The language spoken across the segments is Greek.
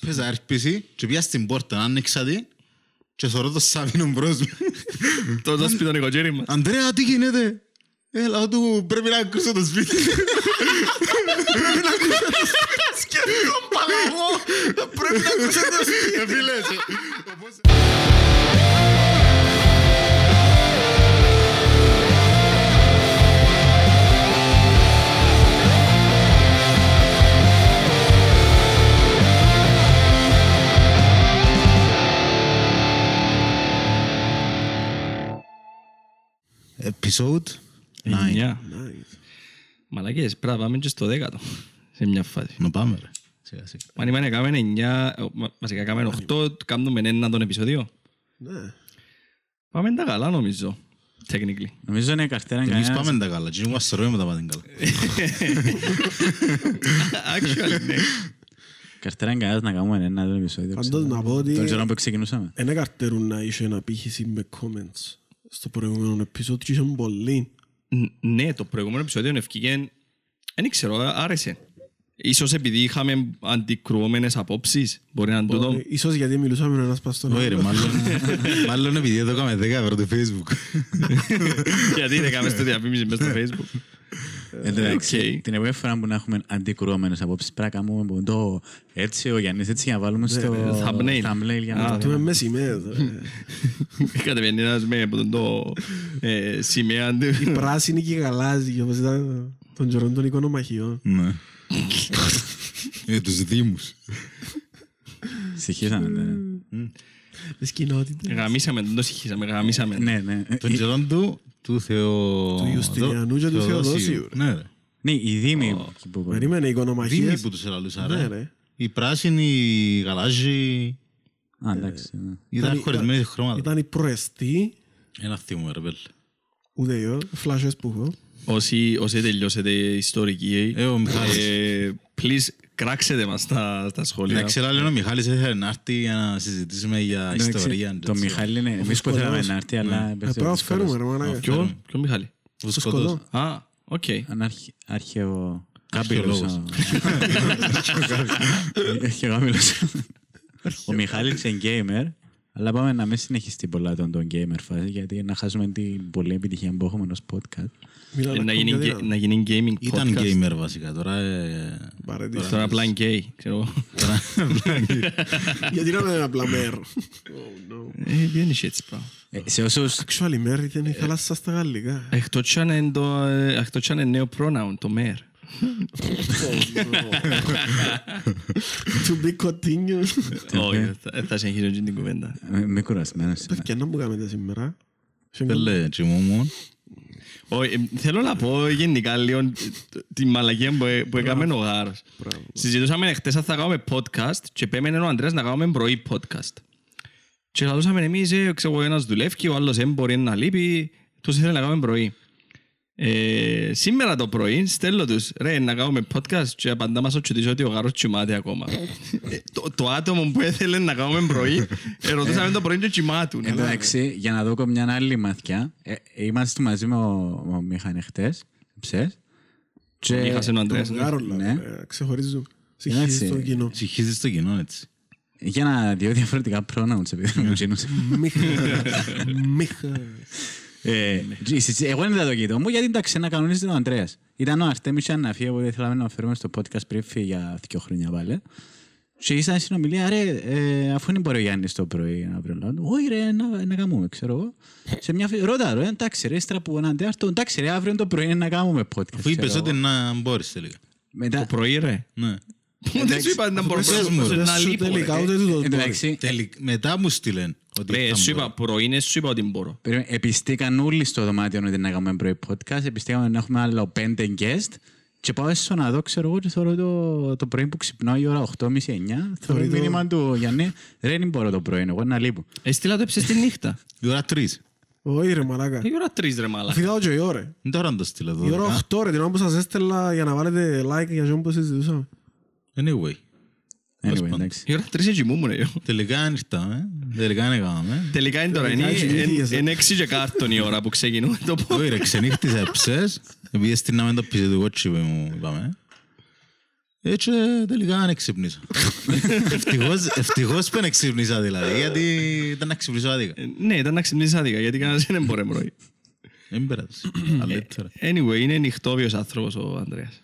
Πέσα έρπιση και πήγα στην πόρτα, άνοιξα τη και θωρώ το Σάβινο μπρος μου. Το σπίτι των οικογένει μας. Ανδρέα, τι γίνεται; Έλα, του πρέπει να ακούσω το σπίτι. Πρέπει να ακούσω το σπίτι. Σκέφτομαι παλαγό. Πρέπει να ακούσω το σπίτι. Ε, Φίλε, Episode 9. Εννιά. Μαλακές, πρέπει να πάμε και στο δέκατο. Σε μια φάση. Να πάμε ρε. Σιγά σιγά. Αν είπαμε να κάνουμε εννιά, ε, μα- βασικά κάνουμε οχτώ, κάνουμε ένα τον επεισόδιο. Ναι. Πάμε τα καλά νομίζω. Technically. Νομίζω είναι καρτέρα Εμείς κανένας. πάμε τα καλά. Τι μου αστερούμε τα πάμε καλά. Actually, ναι. Καρτέρα κανένας να κάνουμε ένα άλλο επεισόδιο. Πάντως ξέρω. να πω ότι Τον καιρό που ξεκινούσαμε. δεν καρτέρουν να είσαι ένα πήχηση με comments στο προηγούμενο επεισόδιο και είχαν πολλοί. Ν- Ναι, το προηγούμενο επεισόδιο ευκήγε, δεν ξέρω, άρεσε. Ίσως επειδή είχαμε αντικρουόμενες απόψεις, μπορεί να είναι τούτο. Ε, Ίσως γιατί μιλούσαμε με ένας πας στον Όχι ρε, άλλο. μάλλον, μάλλον επειδή εδώ έκαμε 10 ευρώ το facebook. Γιατί δεν κάνουμε στο διαφήμιση μέσα στο facebook. Εν τω μεταξύ, οκ. Την επόμενη φορά που να έχουμε αντικρουόμενες απόψεις πρέπει να κάνουμε από το έτσι ο Γιάννης έτσι για να βάλουμε στο thumbnail. thumbnail για να Α, το Τούμε με σημαίες. ε. Κατεβαίνει ένας με από το ε, σημαία του. Η πράσινη και η γαλάζια όπως ήταν των καιρών των οικονομαχιών. Ναι. Για τους δήμους. Στοιχήσαμε. ναι. Τις κοινότητες. Γαμίσαμε, δεν το συγχύσαμε, γαμίσαμε. Ναι, ναι. Τον καιρόν του, του Θεο... Του Ιουστινιανού και του Θεοδόσιου, ρε. Ναι ρε. Ναι, οι δήμοι. που- Περίμενε, οι Δήμοι οικονομαχίες. που τους ελαλούσα Ναι, ρε. ρε. Οι πράσινοι, οι γαλάζιοι, Α, εντάξει. ναι. ήταν χωρισμένοι σε χρώματα. Ήταν η προεστή, Ένα θύμο ρε πέλ. ούτε εγώ, φλάσες που έχω. Όσοι, όσοι τελειώσετε ιστορική, Ε, ο Μιχάλης. ε, please κράξετε μας στα, στα σχόλια. Να ξέρω άλλο ο Μιχάλης ήθελε να έρθει για να συζητήσουμε για Εντάξει, ιστορία. Το Μιχάλη είναι. Εμείς που θέλαμε να έρθει, αλλά. Ε, Πρέπει να φέρουμε ρε μάνα. Ποιο, ποιο Μιχάλη; Σκοτώ. Α, οκ. Αρχαίο. Αρχαιολόγος. Αρχαιογάμιλος. Ο Μιχάλης είναι gamer, αλλά πάμε να μην συνεχιστεί πολλά τον, τον gamer φάση, γιατί να χάσουμε την πολλή επιτυχία που έχουμε ως podcast. Μιλάω Ε, Να γίνει, ακόμη γκε- κάτι να γίνει gaming Ήταν podcast. gamer βασικά. Τώρα ε, Παρέτηση. Τώρα απλά είναι gay, ξέρω εγώ. Γιατί να είναι απλά μέρ. Ε, δεν είναι έτσι πράγμα. Ε, σε όσους Actually, μέρ ήταν η θάλασσα στα γαλλικά. Εκτός κι αν είναι το- ε, εκτός κι αν είναι νέο pronoun, το mer. To be continued. Όχι, θα- θα συνεχίσω και την κουβέντα. με, με κουρασμένος σήμερα. Και να μου κάνετε σήμερα. Πέλε τσιμούμουν. Όχι, ε, θέλω να πω γενικά λίγο ε, τη μαλακία που, ε- που έκαμε ο Γάρος. Συζητούσαμε χτες αν θα κάνουμε podcast και πέμενε ο Ανδρέας να κάνουμε πρωί podcast. Και λαλούσαμε εμείς, ε, ξέρω εγώ, ένας δουλεύει, ο άλλος δεν μπορεί να λείπει, τους ήθελε να κάνουμε πρωί. Ε, σήμερα το πρωί στέλνω τους, ρε, να κάνουμε podcast και απαντά μας ο τσουτής ότι ο Γάρος τσιμάται ακόμα. Ε, το, το άτομο που ήθελε να κάνουμε πρωί, ερωτούσαμε το πρωί και τσιμάτουν. Εν τω μεταξύ, για να δω μια άλλη μαθιά, ε, ε, είμαστε μαζί με ο, ο Μιχάνη χτες, ψες, και Είχασε ο Ανδρέας. Τον ναι. Γάρολα. Ναι. ε, Ξεχωρίζουν. Έτσι. Συγχύσεις στο κοινό. Συγχύζεις στο κοινό έτσι. για να δύο διαφορετικά pronouns επειδή μου γίνουν. Μίχα. Μίχα. Ε, η συζήτηση- Εγώ δεν είδα το κοίτο μου γιατί εντάξει να κανονίζεται ο Ανδρέας. Ήταν ο Αρτέμις Αναφία που δεν θέλαμε να φέρουμε στο podcast πριν φύγει για δύο χρόνια πάλι. Και ήσταν συνομιλία, ρε, ε, αφού είναι μπορεί ο Γιάννης το πρωί αύριο, λέω, όχι ρε, να, να κάνουμε, ξέρω εγώ. Σε μια φύση, ρώτα ρε, εντάξει ρε, ύστερα που έναν τέταρτο, εντάξει ρε, αύριο το πρωί να κάνουμε podcast. Αφού είπες ξέρω ότι εγώ. να μπορείς τελικά. Μετά, Το πρωί, ρε. Ναι. Δεν σου είπα να μπορώ πες μου, ρε. να Δεν σου λείπω. τελικά ρε. ούτε τούτο εν τω μπορεί. μεταξύ, Τελικ- Μετά μου στείλεν ότι Ρε, θα σου μπορώ. είπα πρωί, ναι, σου είπα ότι μπορώ. περίμενε, επιστήκαν όλοι στο δωμάτιο ότι να κάνουμε πρωί podcast, επιστήκαμε να έχουμε άλλο πέντε guest και πάω στο να δω, ξέρω εγώ, και θεωρώ το, το πρωί που ξυπνάω η ώρα 8.30-9, θεωρώ το- μήνυμα του Γιάννη, ρε, δεν μπορώ το πρωί, εγώ να λείπω. Έστειλα το έψε στη νύχτα. Η ώρα τρεις. Όχι ρε μαλάκα. Η ώρα τρεις ρε μάλα. Φιδάω και η ώρα. Δεν τώρα να το στείλω εδώ. Η ώρα 8 ρε, την ώρα που σας έστελα για να βάλετε like για ζώο που συζητούσαμε. Anyway. Anyway, εντάξει. Η ώρα τρεις έτσι μου ρε. Τελικά δεν ήρθαμε. Τελικά δεν έκαναμε. Τελικά είναι τώρα, είναι- Τελικά είναι εξηγήθηκες, ε. είναι έξι και κάρτον η ώρα που ξεκινούμε το πω. Όχι ρε, ξενύχτησα ψες. Επειδή στείναμε το πίσω του κότσι που μου είπαμε. Έτσι τελικά δεν ξύπνησα. Ευτυχώς- Ευτυχώς που δεν ξύπνησα δηλαδή, γιατί ήταν να ξυπνήσω άδικα. Ε, Ναι, ήταν να ξυπνήσεις άδικα, γιατί κανένας δεν μπορεί πρωί. Δεν πειράζει. Καλύτερα. Anyway, είναι νυχτόβιος άνθρωπος ο Ανδρέας.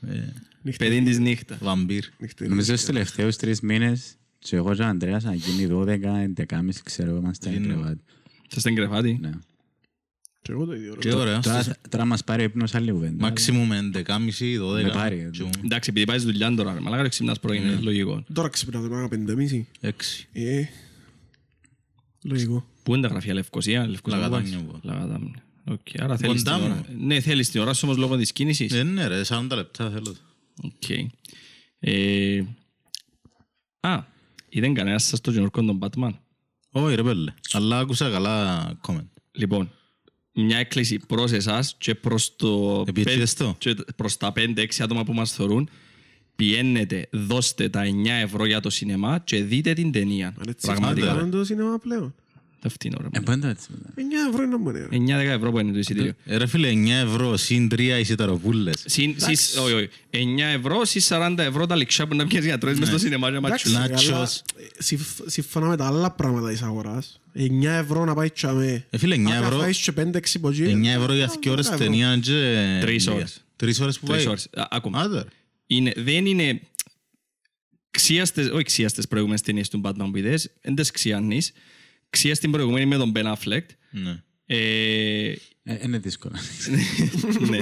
Ε, Παιδί της νύχτα. Βαμπύρ. Νομίζω στους τελευταίους τρεις μήνες και εγώ και ο Ανδρέας να γίνει 12, 11.30 ξέρω είμαστε Είναι. κρεβάτι. Σας την κρεβάτι. Ναι. Και εγώ το ίδιο. ρε. Και ωραία. Τώρα, τώρα μας πάρει ύπνος άλλη κουβέντα. Μαξιμούμ 11.30, 12. Με πάρει. και μου Εντάξει, επειδή πάει δουλειά τώρα, ρε, μαλάκα ρε ξυπνάς πρωί, είναι λογικό. Τώρα ξυπνάτε μάγα πεντεμίση. Έξι. Ε, λογικό. Πού είναι τα γραφεία, Λευκοσία, Λευκοσία. Λαγατάμια που που πας; Λαγατάμια. Οκ, άρα θέλεις την Κοντά ώρα. μου. Ναι, θέλεις την ώρα σου όμως λόγω της κίνησης. Ε, ναι ρε, 40 λεπτά θέλω. Οκ. Ε, Α, είδαν κανένας σας το καινούργιο τον Batman; Όχι ρε πέλε. Αλλά άκουσα καλά comment. Λοιπόν, μια έκκληση προς εσάς και προς, το Επίτηδες το; και προς τα 5-6 άτομα που μας θεωρούν. Πιένετε, δώστε τα 9 ευρώ για το σινεμά και δείτε την ταινία. Αν έτσι Πραγματικά. κάνουν το σινεμά πλέον. Τα φτύνω ρε. Ε, πάντα έτσι. μετά. 9 ευρώ είναι να μπορεί. ρε. 9-10 ευρώ που είναι το εισιτήριο. Ε, Ρε φίλε, 9 ευρώ συν 3 εισιταροπούλες. Συν, συς, όχι, όχι. 9 ευρώ συν 40 ευρώ τα λιξιά που να πιέσεις για να τρώεις μες στο σινεμά και Εντάξει, ματσούλα. Nachos. αλλά, ε, συμφ- Σύμφωνα με τα άλλα πράγματα της αγοράς, 9 ευρώ να πάει τσάμε. Ε, φίλε, 9 Αν ευρώ- φάεις και 5-6 από εκεί, 9 ευρώ για ε, 2 ώρες 10 ευρώ. ταινία και... Τρεις λίγα. ώρες. Τρεις ώρες που Τρεις πάει. ώρες. Α, Άκουμα. Άντε ρε. είναι, δεν είναι ξίαστες, όχι ξίαστες προηγούμενες ταινίες του Batman που είδες, δεν τις ξιάνεις. Ξίας την προηγούμενη με τον Ben Affleck. Ναι. Ε, Ε, Είναι δύσκολο. ναι.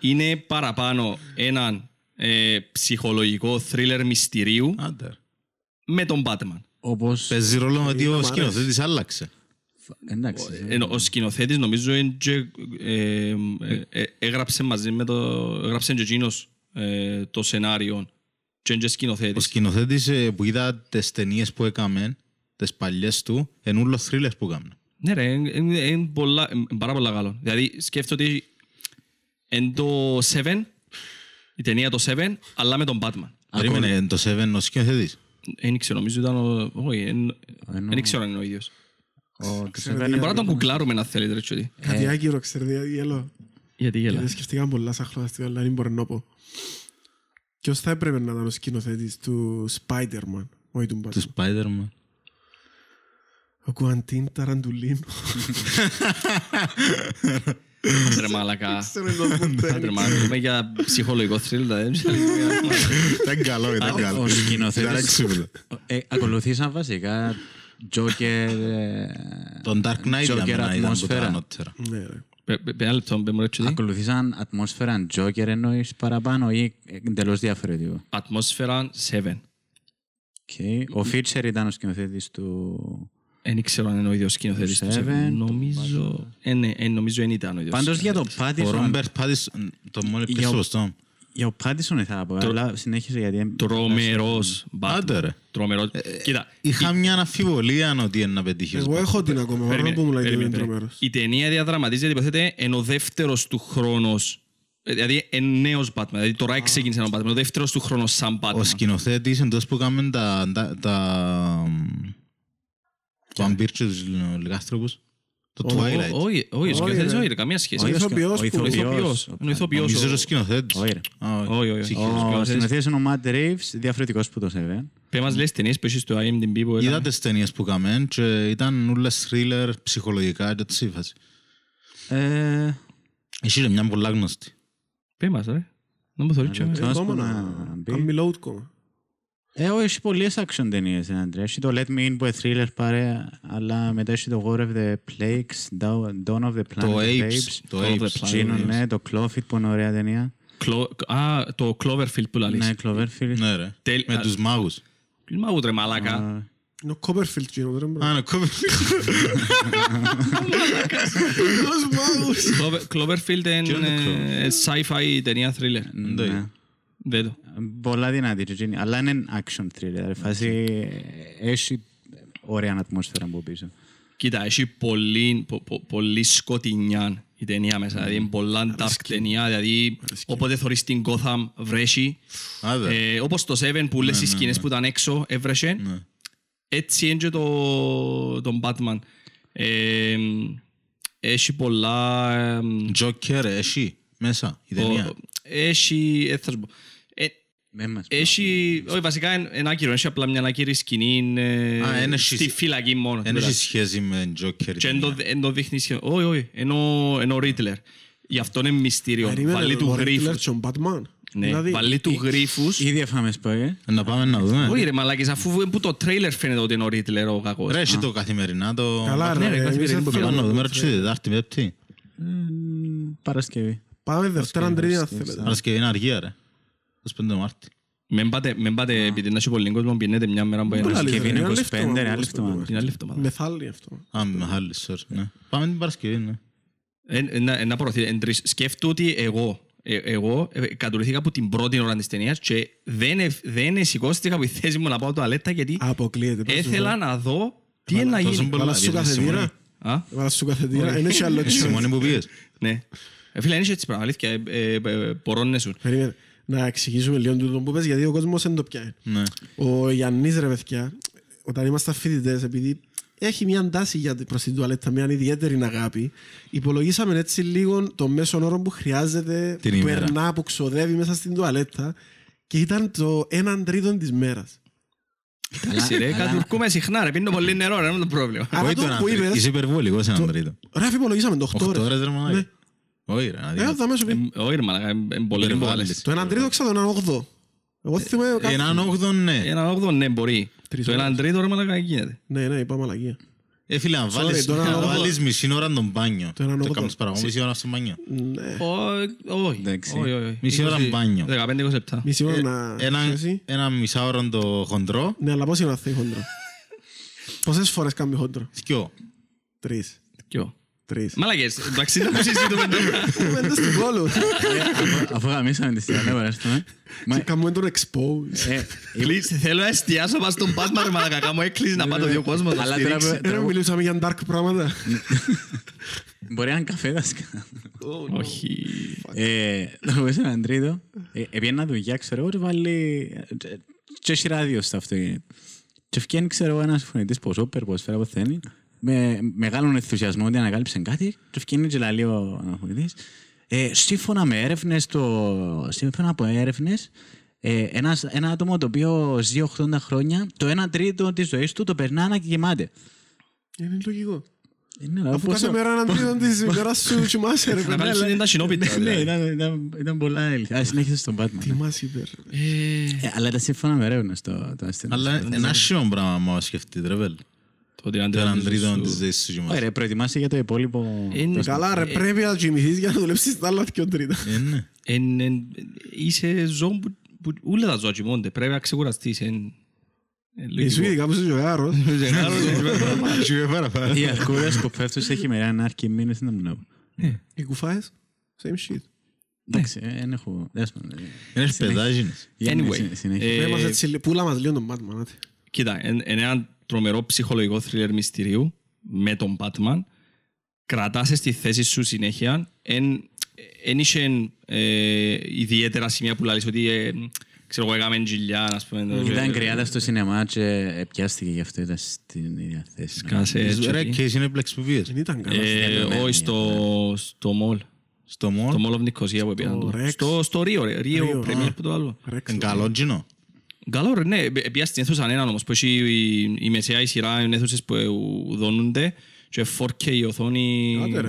Είναι παραπάνω έναν ε, ψυχολογικό θρίλερ μυστηρίου Άντε ρε. με τον Batman. Όπως... Παίζει ρόλο ότι μ' ο αρέσει. σκηνοθέτης άλλαξε. Εντάξει. Ενώ ο σκηνοθέτης νομίζω είναι και, ε, ε, ε, έγραψε μαζί με το... έγραψε και εκείνος ε, το σενάριο και είναι και Ο σκηνοθέτης. σκηνοθέτης ε, που είδα τις ταινίες που έκαμε, τις παλιές του, είναι ούλο θρίλερ που έκαμε. Ναι ρε, είναι- είναι είναι πολλά- είναι πάρα πολλά καλό. Δηλαδή σκέφτομαι ότι είναι το Seven, η ταινία το Seven, αλλά με τον Batman. Περίμενε, το Seven ο σκηνοθέτης; Δεν ξέρω, νομίζω ήταν ο... Όχι, εν- Ενώ- δεν ξέρω αν είναι ο ίδιος. Ο- Ξέρετε, Ε, Μπορεί να τον κουκλάρουμε να θέλετε ρε τσιότι. Κάτι άκυρο, ξέρετε, γιατί γελώ. Γιατί γέλα; Γιατί σκεφτήκαν πολλά σαν χλωαστικά, αλλά δεν μπορώ να πω. Ποιος θα έπρεπε να ήταν ο σκηνοθέτης του Spider-Man, όχι του Του Batman. Spider-Man. Ο Κουαντίν Ταραντουλίνο. Ρε μαλακά. Ξέρω τον ποτέ. Άντε, ρε μαλακά, Μιλούμε για ψυχολογικό θρύλ, δεν ξέρω. Ήταν καλό, ήταν καλό. Ο σκηνοθέτης- Ήταν έξυπνο. Ε, Ακολουθήσαν βασικά Joker... ε, Τον Dark Knight για Joker μένα ήταν που τα ατμόσφαιρα. ανώτερα. Ναι, ρε. Πε- πε- Πε ένα λεπτό, πε μου ρε τσιότι. Ακολουθήσαν ατμόσφαιρα Joker εννοείς παραπάνω ή εντελώς διαφορετικό; Ατμόσφαιρα 7. Okay. Ο Φίτσερ ήταν ο σκηνοθέτης του... Δεν ξέρω αν είναι ο ίδιος σκηνοθέτης του Seven, Seven. Νομίζω... ε, ναι, ε, Νομίζω δεν ήταν ο ίδιος. Πάντως για το Ο Πάτισον... Ρόμπερτ Πάτισον, το μόνο Για- πιο σωστό. Για ο Πάτισον θα πω, αλλά συνέχισε γιατί... Τρομερός Άντε, Batman. ρε. Τρομερός. Κοίτα, Είχα μια αναφιβολία ότι είναι να πετύχεις. Εγώ έχω την ακόμα, παρόλο περίμενε, που μου λέει ότι είναι περίμενε, τρομερός. Η ταινία διαδραματίζεται, υποθέτει, εν ο δεύτερος του χρόνος. ε, Δηλαδή, εν νέος Batman. Δηλαδή, τώρα ξεκίνησε ένας Batman. Ο δεύτερος του χρόνος σαν Ο Batman. σκηνοθέτης εντός που έκαμε τα... τα- τα- Το αμπίρ και τους λιγάστροπους. Το Ο- ο- Twilight. Όχι, όχι, ο σκηνοθέτης, όχι, ρε, καμία σχέση. Ο Ο ηθοποιός ο που- ηθοποιός. Είναι ο ηθοποιός. Νομίζω ο- ο σκηνοθέτης. Όχι, ρε. Α, Όχι, όχι. Ψυχή. Ο Ο σκηνοθέτης. σκηνοθέτης είναι ο Matt Reeves, διαφορετικός που το Seven. Πες μας λες ταινίες που έχεις στο IMDb που Είδα έκαμε. τις ταινίες που έκαμε και ήταν όλες θρίλερ ψυχολογικά και έτσι η φάση. Ε, Εσύ είναι μια πολλά γνωστή. Πες μας, ρε. Να μου θωρείς. Ε, ε. το- Ας Ακόμα Ε, όχι, έχει πολλές action ταινίες, ε, Αντρέα. Έχει το Let Me In που είναι thriller πάρε, αλλά μετά έχει το War of the Plagues, Dawn Dawn of the Planet Το of the Apes. Apes. Το Dawn of the Apes. Planet. Τζίνο, ναι, το Cloverfield που είναι ωραία ταινία. Clo- Α, το Cloverfield που λαλείς. Ναι, Cloverfield. Ναι ρε. Τέλ- Με α- τους μάγους. Μα ούτε ρε μαλάκα. Α, Είναι ο Copperfield γίνο, ρε μπρο. Α, ναι, κόβε. Τους μάγους. Clover- Cloverfield Ποιο είναι είναι ε, sci-fi ταινία thriller. ναι. Δεν το. Πολλά δυνατή, και εκείνη, αλλά είναι action thriller. ρε, Φάση έχει ωραία ατμόσφαιρα από πίσω. Κοίτα, έχει πολύ, πο- πο- πολύ σκοτεινιά η ταινία μέσα. Δηλαδή, είναι πολλά dark ταινία. Δηλαδή, όποτε θωρείς την Gotham βρέσει. Άντε. Ε, όπως το Seven που λες οι σκηνές που ήταν έξω έβρεσε. Ναι. Έτσι είναι και το, τον Batman. Ε, έχει πολλά... ε, Joker, εσύ, μέσα, η ταινία. ο- Έχει... ε, θα σου πω. Ε, Δεν μας Έχει, όχι βασικά είναι ένα άκυρο, έχει απλά μια άκυρη σκηνή ε, Α, εν έχει- στη φυλακή μόνο. Δεν έχει σχέση με Joker. Και εν το- εν το δείχνει σχεδόν. Όχι, όχι, ενώ ενώ ο Ρίτλερ. Γι' αυτό είναι μυστήριο. Περίμενε, Βάλει του ο Riddler γρίφους. και ο Batman. Ναι, Δηλαδή, βάλει του γρίφους. Ήδη έφαμε spoiler. Να πάμε να δούμε. Όχι ρε μαλάκες, αφού που το τρέιλερ φαίνεται ότι είναι ο Ρίτλερ ο κακός. Ρε, εσύ το καθημερινά το... Καλά Ναι, ρε, ρε, εμείς καθημερινή δεν που Να θέλουμε. πάμε να δούμε ρε τη Δετάρτη, Πέμπτη. Μ, Παρασκευή. Πάμε Δευτέρα Τρίτη αν θέλετε. Παρασκευή είναι αργία ρε. 25 Μάρτη. Μεν πάτε, μεν πάτε, επειδή να έχει πολύ κόσμο, πηγαίνετε μια μέρα που Πού είναι. λαλείς, Παρασκευή ρε, είναι άλλη 25, εβδομάδα, ρε, άλλη πώς το εβδομάδα. πούμε. Είναι άλλη εβδομάδα. Μεθάλλη αυτό. Α, με χάλη, sorry. ναι. Πάμε την Παρασκευή, ναι. Εν- εν- εν- να προωθεί- εν τρεις. Σκέφτομαι ότι εγώ, ε, εγώ ε, κατουρήθηκα από την πρώτη ώρα της ταινίας και δεν, ευ- δεν σηκώστηκα από τη θέση μου να πάω τουαλέτα γιατί Αποκλείεται. πες σου. ήθελα να δω τι είναι να Τόσο γίνει. πολλά, Βάλα σου διότι καθετήρα. Σιμώνη- Α, Βάλα σου καθετήρα. Είναι και άλλο Εσύ μόνη που πήγες. ναι. Ε, Φίλε, είναι έτσι πράγμα, αλήθεια, ε, ε, ε, πορώνεσουν. Περίμενε. Να εξηγήσουμε λίγο τούτο που πες, γιατί ο κόσμος δεν το πιάνει. Ναι. Ο Γιάννης ρε παιδιά, όταν ήμασταν φοιτητές, επειδή έχει μια τάση για, προς την τουαλέτα, μια ιδιαίτερη αγάπη, υπολογίσαμε έτσι λίγο το μέσο όρο που χρειάζεται, Την που ημέρα. περνά, που ξοδεύει μέσα στην τουαλέτα και ήταν το έναν τρίτο της μέρας. Εντάξει, ρε, κατουρκούμε συχνά, ρε, πίνω πολύ νερό, ρε, είναι το πρόβλημα. Άρα Όχι το το έναν που τρίτο. είπες- Είσαι υπερβολικός έναν τρίτο. Ρε αφού υπολογίσαμε το 8 Οχτώ ώρες ώρες. ρε μαλάκα. Ναι. Όχι ρε, να Ε, δεις. θα μέσω πει. Ε, Όχι ρε μαλάκα, είναι πολύ Υπερβάλλεις. πολλές. Το έναν τρίτο ξέρω το έναν 8. Εγώ θυμάμαι κάθε- Έναν όγδον, ναι. Έναν όγδο, ναι, μπορεί. Τρεις Το έναν τρίτο, ρε μαλάκα, γίνεται. Ναι, ναι, είπα μαλακία. Ε, φίλε, αν βάλεις- το έναν αν όγδο- βάλεις μισή ώρα τον μπάνιο. Το έναν Το όγδο. κάνεις παραπάνω μισή ώρα στο μπάνιο. Ναι. Ω- Όχι, Εντάξει. όχι, όχι. Μισή ώρα 20 μπάνιο. 15-20 λεπτά. Μισή ώρα να... Ένα, εσύ. ένα μισάωρο το χοντρό. Ναι, αλλά πώς είναι να θέλει χοντρό; Πόσες φορές κάνει χοντρό; Δυο. Τρεις. Ποιο. Τρεις. Μαλακές, εντάξει, να μου συζητούμε τώρα. Μέντε στην κόλλου. Αφού γαμίσαμε τη στιγμή, μπορέσουμε. Και κάνουμε τον expose. Ε, Please, Θέλω να εστιάσω πάνω στον Batman, ρε μαλακά, κάμω έκκληση να πάω το δύο κόσμος, το Αλλά στηρίξει. τώρα Ρε, μιλούσαμε για dark πράγματα. Μπορεί να είναι καφέ δάσκα. Όχι. Ε, Να πω σε έναν τρίτο. ε, Επιένα δουλειά, ξέρω εγώ, και βάλει... ε, Και έχει ράδιο στο αυτοκίνητο. Και βγαίνει, ξέρω εγώ, ένας φωνητής πως όπερ, πως φέρα, πως θέλει. Με μεγάλον ενθουσιασμό ότι ανακάλυψε κάτι. Και βγαίνει και λέει ο φωνητής. Ε, σύμφωνα με έρευνες, το... σύμφωνα από έρευνες, ε, ένας, ένα άτομο το οποίο ζει 80 χρόνια, το 1 τρίτο της ζωής του το περνά να κοιμάται. Είναι λογικό. Ε, ναι, αλλά Αφού πόσο- κάθε μέρα έναν τρίτον της ημέρας σου κοιμάσαι ρε Να παιδί. βάλεις τα συνόπιτα. Ναι, δηλαδή. ήταν, ήταν, ήταν πολλά έλυθα. Α, συνέχισε στον Batman. Τι μας είπες ρε. Ε, Ε, αλλά ήταν σύμφωνα με έρευνες το, το αστυνομικό. Αλλά ένα άσχημο πράγμα άμα σκεφτείτε ρε βέλ. Το ότι αν Το έναν δεν τρίτο σου- της ζωής σου Ωραία, κοιμάσαι. ρε, προετοιμάσαι για το υπόλοιπο. Είναι- Καλά ρε, πρέπει να κοιμηθείς για να δουλέψεις τα άλλα δυο τρίτα. Ε, ναι. εν- εν- Είσαι ζώο που- που ούλα τα ζώα κοιμώνται. Πρέπει να ξεκουραστείς. εν- εν Εσύ λογικό. ειδικά που είσαι ζωγάρος. Οι αρκούδες που πέφτουν σε χειμεριά να αρκεί μήνες δεν μου νεύω. Οι κουφάες, same shit. Εντάξει, ε, δεν έχω... δες με, ε, Είναι παιδάγινες. Γιάννη, Anyway, συ- συνέχεια. ε, Πες μας έτσι, πούλα μας λίγο τον Batman. άντε. Κοίτα, είναι ένα τρομερό ψυχολογικό θρίλερ μυστηρίου με τον Batman. Κρατάσαι στη θέση σου συνέχεια. Εν είχε ε, ιδιαίτερα σημεία που λαλείς ότι ε, ξέρω εγώ έκαμε τζιλιά, ας πούμε. Ήταν κρυάδα στο σινεμά και ε, πιάστηκε γι' αυτό ήταν στην ίδια θέση. Σκάσε Ρε, έτσι. και εσύ είναι πλέξ που πήγες. Δεν ήταν καλά. Ε, Όχι, στο στο mall. Στο μόλ. Το Mall of Nicosia που πήγαν. Rex. Στο- Στο Ρίο, ρε. Ρίο Ρίο, Premier α. που το άλλο. Ρέξ. Είναι καλό τζινό. Καλό ρε, ναι. Πήγα στην αίθουσα έναν όμως, που έχει η- η μεσαία η σειρά είναι αίθουσες που δονούνται και 4K η οθόνη Άντε, ρε.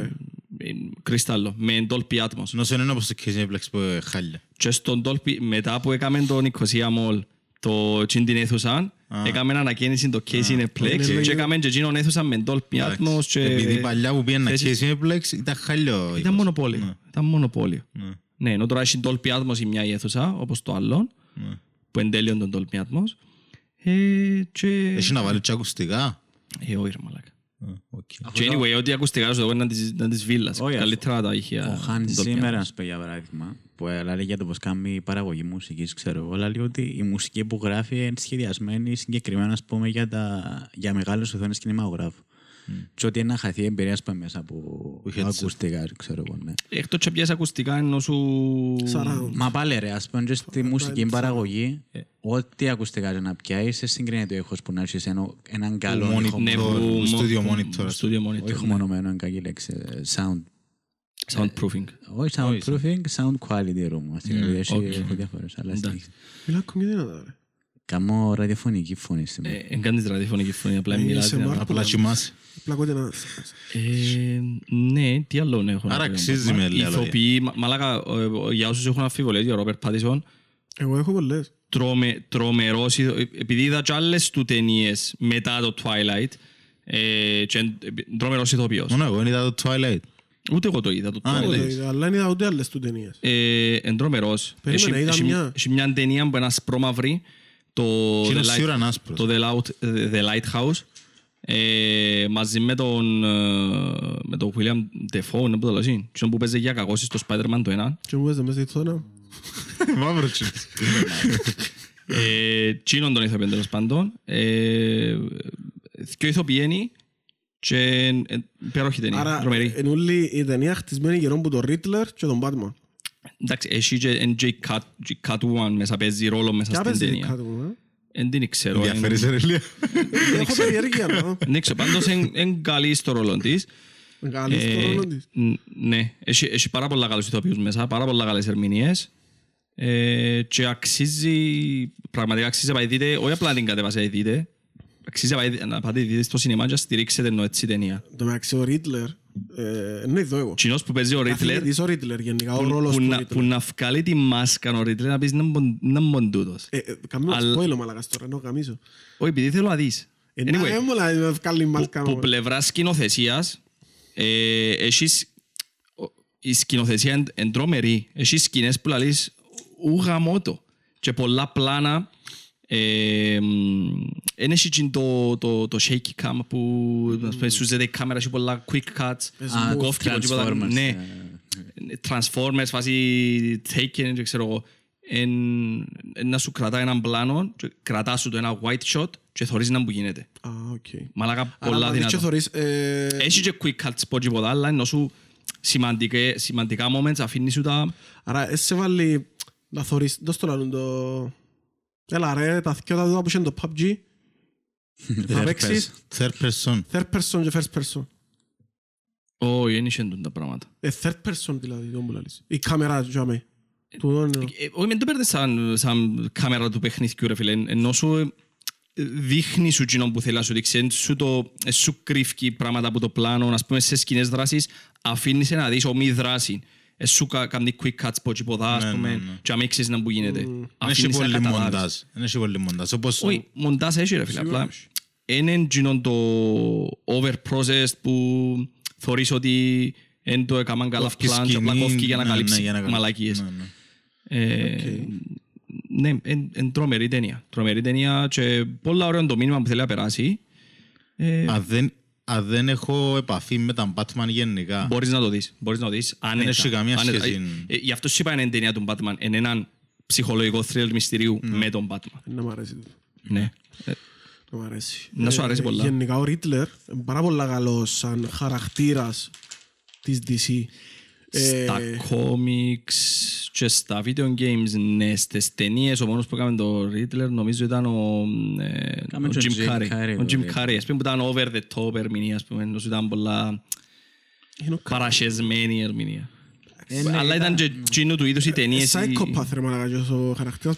ε, κρυστάλλο, με Dolby Atmos. Νόσο είναι όπως το Casey που είναι χάλια. Και στον Dolby, μετά που έκαμε το Nicosia Mall, το τσιν την αίθουσα, έκαμε ανακαίνιση το Casey είναι Neplex και λογικό. έκαμε και εκείνον αίθουσα με Dolby Atmos και... Επειδή παλιά που πήγαινα θέσεις- Casey Plex ήταν χάλιο. Ήταν ήχος. μονοπόλιο. Ήταν μονοπόλιο. Ναι. Ναι, ενώ τώρα έχει Dolby Atmos η μια η αίθουσα, όπως το άλλο, Ναι. Που είναι τέλειο τον Dolby Atmos. Ε, και... Έχει να βάλει και ακουστικά; Ε, όχι ρε μαλάκα. Α, οκ. Και anyway, ό,τι ακουστικά σου εγώ είναι της- είναι της βίλας. Όχι, Καλύτερα τα ηχεία. Ο Χάν Dolby σήμερα, Atmos. ας πούμε, για παράδειγμα, που λέει για το πώς κάνει η παραγωγή μουσικής, ξέρω εγώ, λέει ότι η μουσική που γράφει είναι σχεδιασμένη συγκεκριμένα, ας πούμε, για, τα, για μεγάλες οθόνες κινηματογράφου. Και ότι είναι να χαθεί η εμπειρία, ας πούμε, μέσα από headset. ακουστικά, ξέρω εγώ, ναι. Εκτός και πιάσεις ακουστικά ενώ σου... Surround. Μα πάλι ρε, ας πούμε και στη μουσική παραγωγή, ό,τι ακουστικά και να πιάσεις, σε συγκρίνεται ο ήχος που να έχεις ένα- έναν καλό monitor. ήχο, Ναι, Το- που- το studio που- monitor, ας studio monitor. όχι μονομένο, αν κακή λέξη, ε, sound. Soundproofing. Όχι soundproofing, sound quality room. Στην κατηγορία έχει έχω διάφορες άλλα στοιχεία. Μιλά ακόμη δυνατά, ρε. Κάμω ραδιοφωνική φωνή στην Ε, Εν κάνεις ραδιοφωνική φωνή, απλά Ε, μιλάς. είσαι δυνατά. μάρ- Απλά κοιμάσαι. Απλά ακούτε να... Ε, Ναι, τι άλλο έχω να Άρα πω. αξίζει Μα- με λίγα λόγια. Ηθοποιοί, μα- μαλάκα, ε, ε, για όσους έχουν αμφιβολίες για Ρόπερ Πάτισον, Εγώ έχω πολλές. τρομε, τρομερός, ηθο- ε, επειδή είδα και άλλες του ταινίες μετά το Twilight, ε, και εν- ε, τρομερός ηθοποιός. Μόνο εγώ είδα το Twilight. Ούτε εγώ το είδα, το Α, Εγώ Twilight. το είδα, Αλλά δεν είδα ούτε άλλες του ταινίες. Ε, εν τρομερός. Περίμενε, Έχει- είδα έχει- μια. Έχει μια ταινία που είναι ασπρόμαυρη, το Και είναι The Light- σίγουρα άσπρος. το The Loud- The Lighthouse, ε, μαζί με τον, ε, με τον William Defoe, είναι που το λέω εσύ, και που παίζει για κακός στο Spider-Man το ένα. Και μου παίζε μέσα στη θόνα. Μαύρο τσίπ. Ε, Τσίνον τον ηθοποιόν τέλος πάντων. Ε, Δυο ηθοποιένοι και ε, υπέροχη ταινία, Άρα, τρομερή. είναι όλη η ταινία χτισμένη γύρω από τον Riddler και τον Batman. Εντάξει, έχει και εν και η Cat- η Catwoman μέσα, παίζει ρόλο μέσα Ποια στην παίζει ταινία. κάτω μου, ε; Εν την ξέρω. εν- Διαφέρεις ρε Λία. Έχω περιέργεια να Δεν ξέρω, πάντως είναι καλή στο ρόλο της. Καλή στο Ε, ρόλο της. ν- Ναι, έχει, έχει πάρα πολλά καλούς ηθοποιούς μέσα, πάρα πολλά καλές ερμηνείες. Ε, και αξίζει, πραγματικά αξίζει να πάει δείτε, όχι απλά να την κατεβάσετε να δείτε, αξίζει να πάει- να πάτε δείτε στο σινεμά και να στηρίξετε ενώ έτσι ταινία. Το μεταξύ ο Riddler, ε, ναι, εδώ εγώ. Κοινός που παίζει ο Riddler, Καθηγητής ο Riddler γενικά, ο που, ρόλος που, του να, Riddler. που να βγάλει τη μάσκα ο Riddler να πεις να μπον- να μπον τούτος. Ε, ε, Καμία Αλλά- spoiler μαλακάς τώρα, ενώ καμίσω. Όχι, επειδή θέλω να δεις. Ε, να, Anyway, ε, μου λέει, με βγάλει μάλκα που μου. πλευρά σκηνοθεσίας ε, έχεις ο- η σκηνοθεσία εν- εν τρομερή. Έχεις σκηνές που λαλείς ου γαμώτο. Και πολλά πλάνα ε, εν έχει τζείν' το, το, το shaky cam που ας πούμε, σου ζέται η κάμερας έχει πολλά quick cuts Α, κόφτει από τίποτα. Transformers, ναι, ε, Transformers, φάση Taken, δεν ξέρω εγώ. Εν, εν να σου κρατά έναν πλάνο, και κρατάς σου το ένα wide shot και θωρείς να που γίνεται. Α, οκ. Μαλάκα Άρα, πολλά να δεις και δυνατό. θωρείς, ε, Έχει και quick cuts πω τίποτα, αλλά ενώ σου σημαντικέ- σημαντικά moments αφήνεις σου τα... Άρα, εσύ σε βάλει να θωρείς, δώσ' το λαλούν το... Έλα ρε, τα θκιότα του που είχε το PUBG, θα Third παίξεις; Third person. third person και first person. Όχι, δεν είχαν τα πράγματα. Ε, third person δηλαδή, το μου λαλείς. Η κάμερα, τζάμε. Του είναι... Ε, Όχι, μην το παίρνεις σαν, σαν κάμερα του παιχνιδιού, ρε φίλε. Ενώ σου ε, δείχνει σου κοινό που θέλει να σου δείξει. Εν Σου, το, ε, σου κρύφκει πράγματα από το πλάνο. Ας πούμε, σε σκηνές δράσεις αφήνεις να δεις ομή δράση. Ε, Σου κα- κάνει quick cuts από τίποτα, ας Ναι, πούμε, ναι, ναι. και να ξέρεις να που γίνεται. Δεν έχει Αφήνεις να πολύ καταλάβεις. μοντάζ. Δεν έχει πολύ μοντάζ. Όπως Όχι, μοντάζ έχει ρε φίλε, απλά είναι εκείνο το over-processed που θωρείς ότι εν το έκαναν καλά Κόφκεις πλάν και απλά σκηνή, κόφκει για να ναι, ναι, καλύψει για να καλύψει. μαλακίες. Ναι, ναι. Ε, Ναι, είναι τρομερή ταινία. Τρομερή ταινία και πολλά ωραίο το μήνυμα που θέλει να περάσει. Ε, Αν δεν- Αν δεν έχω επαφή με τα Batman γενικά. Μπορείς να το δεις. Μπορείς να το δεις. Άνετα. έχει καμία Άνετα. σχέση. Ε, Γι' αυτό σου είπα είναι ταινία του Batman. Είναι έναν ψυχολογικό θρύλ μυστηρίου με τον Batman. Να μ' αρέσει. τούτο. Ναι. Ε, Να μ' αρέσει. Να σου αρέσει Ε, πολλά. Γενικά ο Ρίτλερ είναι πάρα πολύ καλός σαν χαρακτήρας της DC. Ε, Στα comics και στα video games, ναι, στις ταινίες, ο μόνος που έκαμε το Riddler νομίζω ήταν ο, ε, Κάμε ο και Jim ο Jim Carrey. Carrey, Ο Jim βέβαια. Carrey, ας πούμε που ήταν over the top ερμηνεία, ας πούμε, νομίζω ήταν πολλά είναι ο κα- παρασχεσμένη ερμηνεία. Ε, ναι, Αλλά ήταν και εκείνου του είδους οι ταινίες. οι- Psychopath ρε μαλάκα και ο χαρακτήρας.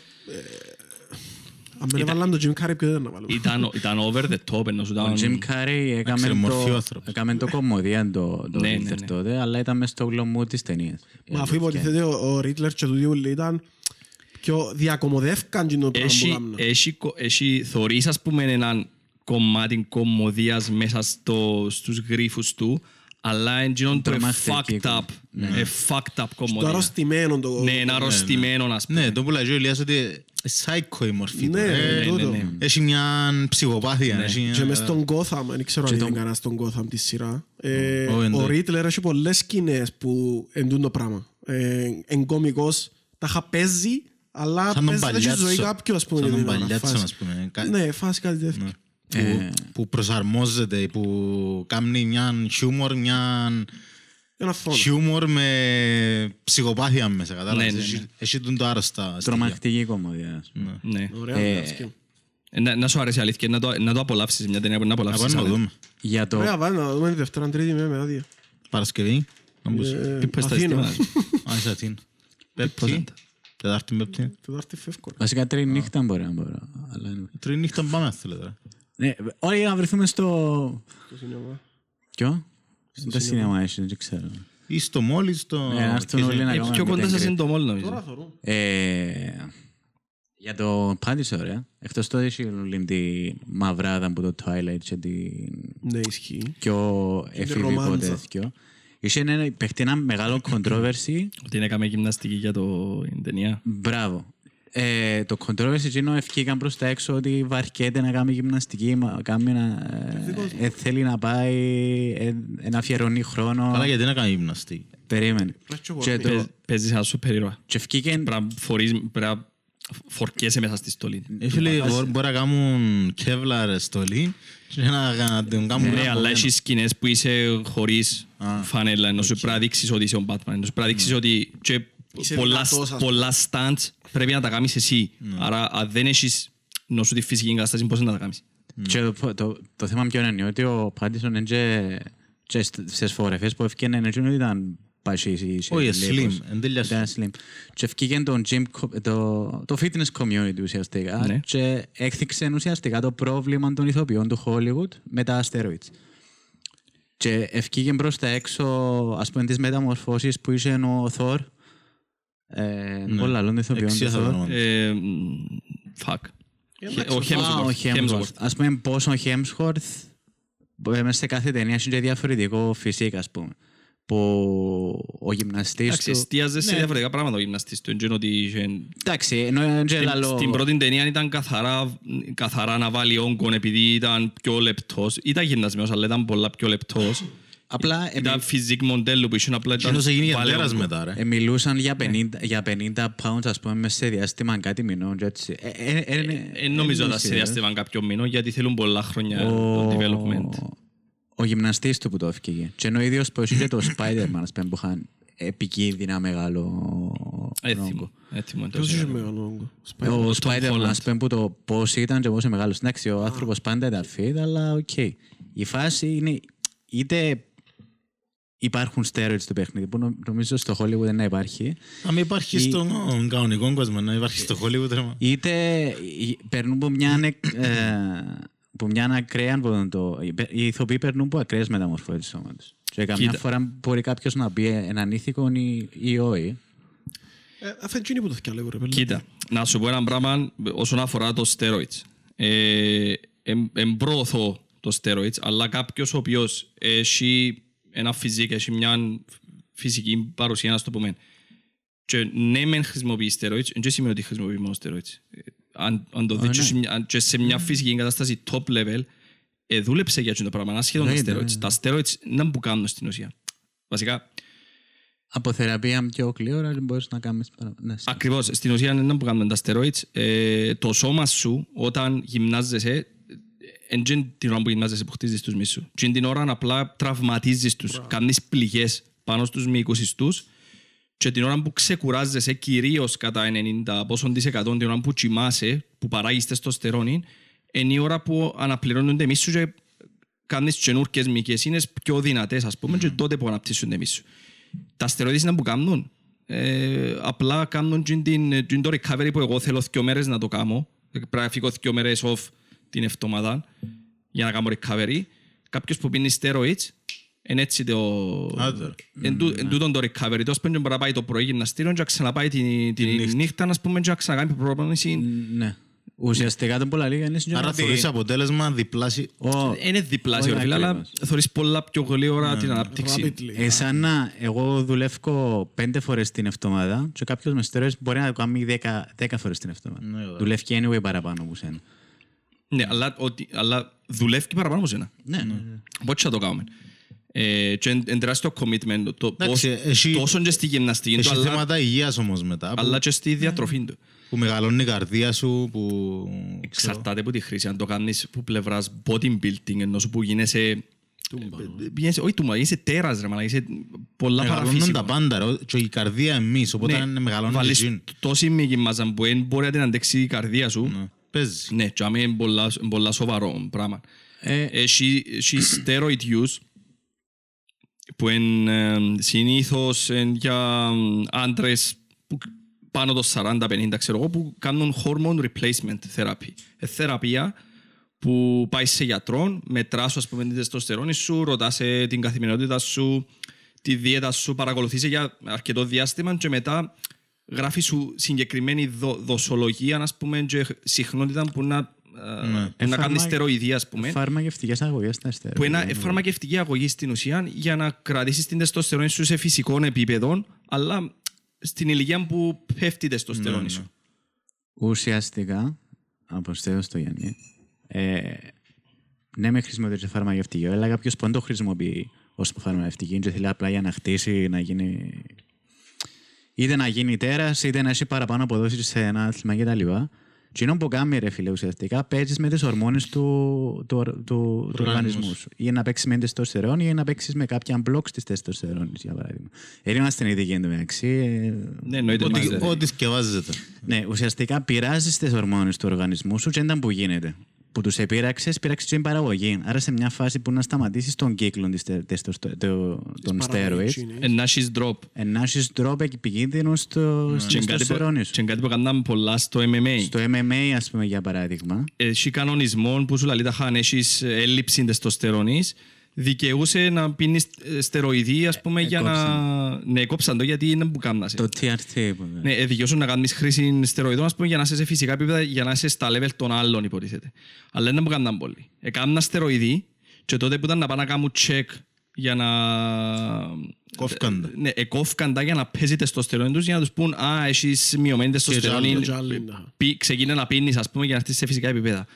Ε, Αν δεν έβαλαν τον Jim Carrey ποιο δεν να βάλουμε; Ήταν, ήταν over the top, ενώ σου Ο ήταν... Jim Carrey έκαμε ξέρει, μορφή ο το, άνθρωπος. έκαμε το κομμωδία το, το Ναι, ναι, Riddler ναι. τότε, αλλά ήταν μες στο γλωμό της ταινίας. Μα αφού υποτίθεται ο- ο Ρίτλερ και του Διούλη ήταν πιο διακομωδεύκαν το πράγμα που Έχει, κάνουν. έχει, κο- έχει θωρείς ας πούμε έναν κομμάτι κομμωδίας μέσα στο, στους γρίφους του αλλά εντύνον το Τρομακτική fucked up, κομμ- ε, fucked up Το κομμωδία. αρρωστημένο το... Ναι, ένα αρρωστημένο ας πούμε. Ναι, το που λέει ο Ηλίας ότι είναι psycho η μορφή του. Ναι, Ε, τούτο. ναι, ναι. Έχει μια ψυχοπάθεια. έχει μια- Και μες στον Gotham, δεν ξέρω αν Και είναι το- κανένας στον Gotham τη σειρά. Ε, Όχι, Ο εντάξει. Ρίτλερ έχει πολλές σκηνές που εντούν το πράγμα. Ε, Εν κωμικός, τα είχα παίζει, αλλά Σαν τον παίζει δεν έχει ζωή Παλιάτσο. κάποιου, ας πούμε. Σαν για τον την ώρα, Παλιάτσο, φάση. ας πούμε. Κα- Ναι, φάση κάτι τέτοιο. Ε, που προσαρμόζεται, που κάνει μια χιούμορ, μια Ένα φόνο. χιούμορ με ψυχοπάθεια μέσα, Ναι, κατάλαβες; ναι, Έχει- ναι. Έχει τον το άρρωστα στοιχεία. Τρομακτική κομμωδία. ας πούμε. Ναι. Ωραία, Ε, εντάξει. Ε, Να, να σου αρέσει η αλήθεια, να το, να το απολαύσεις μια ταινία που να Να απολαύσεις. πάμε να άνετα. δούμε. Για το, Ωραία, πάμε να δούμε τη Δευτέρα, Τρίτη με με άδεια. Παρασκευή. Να μπούς. Ε, Τι πες τα Αθήνα. αισθήματα. Α, είσαι Αθήνα. Πέπτη. Τετάρτη πέπτη. Τετάρτη φεύγω. Βασικά τρίτη νύχτα μπορεί να μπορώ. Αλλά είναι- Τρίτη νύχτα πάμε αν θέλετε. Ναι, όλοι να βρεθούμε στο... Το σινεμά. Ποιο; Στο σινεμά εσύ, δεν ξέρω. Ή στο μόλι, ή στο... Ναι, να έρθουν όλοι να Ε, κάνουμε Πιο κοντά meet and σας greet. είναι το μόλ νομίζω. Τώρα θωρούν. Ε, Για το πάντης ωραία. Εκτός το έχει όλη τη μαυράδα από το Twilight και την Ναι, ισχύει. πιο εφηβικό ρομάντσα. τέτοιο. Είχε ένα, παίχτη ένα μεγάλο controversy. Ότι είναι έκαμε γυμναστική για το την ταινία. Μπράβο. Ε, το controversy εκείνο ευκήκαν προς τα έξω ότι βαρκέται να κάνει γυμναστική, μα- κάνει να, ε, ε, θέλει να πάει, ε, ε, να αφιερώνει χρόνο. Καλά γιατί να κάνει γυμναστή. Περίμενε. Και, το, Παίζ- Παίζεις ένα σούπερ ήρωα. και ευκήκε Πρέπει να φορείς, πρέπει να φορκέσαι μέσα στη στολή. Ε, φίλε, μπο- μπορεί να κάνουν κεύλαρ στολή και να να την κάνουν Ναι, ένα αλλά από έχεις σκηνές που είσαι χωρίς φανέλα, ενώ σου πρέπει να δείξεις ότι είσαι ο Batman, ενώ σου πρέπει να δείξεις ότι και Είσαι πολλά, δυνατός, ας πούμε. πολλά stunts πρέπει να τα κάνεις εσύ. Άρα αν δεν έχεις νο σου τη φυσική εγκατάσταση, πώς να τα κάνεις; Και το, το, το θέμα ποιο είναι ότι ο Πάντισον είναι και, και σ- στις φωτογραφίες που ευκαιρνε είναι ότι ήταν πασίς ή σε Όχι, λίπος. slim, εν τέλεια Ήταν slim. Και ευκήκε το, gym, co- το, το fitness community ουσιαστικά Ναι. και έκθιξε ουσιαστικά το πρόβλημα των ηθοποιών του Hollywood με τα steroids. Και ευκήκε προς τα έξω, ας πούμε, τις μεταμορφώσεις που είχε ο Thor. Ε, Ναι. Πολλά άλλων ηθοποιών του Εξίασα το Thor. όνομα. Ε, μ, Fuck. Ο Α, ο Hemsworth. Hemsworth. Hemsworth. Ας πούμε πώς ο Hemsworth ε, μέσα σε κάθε ταινία έχει και διαφορετικό φυσικό, ας πούμε. Που ο γυμναστής Εντάξει, του... εστίαζε σε Ναι. διαφορετικά πράγματα ο γυμναστής του. εντός ότι είχε- Εντάξει, ενώ είναι και Στην- λαλό- Στην πρώτη ταινία ήταν καθαρά, καθαρά να βάλει όγκον επειδή ήταν πιο λεπτός. Ήταν γυμνασμένος, αλλά ήταν πολλά πιο λεπτός. Απλά ε, Ήταν φυσικ μοντέλο που είχε απλά ήταν... Εκείνος έγινε βάλε γεντέρας όγκο. μετά, ρε. ε, μιλούσαν για 50, για 50 pounds, ας πούμε, μέσα σε διάστημα κάτι μηνών και έτσι. Ε, ε, ε, ε, Ε, νομίζω ότι ε, σε διάστημα κάποιο μήνο, γιατί θέλουν πολλά χρόνια ο- το development. Ο γυμναστής του που το έφυγε. Και ενώ ο ίδιος που είχε το Spider-Man, ας πούμε, που είχαν επικίνδυνα μεγάλο Έθιμο. όγκο. Έθιμο. Ποιος είχε μεγάλο όγκο; Ο Tom Spider-Man, Holland. ας πούμε, που το πώς ήταν και πόσο μεγάλος. Εντάξει, ο άνθρωπος πάντα ήταν fit, αλλά οκ. Η φάση είναι είτε υπάρχουν steroids στο παιχνίδι, που νο- νομίζω στο Hollywood δεν να υπάρχει, Να μην υπάρχει Ή- στον κανονικό κόσμο, να υπάρχει στο Hollywood, ρε. μα. είτε ή- περνούν από μια, ανεκ- ε, από μια ακραία, από το, οι ηθοποιοί περνούν από ακραίες μεταμορφώσεις τους σώματος. Και καμιά Κοίτα. φορά μπορεί κάποιος να πει εν ήθικο ή, ή όχι. Ε, Αφού έτσι είναι που το θυκιάλεγω ρε πέλε. Κοίτα, να σου πω ένα πράγμα όσον αφορά το steroids. Ε, εμ- εμπροωθώ το steroids, αλλά κάποιος ο οποίος έχει ένα φυσικό, έχει μια φυσική παρουσία, να το πούμε, και ναι μεν χρησιμοποιεί steroids, δεν σημαίνει ότι χρησιμοποιεί μόνο steroids. Ε, Αν, αν το δεις και σε μια- αν- και σε μια φυσική κατάσταση top level, ε, δούλεψε για αυτό το πράγμα, ασχέτως τα Εννοείται, steroids. Τα steroids δεν που κάνουν στην ουσία. Βασικά, Από θεραπεία πιο κλείωρα μπορείς να κάνεις παρα- ναι, σε- Ακριβώς. Στην ουσία είναι ένα που κάνουμε τα steroids. Ε, το σώμα σου όταν γυμνάζεσαι δεν είναι την ώρα που γυμνάζεσαι που χτίζεις τους μυς σου. Και είναι την ώρα απλά τραυματίζεις τους. Κάνεις πληγές πάνω στους μυϊκούς ιστούς και την ώρα που ξεκουράζεσαι κυρίως κατά 90 πόσον της εκατό την ώρα που κοιμάσαι, που παράγεις τεστοστερόνη, είναι η ώρα που αναπληρώνονται μυς σου και κάνεις καινούργιες μυϊκές είναι πιο δυνατές ας πούμε και τότε που αναπτύσσονται μυς σου. Τα στεροίδες είναι που κάνουν. Ε, απλά κάνουν τζιν την, τζιν το recovery που εγώ θέλω δύο μέρες να το κάνω. Πρέπει να φύγω δύο μέρες off την εβδομάδα για να κάνω recovery. Κάποιος που πίνει steroids είναι έτσι το... Άντε, ρε. Εν τού- εν τούτον το recovery. Τόσο πέντε μπορεί να πάει το πρωί γυμναστήριο και να ξαναπάει την, την νύχτα, να πούμε, και να ξανακάνει προπόνηση. Ναι. Ουσιαστικά το πολλά λίγα είναι στην Άρα θεωρείς αποτέλεσμα διπλάσιο. Ο- Είναι διπλάσιο, Όχι ρε φίλε, αλλά ακριβώς. θωρείς πολλά πιο γλύωρα την ανάπτυξη. Rapidly. Ε, σαν να εγώ δουλεύω πέντε φορές την εβδομάδα και κάποιος με στερεές μπορεί να το κάνει δέκα, δέκα φορές την εβδομάδα. Ναι, ωραία. Δουλεύει anyway παραπάνω από σένα. Ναι, αλλά, ότι, αλλά δουλεύει και παραπάνω από σένα. Ναι, ναι. Πότε θα το κάνουμε. Ε, και είναι τεράστιο commitment. Το, Εντάξει, πώς- έχει- τόσο και στη γυμναστική του, Έχει αλλά, θέματα υγείας όμως μετά, που- αλλά και στη διατροφή του. που μεγαλώνει η καρδία σου, που... ξέρω. Εξαρτάται από τη χρήση. Αν το κάνεις που πλευράς bodybuilding, ενώ σου που γίνεσαι... Γίνεσαι, όχι τούμπα, γίνεσαι τέρας ρε μαλάκα, είσαι πολλά Μεγαλώνουν τα παραφύσιμα. πάντα, ρε. Και η καρδία εμείς, οπότε αν μεγαλώνει βάλεις η ζήν. τόση μυϊκή μάζα που δεν μπορεί να την αντέξει η καρδία σου. Ναι, Παίζει. Ναι, και είναι πολλά, πολλά σοβαρό πράγμα. Ε, Έχει έχει steroid use που είναι συνήθως εν για άντρες που πάνω το 40-50 ξέρω εγώ που κάνουν hormone replacement therapy. Ε, θεραπεία που πάει σε γιατρό, μετράς σου ας πούμε την τεστοστερόνη σου, ρωτάς ε, την καθημερινότητα σου, τη δίαιτα σου, παρακολουθείς για αρκετό διάστημα και μετά γράφει σου συγκεκριμένη δο, δοσολογία ας πούμε και συχνότητα που να, ε, Ναι. ε, να κάνει Φάρμα- στεροειδή ας πούμε Φαρμακευτικές αγωγές στα αστέρια. που είναι φαρμακευτική αγωγή στην ουσία για να κρατήσεις την τεστοστερόνη σου σε φυσικό επίπεδο αλλά στην ηλικία που πέφτει η τεστοστερόνη σου. Ουσιαστικά, αποστέω στο Γιάννη, ε, ναι, με χρησιμοποιείται φαρμακευτική, αλλά κάποιος που δεν το χρησιμοποιεί ως φαρμακευτική, και θέλει απλά για να χτίσει, να γίνει. Είτε να γίνει τέρας, είτε να έχει παραπάνω αποδόσεις σε ένα άθλημα κτλ. Τι είναι που κάνει, ρε φίλε, ουσιαστικά παίζεις με τις ορμόνες του, του, του, του, του οργανισμού σου. Ή να παίξεις με τεστοστερόνη ή να παίξεις με κάποια μπλοκ της τεστοστερόνης, για παράδειγμα. Δεν είμαστε ειδικοί εντωμεταξύ. ε, Ναι, εννοείται Ό,τι- μαζί. Ό,τι σκευάζεται. ναι, ουσιαστικά πειράζεις τις ορμόνες του οργανισμού σου και ήταν που γίνεται. Που τους επήραξε, πήραξες την παραγωγή. Άρα σε μια φάση που να σταματήσεις τον κύκλο της τε- τεστοστο- το- των steroids, Ε, Να έχεις drop. να έχει τρόπο επικίνδυνο στο Και είναι κάτι που- τεστοστερόνη σου. και είναι κάτι που κάναμε πολλά στο MMA. Στο MMA, ας πούμε, για παράδειγμα, Έχει κανονισμό που σου λέει αν έχεις έλλειψη τεστοστερόνης δικαιούσε να πίνεις ε, στεροειδή ας πούμε για να... Ναι, κόψαν το γιατί είναι που κάμνασε. το TRT. που λέμε. Ναι, ε, δικαιούσαν να κάνεις χρήση στεροειδών ας πούμε, για να είσαι σε φυσικά επίπεδα, για να είσαι στα level των άλλων υποτίθεται. Αλλά δεν που κάναν πολύ. Έκαναν στεροειδή και τότε που ήταν να πάνε να κάνουν check για να... Κόφκαν τα. Ναι, εκόφκαν τα για να παίζει τεστοστερόνη τους για να τους πούν «Α, έχεις μειωμένη τεστοστερόνη, Και άλλοι, ναι. πι- ξεκίνησε να πίνεις ας πούμε για να έρθεις σε φυσικά επίπεδα».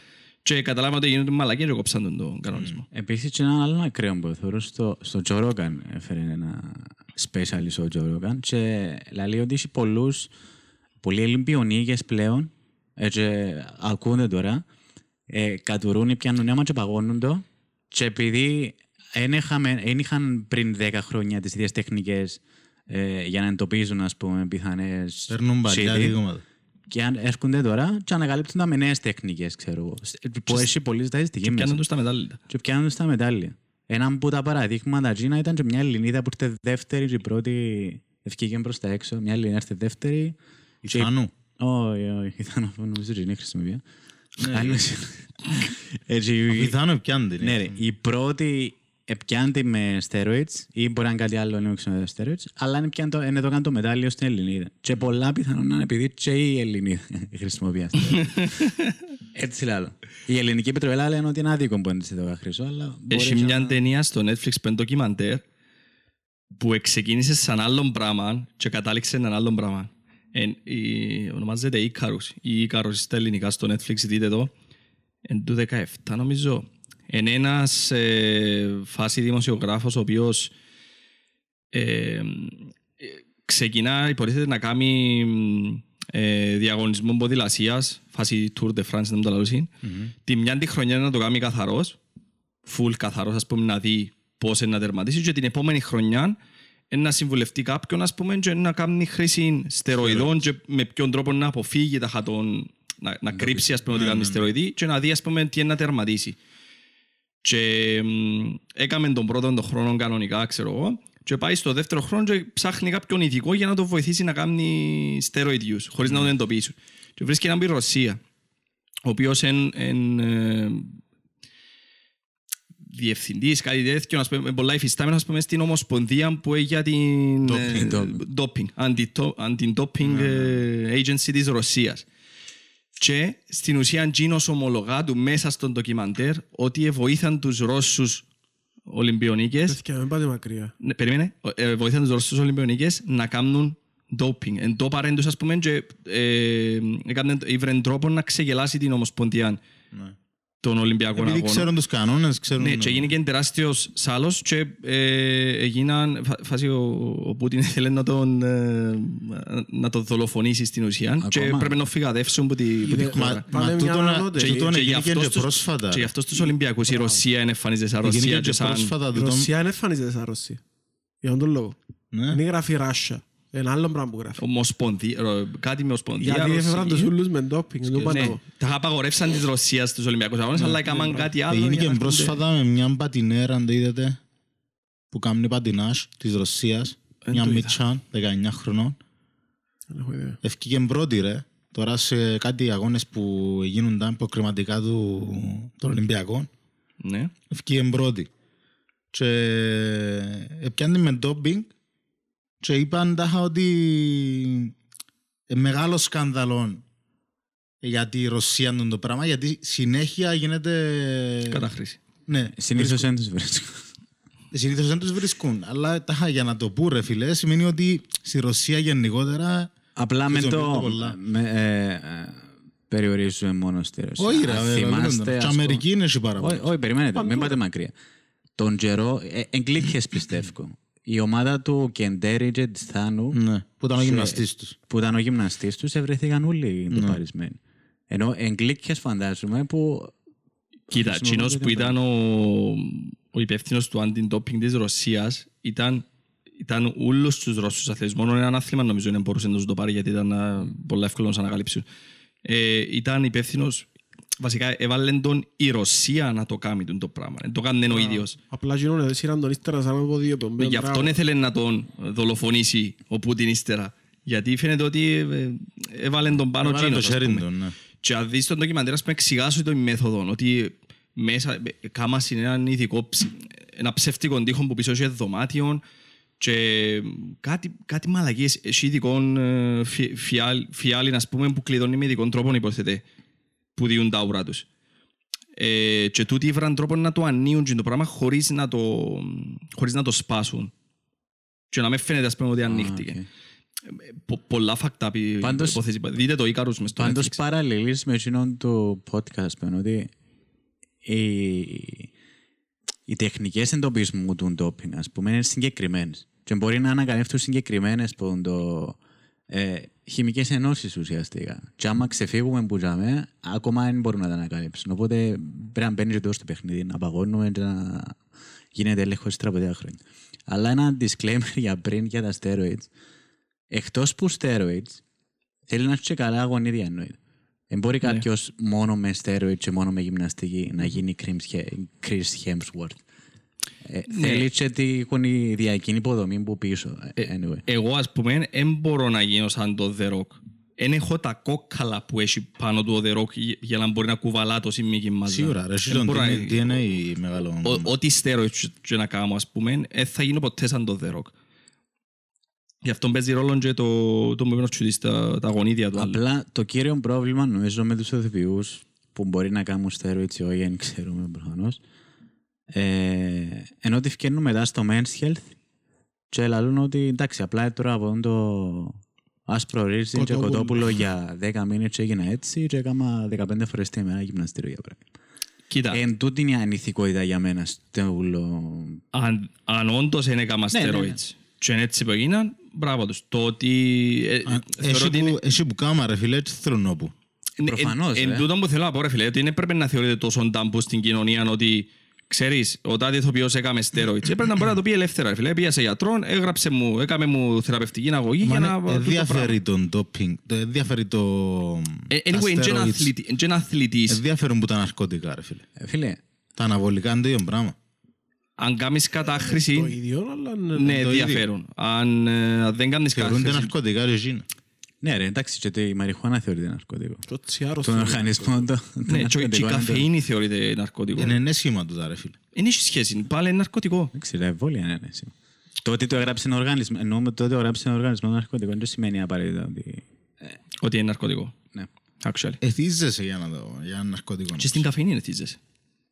Και καταλάβαν ότι γίνονται μαλακία και κόψαν τον, τον κανονισμό. Επίσης, και ένα άλλο ακραίο που θεωρώ στο, στο Joe Rogan έφερε ένα special ο Joe Rogan και λέει ότι έχει πολλούς, πολλοί Ολυμπιονίκες πλέον έτσι, ακούνε τώρα ε, κατουρούν ή πιάνουν αίμα και παγώνουν το και επειδή δεν είχαμε- δεν είχαν πριν 10 χρόνια τις ίδιες τεχνικές ε, για να εντοπίζουν ας πούμε πιθανές Παίρνουν παλιά shitty. δείγματα. Και αν έρχονται τώρα και ανακαλύπτουν τα με νέες τεχνικές ξέρω εγώ που έχει πολύ στατιστική μέσα Πιάνουν τους τα μετάλλητα. και πιάνουν τους τα μετάλλια. Ένα από τα παραδείγματα Τζίνα ήταν και μια Ελληνίδα που ήρθε δεύτερη και η πρώτη ευκήγε προς τα έξω. Μια Ελληνίδα ήρθε δεύτερη. και η- Ιθανού. Όχι, όχι, ήταν νομίζω ότι είναι χρησιμοποιία. Άλλος- Έτσι, η- Ιθανού πιάνει την. Ναι, ρε, η πρώτη επιάντη με steroids ή μπορεί να είναι κάτι άλλο, δεν ξέρω με steroids, αλλά είναι, πιάνει το, είναι το κάνει το μετάλλιο στην Ελληνίδα. Και πολλά πιθανόν να είναι επειδή και η Ελληνίδα χρησιμοποιεί steroids. Έτσι λέω. Η ελληνική πετροβέλα λένε ότι είναι άδικο που είναι το χρυσό, αλλά μπορεί Έχει και μια να- ταινία στο Netflix που είναι ντοκιμαντέρ που ξεκίνησε σαν άλλον πράγμα και κατάληξε έναν άλλον πράγμα. Εν, η, ονομάζεται Ίκαρος. Η Ίκαρος στα ελληνικά στο Netflix, δείτε εδώ. Εν του 17 νομίζω. Είναι ένας ε, φάση δημοσιογράφος ο οποίος ε, ε, ξεκινά, υποτίθεται να κάνει ε, διαγωνισμό ποδηλασίας, φάση Tour de France, δεν μου το λαλούσει. Τη μια τη χρονιά να το κάνει καθαρός, full καθαρός, ας πούμε, να δει πώς είναι να τερματίσει και την επόμενη χρονιά είναι να συμβουλευτεί κάποιον, ας πούμε, και να κάνει χρήση στεροειδών και με ποιον τρόπο να αποφύγει τα χατών, να, να κρύψει, ας πούμε, ότι κάνει στεροειδή και να δει, ας πούμε, τι είναι να τερματίσει. Και μ, έκαμε τον πρώτο τον χρόνο κανονικά, ξέρω εγώ, και πάει στο δεύτερο χρόνο και ψάχνει κάποιον ειδικό για να το βοηθήσει να κάνει steroid use, χωρίς να τον εντοπίσουν. Και βρίσκει έναν από τη Ρωσία, ο οποίος είναι διευθυντής, κάτι τέτοιο, ας πούμε, πολλά υφιστάμενος, ας πούμε, στην Ομοσπονδία που έχει για την ε, Doping, doping, αντι- anti-doping ε, agency της Ρωσίας. Και στην ουσία Τζίνος ομολογά του μέσα στον ντοκιμαντέρ ότι βοήθαν τους Ρώσους Ολυμπιονίκες Παιδιά, μην πάτε μακριά. ναι, περίμενε, ε, βοήθαν τους Ρώσους Ολυμπιονίκες να κάνουν doping. Εν το παρέν τους, ας πούμε, και ε, έκαναν, ήβρεν τρόπο να ξεγελάσει την Ομοσπονδία των Ολυμπιακών Επειδή Αγώνων. ξέρουν τους κανόνες, ξέρουν... Ναι, και έγινε και τεράστιος σάλος και ε, έγιναν, φα- φάση ο, ο Πούτιν ήθελε να τον, ε, να τον δολοφονήσει στην ουσία και πρέπει να φυγαδεύσουν που τη, που τη Είδε- χώρα. Μα- Πάλι μια τούτον- ανώτερη. τούτον Και γι' έγινε αυτός και στους- πρόσφατα. Και γι' αυτό στους Ολυμπιακούς η Ρωσία είναι εμφανίζεται σαν Ρωσία Έγινε και και σαν... πρόσφατα Η τούτον- Ρωσία δεν εμφανίζεται σαν Ρωσία. Για τον λόγο. Ναι. Δεν γράφει Ράσια. Ένα άλλο πράγμα που γράφει. Ομοσπονδία, ρο- κάτι με ομοσπονδία. Γιατί Ρωσία. έφευραν τους ούλους με ντόπινγκ. Δεν το πάω να Ναι, πω. τα απαγορεύσαν της Ρωσίας στους Ολυμπιακούς Αγώνες, αλλά έκαναν κάτι άλλο. Έγινε για και να πρόσφατα με μια πατινέρα, αν το είδατε. που κάνει πατινάζ της Ρωσίας, μια το είδα. Μίτσαν, 19 χρονών. Δεν έχω ιδέα. Ευκήκε πρώτη ρε, τώρα σε κάτι αγώνες που γίνονταν προκριματικά του, των Ολυμπιακών. Ναι. Ευκήκε πρώτη. Και έπιανε με ντόμπινγκ και είπαν τάχα ότι ε, μεγάλο σκάνδαλο για τη Ρωσία είναι το πράγμα, γιατί συνέχεια γίνεται... Κατάχρηση. Ναι, Συνήθως δεν τους βρίσκω. Συνήθως δεν τους βρίσκουν. Αλλά τάχα, για να το πω, ρε φιλέ, σημαίνει ότι στη Ρωσία γενικότερα. Απλά με Χρησιμοποιείται το... πολλά. με, ε, ε, περιορίζουμε μόνο στη Ρωσία. Όχι, ρε, Αν ρε, θυμάστε, ρε, ας Και πούμε- Αμερική είναι έτσι πάρα Όχι, πολύ. όχι, περιμένετε, μην πάτε μακριά. Τον καιρό, ε, εγκλήκες πιστεύω. Η ομάδα του Κεντέρι και της Θάνου, Ναι, που ήταν ο σε- γυμναστής τους. που ήταν ο γυμναστής τους, ευρεθήκαν όλοι Ναι. το παρισμένοι. Ενώ εγκλήκες φαντάζομαι που Κοίτα, Χρησιμοποιείται εκείνος που για ήταν ο, ο υπεύθυνος του αντι-doping της Ρωσίας ήταν, ήταν όλους τους Ρώσους αθλητές. Μόνο ένα άθλημα νομίζω δεν μπορούσε να τους το πάρει γιατί ήταν α, πολύ εύκολο να τους ανακαλύψουν. Ε, ήταν υπεύθυνος, βασικά έβαλε τον η Ρωσία να το κάνει τον το πράγμα. Δεν το κάνει ο ίδιος. Απλά γίνονται σειράν τον ύστερα σαν από δύο Ναι, πομπέ. Γι' αυτόν ήθελε να τον δολοφονήσει ο Πούτιν ύστερα. Γιατί φαίνεται ότι ε, έβαλε τον πάνω Έβαλε το εκείνος, ας χέρι πούμε. του, ναι. Και αν δεις τον ντοκιμαντέρ, ας πούμε, εξηγάσου την μέθοδο, ότι μέσα, κάμα είναι έναν ειδικό, ψ- ένα ψεύτικο τείχο που πίσω έχει δωμάτιο και κάτι, κάτι μαλακίες, έχει ειδικό ε, φι- φιάλ- φιάλιν, ας πούμε, που κλειδώνει με ειδικόν τρόπο, υποθέτε, που διούν τα ούρα τους. Ε, και τούτοι ήβραν τρόπο να το ανοίγουν και το πράγμα χωρίς να το, χωρίς να το σπάσουν. Και να με φαίνεται, ας πούμε, ότι ανοίχτηκε. οκ. Πο- πολλά fucked up Πάντως- υπόθεση. Δείτε το Icarus μες στο Πάντως Netflix. παραλληλείς με εκείνον το podcast που είναι ότι οι, οι τεχνικές εντοπισμού του ντόπινγκ ας πούμε είναι συγκεκριμένες και μπορεί να ανακαλύψουν συγκεκριμένες που το ε, χημικές ενώσεις ουσιαστικά και άμα ξεφύγουμε που τζάμε ακόμα δεν μπορούν να τα ανακαλύψουν οπότε πρέπει να μπαίνεις και το στο παιχνίδι να παγώνουμε και να γίνεται έλεγχος ύστερα από δύο χρόνια αλλά ένα disclaimer για πριν για τα steroids εκτός που steroids θέλει να έχεις και καλά αγωνίδια εννοείται. Δεν μπορεί Ναι. κάποιος μόνο με steroid και μόνο με γυμναστική να γίνει Chris He- Chris Hemsworth. Ε, Ναι. Θέλει και τη γονιδιακή υποδομή που πίσω. Ε, Anyway. Εγώ, ας πούμε, δεν μπορώ να γίνω σαν το The Rock. Δεν έχω τα κόκκαλα που έχει πάνω του ο The Rock για- για να μπορεί να κουβαλά το σημείο μαζί. Σίγουρα, ρε, εσύ Δεν τον μπορώ να- DNA μεγάλο. Ο- Ό,τι στέρω και να κάνω, ας πούμε, δεν θα γίνω ποτέ σαν το The Rock. Γι' αυτό παίζει ρόλο και το, το movement of Justice, τα, τα γονίδια του άλλου. Απλά το κύριο πρόβλημα νομίζω με τους οδηγούς που μπορεί να κάνουν steroids ή όχι, δεν ξέρουμε προφανώς. Ε, ενώ ότι φτιάχνουν μετά στο men's health και λαλούν ότι εντάξει απλά τώρα από το άσπρο ρύζι και Κοτόπουλο. κοτόπουλο για 10 μήνες και έγινα έτσι και έκανα 15 φορές τη μέρα γυμναστήριο για πράγμα. Κοίτα, Εν τούτη είναι η ανηθικότητα για μένα στο ούλο. αν, αν όντως είναι κάμα Ναι, ναι, ναι. steroids και είναι έτσι που έγιναν, μπράβο τους. Το ότι... ε, θεωρώ Εσύ ότι είναι- που, εσύ που κάμα ρε φίλε, έτσι θέλουν όπου. Προφανώς, Εν, ρε. εν τούτο που θέλω να πω, ρε φίλε, ότι δεν πρέπει να θεωρείται τόσο τάμπου στην κοινωνία ότι ξέρεις, ο τάδε ηθοποιός έκαμε steroids. Έπρεπε να μπορεί να το πει ελεύθερα, ρε φίλε. Πήγα σε γιατρόν, έγραψε μου, έκαμε μου θεραπευτική αγωγή για να... Μα τούτο ενδιαφέρει τον doping, το ενδιαφέρει το... Ε, τα Anyway, είναι και ένα steroids. αθλητή- είναι και ένα αθλητής. Ενδιαφέρουν που τα ναρκωτικά ρε φίλε. Ε, Φίλε, Τα αναβολικά είναι το ίδιο πράγμα. Αν κάνεις Το κατάχρηση, ίδιο, αλλά ναι. ναι, το ίδιο. διαφέρουν. Αν ε, δεν κάνεις Θεωρούνται κατάχρηση... ναρκωτικά ρε εκείνα. Ναι ρε εντάξει και το- η μαριχουάνα θεωρείται ναρκωτικό. Το τσιάρος. Τον οργανισμό το Ναι, και και η καφεΐνη θεωρείται ναρκωτικό. Είναι ενέσχυμα του τα ρε φίλε. Δεν έχει σχέση, πάλι είναι ναρκωτικό. Δεν ξέρω, εμβόλια είναι ναι, σήμερα. Το ότι το έγραψε ένα οργανισμό, εννοούμε το ότι το έγραψε ένα οργανισμό ναρκωτικό, δεν σημαίνει απαραίτητα ότι... Ότι είναι ναρκωτικό. Ναι. Actually. Εθίζεσαι για να το, για ένα ναρκωτικό. Και στην καφεΐνη είναι θύζεσαι.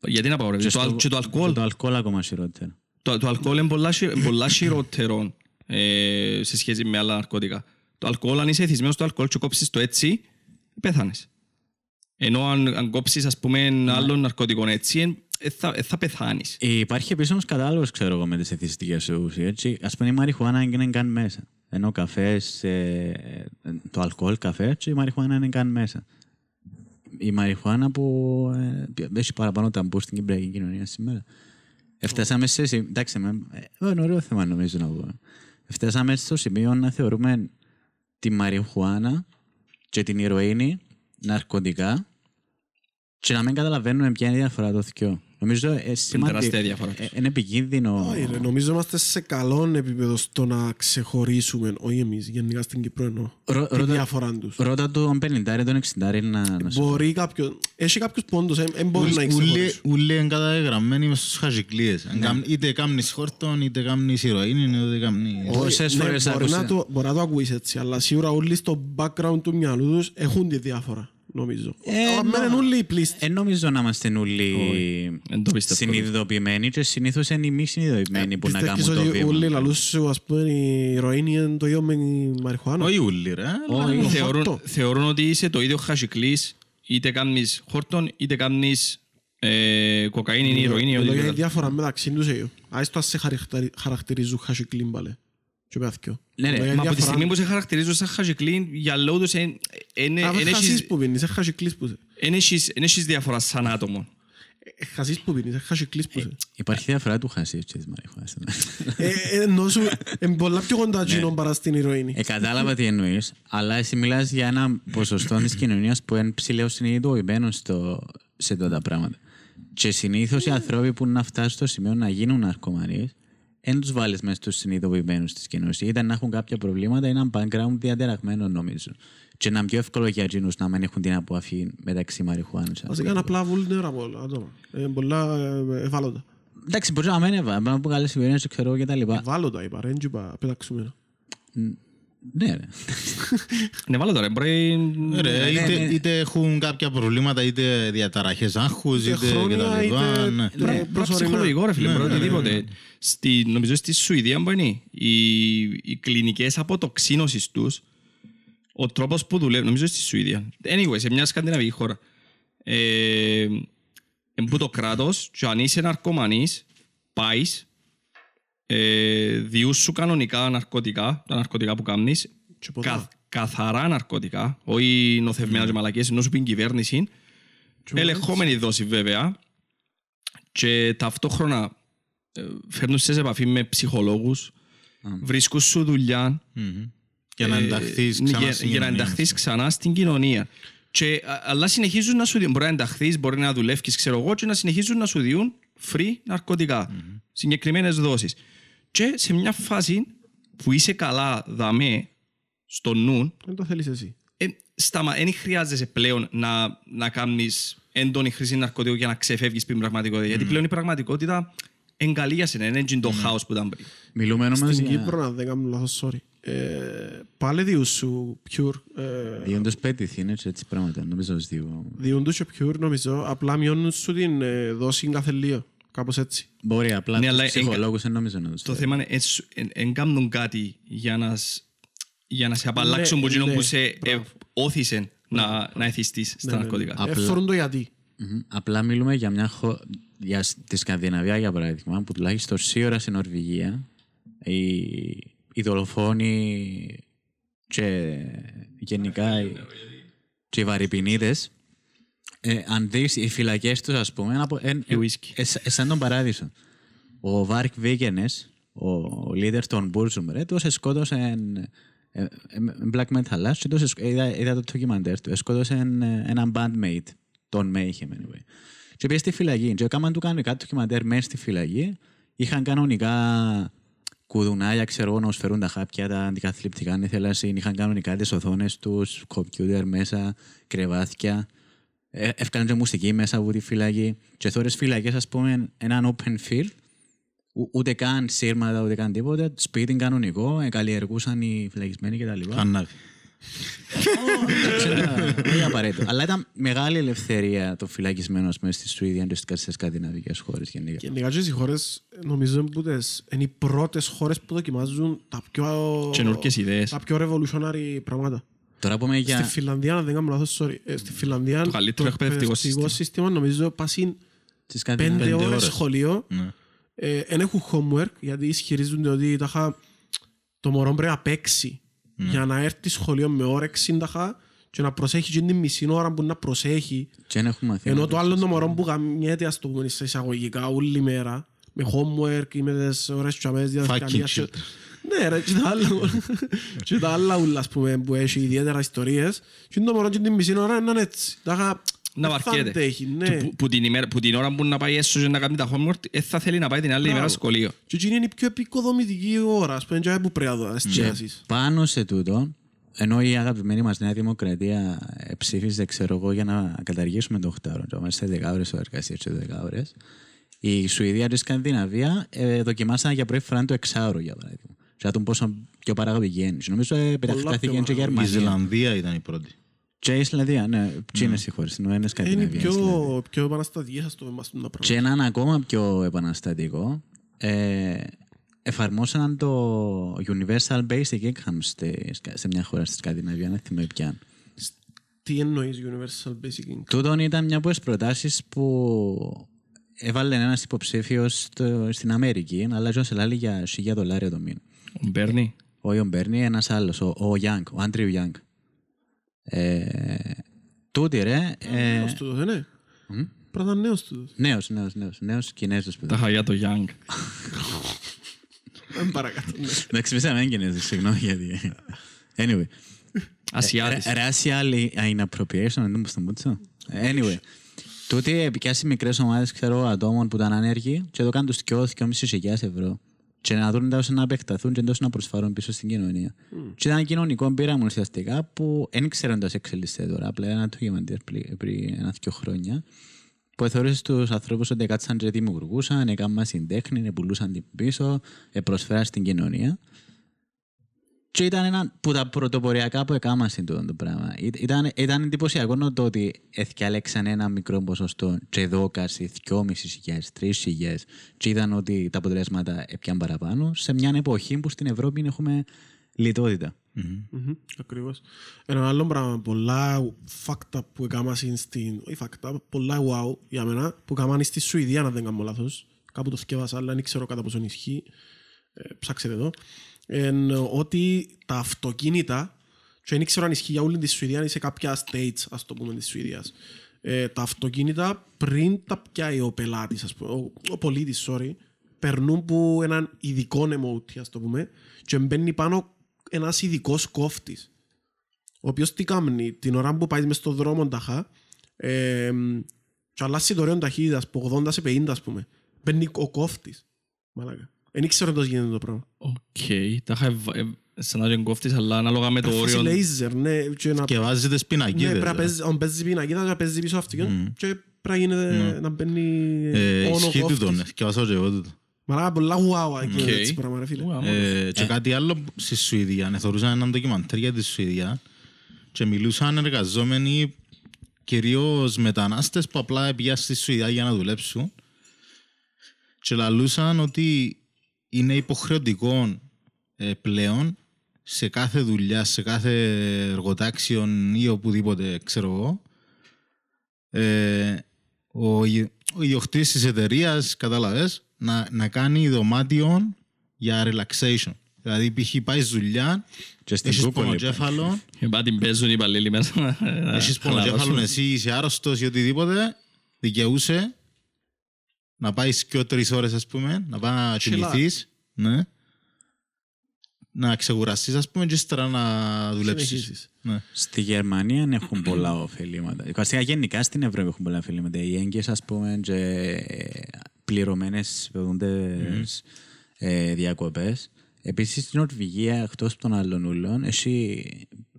Γιατί να απαγορεύεις. Το, αλ- και το αλκοόλ. Το αλκοόλ ακόμα χειρότερο. Το, το αλκοόλ είναι πολλά, χει- πολλά χειρότερο ε, σε σχέση με άλλα ναρκωτικά. Το αλκοόλ, αν είσαι εθισμένος στο αλκοόλ και κόψεις το έτσι, πέθανες. Ενώ αν, αν κόψεις, ας πούμε, άλλο ναρκωτικό έτσι, εν- ε, θα, ε, θα πεθάνεις. Υπάρχει επίσης όμως κατάλογος, ξέρω εγώ, με τις εθιστικές ουσίες. Α πούμε, η μαριχουάνα δεν είναι καν μέσα. Ενώ ο καφέ, το αλκοόλ καφέ, και η μαριχουάνα είναι καν μέσα. Η μαριχουάνα που ε, έχει παραπάνω ταμπού στην κυπριακή κοινωνία σήμερα. Εφτάσαμε σε σημείο. Εντάξει, με, ε, είναι ωραίο θέμα νομίζω να πω. Εφτάσαμε στο σημείο να θεωρούμε τη μαριχουάνα και την ηρωίνη ναρκωτικά και να μην καταλαβαίνουμε ποια είναι η διαφορά των δυο. Νομίζω ε, σημαντικό. τεράστια διαφορά. Ε, Είναι επικίνδυνο. Όχι, ρε, νομίζω είμαστε σε καλό επίπεδο στο να ξεχωρίσουμε, όχι εμείς, γενικά στην Κύπρο εννοώ, Ρο- τη ρώτα- διαφορά τους. Ρώτα τον 50 τον 60 να, να σου Μπορεί κάποιο, έχει κάποιους πόντους, δεν μπορεί να ξεχωρίσει. Ούλοι είναι καταγεγραμμένοι μες στους χαζικλίες. Είτε κάμνεις χόρτον, είτε κάμνεις ηρωίνη, είτε κάμνεις... Πόσες Ναι, φορές μπορεί, άκουσα. να το, μπορεί να το ακούεις έτσι, αλλά σίγουρα όλοι στο background του μυαλού τους έχουν τη διάφορα, νομίζω. Ε, Ε, Μένουν όλοι οι πλήστοι. Δεν νομίζω να είμαστε όλοι Εν το πιστεύω. συνειδητοποιημένοι και συνήθως είναι οι μη συνειδητοποιημένοι που να Πιστεύεις κάνουν το ότι όλοι βήμα. λαλούς σου, ας πούμε, η ηρωίνη είναι το ίδιο με η μαριχουάνα; Όχι ούλοι ρε. αλλά- Όχι. Θεωρούν, χόρτο. θεωρούν ότι είσαι το ίδιο χασικλής, είτε κάνεις χόρτον, είτε κάνεις ε, κοκαίνη ή ηρωίνη. Μιλώ για οτιδήποτε. η διαφορά μεταξύ τους εγώ. Άις το ας σε χαρακτηρι- χαρακτηρίζουν χασικλίν πάλι. Και πέθηκιο. Ναι, ρε, Μιλώ για Μα από τη διαφορά. στιγμή που σε χαρακτηρίζουν σαν χασικλή, για λόγω τους εν- εν- Α, εν δεν έχεις- χασίς που πίνεις, είσαι χασικλής που είσαι. εν έχεις εν έχεις διαφορά σαν άτομο. Ε, Χασίς που πίνεις, είσαι χασικλής που είσαι. Υπάρχει διαφορά του χασί και της μαριχουάνας. Ε, ε, Ενώ σου, είναι πολλά πιο κοντά εκείνο παρά στην ηρωίνη. Ε, κατάλαβα τι εννοείς, αλλά εσύ μιλάς για ένα ποσοστό της κοινωνίας που είναι ψηλό συνειδητοποιημένος στο, σε τότε τα πράγματα. Και συνήθως οι άνθρωποι που να φτάσουν στο σημείο να γίνουν ναρκωμανίες, δεν τους βάλεις μέσα στους συνειδητοποιημένους της κοινωνίας. Ήταν να έχουν κάποια προβλήματα, ένα background διατεραγμένο νομίζω. Και να είναι πιο εύκολο για εκείνους να μην έχουν την αποαφή μεταξύ μαριχουάνους. Βασικά είναι απλά vulnerable άτομα. Ε, πολλά ε, ευάλωτα. Εντάξει, μπορεί να μην έβα, να πω καλές οικογένειες, ξέρω εγώ και τα λοιπά. Ευάλωτα είπα, ρε, δεν είπα πεταξούμενα. Ναι, ρε. Ναι, βάλω τώρα, μπορεί... Ρε, είτε, είτε έχουν κάποια προβλήματα, είτε διαταραχές άγχους, Είτε είτε χρόνια, κτλ. είτε- ναι. Ναι, Πρέπει προσωρινά. ψυχολογικό ρε φίλε, Ναι, μπορεί ναι, οτιδήποτε. Στη, νομίζω στη Σουηδία που είναι οι, οι κλινικές αποτοξίνωσης τους, ο τρόπος που δουλεύουν, νομίζω στη Σουηδία. Anyway, σε μια σκανδιναβική χώρα. Ε, εν που το κράτος, και αν είσαι ναρκωμανής, πάεις, ε, διούς σου κανονικά ναρκωτικά, τα ναρκωτικά που κάνεις, Και ποτά. κα, καθαρά ναρκωτικά, όχι νοθευμένα και μαλακίες, ενώ σου πει η κυβέρνηση, ελεγχόμενη δόση βέβαια, και ταυτόχρονα ε, φέρνουν σε επαφή με ψυχολόγους, βρίσκουν σου δουλειά, Μμμ. Για να ε, ενταχθείς ναι, ξανά για, στην για να κοινωνία. ενταχθείς ξανά στην κοινωνία. Και, α, αλλά συνεχίζουν να σου διούν. Μπορεί να ενταχθείς, μπορεί να δουλεύεις, ξέρω εγώ, και να συνεχίζουν να σου διούν free ναρκωτικά. Mm-hmm. Συγκεκριμένες δόσεις. Και σε μια φάση που είσαι καλά δαμέ στο νου, Δεν το θέλεις εσύ. ε, σταμα, δεν χρειάζεσαι πλέον να, να κάνεις έντονη χρήση ναρκωτικού για να ξεφεύγεις από την πραγματικότητα. Γιατί πλέον η πραγματικότητα εγκαλεί για σένα, δεν είναι το χάος που ήταν πριν. Μιλούμε όμως Στην για... Κύπρο, να δεν κάνω λάθος, sorry. Ε, Πάλι διούς σου pure. ε, Διόντως τους πέτυχε, είναι και έτσι πράγματα. Νομίζω ως δύο. Διούν τους και pure νομίζω, απλά μειώνουν σου την ε, δόση κάθε λίγο. Κάπως έτσι. Μπορεί απλά Ναι, τους αλλά ψυχολόγους δεν νομίζω να τους Το φέρει. θέμα είναι δεν κάνουν κάτι για να, σ- για να σε απαλλάξουν Ναι, από εκείνο ναι, που σε ε, μπράβο. όθησε να, να εθιστείς Ναι, στα ναρκωτικά. Απλά- Εύθωρον το γιατί. Μμμ. Απλά μιλούμε για μια χώρα, για σ- τη Σκανδιναβία για παράδειγμα, που τουλάχιστον σίγουρα στην Νορβηγία οι, οι δολοφόνοι και γενικά οι, και οι βαρυπινίδες ε, αν δεις οι φυλακές τους ας πούμε είναι από- εν- Και ουίσκι. ε, σα- σαν τον παράδεισο. Ο Βάρκ Βίγενες, ο leader των Μπουρζουμ, ρε, τους σκότωσε ε, ε, ε, black metal και τους εσκ- είδα, είδα το ντοκιμαντέρ του, σκότωσε έναν bandmate, τον Mayhem anyway. Και πήγε στη φυλακή και έκαναν του κανονικά ντοκιμαντέρ μέσα στη φυλακή, είχαν κανονικά κουδουνάκια, ξέρω εγώ, να τους φέρουν τα χάπια, τα αντικαθλιπτικά, αν ήθελα, είχαν κανονικά τις οθόνες τους, κομπιούτερ μέσα, κρεβάθια. Ε, Έφκαναν και μουσική μέσα από τη φυλακή. Και θόρες φυλακές, ας πούμε, έναν open field, ου- ούτε καν σύρματα, ούτε καν τίποτα, σπίτι κανονικό, ε, καλλιεργούσαν οι φυλακισμένοι κτλ. Χανάβη. Όχι απαραίτητο. Αλλά ήταν μεγάλη ελευθερία το φυλακισμένο ας πούμε, στη Σουηδία και στις σκανδιναβικές χώρες γενικά. Γενικά και οι χώρες νομίζω είναι που τις- είναι οι πρώτες χώρες που δοκιμάζουν τα πιο... Καινούργιες ιδέες. Τα πιο revolutionary πράγματα. Τώρα πούμε Στη για... Φιλανδία, αν δεν κάνω λάθος, sorry, ε, στη Φιλανδία Το καλύτερο εκπαιδευτικό σύστημα. σύστημα νομίζω πάσουν Στις πέντε σκανδιναβικές ώρες ώρες. σχολείο. Ναι. Ε, Εν έχουν homework γιατί ισχυρίζονται ότι τάχα, το μωρό πρέπει να παίξει για να έρθει σχολείο με όρεξη τάχα, και να προσέχει και την μισή ώρα που να προσέχει Και δεν έχουμε μαθήματα. ενώ το άλλο το μωρό που γαμιέται ας το πούμε σε εισαγωγικά όλη μέρα με homework ή με τις ώρες τσαμές διαδικαλίας shit. Και- Ναι ρε και τα άλλα και τα άλλα ούλα ας πούμε που έχει ιδιαίτερα ιστορίες και το μωρό και την μισή ώρα είναι έτσι Τάχα, να Δεν θα βαρκέται. αντέχει, ναι. Του- που- Που την ημέρα- που την ώρα που να πάει έσως και να κάνει τα homework, δεν θα θέλει να πάει την άλλη ημέρα στο σχολείο. Και εκείνη είναι η πιο επικοδομητική ώρα, ας πούμε, και που πρέπει να δω, εστιάσεις. Πάνω σε τούτο, ενώ η αγαπημένη μας Νέα Δημοκρατία ε, ψήφιζε, ξέρω εγώ, για να καταργήσουμε το 8 ώρα, να σε 10 ώρες εργασία και 10 ώρες, η Σουηδία και η Σκανδιναβία ε, δοκιμάσαν για πρώτη φορά το 6 για παράδειγμα. Και να δουν πόσο πιο παραγωγική είναι. Και Νομίζω ε, πετάχτηκε και η Η Γερμανία. Ισλανδία ήταν η πρώτη. Και η Ισλανδία, ναι, τι είναι οι χώρε, είναι Είναι Σκανδιναβίας. πιο, Ισλανδία. πιο επαναστατικές, ας το είμαστε τα Και πράγματα. έναν ακόμα πιο επαναστατικό, ε, εφαρμόσαν το Universal Basic Income στη- σε μια χώρα στη Σκανδιναβία, δεν θυμάμαι ποια. Τι εννοείς Universal Basic Income. Τούτον ήταν μια από τις προτάσεις που έβαλε ένας υποψήφιος στην Αμερική, αλλά και σε λέει για 1000 δολάρια το μήνα. Ο Μπέρνι. Όχι ο Μπέρνι, ένας άλλος, ο, ο Young, ο Άντριου Young. Ε, τούτη ρε, ε, Νέος τούτος, δεν είναι. Πρώτα νέος τούτος. νέος, νέος, νέος, νέος Κινέζος Τα παιδί. χαγιά το Young. Δεν παρακάτω. ναι. Εντάξει, πες να μην Κινέζος, συγγνώμη γιατί. Anyway. Ασιάτης. Ε, Racial inappropriation, δεν μου στο μούτσο. Anyway. Τούτοι πιάσει μικρές ομάδες ατόμων που ήταν άνεργοι και το κάνουν τους και 2.500 ευρώ. Και να δουν τόσο να επεκταθούν και τόσο να προσφέρουν πίσω στην κοινωνία. Και ήταν ένα κοινωνικό πείραμα ουσιαστικά που δεν ξέρουν τόσο εξελίσσεται τώρα. Απλά ένα ντοκιμαντέρ πριν πριν ένα-δυο χρόνια. Που θεωρούσε τους ανθρώπους ότι κάτσαν και δημιουργούσαν, έκαναν συντέχνη, πουλούσαν την πίσω, ε, προσφέραν στην κοινωνία. Και ήταν ένα που τα πρωτοποριακά που έκαναν στην τούτο το πράγμα. Ή- Ήταν, ήταν εντυπωσιακό το ότι εθιάλεξαν ένα μικρό ποσοστό και δόκαση 2.500, 3.000 και είδαν ότι τα αποτελέσματα έπιαν παραπάνω σε μια εποχή που στην Ευρώπη έχουμε λιτότητα. Μμμ, Ακριβώς. Ένα άλλο πράγμα, πολλά fucked up που έκαναν στην... Όχι fucked up, πολλά wow για μένα, που έκαναν στη Σουηδία, αν δεν κάνω λάθος. Κάπου το θκιέβασα, αλλά δεν ξέρω κατά πόσο ισχύει. Ε, ψάξετέ το. Εν, ότι τα αυτοκίνητα, και δεν ξέρω αν ισχύει για όλη τη Σουηδία, είναι σε κάποια states, ας το πούμε, της Σουηδίας. Ε, τα αυτοκίνητα πριν τα πιάει ο πελάτης, ας πούμε, ο, ο πολίτης, sorry, περνούν που έναν ειδικό emote, ας το πούμε, και μπαίνει πάνω ένας ειδικός κόφτης. Ο οποίος τι κάνει, την ώρα που πάει μες στον δρόμο ταχά, ε, και αλλάσει το ωραίο ταχύτητας από 80 σε 50 ας πούμε. Μπαίνει ο κόφτης. Μαλάκα. Δεν ήξερα πώς γίνεται το πράγμα. Οκ. Τα είχα ευ- ευ- σαν να τον κόφτεις, αλλά ανάλογα με το Φάση όριο. λέιζερ, ναι. Και να, Και βάζει τις ναι, πινακίδες. πρέπει να ε. παίζει, αν παίζεις πινακίδα, να παίζεις πίσω αυτοκίνητο και πρέπει να γίνεται, να μπαίνει Ε, όνο Ισχύει κόφτης. τούτο, ναι. Και βάζω και εγώ τούτο. Μαλάκα πολλά wow εκεί Οκ. έτσι πράγμα ρε φίλε. Wow, Ε, Και κάτι άλλο στη Σουηδία. ναι, Θωρούσα έναν ντοκιμαντέρ για τη Σουηδία και μιλούσαν εργαζόμενοι κυρίως μετανάστες που απλά πήγαν στη Σουηδία για να δουλέψουν και λαλούσαν ότι είναι υποχρεωτικό ε, πλέον σε κάθε δουλειά, σε κάθε εργοτάξιο ή οπουδήποτε, ξέρω εγώ, ε, ο, ι- ο ιδιοκτήτης της εταιρείας, κατάλαβες, να, να κάνει δωμάτιο για relaxation. Δηλαδή, π.χ. πάει δουλειά, Και στην έχεις Google, πονοκέφαλο, Και πάει την παίζουν οι υπαλλήλοι μέσα. να έχεις χαλαρώσουν. πονοκέφαλο, εσύ είσαι άρρωστος ή οτιδήποτε, δικαιούσε να πάεις και τρεις ώρες, ας πούμε, να πάει να Chill κοιμηθείς, ναι, να ξεκουραστείς, ας πούμε, και ύστερα να δουλέψεις. Συνεχίσεις. Ναι. Στη Γερμανία έχουν πολλά ωφελήματα. Βασικά γενικά στην Ευρώπη έχουν πολλά ωφελήματα. Οι έγκυες ας πούμε και πληρωμένες mm. ε, διακοπές. Επίσης στην Νορβηγία εκτός των άλλων ούλων εσύ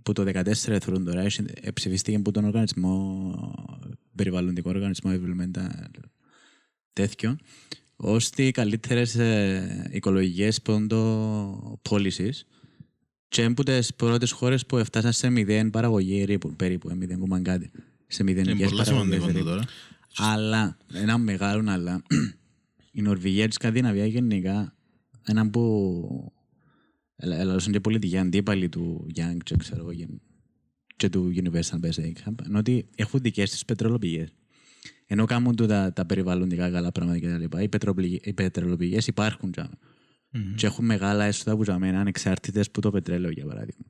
που το 2014 θεωρούν τώρα έχει- ε, ψηφίστηκε από τον οργανισμό περιβαλλοντικό οργανισμό environmental τέτοιο ώστε οι καλύτερες ε, οικολογικές πόντο policies και από τις πρώτες χώρες που έφτασαν σε μηδέν παραγωγή ρήπου, περίπου, ε, μηδέν που μαγκάτι, σε Είναι μηδενικές πολύ παραγωγές σημαντικό το ρήπου. τώρα. Αλλά, ένα μεγάλο αλλά, η Νορβηγία και η Σκανδιναβία γενικά, ένα που έλαβαν και πολιτικοί αντίπαλοι του Young και, ξέρω, εγώ, γεν- και του Universal Basic Income, είναι ότι έχουν δικές τους πετρελοπηγές. Ενώ κάνουν του τα, τα περιβαλλοντικά καλά πράγματα και τα λοιπά, οι, πετροπληγ- οι πετρελοπηγές υπάρχουν τζάμε. Και έχουν μεγάλα έσοδα που τζάμε, είναι ανεξάρτητες που το πετρέλαιο, για παράδειγμα.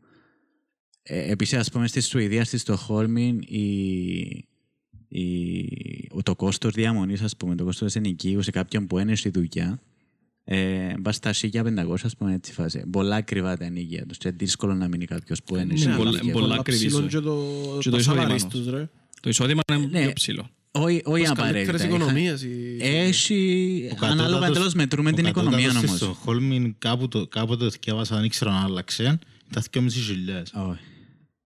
Ε, Επίσης, ας πούμε, στη Σουηδία, στη Στοχόλμη, η, η, το κόστος διαμονής, ας πούμε, το κόστος ενοικίου σε κάποιον που είναι στη δουλειά, ε, πας στα 1500, ας πούμε, έτσι φάση. Πολλά ακριβά τα ενοικία τους και δύσκολο να μείνει κάποιος που είναι Ναι, στη πολλά- δουλειά. πολλά ακριβή ψηλό ζωή. και το, Και το το σαλάρις εισόδημα τους, ρε. Το εισόδημα είναι Ναι. πιο ψηλό. Όχι όχι Πώς καλύτερες απαραίτητα. οικονομίες. η- Έχει, Ο ανάλογα κατώτατος- εντελώς μετρούμε ο την οικονομία κατώτατος στη όμως. Στοκχόλμη κάπου το- κάποτε το θυκεύασα, δεν ήξερα αν άλλαξε. Ήταν 2.500. Όχι.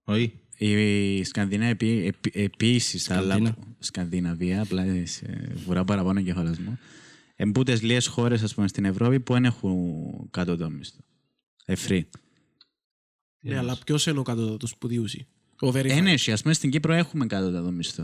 Όχι. Η Σκανδιναβία επί- επί- επίσης, αλλά Σκανδίνα. Σκανδιναβία, απλά σε βουρά παραπάνω κεφαλάς μου. Εμπούτες λίγες χώρες, ας πούμε, στην Ευρώπη που δεν έχουν κάτω το μισθό. Εφρύ. Ναι, αλλά ποιος είναι ο κατώτατος που διούσει. Ο verified. Ένεση, ας πούμε, στην Κύπρο έχουμε κάτω το μισθό.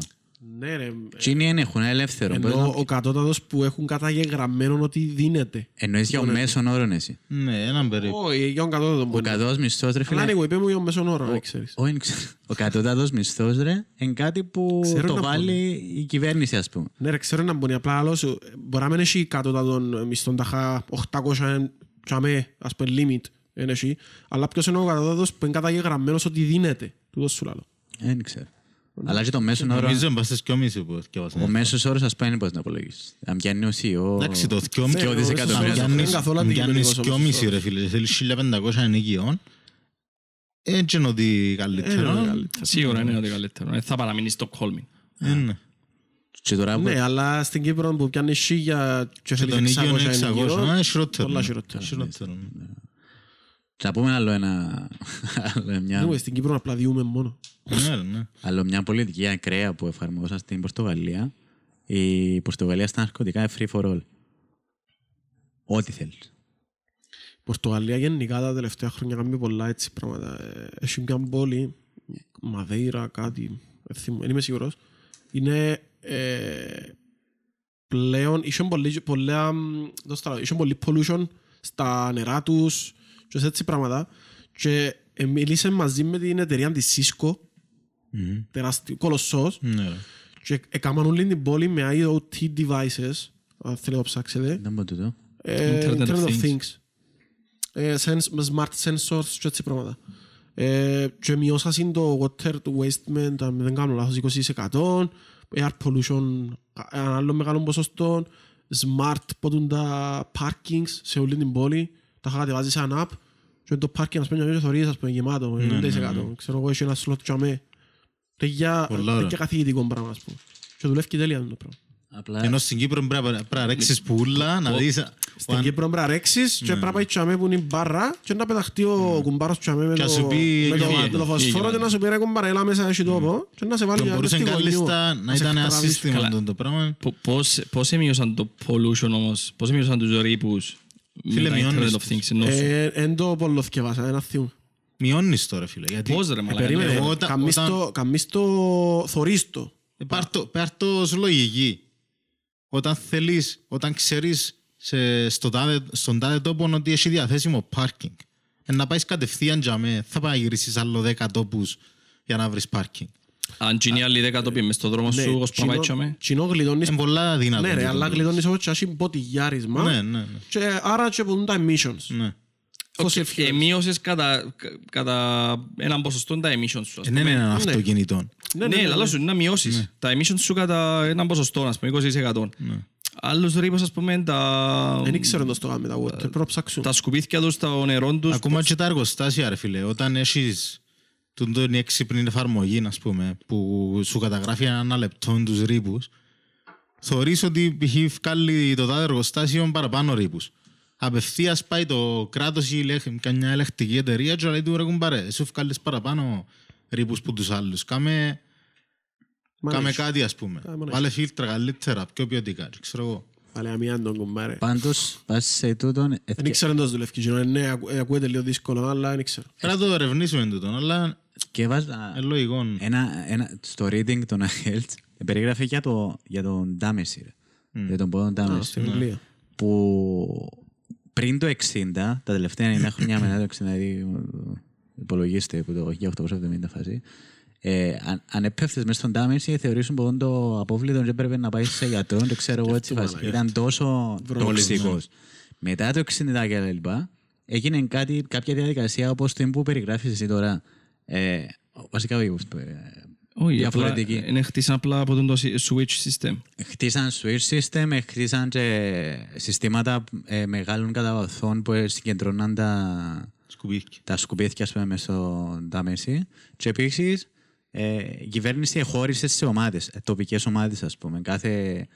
Ναι, ρε. Τι είναι έχουν, είναι ελεύθερο. Μπορείς Ενώ να- ο κατώτατος που έχουν καταγεγραμμένο ότι δίνεται. Εννοείς για ο μέσον όρο, εσύ. Ναι, έναν περίπου. Όχι, για τον κατώτατο Ο μπορεί. να- κατώτατος μισθός, ρε Αλλά φίλε. anyway, είπε μου για τον μέσον όρο, αν ξέρεις. Όχι, δεν ξέρω. Ο κατώτατος μισθός, ρε, είναι κάτι που Ξέρω το να βάλει η κυβέρνηση, ας πούμε. Ναι ρε, ξέρω να μπορεί. Απλά άλλο σου, μπορεί να μην έχει κατώτατον μισθόν ταχά 800 τσαμέ, ας πούμε, limit. Δεν έχει. Αλλά ποιος είναι ο κατώτατος που είναι καταγεγραμμένος ότι δίνεται. Τούτος σου λαλώ. Δεν ξέρω. Αλλά και το μέσον όρο, Νομίζω είναι στις 2.500 που θυκεύασα. ο μέσος όρος, ας πούμε, είναι πώς να απολογίσεις. Αν πιάνει ο CEO... Εντάξει, το Ναι, 2.500 ο δισεκατομμύρια μέσος το όρος είναι καθόλου Αν πιάνεις αντικειμενικός ο 2.500 μέσος ρε φίλε, θέλεις 1.500 ενοικιών, έτσι είναι ότι όρος. Είναι καλύτερο. καλύτερο. Σίγουρα είναι ότι καλύτερο. Ε, Θα παραμείνεις στο Κόλμη. Ε, ναι. Και τώρα που- Ναι, αλλά στην Κύπρο που πιάνεις σίγια και Και θέλεις τον οίκιο 600 είναι 600, ενοικιών, είναι χειρότερο. πολλά χειρότερα. Χειρότερο. Να πούμε άλλο ένα... άλλο μια- Anyway, Στην Κύπρο απλά διούμε μόνο. Ναι, ρε, ναι. άλλο μια πολιτική ακραία που εφαρμόσα στην Πορτογαλία. Η Πορτογαλία στα ναρκωτικά είναι free for all. Ό,τι θέλεις. Η Πορτογαλία γενικά τα τελευταία χρόνια κάνει πολλά έτσι πράγματα. Ε, Έχει μια πόλη, Μαδέιρα, κάτι, δεν θυμώ- δεν είμαι σίγουρος. Είναι ε, πλέον, είχε πολύ, πολλά, μ, δώσ' τα λόγια, είχε πολύ pollution στα νερά τους και σε έτσι πράγματα. Και ε, μίλησε μαζί με την εταιρεία της Cisco, Μμμ. τεράστιο, κολοσσός, Ναι, ρε. και έκαναν όλη την πόλη με IoT devices, αν θέλετε να ψάξετε. Δεν πω τούτο. Ε, Internet of Internet of Things. Things. Ε, sens- με smart sensors και έτσι πράγματα. Ε, και μειώσασαν το water waste, αν δεν κάνω λάθος, 20%, air pollution, ένα άλλο μεγάλο ποσοστό, smart ποτούν τα parkings σε όλη την πόλη, τα είχα κατεβάζει σε ένα app και το parking ας πούμε και θωρείς ας πούμε γεμάτο, 90%. Ξέρω εγώ έχει ένα slot και αμέ. Και για Πολλά ωραία. και καθηγητικό πράγμα ας πούμε. Και δουλεύει και τέλεια το πράγμα. Απλά Ενώ στην Κύπρο πρέπει να- πρέπει να ρέξεις πουλά, να δεις... Στην Κύπρο πρέπει να ρέξεις και πρέπει να πάει τσάμε που είναι η μπάρα και να πεταχτεί ο κουμπάρος τσάμε με Και να το- σου πει, με το- «Φύγε, με το φωσφόρο φύγε, και να σου πει ρε κουμπάρα έλα μέσα έχει τόπο και να σε βάλει Και για μπορούσε στη γωνιού. κάλλιστα να σε ήταν ένα τραβήσει. σύστημα Καλά. το- το πράγμα. Πο- Πώς, πώς έμειωσαν το pollution όμως, πώς έμειωσαν τους ρήπους Φίλε, με τα μειώνεις Internet of Things ενώ σου. Ε, Εν το πολλό θκευάσα, ένα θείο. Μειώνεις τώρα φίλε. Γιατί Πώς ρε μαλάκα. Περίμενε, εγώ όταν- καμίς όταν- το- καμίς το θωρείς το. Ε, πάρ' το- πάρ' το ως λογική. Όταν θέλεις, όταν ξέρεις σε, στο τάδε, στον τάδε τόπο ότι έχει διαθέσιμο πάρκινγκ. Ε, να πάεις κατευθείαν για με, θα πάει να γυρίσεις άλλο 10 τόπους για να βρεις πάρκινγκ. Αν γίνει άλλη δέκα το πει μες στο δρόμο σου, ως τσινό- παπάιτσαμε. τσινό γλιτώνεις- Είναι πολλά δυνατό. Ναι ρε, το αλλά πράγμα. γλιτώνεις όμως και έχει ποτηγιάρισμα Ναι, ναι, ναι. και άρα και πούν τα emissions. ναι. Fossil Και fuels. μείωσες κατά, κα- κατά έναν ποσοστό τα emissions σου. ας Ε, ναι, πούμε. ναι, ένα αυτοκίνητο. Ναι, Ναι, αλλά σου είναι να μειώσεις τα emissions σου κατά έναν ποσοστό, ας πούμε, 20%. Άλλους ρήπους, ας πούμε, τα, Δεν ξέρω το στο κάνουμε τα water, πρέπει να ψάξουμε. τα σκουπίθια τους, τα νερό τους. Ακόμα και τα εργοστάσια, ρε φίλε, όταν έχεις τον η έξυπνη εφαρμογή, ας πούμε, που σου καταγράφει ένα λεπτό τους ρήπους, θεωρείς ότι π.χ. βγάλει το τάδε εργοστάσιο παραπάνω ρήπους. Απευθείας πάει το κράτος ή ηλέχ- καμιά ελεκτική εταιρεία και λέει του ρε κουμπάρε, εσύ βγάλεις παραπάνω ρήπους που τους άλλους. Κάμε, Μα κάμε ναι, κάτι, ας πούμε. Κάμε ναι. Βάλε φίλτρα καλύτερα, πιο ποιοτικά, και ξέρω εγώ. Πάλι αμοιάν τον κουμπάρε. πάντως, πας σε τούτον... Δεν ήξερα εντός δουλεύει κοινό. Ναι, ακου- ε, ακούεται λίγο δύσκολο, αλλά δεν ήξερα. Πρέπει να το ερευνήσουμε τούτο, αλλά Και βάζα είναι λογικό. ένα, ένα, στο reading των Αχέλτ περιγράφει για, το, για τον Ντάμεση, ρε. για τον πόδον Α, Ντάμεσης, Στην Αγγλία. που πριν το 60, τα τελευταία 90 χρόνια μετά το 60, δηλαδή υπολογίστε που το 1870 φάση, ε, αν, αν έπεφτες μέσα στον Ντάμεση θεωρήσουν πως το απόβλητο και έπρεπε να πάεις σε γιατρό, δεν ξέρω εγώ έτσι φάση. Ήταν τόσο τοξικός. Μετά το 60 και τα λοιπά, έγινε κάτι, κάποια διαδικασία όπως την που περιγράφεις εσύ τώρα. Ε, βασικά όχι, ε, Όχι, απλά διαφορετική. είναι χτίσαν απλά από τον το switch system. Χτίσαν switch system, χτίσαν και συστήματα ε, μεγάλων καταβαθών που συγκεντρώναν τα, Σκουπίθηκε. τα σκουπίδια ας πούμε, μες στο τάμεση. Και επίσης ε, η κυβέρνηση χώρισε σε ομάδες, ε, τοπικές ομάδες ας πούμε. Κάθε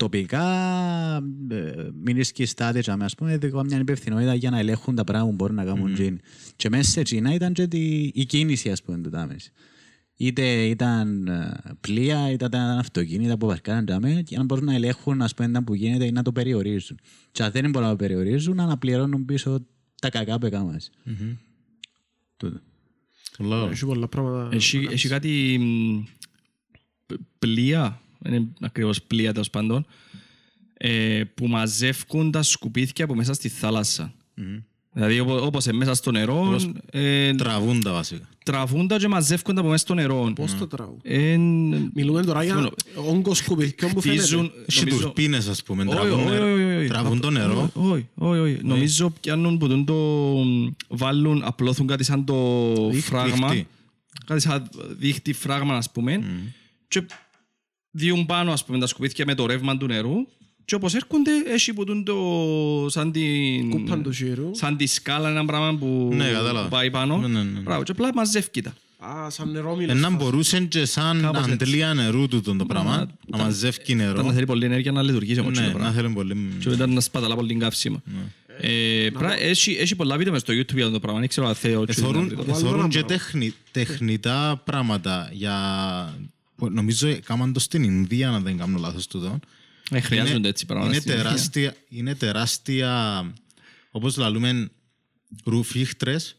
τοπικά ε, μηνίσκοι στάτες τζάμε, ας πούμε, δικό μια υπευθυνότητα για να ελέγχουν τα πράγματα που μπορούν να κάνουν mm. Και μέσα σε Τζίνα ήταν και τη, η κίνηση, ας πούμε, του τάμες. Είτε ήταν ε, πλοία, είτε ήταν αυτοκίνητα που βαρκάναν τζάμε, για να μπορούν να ελέγχουν, ας πούμε, που γίνεται ή να το περιορίζουν. Και αν δεν μπορούν να το περιορίζουν, να αναπληρώνουν πίσω τα κακά που έκαναν. Mm-hmm. Τούτο. Έχει πολλά πράγματα. Έχει, έχει κάτι μ, π- πλοία, δεν είναι ακριβώς πλοία τέλος πάντων, ε, που μαζεύκουν τα σκουπίδια από μέσα στη θάλασσα. Δηλαδή όπω- όπως είναι μέσα στο νερό, ε, Τραβούν τα βασικά. τραβούν τα και μαζεύκουν τα από μέσα στο νερό. Πώς το τραβούν; Ε, Μιλούμε τώρα για όγκο σκουπιδιών που φαίνεται. χτίζουν, Έχει τους νομίζω... πίνες, ας πούμε. Όχι, Τραβούν όχι, νερό. όχι, όχι. Τραβούν το νερό. Όχι, όχι, όχι. Νομίζω πιάνουν που τον το βάλουν, απλώθουν κάτι σαν το φράγμα. δίχτυ. Κάτι σαν δίχτυ φράγμα, ας πούμε. Και διούν πάνω, ας πούμε, τα σκουπίδια με το ρεύμα του νερού. Και όπως έρχονται, έχει που τον το σαν την... Κούπαν του γύρου. Σαν τη σκάλα ένα πράγμα που, Ναι, κατάλαβα. που πάει πάνω. Ναι, ναι, ναι. Μπράβο, και απλά μαζεύει τα. Α, σαν νερόμιλος. Ένα μπορούσε και σαν Κάπως έτσι. αντλία νερού του το πράγμα. Να μαζεύει Ήταν να νερό. θέλει πολλή ενέργεια να λειτουργήσει όμως Ναι, το πράγμα. να θέλει πολύ... Και μετά να σπαταλά πολύ καύσιμα. Ε, πρά- Έχει έχει πολλά βίντεο μες στο YouTube για το πράγμα. Δεν ξέρω αν θέλω και να Εθωρούν, βρει το. Βάλω εθωρούν ένα και πράγμα. τεχνη, τεχνητά πράγματα για... που Νομίζω έκαναν το στην Ινδία, αν δεν κάνω λάθος του εδώ. Ε, Χρειάζονται Είναι- έτσι πράγματα. Είναι στην Ινδία. τεράστια, είναι τεράστια, όπως λαλούμε, ρουφίχτρες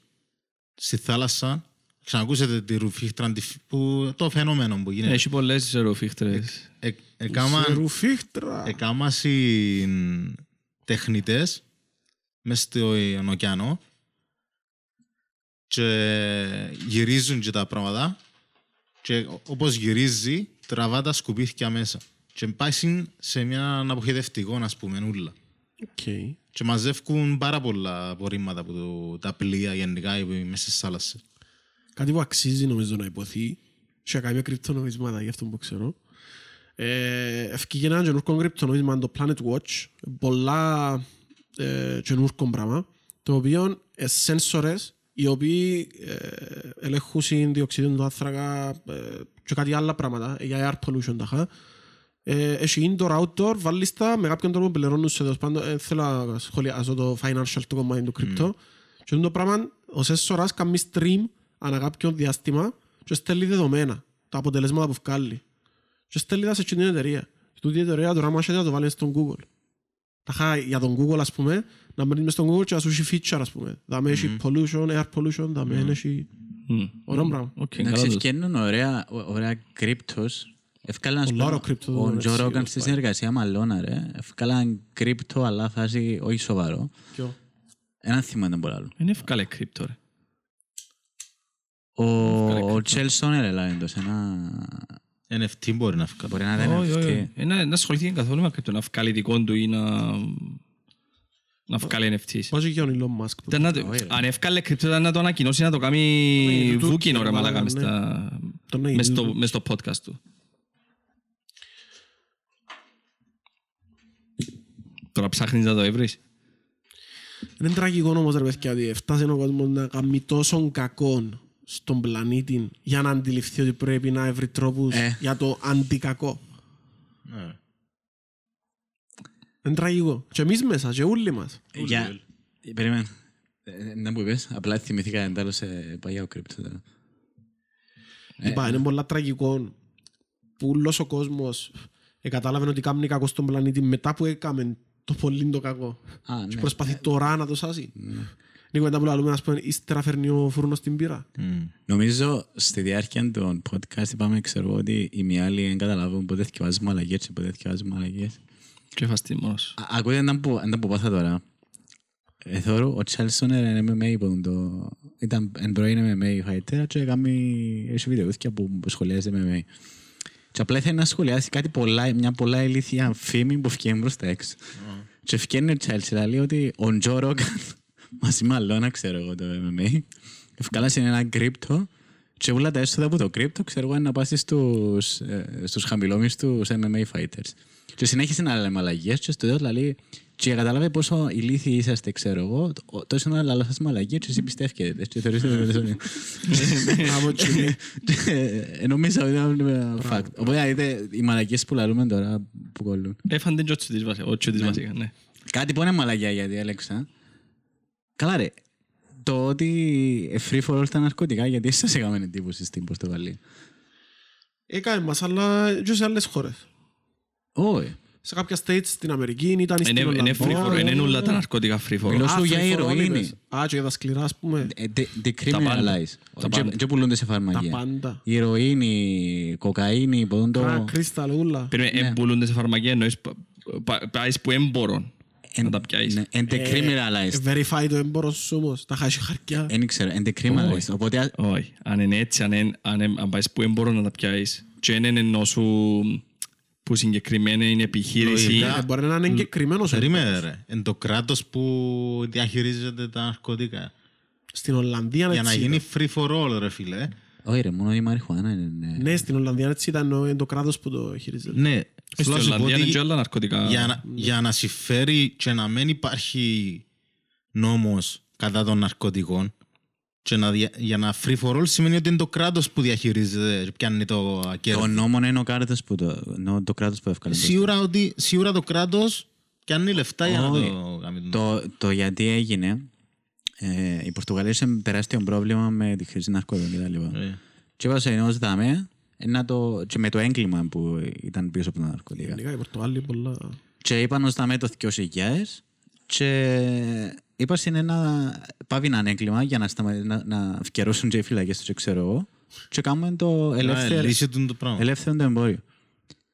στη θάλασσα. Ξανακούσετε τη ρουφίχτρα, τη φ- που, το φαινόμενο που γίνεται. Έχει πολλές ρουφίχτρες. Ε, έκαναν- Σε ρουφίχτρα. εκάμασαν τεχνητές μες στον ωκεανό και γυρίζουν και τα πράγματα και όπως γυρίζει τραβά τα σκουπίθκια μέσα και πάει συν σε μια αποχετευτικό ας πούμε ούλα Οκ. και μαζεύκουν πάρα πολλά απορρίμματα από το, τα πλοία γενικά ή μέσα στις θάλασσες. Κάτι που αξίζει νομίζω να ειπωθεί. Σε κάποια κρυπτονομισμάτα, γι' αυτό που ξέρω. Ε, Ευκήγε ένα καινούργιο κρυπτονομίσμα, το Planet Watch. Πολλά ε, καινούργιο πράγμα. Το οποίο ε, σένσορες οι οποίοι ε, ελέγχουν διοξείδιο του άνθρακα ε, και κάτι άλλα πράγματα για air pollution ταχά. Ε, έχει indoor, outdoor, βάλεις τα με κάποιον τρόπο πληρώνουν σε τέλος πάντων. Ε, θέλω να σχολιάσω το financial του κομμάτι του κρυπτο. Και το πράγμα, ο σένσορας κάνει stream ανά κάποιο διάστημα και στέλνει δεδομένα, τα αποτελέσματα που βγάλει. Και στέλνει τα σε εκείνη την εταιρεία. Και τούτη η εταιρεία τώρα μάχεται να το βάλεις στον Google. Ταχά για τον Google, ας πούμε, να μπαίνεις μες στον Google και να σου έχει feature, ας πούμε. Δάμε έχει pollution, air pollution, δάμε έχει... Μμ. Ωραίο πράγμα. Οκ, Εντάξει, καλά το. ευκαινούν ωραία, ωραία κρύπτος. Ευκάλαν, ας Πολλά πούμε, ωραία κρύπτος ο δεν Τζο είναι Ρόγκαν σίγουρος, στη πάει. συνεργασία με Αλώνα, ρε. Ευκάλαν κρύπτο, αλλά φάση όχι σοβαρό. Ποιο; Ένα θύμα δεν μπορεί άλλο. Είναι εύκολα κρύπτο, ρε. Ο, ο Τσέλσον έλα εντός ένα... NFT μπορεί να βγάλει. Μπορεί να δεν Όχι, όχι, είναι όχι. Ε, να- Να ασχοληθεί καθόλου με κρύπτο, να βγάλει δικό του ή να... Να βγάλει NFTs. Πώς είχε ο Elon Musk. που- Ήταν να το- Όχι, ρε. Αν εύκαλε κρύπτο ήταν να το ανακοινώσει να το κάνει Ναι, το βούκινο ρε τούτο, μαλάκα ναι. μες στα- Το ναι, μες είναι στο- το- μες στο podcast του. Τώρα ψάχνεις να το έβρεις. Είναι τραγικό όμως ρε παιδιά ότι έφτασε ο κόσμος να κάνει τόσο κακό στον πλανήτη για να αντιληφθεί ότι πρέπει να βρει τρόπους Ε. για το αντικακό. Ναι. Είναι τραγικό. Και εμείς μέσα, και όλοι μας. Για... Περίμενε. Ε, Να που είπες, απλά θυμηθήκα εντάλλως σε παγιά ο κρύπτος. τώρα. Είπα, είναι πολλά τραγικό που όλος ο κόσμος ε, κατάλαβε ότι κάνει κακό στον πλανήτη μετά που έκαμε το πολύ το κακό. Α, Και ναι. προσπαθεί τώρα να το σάσει. Είναι μετά που λέμε, ας πούμε, ύστερα φέρνει ο φούρνος στην πύρα. Μμ. Νομίζω στη διάρκεια των podcast είπαμε, ξέρω εγώ, ότι οι μοι άλλοι δεν καταλάβουν πότε θυκευάζουμε αλλαγές και πότε θυκευάζουμε αλλαγές. Και φαστεί μόνος. Α- Ακούτε έναν που, έναν που πάθα τώρα. Ε, θεωρώ, ο Τσέλσον είναι MMA που το... Ήταν εν πρώην MMA fighter και κάνει... Έχει βιντεούθηκια που σχολιάζει MMA. Και απλά ήθελε να σχολιάσει κάτι πολλά, μια πολλά ηλίθια φήμη που βγαίνει προς τα έξω. Και βγαίνει ο Τσέλσον, λέει ότι ο Τζο Ρόγκαν, μαζί με αλλόνα ξέρω εγώ το MMA, ευκάλασε ένα κρύπτο Και όλα τα έσοδα από το κρύπτο, ξέρω εγώ, να πάσει στους, ε, στους χαμηλόμιστους MMA fighters. Και συνέχισε να λέμε αλλαγές και στο τέλος λέει και κατάλαβε πόσο ηλίθιοι είσαστε, ξέρω εγώ, το- τόσο να λαλώ σας μαλαγίες και εσύ πιστεύετε και θεωρήσετε ότι Από τσουλί. Ε, Νομίζω ότι ήταν fact. Οπότε είδε οι μαλακίες που λαλούμε τώρα που κολλούν. Έφαν την ότσο της βασικά, ότσο της βασικά, ναι. Κάτι που είναι μαλακιά γιατί έλεξα. Καλά ρε, το ότι ε, free for all τα ναρκωτικά γιατί σας έκαμε εντύπωση στην Πορτογαλία. Έκανε μας, αλλά και σε άλλες χώρες. Όχι. Σε κάποια states στην Αμερική ήταν στην Είναι- Είναι Ολλανδία. free for, είναι όλα τα ναρκωτικά free for. Μιλώ Α, σου για free for all ηρωίνη. είπες. Α, και για τα σκληρά, ας πούμε. Ε, de- Decriminalize. Τα Και- πάντα. Και πουλούνται σε Τα φαρμακεία. πάντα. Ηρωίνη, κοκαίνη, ποδούν Α, το... κρίσταλ, ούλα. Περίμενε, εμπουλούνται σε φαρμακεία, εννοείς πα- πα- πάεις που έμπορον να τα πιάσεις. Ναι, and decriminalized. Ε, Verify το έμπορος σου όμως. Τα χάσει χαρτιά. Δεν ξέρω, and decriminalized. Οπότε α- Όχι, αν είναι έτσι, αν, είναι- αν, είναι- αν πάεις που έμπορον να τα πιάσεις και είναι ενώ σου που συγκεκριμένη είναι επιχείρηση Λογικά. Ε, Μπορεί να είναι εγκεκριμένος ο Περίμενε ρε. Είναι το κράτος που διαχειρίζεται τα ναρκωτικά. Στην Ολλανδία Για να έτσι γίνει ήταν. free for all ρε φίλε. όχι ρε, μόνο η μαριχουάνα είναι... ναι. Ναι, στην Ολλανδία έτσι ήταν ο- είναι το κράτος που το χειρίζεται. Ναι. Στην Θέλω να σου πω Ολλανδία είναι ότι και άλλα ναρκωτικά. για να, για να συμφέρει και να μην υπάρχει νόμος κατά των ναρκωτικών και να, δια- για να free for all σημαίνει ότι είναι το κράτος που διαχειρίζεται και πιάνει το Το κέρδος. νόμο είναι ο κράτος που το... νο- Το κράτος που εύκολα. Σίγουρα, ότι, σίγουρα το κράτος πιάνει λεφτά για να Όχι. το κάνει. Το, το γιατί έγινε, ε, η Πορτογαλία είχε τεράστιο πρόβλημα με τη χρήση ναρκωτικών κτλ. Ε, Και είπα σε ενός δαμέ, ε, να το, και με το έγκλημα που ήταν πίσω από τα ναρκωτικά. Γενικά οι Πορτογάλοι πολλά... Και είπαν ως δαμέ το 2000 και είπα είναι ένα πάβει να είναι έγκλημα για να, σταμα, να, να ευκαιρώσουν και οι φυλακές τους, ξέρω εγώ. Και κάνουμε το να ελεύθερο, λύσει τον το πράγμα. ελεύθερο το εμπόριο.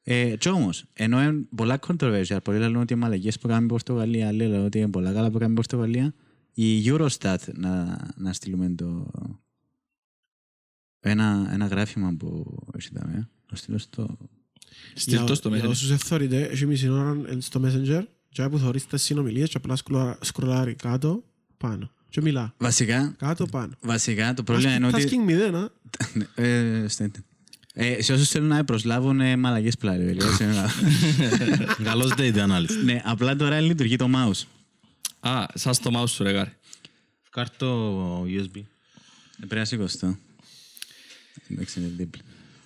Ε, και όμως, ενώ είναι πολλά controversial, πολλοί λένε ότι οι μαλακίες που κάνει η Πορτογαλία, άλλοι λένε ότι είναι πολλά καλά που κάνει η Πορτογαλία, η Eurostat, να, να στείλουμε το... Ένα, ένα γράφημα που έχει δάμε, να στείλω στο... Στείλ' το στο Για Messenger. όσους εθωρείτε, έχει μισή ώρα στο Messenger και που θωρείς τις συνομιλίες και απλά σκρολα- σκρολάρει κάτω, πάνω. Και μιλά. Βασικά, Κάτω, πάνω. βασικά το πρόβλημα είναι ότι... Tasking μηδέν, α. Ε, στο ίντερνετ. Ε, σε όσους θέλουν να προσλάβουν ε, μαλακές πλάρι, δηλαδή. σε ένα- Καλός data analyst. ναι, απλά τώρα λειτουργεί το mouse. Α, σας το mouse σου ρε γάρι. Φκάρ' το USB. Ε, Πρέπει να σηκωστώ. Εντάξει, είναι δίπλα.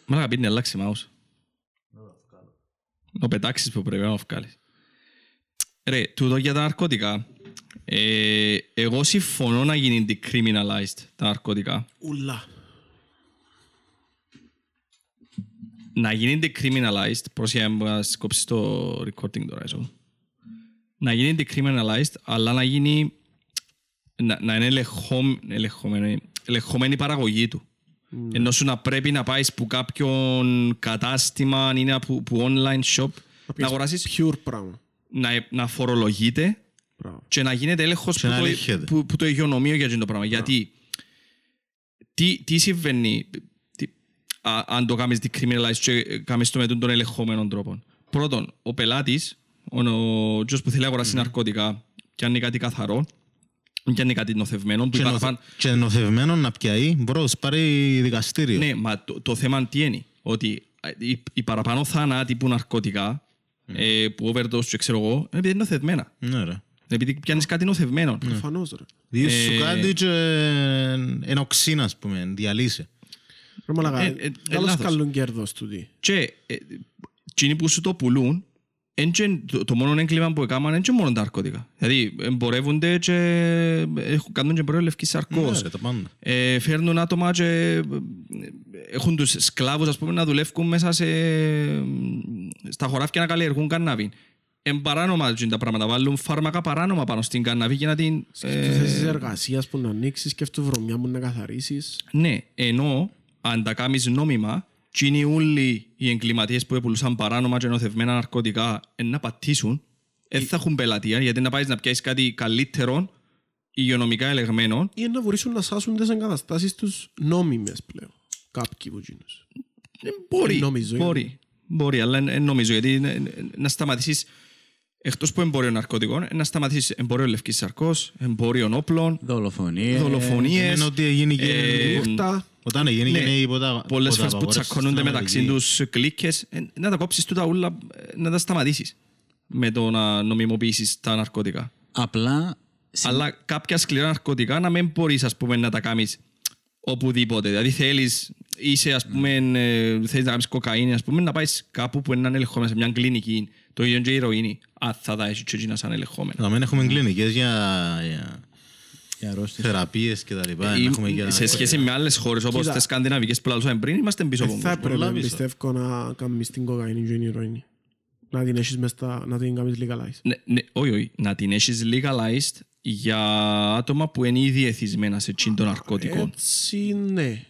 Μα να να αλλάξει mouse. Να πετάξεις που πρέπει να το βγάλεις. Ρε, τούτο για τα ναρκωτικά. Ε, εγώ συμφωνώ να γίνει decriminalized τα ναρκωτικά. Ούλα. να γίνει decriminalized, πρόσεχε να κόψεις το recording τώρα eso. Να γίνει decriminalized, αλλά να γίνει να, να είναι ελεγχόμ, ελεγχόμενη, ελεγχόμενη η παραγωγή του. Ενώ σου να πρέπει να πάει που κάποιον κατάστημα ή να που, που online shop να αγοράσεις, Pure πράγμα. να, να φορολογείται Μπράβο. και να γίνεται έλεγχος Και που, να το, ελέγχεται. που, που το υγειονομείο για αυτό το πράγμα. Γιατί τι, τι συμβαίνει τι, α, αν το κάνεις decriminalize και κάνεις το με τον ελεγχόμενο τρόπο. Πρώτον, ο πελάτης, ο, ο τζος που θέλει να αγοράσει ναρκωτικά, πιάνει κάτι καθαρό, πιάνει κάτι νοθευμένο, που Και, υπάρχουν- νοθε, και νοθευμένο να πιαεί, μπρος, πάρει δικαστήριο. ναι, μα το, το θέμα τι είναι, ότι οι, οι παραπάνω θάνατοι που ναρκωτικά, ε, που overdose και ξέρω εγώ, είναι επειδή είναι νοθευμένα. Ναι, ρε. Επειδή πιάνεις κάτι νοθευμένο. Προφανώς, ρε. Διότι Ε, σου κάτι και ένα οξύνα, ας πούμε, διαλύσει. Ρε μαλακά, Ε, ε, ε, καλώς λάθος. καλούν κέρδος τούτοι. Και ε, εκείνοι που σου το πουλούν, εν και το, το μόνο έγκλημα που έκαναν είναι και μόνο τα ναρκωτικά. Δηλαδή εμπορεύονται και έχουν, κάνουν και εμπορεύουν λευκής Ναι, σαρκός. ρε, τα πάντα. Ε, φέρνουν άτομα και ε, έχουν τους σκλάβους ας πούμε, να δουλεύουν μέσα σε, στα χωράφια να καλλιεργούν καννάβι. Εν παράνομα εκείνα τα πράγματα, βάλουν φάρμακα παράνομα πάνω στην καννάβι για να την... Σκέφτου θέσεις εργασίας που να ανοίξεις, σκέφτου βρωμιά που να καθαρίσεις. Ναι, ενώ αν τα κάνεις νόμιμα, εκείνοι όλοι οι εγκληματίες που έπουλουσαν παράνομα και νοθευμένα ναρκωτικά εν να πατήσουν, δεν θα έχουν πελατεία, γιατί να πάεις να πιάσεις κάτι καλύτερο, υγειονομικά ελεγμένο, Ή να μπορέσουν να σάσουν τις εγκαταστάσεις τους νόμιμες πλέον. Κάποιοι από εκείνους. Ε, μπορεί, Νομίζω, μπορεί, μπορεί, αλλά δεν νομίζω, γιατί ε, ε, να σταματήσεις εκτός που εμπόριο ναρκωτικών, να σταματήσεις εμπόριο λευκής σαρκός, εμπόριο όπλων, Δολοφονίες. δολοφονίες. Είναι ότι έγινε και... Ε, Νύχτα. Όταν έγινε ναι. και η υποτα... Πολλές φορές που υποταπαγόρευση τσακώνονται στην μεταξύ Αμερική. τους κλίκες, ε, να τα κόψεις τούτα ούλα, ε, να τα σταματήσεις με το να νομιμοποιήσεις τα ναρκωτικά. Απλά συ- Αλλά κάποια σκληρά ναρκωτικά να μην μπορείς ας πούμε, να τα κάνεις οπουδήποτε. Δηλαδή θέλεις, είσαι ας πούμε, ε, θέλεις να κάνεις κοκαίνη, ας πούμε, να πάεις κάπου που είναι ελεγχόμενο σε μια κλινική. Το ίδιο και η ηρωίνη. Α, θα τα έχει και εκείνα σαν ελεγχόμενο. Να μην έχουμε κλινικές για, για η αρρώστια. θεραπείες και τα λοιπά. Ή- να έχουμε για... Σε σχέση με άλλες χώρες όπως Κοίτα. τις σκανδιναβικές που λαλούσαμε πριν, είμαστε πίσω από Ε, τον Θα κόσμο. έπρεπε πολλά πίσω. πιστεύω να κάνεις την κοκαίνη και την ηρωίνη. Να την έχεις μες στα... να την κάνεις legalize. Ναι, ναι, όχι, όχι. Να την έχεις legalized για άτομα που είναι ήδη εθισμένα σε τσιν των ναρκωτικών. Έτσι, ναι.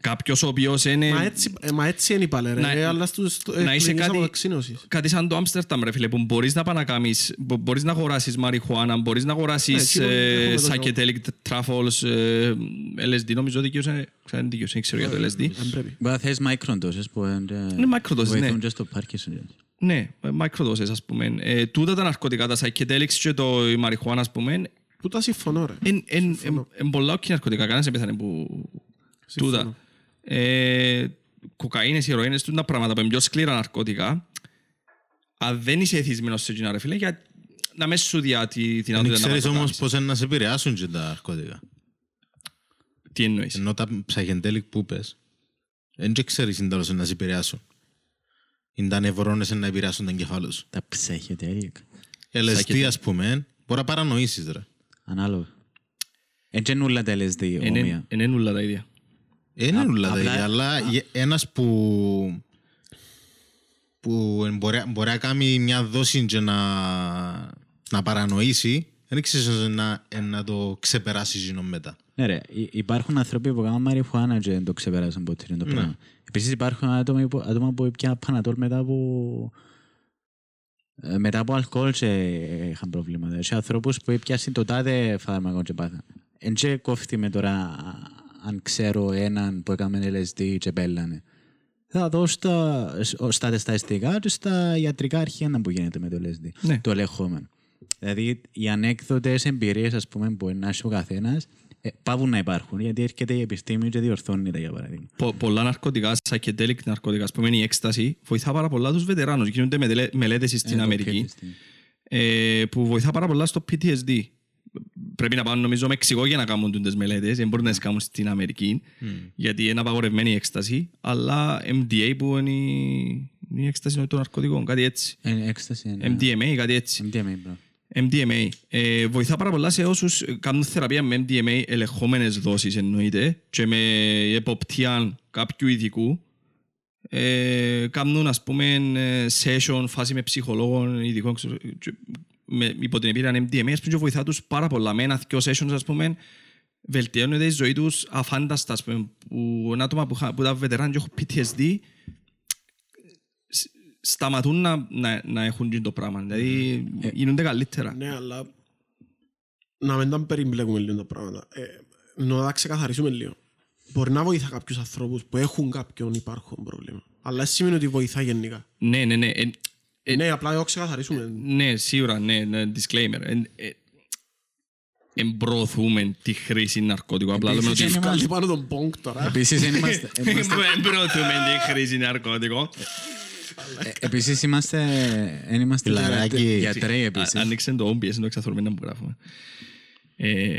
Κάποιος ο οποίος είναι... Μα έτσι, ε, μα έτσι είναι πάλι ρε, Να- ε, αλλά στους ε, να είσαι κλινικές κάτι- αποδοξίνωσης. κάτι σαν το Άμστερνταμ ρε φίλε που μπορείς να πάει να κάνεις, μπο- μπορείς να αγοράσεις μαριχουάνα, μπορείς να αγοράσεις Ναι, εκεί ε, έχουμε το psychedelic truffles, ε, LSD, νομίζω δικαιούσε, ξέρω δικαιούσε, δεν ξέρω για το LSD. Δεν πρέπει. Μπορεί να θες microdoses που είναι Είναι microdoses, ναι. βοηθούν και στο Parkinson. Ναι, μικροδόσεις ας πούμε. Ε, τούτα τα ναρκωτικά, τα psychedelics και το η μαριχουάνα ας πούμε, Τούτα συμφωνώ ρε. είναι πολλά όχι ναρκωτικά, κανένας δεν πέθανε που τούτα. Ε, κοκαίνες, ηρωίνες, τούτα πράγματα που είναι πιο σκληρά ναρκωτικά, αν δεν είσαι εθισμένος σε εκείνα ρε φίλε, για να μες σου διά τη Δεν δυνατότητα να ξέρεις το όμως κάνεις. πώς είναι να σε επηρεάσουν και τα ναρκωτικά. Τι εννοείς; Ενώ τα ψαχεντέλικ που είπες, δεν και ξέρεις είναι τέλος να σε επηρεάσουν. Είναι τα νευρώνες να επηρεάσουν τον εγκεφάλο σου. Τα psychedelic. LSD ας πούμε, μπορεί να παρανοήσεις ρε. Ανάλογα. Έτσι είναι όλα τα LSD όμοια. Είναι είναι όλα τα ίδια. Είναι όλα τα απλά- ίδια, αλλά γε- ένας που που μπορεί, μπορεί να κάνει μια δόση και να, να παρανοήσει, δεν ξέρεις να, να το ξεπεράσει γίνο μετά. Ναι ρε, υ- υπάρχουν άνθρωποι που κάνουν μαριχουάνα και δεν το ξεπεράσαν ποτέ είναι το πράγμα. Επίσης υπάρχουν άτομα, που- άτομα που πια πανατόλ μετά από ε, μετά από αλκοόλ και είχαν προβλήματα. Σε ανθρώπους που έπιασαν το τάδε φάρμακο και πάθαν. Εν και κόφτει με τώρα α, αν ξέρω έναν που έκαμε LSD και πέλανε. Θα δω στα, στα τεσταστικά και στα ιατρικά αρχεία να που γίνεται με το LSD. Ναι. Το ελεγχόμενο. Δηλαδή οι ανέκδοτες εμπειρίες ας πούμε που να έχει ο καθένας ε, πάβουν να υπάρχουν γιατί έρχεται η επιστήμη και διορθώνει τα για παράδειγμα. Πο, πολλά ναρκωτικά, psychedelic ναρκωτικά, ας πούμε η έκσταση, βοηθά πάρα πολλά τους βετεράνους. Γίνονται μετελε- μελέτες στην Ε, το Αμερική, PTSD. ε, που βοηθά πάρα πολλά στο PTSD. Πρέπει να πάνε νομίζω Μεξικό για να κάνουν τις μελέτες, δεν μπορούν να τις κάνουν στην Αμερική, γιατί είναι απαγορευμένη η έκσταση, αλλά MDA που είναι η, η έκσταση των ναρκωτικών, κάτι έτσι. Ε, Έκσταση. είναι- MDMA, κάτι έτσι. MDMA, μπράβο. MDMA. Ε, βοηθά πάρα πολλά σε όσους κάνουν θεραπεία με MDMA ελεγχόμενες δόσεις εννοείται και με εποπτεία κάποιου ειδικού. Ε, κάνουν ας πούμε ε, session, φάση με ψυχολόγων ειδικών ξέρω, και με, υπό την εμπειρία MDMA ας πούμε και βοηθά τους πάρα πολλά με ένα δυο sessions ας πούμε βελτιώνεται η ζωή τους αφάνταστα ας πούμε που είναι άτομα που, είχα- που τα βετεράν και έχουν PTSD σ- σταματούν να, να, να έχουν γίνει το πράγμα. Δηλαδή γίνονται καλύτερα. Ναι, αλλά να μην τα περιμπλέκουμε λίγο τα πράγματα. Ε, να τα ξεκαθαρίσουμε λίγο. Μπορεί να βοηθά κάποιους ανθρώπους που έχουν κάποιον υπάρχον πρόβλημα. Αλλά δεν σημαίνει ότι βοηθά γενικά. Ναι, ναι, ναι. Ε, ε, ναι, απλά το ξεκαθαρίσουμε. ναι, σίγουρα, ναι, ναι disclaimer. Ε, ε, εμπροωθούμε τη χρήση ναρκώτικων. Απλά λέμε ότι... Επίσης, είναι- Βγάλει πάνω τον πόγκ τώρα. Επίσης δεν είμαστε, είμαστε, Εμπροωθούμε τη χρήση ναρκώτικων. ε, επίσης είμαστε, δεν είμαστε Φιλαράκι. γιατροί- γιατροί Α- επίσης. Άνοιξε το OBS, είναι το εξαθορμένα που γράφουμε. Ε,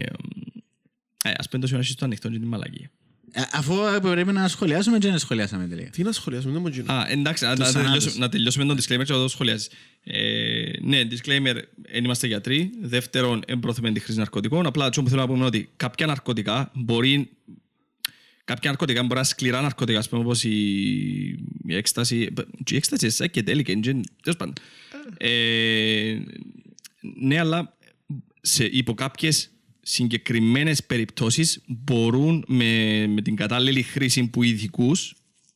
ε, ας πούμε το σημείο στο ανοιχτό και την μαλακία. Ε, Αφού πρέπει να σχολιάσουμε και να σχολιάσαμε τελικά. Τι να σχολιάσουμε, δεν μου γίνει. Α, εντάξει, να, Τους να, θανάτους. τελειώσουμε, να τελειώσουμε τον disclaimer και να το σχολιάσεις. Ε, ναι, disclaimer, δεν είμαστε γιατροί. Δεύτερον, εμπροθούμε τη χρήση ναρκωτικών. Απλά αυτό που θέλω να πούμε είναι ότι κάποια ναρκωτικά μπορεί Κάποια ναρκωτικά μπορεί να είναι σκληρά ναρκωτικά, ας πούμε, όπως η, η έκσταση. Και η έκσταση είναι και τέλει και τέλος πάντων. Ε, ναι, αλλά σε, υπό κάποιες συγκεκριμένες περιπτώσεις μπορούν με, με την κατάλληλη χρήση που ειδικούς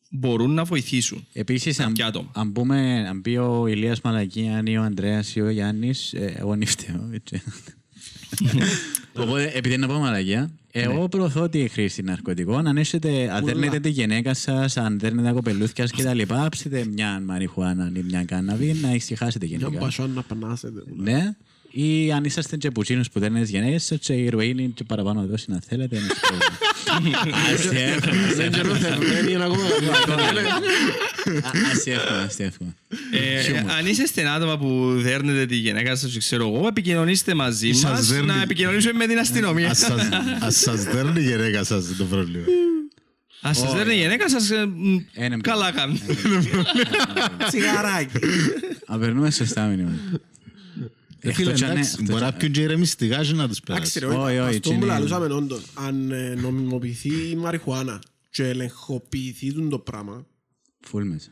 μπορούν να βοηθήσουν. Επίσης, αν, Κάποια άτομα. αν, πούμε, αν πει ο Ηλίας Μαλακίαν ή ο Ανδρέας ή ο Γιάννης, ε, εγώ νύφτεω. έτσι. Οπότε, επειδή είναι από μαλακία, εγώ προωθώ τη χρήση ναρκωτικών. Αν, έχετε, αν δέρνετε τη γυναίκα σας, αν δέρνετε τα κοπελούθια σα κτλ., ψείτε μια μαριχουάνα ή μια κάναβη να ησυχάσετε Μια γενικά. μπασόν να πανάσετε. Ναι. Ή αν είσαστε και πουτσίνους που δέρνετε τις γυναίκες σας, και η ηρωίνη και παραπάνω δόση να θέλετε. είναι στο πρόβλημα. Δεν ξέρω θερμένη είναι ακόμα Ας εύχομαι, ας εύχομαι. Ε, αν είσαστε άτομα που δέρνετε τη γυναίκα σας, ξέρω εγώ, επικοινωνήστε μαζί Σας μας δέρνει- να επικοινωνήσουμε με την αστυνομία. Ας σας- Ας σας δέρνει η γυναίκα σας το πρόβλημα. Αν σας δέρνει η γυναίκα σας, ε, μ, Ένα καλά κάνει. Τσιγαράκι. Αν περνούμε σωστά μήνυμα. Μπορεί κι να πιούν και ηρεμιστικά και να τους Εντάξει περάσει. ρε, Όχι, όχι, αυτό που είναι- λαλούσαμε όντως. Αν ε, νομιμοποιηθεί η μαριχουάνα και ελεγχοποιηθεί τούτο το πράγμα, Φουλ μέσα.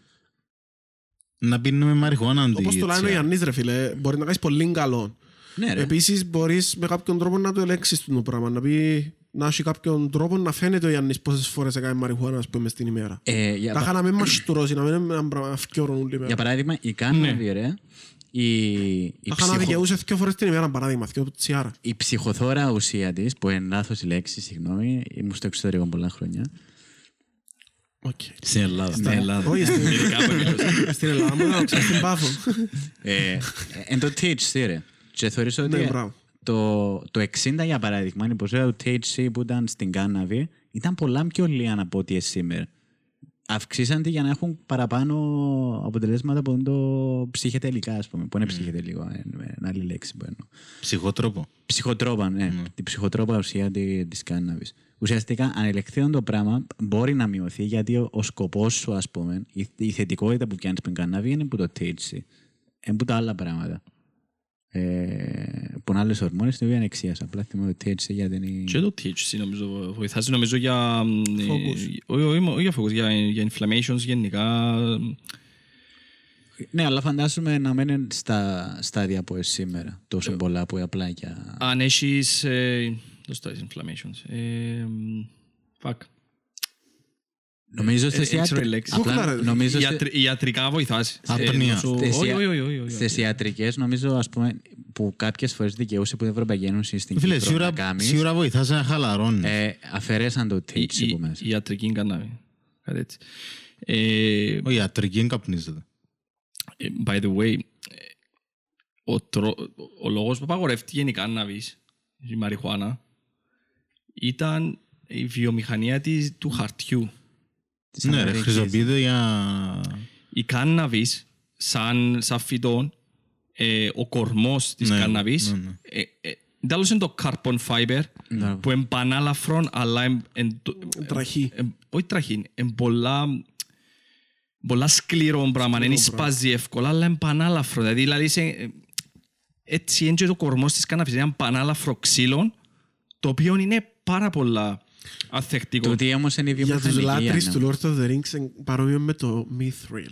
Να πίνουμε μαριχουάνα αντί όπως το λέει ο τσιγάρα. Ιαννής ρε φίλε, μπορεί να κάνεις πολύ καλό. Ναι ρε. Επίσης μπορείς με κάποιον τρόπο να το ελέγξεις το πράγμα, να πει να έχει κάποιον τρόπο να φαίνεται ο Ιαννής πόσες φορές έκανε μαριχουάνα ας πούμε στην ημέρα. Ε, για Τα πα- είχα να μην μας στουρώσει, να μην είναι ένα πράγμα αυκιόρον όλη Για μέρα. παράδειγμα, η κάναβη, ρε, η, η, Τα είχα να ψυχο, δικαιούσε δύο φορές την ημέρα, παράδειγμα, δύο τσιάρα. η ψυχοθώρα ουσία της, που είναι λάθος η λέξη, συγγνώμη, ήμουν στο εξωτερικό πολλά χρόνια. Οκ. Στην Ελλάδα. Στην Ελλάδα. Όχι, στην- Ειδικά από εμείς. στην Ελλάδα μου να ξέρεις στην Πάφο. Ε, Εν το THC, ρε. Και θεωρήσω ότι Ναι, μπράβο. το, το 60 για παράδειγμα, η ποσότητα του THC που ήταν στην κάναβη ήταν πολλά πιο λίγα από ό,τι είναι σήμερα. Αυξήσαν τη για να έχουν παραπάνω αποτελέσματα από το ψυχετελικά, ας πούμε. Που είναι ψυχετελικό, ε, είναι άλλη λέξη που εννοώ. Ψυχότροπο. Ψυχοτρόπα, ναι. Την ψυχοτρόπα ουσία τη της κάναβης. Ουσιαστικά, αν ελεγχθεί το πράγμα, μπορεί να μειωθεί γιατί ο, ο σκοπός σου, ας πούμε, η, η θετικότητα που πιάνεις στην κάναβη είναι που το THC. Είναι που τα άλλα πράγματα. Ε, που είναι άλλες ορμόνες, την οποία είναι εξίας. Απλά θυμάμαι το THC γιατί είναι... Και το THC νομίζω βοηθάζει νομίζω για... ε, Focus. Όχι, όχι, όχι για focus, για, για inflammations γενικά. Ναι, αλλά φαντάζομαι να μένουν στα στάδια που είναι σήμερα. Τόσο πολλά που είναι απλά για... Αν έχεις... ε, Δώσ' το inflammations. Ε, μ, Fuck. Νομίζω ε, στις έξω ιατρικές... λέξη. Κούκλα, Απλά ρε. νομίζω... σε- Ιατρι- Ιατρικά βοηθάς. Απνία. Ε, νομίζω- Στις Όχι, ια- όχι, όχι, όχι, όχι. Στις ιατρικές νομίζω ας πούμε που κάποιες φορές δικαιούσε που η Ευρωπαϊκή Ένωση στην Φίλε, Κύπρο να σίγουρα, κάνεις, σίγουρα βοηθάς να χαλαρώνεις. ε, αφαιρέσαν το Η- THC η- που μέσα. Η ιατρική κανάβη. Κάτι έτσι. Ε, Ο ιατρική καπνίζεται. Ε, By the way, ε, ο, τρο... ο λόγος που απαγορεύτηκε η κάναβης, η μαριχουάνα, ήταν η βιομηχανία της, του χαρτιού. Της Ναι, ρε, Αμερικής. χρησιμοποιείται για... Η κάναβης, σαν, σαν φυτό, ε, ο κορμός της Ναι, κάναβης, ναι, ναι. ε, ε, τέλος είναι το carbon fiber, Ναι. που είναι πανάλαφρον, αλλά εν, εν, Τραχή. εν, όχι τραχή, είναι πολλά, πολλά σκληρό πράγμα, δεν σπάζει εύκολα, αλλά είναι πανάλαφρο. Δηλαδή, δηλαδή είσαι, ε, έτσι είναι και το κορμός της κάναβης, είναι ένα πανάλαφρο ξύλο, το οποίο είναι πάρα πολλά ανθεκτικό. Τούτη όμως είναι η Για τους βιομηχανική. λάτρεις ναι. του Lord of the Rings είναι παρόμοιο με το Mithril.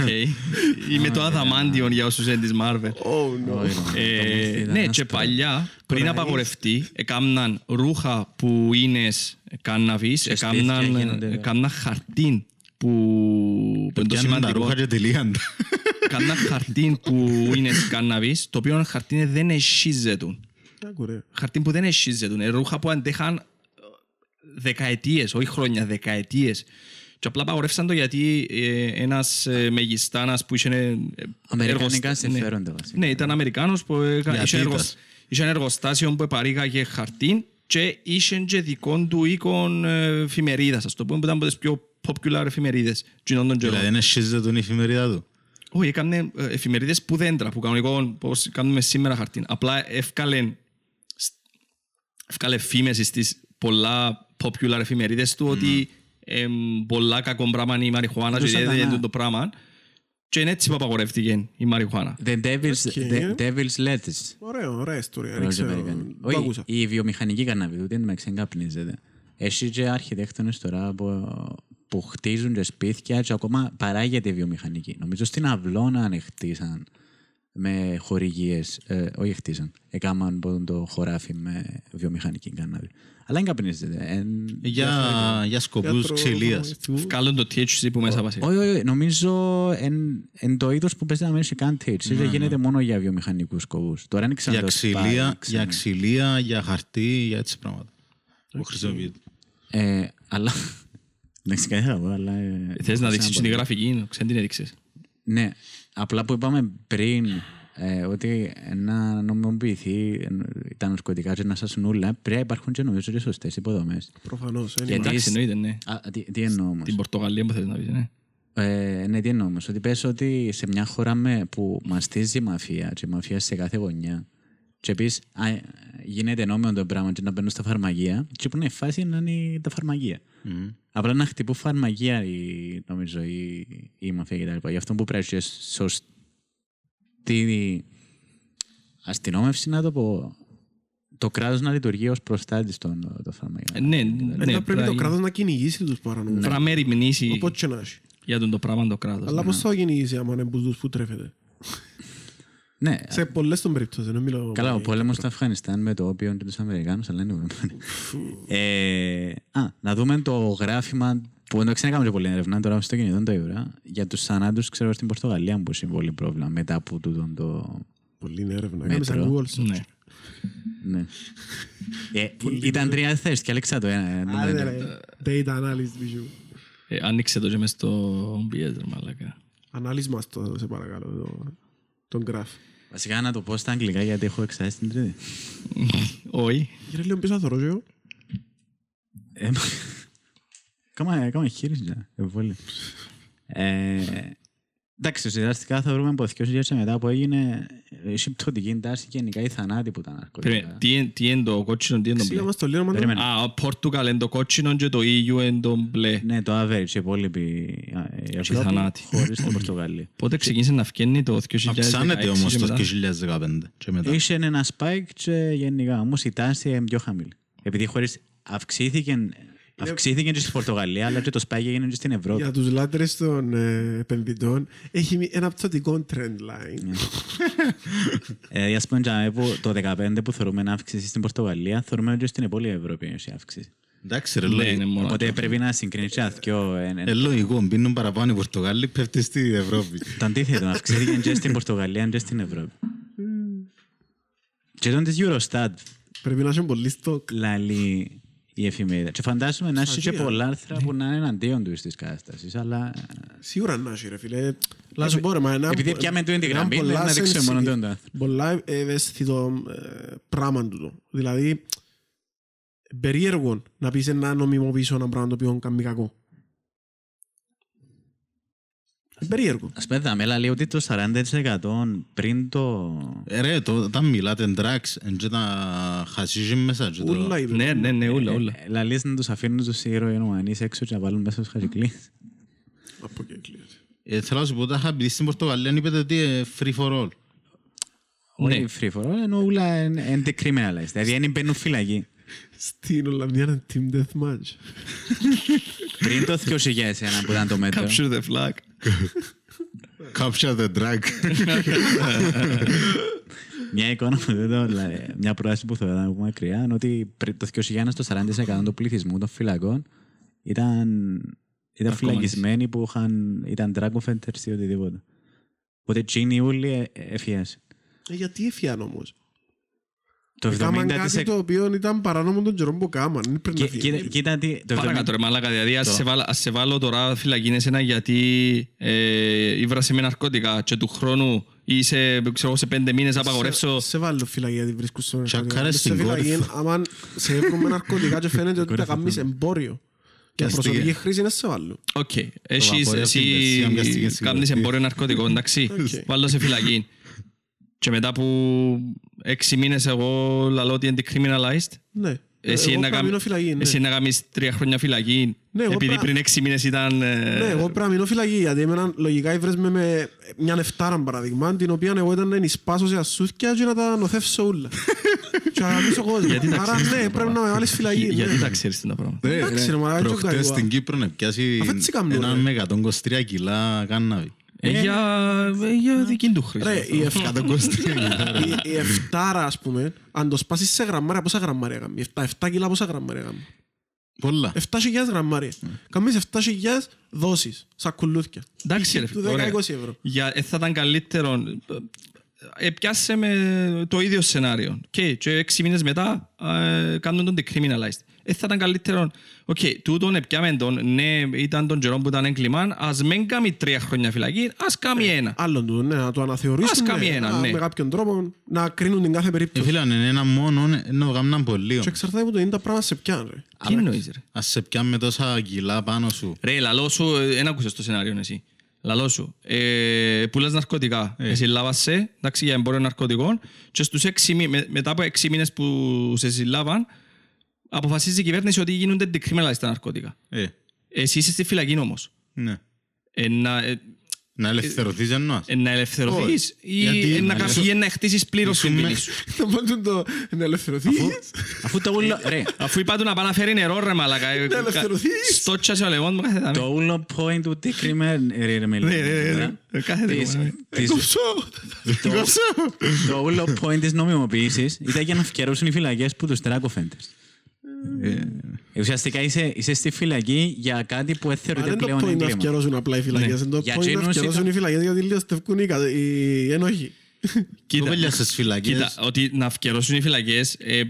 OK. Ή με το αδαμάντιον για όσους είναι της Marvel. Oh no. Όχι, ρε, Ε, το ήταν ναι, άστρο. και παλιά, πριν Κοραείς. απαγορευτεί, έκαναν ρούχα που είναι κάναβης, Και σπίτια έκαναν γίνονται. έκαναν χαρτί που, που είναι το Πιάνουν τα σημαντικό. ρούχα και τελείαν τα. Έκαναν χαρτί που είναι κάναβης, το οποίο χαρτί δεν εσχίζεται. Άκου, ρε. Χαρτί που δεν εσχίζεται. Ρούχα που αντέχαν ε, δεκαετίες, όχι χρόνια, δεκαετίες. Και απλά απαγορεύσαν το γιατί ε, ένας ε, μεγιστάνας που είχε... ε, Αμερικανικά εργοστα- συμφέροντα βασικά. ναι, ήταν Αμερικάνος που έκα- Γιατί είχε, ήταν. εργοσ- είχε ένα εργοστάσιο που παρήγαγε χαρτί και είχε και δικών του οίκων ε, εφημερίδας, ας το πούμε, που ήταν από τις πιο popular εφημερίδες. κοινών των καιρών. Δηλαδή, είναι σχίζεται τον η εφημερίδα του. Όχι, έκανε ε, εφημερίδες που δέντρα, που κανονικό, πώς κάνουμε σήμερα χαρτί. Απλά εύκαλε, εύκαλε φήμες στις πολλά popular εφημερίδες του ότι εμ, πολλά κακό πράγμα είναι η μαριχουάνα και Του δεν σατανά. είναι το πράγμα. Και είναι έτσι που απαγορεύτηκε η μαριχουάνα. The devil's, OK. the devil's lettuce. Ωραίο, ωραία ιστορία. Δεν Ρόζε ξέρω. Αμερικανή. Το Όχι, άκουσα. η βιομηχανική καναβή του δεν με ξεγκαπνίζεται. Έχει και αρχιτέκτονες τώρα που, που χτίζουν και σπίτια και ακόμα παράγεται η βιομηχανική. Νομίζω στην Αυλώνα αν χτίσαν με χορηγίες, ε, όχι χτίσαν, έκαναν πότε το χωράφι με βιομηχανική κάναβη. Αλλά δεν καπνίζεται. εν- Για, για σκοπούς Γιατρό- ξυλίας. Βγάλουν το THC που μέσα βασικά. Όχι, όχι, νομίζω εν, εν το είδος που παίζει να μην έχει καν THC, δεν γίνεται μόνο για βιομηχανικούς σκοπούς. Τώρα δεν ξέρω Για το ξυλία, Spy, για ξέρω. ξυλία, για χαρτί, για έτσι πράγματα. Που χρησιμοποιείται. Ε, αλλά... Εντάξει, κάτι θα πω, αλλά... ε, Θες να σε δείξεις ένα την πολύ- γραφική, ξέρεις την έδειξες. Ναι, απλά που είπαμε πριν ε, ότι να νομιμοποιηθεί ε, τα ναρκωτικά και να σας νουλα, πρέπει να υπάρχουν και νομίζω και σωστές υποδομές. Προφανώς. είναι. Γιατί- Εντάξει, εννοείται, ναι. Α, τι, τι εννοώ όμως; Την Πορτογαλία που θέλεις να πεις, ναι. Ε, ναι, τι εννοώ όμως; Ότι πες ότι σε μια χώρα με, που μαστίζει η μαφία και η μαφία σε κάθε γωνιά και πεις α, ε, γίνεται νόμιμο το πράγμα και να μπαίνουν στα φαρμακεία και που είναι η φάση να είναι τα φαρμακεία. Απλά να χτυπούν φαρμακεία η, νομίζω η, η μαφία κτλ. Γι' αυτό που πρέπει να έχει σωστή αστυνόμευση να το πω το κράτος να λειτουργεί ως προστάτης των, των Ε, φαρμακείων. Ναι, Ε, ναι. θα πρέπει το κράτος να κυνηγήσει τους παρανομούς. Πρέπει να μεριμνήσει Οπότε και να έχει. για τον το πράγμα το κράτος. Αλλά ναι. πώς θα κυνηγήσει άμα είναι που τους που τρέφεται; Ναι, Σε πολλές των περιπτώσεις, δεν μιλάω. Καλά, ο μόνο- πόλεμος στο Αφγανιστάν με το όπιο και τους Αμερικάνους, αλλά είναι. ε, α, να δούμε το γράφημα που δεν ξέραμε και πολύ έρευνα, τώρα στο κινητό το είδα, για τους θανάτους, ξέρω, στην Πορτογαλία που είναι πολύ πρόβλημα μετά από τούτο το. Πολύ είναι έρευνα. Έκαμε σαν Μέτρο. Google search. Ναι. Ναι. ε, ήταν τρία θέσει και έλεξα το ένα. ε, ναι, Άντε ναι. ρε, Data analysis, bijou. Ε, Άνοιξε το και μες στο OBS, ρε μαλάκα. Ανάλυση μας το, σε παρακαλώ, το- τον graph. Βασικά να το πω στα αγγλικά γιατί έχω εξάσει την τρίτη. Όχι. Γύρω λίγο πίσω θα θωρώ και εγώ. Ε, Κάμα κάμα χείριση για εμβόλιο. Ε, Εντάξει, ουσιαστικά θα βρούμε από 2000 και μετά που έγινε η συμπτωτική τάση και γενικά οι θανάτοι που ήταν Περίμενε, ναρκωτικά. τι είναι- Τι είναι το κότσινο, τι είναι το Ξύλα μπλε. μας το λίγο, μα το- Περίμενε. Α, ο Πόρτουγκαλ είναι το κότσινο και το EU είναι το μπλε. Ναι, το average, οι υπόλοιποι α, η Ευρώπη θανάτοι. χωρίς την Πορτογαλία. Πότε ξεκίνησε να βγαίνει το 2016 Αυξάνεται όμως και το μετά. 2015 και μετά. Είχε ένα spike και γενικά, όμως η τάση είναι πιο χαμηλή. Επειδή χωρίς αυξήθηκε, αυξήθηκε και στην Πορτογαλία, αλλά και το spike έγινε και στην Ευρώπη. Για τους λάτρες των ε, επενδυτών έχει μη- ένα πτωτικό trend line. Ε, ας πούμε, τζάμε που το 2015 που θεωρούμε να αύξηση στην Πορτογαλία, θεωρούμε και στην υπόλοιπη Ευρώπη έχει αύξηση. Εντάξει ρε, Ναι, λογικό. είναι μόνο. Οπότε πρέπει να συγκρίνεις και αθκιό. Ε, λογικό, μπίνουν παραπάνω οι Πορτογάλοι, πέφτει στη Ευρώπη. Το αντίθετο, αυξήθηκε και στην Πορτογαλία και στην Ευρώπη. Και τον της Eurostat Πρέπει να έχει πολύ στόκ. λαλεί η εφημερίδα. Και φαντάζομαι να έχει και Στοιχεία. πολλά άρθρα που να είναι εναντίον του της κατάστασης, αλλά... Σίγουρα να έχει ρε φίλε. Να σου πω ρε, μα ένα- Επειδή πιάμε του είναι τη ένα γραμμή, πολλά να δείξουμε μόνο sensitive- τον άρθρο. Πολλά ευαίσθητο ε, πράγμα τούτο. Δηλαδή, περίεργο να πεις να νομιμοποιήσω ένα πράγμα το οποίο κάνει κακό. Ε, Περίεργο. Ας πούμε, δάμε, λέει ότι το 40% πριν το... Ε, Ρε, το- όταν μιλάτε drugs, εν και τα χασίζουν μέσα και το... Ούλα είπε. Ναι, ναι, ναι, ούλα, ούλα. Ε, Λαλείς να τους αφήνουν τους ηρωινομανείς έξω και να βάλουν μέσα στους χαζικλείς. Από εκεί κλείνεται. Ε, Θέλω να σου πω, τα είχα πει στην Πορτογαλία, είπετε ότι είναι free for all. Όχι free for all, ενώ ούλα είναι decriminalized. Δηλαδή, δεν μπαίνουν φυλακή. Στην Ολλανδία είναι team deathmatch. Πριν το 2001 που ήταν το μέτρο; Capture the flag. Capture the drug. Μια εικόνα που δεν το, δηλαδή, μια πρόταση που θέλω να πούμε μακριά είναι ότι πριν το 2001 στο 40% του πληθυσμού των φυλακών ήταν, ήταν φυλακισμένοι που είχαν, ήταν drug offenders ή οτιδήποτε. Οπότε εκείνοι όλοι ε, έφυγαν. Ε, Γιατί έφυγαν όμως; Το Κάμαν κάτι 70%. το οποίο ήταν παράνομο των καιρών που κάμαν. Δεν πρέπει να Κοίτα- φύγει. κοίτα- Κοίτα τι. το Παρακάτω ρε μαλάκα, δηλαδή ας σε βάλω- ας σε βάλω τώρα φυλακή εσένα γιατί ε, ήβρασε με ναρκώτικα και του χρόνου ή σε, ξέρω, εγώ, σε πέντε μήνες να απαγορεύσω Σε- Σε βάλω φυλακή γιατί βρίσκουν στο Τσακάρες Σε στην φυλακή, κόρυφο. άμα σε βρούμε ναρκωτικά και φαίνεται ότι τα κάνεις εμπόριο. Και Πιαστήκε. προσωπική χρήση είναι σε βάλω. Οκ. Έχεις βαπορεύει εσύ την Περσία, μοιάστηκε στην κάνεις Κροατία. εμπόριο ναρκωτικών, εντάξει. Οκ. Βάλω σε φυλακή. Και μετά που έξι μήνες εγώ λαλώ ότι είναι decriminalized, Ναι. εσύ Εγώ να πρέπει να κάνεις- μείνω φυλακή. ναι. εσύ να κάνεις τρία χρόνια φυλακή, Ναι, εγώ επειδή πρέπει- πριν έξι μήνες ήταν... ε, Ναι, εγώ πρέπει να μείνω φυλακή, γιατί εμένα λογικά ήβρες με, με μια νεφτάρα παραδειγμά, την οποία εγώ ήταν να ενισπάσω σε ασούθκια και να τα νοθεύσω όλα. και να γαμίσω κόσμο. Γιατί τα Άρα ξέρεις ναι, τα πρέπει να πράγματα. με βάλεις φυλακή. Για- Γιατί ναι. τα ξέρεις τα πράγματα. Εντάξει, ρε, μαλάκα, δεν Προχτές τσοκάρει, στην Κύπρο να πιάσει Αφού έτσι κάνουν, έναν ρε. με 123 κιλά κάναβι. Ε, Για ε, για δική του χρήση. Ρε, η εφ- Κάτω κόστη. η- η εφτάρα, ας πούμε, αν το σπάσεις σε γραμμάρια, πόσα γραμμάρια κάνει. 7 κιλά πόσα γραμμάρια κάνει. Πολλά. 7.000 γραμμάρια. Κάνεις 7.000 δόσεις, σαν κουλούθια. Εντάξει, ρε, Του ωραία. 10-20 ευρώ. Για, ε, θα ήταν καλύτερο. ε, ε, πιάσε με το ίδιο σενάριο. Και, και έξι μήνες μετά ε, κάνουν τον decriminalized. Ε, θα ήταν καλύτερο. Οκ, τούτον επιάμε τον, ναι, ήταν τον καιρό που ήταν έγκλημα, ας μην κάνει τρία χρόνια φυλακή, ας κάνει ένα. Άλλον του, ναι, να το Ας αναθεωρήσουν κάνει ναι, ένα, να- ναι. με κάποιον τρόπο, να κρίνουν την κάθε Ε, περίπτωση. φίλε, αν είναι ένα μόνο, να το κάνουν πολύ. Και εξαρτάται από το είναι τα πράγματα σε πιάνουν, ρε. Τι εννοείς ρε; Ας σε πιάνε τόσα κιλά πάνω σου. Ρε, λαλό σου, δεν άκουσες το σενάριο εσύ. Λαλώ σου, ε, πουλάς ναρκωτικά. Εσύ λάβασαι, εντάξει, για εμπόριο ναρκωτικών και στους έξι, μη- με- μετά από έξι μήνες που σε συλλάβαν, αποφασίζει η κυβέρνηση ότι γίνονται decriminalized τα ναρκωτικά. Ε, Εσύ είσαι στη φυλακή όμως. ναι. Ε, να, ε, Να ελευθερωθείς εννοάς. ε, να ελευθερωθείς ή, Γιατί ε, να, να κάνεις- ελευθε- ή να χτίσεις πλήρως την Ήσουν ποινή με- σου. Να πάνε το να ελευθερωθείς. Αφού το ούλο, ρε, Αφού είπα του να πάει να φέρει νερό ρε μαλακα. ε, κα- ελευθερωθείς. Στότσασε ο λεγόν μου κάθε δάμε. το ούλο point του τι κρίμε, ρε, ρε, μιλάμε, Ναι, ναι, ναι, ναι. ε. Ε, κάθε Της- δικό, ναι. της- Κόψω. το- Κόψω. Το όλο point της νομιμοποίησης ήταν για να φτιαρώσουν οι φυλακές που τους τράκοφέντες. Ε, Ουσιαστικά είσαι, είσαι στη φυλακή για κάτι που Μα θεωρείται δεν το πλέον point να έγκλημα. φτιαρώσουν απλά οι φυλακές. Είναι το Για point να εκείνους φτιαρώσουν ήταν- οι φυλακές γιατί λιωστεύκουν οι κα- οι ένοχοι. Κοίτα, Κοίτα, στις φυλακές. Κοίτα, ότι να αυκαιρώσουν οι φυλακές, ε,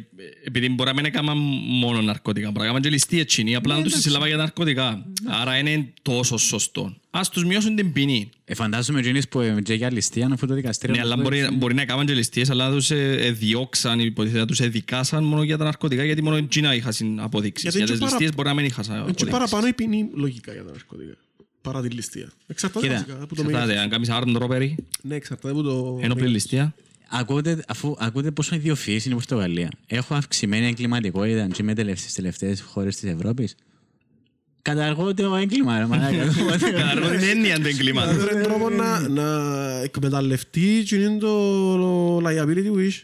επειδή μπορεί να μην έκαναν μόνο ναρκωτικά, μπορεί να έκαναν και ληστεία τσινή, απλά να τους συλλάβα για ναρκωτικά. Άρα είναι τόσο σωστό. Ας τους μειώσουν την ποινή. Ε, φαντάζομαι εκείνες που ε, και για ληστεία αφού το δικαστήριο... Ναι, αλλά μπορεί, μπορεί να έκαναν και ληστείες, αλλά να τους ε, ε, διώξαν, υποτίθεται, να τους εδικάσαν μόνο για τα ναρκωτικά, γιατί μόνο εκείνα είχαν αποδείξεις. Γιατί Για είναι τις και παρα- ληστείες μπορεί να μην είχαν Είναι και αποδείξεις. παραπάνω η ποινή λογικά για τα ναρκωτικά. Παρά τη ληστεία. Εξαρτάται Κοίτα, βασικά από το μέγεθος. Εξαρτάται, αν κάνεις armed robbery, Ναι, εξαρτάται από το... ένοπλη ληστεία, Ακούτε, αφού ακούτε πόσο ιδιοφυής είναι η Πορτογαλία. Έχω αυξημένη εγκληματικότητα και είμαι τελευ- στις τελευταίες χώρες της Ευρώπης. Καταργώ το έγκλημα, ρε μαλάκα. Καταργώ την έννοια του Δηλαδή, εγκλήματος. είναι τρόπο να, να εκμεταλλευτεί και είναι το liability wish.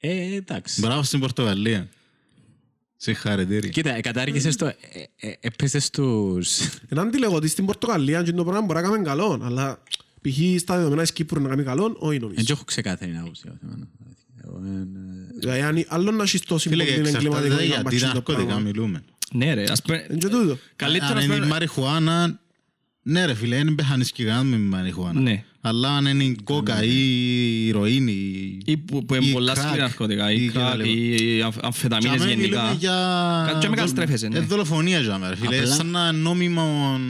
Ε, εντάξει. Μπράβο στην Πορτογαλία. Συγχαρητήρια. Κοίτα, κατάργησες το... ε, ε, Έπαιζες τους... Εν αντιλέγω ότι στην Πορτογαλία και το πράγμα μπορεί να κάνει καλό, αλλά π.χ. στα δεδομένα της Κύπρου να κάνει καλό, όχι Δεν νομίζω. έχω ξεκάθαρη άποψη. για το θέμα. Εγώ, ε, ε, Δηλαδή, αν άλλο να έχεις τόσο Φίλε, πολύ και εξαρτάται εγκληματικό γιατί τα το ναρκωτικά πράγμα. μιλούμε. Ναι ρε, ας πούμε, Είναι και τούτο. καλύτερα Αν ας είναι η πούμε- μαριχουάνα, ναι ρε φίλε, δεν πεθάνεις και κανένα με μαριχουάνα. Ναι. Αλλά αν είναι η κόκα ή η ηρωίνη ή που, που είναι ή πολλά crack, σκληρά ναρκωτικά, ή ή κράκ, κτλ. ή αμφ- αμφεταμίνες Τζάμε γενικά. μιλούμε για... Κα- τζάμε καταστρέφεσαι, ναι. Ε, δολοφονία τζάμε ρε φίλε. Απλά- Σαν να νόμιμο...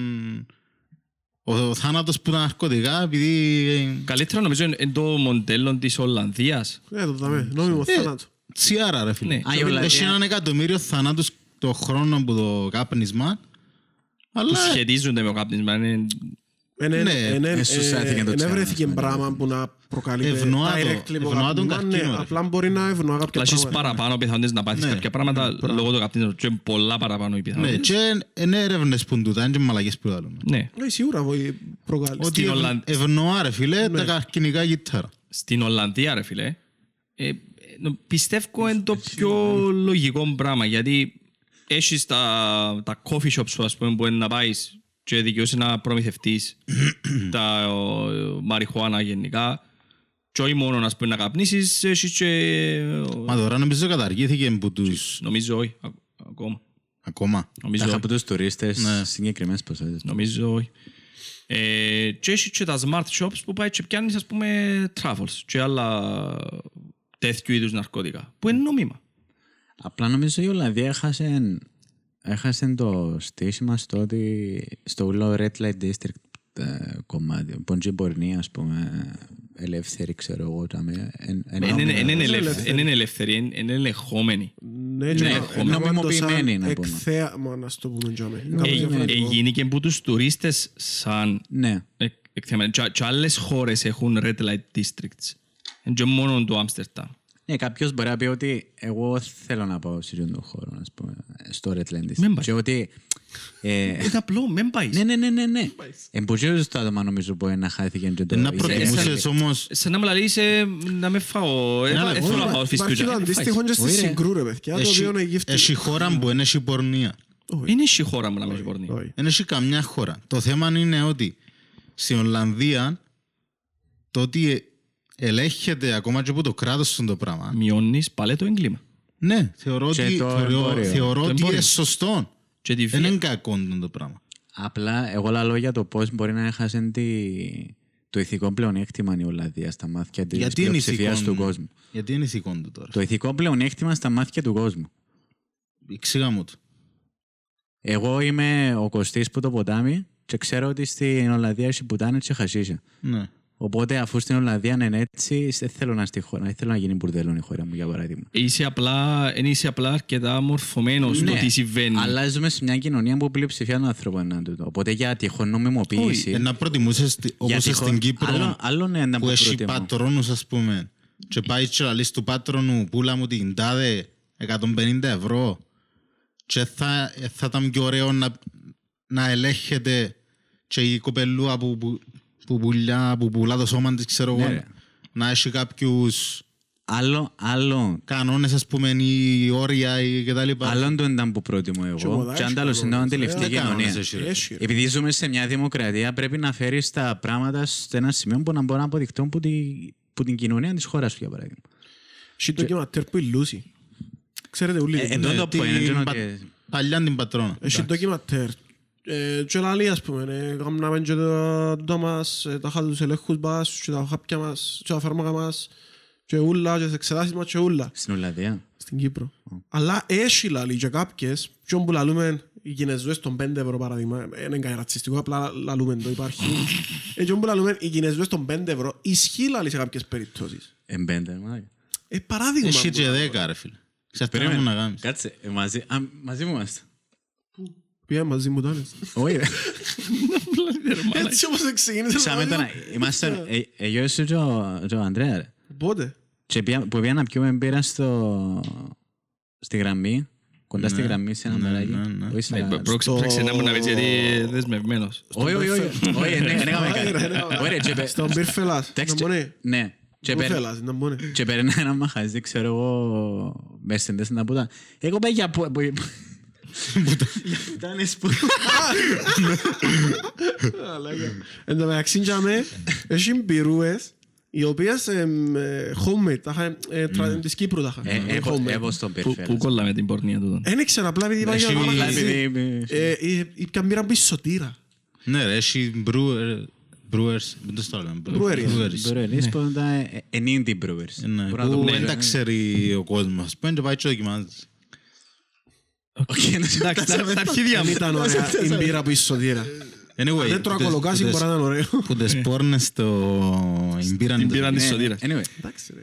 Ο, ο θάνατος που τα ναρκωτικά επειδή... Καλύτερα νομίζω είναι είναι το μοντέλο της Ολλανδίας. Ναι, το δάμε. Νόμιμος θάνατος. Τσιάρα ρε φίλε. Ναι. Α, η Ολλανδία- Έχει έναν εκατομμύριο θανάτους το χρόνο που το κάπνισμα. Που Αλλά σχετίζονται με το κάπνισμα. είναι- Εν- Ναι, εν- εν- ίσως ε, έθηκε το εν τσάρα, έβρεθηκε ας πούμε. πράγμα που να προκαλεί Ευνοά το- direct ευνοά τον λιποκαπνισμό, ναι, καρκίνο, ρε. Απλά μπορεί να ευνοά κάποια Αλλά έχεις πράγματα. παραπάνω πιθανότητες να πάθεις Ναι. κάποια πράγματα λόγω του καπνίσματος. Και πολλά παραπάνω οι ναι, πιθανότητες. και είναι έρευνες που τούτα, είναι και μαλακές που λέμε. Ναι. Ναι, σίγουρα βοη- προκαλεί. Ότι Στην ευ- Ολλανδ- ευνοά ρε φίλε Ναι. τα καρκινικά κύτταρα. Στην Ολλανδία ρε φίλε, ε, ε, νο- πιστεύω είναι το πιο λογικό πράγμα γιατί έχεις τα, τα coffee shops σου ας πούμε που είναι να πάεις και δικαιούσε να προμηθευτείς τα ο, μαριχουάνα γενικά και όχι μόνο ας πούμε, να καπνίσεις, έχεις και... Μα τώρα νομίζω καταργήθηκε που τους... Νομίζω όχι, α- ακόμα. Ακόμα. Νομίζω Τα όχι. από τους τουρίστες Ναι. συγκεκριμένες ποσότητες. Νομίζω όχι. Ε, και έχεις και τα smart shops που πάει και πιάνεις ας πούμε travels και άλλα τέτοιου είδους ναρκώτικα που είναι νόμιμα. Απλά νομίζω η Ολλανδία έχασε, έχασε το στήσιμα στο ότι στο όλο Red Light District ε, κομμάτι. Ποντζή Μπορνή, ας πούμε, ελεύθερη, ξέρω εγώ. τάμε, εν- εν- Είναι- Είναι είναι είναι ελευ- ελεύθερη. είναι ελεύθερη, είναι- είναι ελεγχόμενη. Ναι, και Ναι, να- έχουμε να κάνουμε το σαν νομιμοποιημένη, να πούμε. εκθέα- να στο πούμε τζάμε. Ε, Κάπως διαφορετικό. Έγινε και από τους τουρίστες σαν Ναι. εκ- εκθεμένη. Και- Και άλλες χώρες έχουν red light districts. Είναι και μόνο το Άμστερνταμ. Ναι, κάποιος μπορεί να πει ότι εγώ θέλω να πάω σε αυτόν τον χώρο, ας πούμε, στο Red Land. Μην πάει. Και ότι... ε, Είναι απλό, μην πάεις. Ναι, ναι, ναι, ναι, ναι. Εμπορίζονται το άτομα νομίζω που να χάθηκε και το... Να η- προτιμούσες όμως... Σαν να μου λαλείς ε, να με φάω. Ε, Ένα ε, λεπτό. θέλω να πάω Υπάρχει το φιστούτσα. αντίστοιχο και στη Όχι, ρε. Συγκρού, ρε παιδιά, το Έχει- οποίο είναι γύφτη. Έχει χώρα που είναι έχει πορνεία. Είναι η χώρα μου να με έχει πορνεί. Όχι. Δεν έχει καμιά χώρα. Το θέμα είναι ότι στην Ολλανδία το ότι ελέγχεται ακόμα και από το κράτος στον το πράγμα. Μειώνεις πάλι το έγκλημα. Ναι, θεωρώ Και ότι, το θεωρώ, εμπόριο. θεωρώ Το ότι εμπόριο. είναι σωστό. Και τη Δεν βία. είναι κακό το πράγμα. Απλά εγώ λέω για το πώς μπορεί να έχασε τη... το ηθικό πλεονέκτημα η Ολλανδία στα μάτια της Γιατί είναι πλειοψηφίας ηθικό. του κόσμου. Γιατί είναι ηθικό του τώρα. Το ηθικό πλεονέκτημα στα μάτια του κόσμου. Εξήγα μου το. Εγώ είμαι ο Κωστής που το ποτάμι και ξέρω ότι στην Ολλανδία έχει πουτάνες και χασίσια. Ναι. Οπότε αφού στην Ολλανδία είναι έτσι, δεν θέλω να στη χώρα, δεν θέλω να γίνει μπουρδέλο η χώρα μου για παράδειγμα. Είσαι απλά, εν είσαι απλά αρκετά μορφωμένος στο τι συμβαίνει. Ναι, αλλά ζούμε σε μια κοινωνία που πλειοψηφία των ανθρώπων είναι τούτο. Οπότε για τυχόν νομιμοποίηση; Ε, να προτιμούσες τι- για όπως τυχόν- στην Κύπρο Άλλο, άλλο ναι, να που που έχει προτιμώ. πατρόνους ας πούμε και πάει και λαλείς του πάτρονου πουλά μου την τάδε 150 ευρώ και θα, ε, θα ήταν πιο ωραίο να, να ελέγχεται και η κοπελούα που, που, που, πουλιά, που πουλά το σώμα της ξέρω Ναι, εγώ ρε. να έχει κάποιους Άλλο, άλλο, κανόνες ας πούμε ή όρια ή και τα λοιπά. άλλο το ήταν που προτιμώ Και εγώ. μοδά Και αν έχει τα άλλος είναι κανόνες, τελευταία ε, Δεν κανόνες κοινωνία. έχει, ρε. Έχει, ρε. Επειδή ζούμε σε μια δημοκρατία, πρέπει να φέρεις τα πράγματα σε ένα σημείο που να μπορούν να αποδειχτούν που, τη, που την κοινωνία της χώρας σου, για παράδειγμα. Έχει ντοκιματέρ που η Λούση. Ξέρετε όλοι. Ε, τι εδώ είναι. το την point, είναι πα- ότι- Παλιά την πατρώνα. Έχει ντοκιματέρ. Ε, Και λαλεί ας πούμε, ε, κάναμε και το τούτο μας, ε, τα χάλια τους ελέγχους μας, και τα χάπια μας, και τα φάρμακα μας, και ούλα, και τις εξετάσεις μας και ούλα. Στην Ολλανδία. στην Κύπρο. Αλλά έχει λαλεί και κάποιες, ποιον που λαλούμε οι Κινέζοι των 5 ευρώ παράδειγμα, δεν είναι κάτι ρατσιστικό, απλά λαλούμε το υπάρχει. Ε, ποιον που λαλούμε οι Κινέζοι των 5 ευρώ, ισχύει λαλεί σε κάποιες περιπτώσεις. Εμπέντε, μάλακα. Ε, παράδειγμα. Έχει που και λαλούμε. δέκα ρε φίλε. Ξέρετε να Περίμενε. μου να κάνεις. Κάτσε, ε, μαζί, α, μαζί μου είμαστε. Πήγαμε μαζί μου τόνες. Όχι, ρε. Έτσι όπως ξεκίνησε. Ξάμε το τώρα, ράδιο. είμαστε, ε, ε, εγώ είσαι και ο- και ο Ανδρέα, ρε. Πότε; Και πήγα- που πήγα να πιούμε μπύρα στο... στη γραμμή, κοντά στη Ναι, γραμμή σε ένα ναι, μπαράκι. ναι, ναι. Όχι στα- Ναι, πρόξε- Πρόξε να μου να πεις γιατί δεσμευμένος. Όχι, όχι, όχι. Όχι, ναι, δεν έκαμε Όχι, ρε, κάτι. ναι, Όχι, ρε, και πε- Στον Μπίρφελας. Εντάξει, Να μπονέ. Ναι. Και παίρνει- Μπίρφελας, να μπονέ. και παίρνει ένα μαχαζί, ξέρω εγώ, μέσα στην τέσσερα πουτά. Εγώ πήγα για που... που- Για πουτάνες που... Εν τω μεταξύ τζάμε, έχει μπυρούες, οι οποίες εμ, ε, homemade, τα είχα, ε, τρα- της Κύπρου τα είχα. Ε, Ε, έχω- homemade. Έχω στον Πού- Πού Περφέλας. κολλάμε την πορνεία τούτον. Δεν ήξερα απλά επειδή είπα Έχει- για να Απλά μαγαζί. επειδή- Ε, ε, Ήπια μπύρα που σωτήρα. Ναι ρε, έχει brewer- brewers, δεν το στο λέμε. Breweries. breweries. Breweries που ήταν, ε, ε, indie brewers. Ναι, Μπορώ να το που πω. δεν τα ξέρει ο κόσμος. Πάνε και πάει και δοκιμάζει. Όχι, Εντάξει, τα τα αρχίδια Δεν μου. ήταν ωραία η μπύρα που σωτήρα. Anyway, Δεν τρώω που τις- κολοκάσι που μπορεί να τις- είναι ωραίο. Που τις πόρνες το... η μπύρα Την είναι το- πήραν της Ναι, σωτήρας. Anyway, Εντάξει ρε.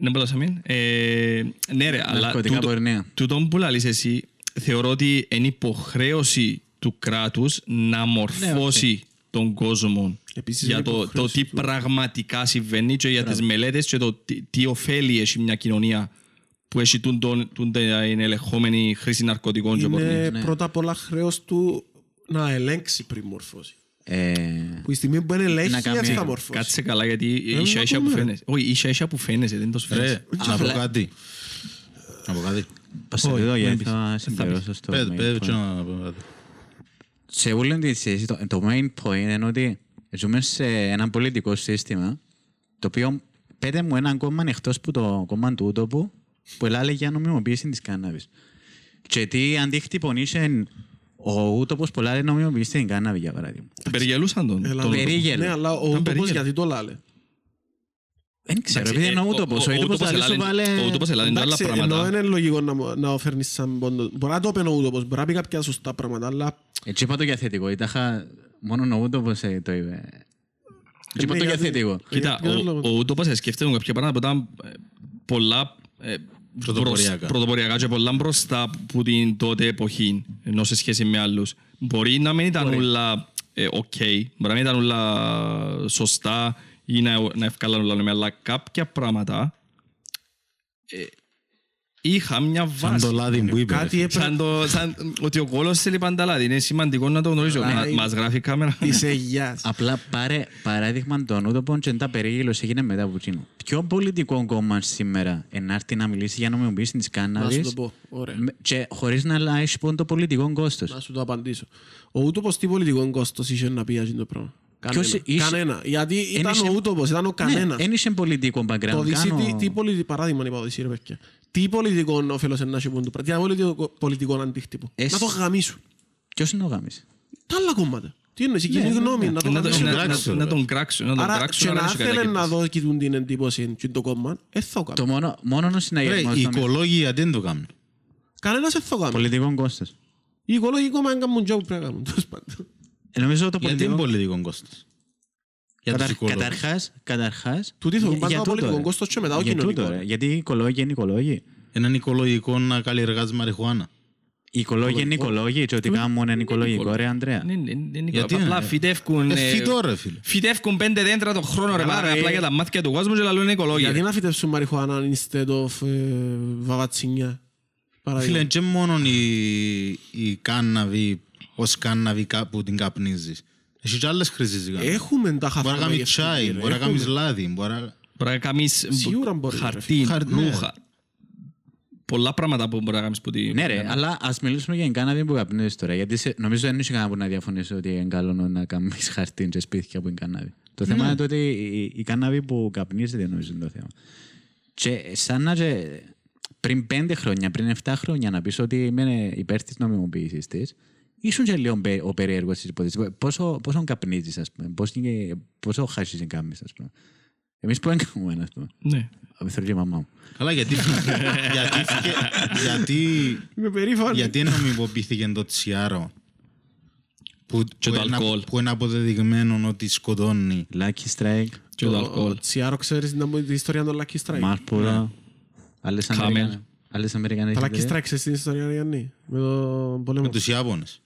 Ναι, μπλώσαμε. Ε, Ναι ρε, αλλά Ναρκωτικά τούτο- πορνεία. τούτον που λαλείς εσύ θεωρώ ότι είναι υποχρέωση του κράτους να μορφώσει τον κόσμο Επίσης για είναι το, το υποχρέωση τι του. πραγματικά συμβαίνει και για τις μελέτες και το τι, τι ωφέλη έχει μια κοινωνία που έχει τούν τον- τούν την ελεγχόμενη χρήση ναρκωτικών και πορνεία. Είναι πρώτα απ' όλα χρέος του να ελέγξει πριν μορφώσει. ε, Που η στιγμή που δεν ελέγχει Να κάνει- δεν θα μορφώσει. Κάτσε καλά γιατί να ίσα ίσα που πούμε, ρε. φαίνεσαι. Όχι, ίσα ίσα που φαίνεσαι, δεν το Ρε, φαίνεσαι. να πω κάτι. Να πω κάτι. Πασαρίδο, γιατί θα συμπληρώσω στο Πες, main πες point. και να πω κάτι. σε όλη τη συζήτηση, το, το main point είναι ότι ζούμε σε ένα πολιτικό σύστημα το οποίο πέτε μου έναν κόμμα εκτός που το κόμμα του Ούτοπου που ελάλε για νομιμοποίηση της κάναβη. Και τι αντίκτυπο είχε ο Ούτοπο που λέει νομιμοποίηση την κάναβη, για παράδειγμα. Περιγελούσαν τον. Έλα, τον- ναι. περίγελο. Ναι, αλλά ο Ήταν Ούτοπος περίγελο. γιατί το λάλε. Δεν ξέρω, Εντάξει, επειδή είναι ε, ο Ούτοπος. ο- Ο ο Ούτοπος Ούτοπος δηλαδή σου ελάλε- βάλε... ο Ούτοπος ελάλε άλλα Εντάξει, πράγματα. ενώ είναι λογικό να, να φέρνεις σαν πόντο. Μπορεί να το πει ο Ούτοπος, μπορεί να πει κάποια σωστά πράγματα, αλλά Έτσι είπα το για θετικό. Ήταχα μόνο ο Ούτοπος ε, το είπε. Έτσι είπα το για γιατί- θετικό. Κοίτα, Για ποιο λόγο; ο, ο Ούτοπας σκέφτεται κάποια πράγματα που ήταν ε, πολλά ε, Πρωτοποριακά. μπροσ- πρωτοποριακά και πολλά μπροστά από την τότε εποχή, ενώ σε σχέση με άλλους. Μπορεί να μην ήταν όλα ε, οκ, μπορεί να μην ήταν όλα σωστά ή να, να ευκάλαν όλα, αλλά κάποια πράγματα ε, Είχα μια Σαν βάση. το λάδι που είπες. Κάτι ρε. έπρεπε... Σαν το, σαν, ότι ο κόλος θέλει πάντα λάδι. Είναι σημαντικό να το γνωρίζω. Καλά, Μα- είναι- Μας γράφει η κάμερα. Είσαι γειάς. Απλά πάρε παράδειγμα τον Ούτοπον και τα περίγυλος έγινε μετά από εκείνο. Ποιο πολιτικό κόμμα σήμερα ενάρτη να μιλήσει για νομιμοποίηση της Να σου κάναβης το πω. Ωραία. με- και χωρίς να λάβει πόν το πολιτικό κόστος; Να σου το απαντήσω. Ο Ούτωπος τι πολιτικό κόστος είχε να πει για αυτό το πράγμα; Κανένα. Ποιος είσαι- Κανένα. Γιατί ήταν είσαι- ο Ούτωπος, ήταν ο κανένας. Ναι, δεν είχε πολιτικό Το background. DC, κάνω- τι, τι πολιτικό, παράδειγμα είπα Οδυσσή ρε παιδιά. Τι πολιτικό όφελος είναι να έχει πούν το πράγμα. Τι πολιτικό, πολιτικό αντίκτυπο. Εσ- Να το γαμίσουν. Ποιος είναι ο γάμις. Τα άλλα κόμματα. Τι εννοείς, η Ναι, κοινή ναι, γνώμη ναι. να το Να το- γαμίσουν. να- κράξουν, να ρε. τον κράξουν. Να τον Άρα κράξουν. και να να κάνουν θέλει κάτι να τέτοιο. δώσει την εντύπωση και το κόμμα, δεν θα το Το κάνει. μόνο, μόνος ο Ρε, συναγερμός οι των- οικολόγοι γιατί δεν το κάνουν. Κανένας δεν θα το κάνει. πολιτικό κόστος. Οι οικολόγοι κόμμα δεν κάνουν job πρέπει να κάνουν. τέλος πάντων. Ε, Νομίζω το Γιατί είναι πολιτικό... πολιτικό κόστος; Για τους Καταρ- οικολόγους. Καταρχάς, καταρχάς... Τούτοι θέλουν για- πάντα για το τούτο, πολιτικό ρε. κόστος και μετά ο Για τούτο, κοινωνικό. ρε. Γιατί οι οικολόγοι είναι οικολόγοι. Έναν οικολογικό να καλλιεργάς μαριχουάνα. Οι οικολόγοι είναι οικολόγοι και ότι κάνουν είναι οικολογικό, ρε Ανδρέα. Ναι, ναι, ναι, ναι, Γιατί Απλά είναι; φυτεύκουν... Ε, ε, φυτό ρε φίλε. Φυτεύκουν πέντε δέντρα το χρόνο ρε Καλά, πάρα, ρε. απλά για τα μάτια του κόσμου και λαλούν οικολόγια. Γιατί να φυτεύσουν μαριχουάνα instead of ε, βαβατσινιά. Παράδειγμα. Φίλε, και μόνο η, η κάναβη ως κάναβη κα- που την καπνίζεις. Έχει και άλλες χρήσεις η κάναβη. Έχουμε τα χαφά. Μπορεί να κάνεις τσάι, μπορεί να κάνεις λάδι, μπορεί να... Μπορεί να κάνεις Σίγουρα μπορεί, ρε χαρτί, Χαρτί, ναι. ρούχα. Πολλά πράγματα που μπορεί να κάνεις που τη... Ναι ρε, αλλά ας μιλήσουμε για την κάναβη που καπνίζεις τώρα. Γιατί σε- νομίζω δεν είσαι κανένα που να διαφωνήσει ότι είναι καλό να κάνεις χαρτί και σπίτια που είναι κάναβη. Το θέμα είναι το ότι η, η κάναβη που καπνίζεται νομίζω είναι το θέμα. Και σαν να και πριν πέντε χρόνια, πριν 7 χρόνια να πεις ότι είμαι υπέρ της νομιμοποίησης της, ήσουν και λίγο πε- ο περίεργος της υπόθεσης. Πόσο, πόσο καπνίζεις, ας πούμε, πόσο, πόσο χάσεις κάνεις, ας πούμε. Εμείς που έκαναμε, ας πούμε. Ναι. Απευθύνω και η μαμά μου. Καλά, γιατί... γιατί, φύγε- γιατί, Είμαι περήφανη. γιατί νομιμοποιήθηκε το τσιάρο που, Και που, το είναι, αλκοόλ. που είναι αποδεδειγμένο ότι σκοτώνει. Lucky Strike, Και το αλκοόλ. Ο Τσιάρο ξέρεις την την ιστορία των Lucky Strike. Μάρπουρο, άλλες Camel. Αμερικανές. Άλλες Αμερικανές. Τα Lucky εταιρείες. Strike ξέρεις την ιστορία Γιάννη. Με τον πόλεμο. Με τους Ιάπωνες.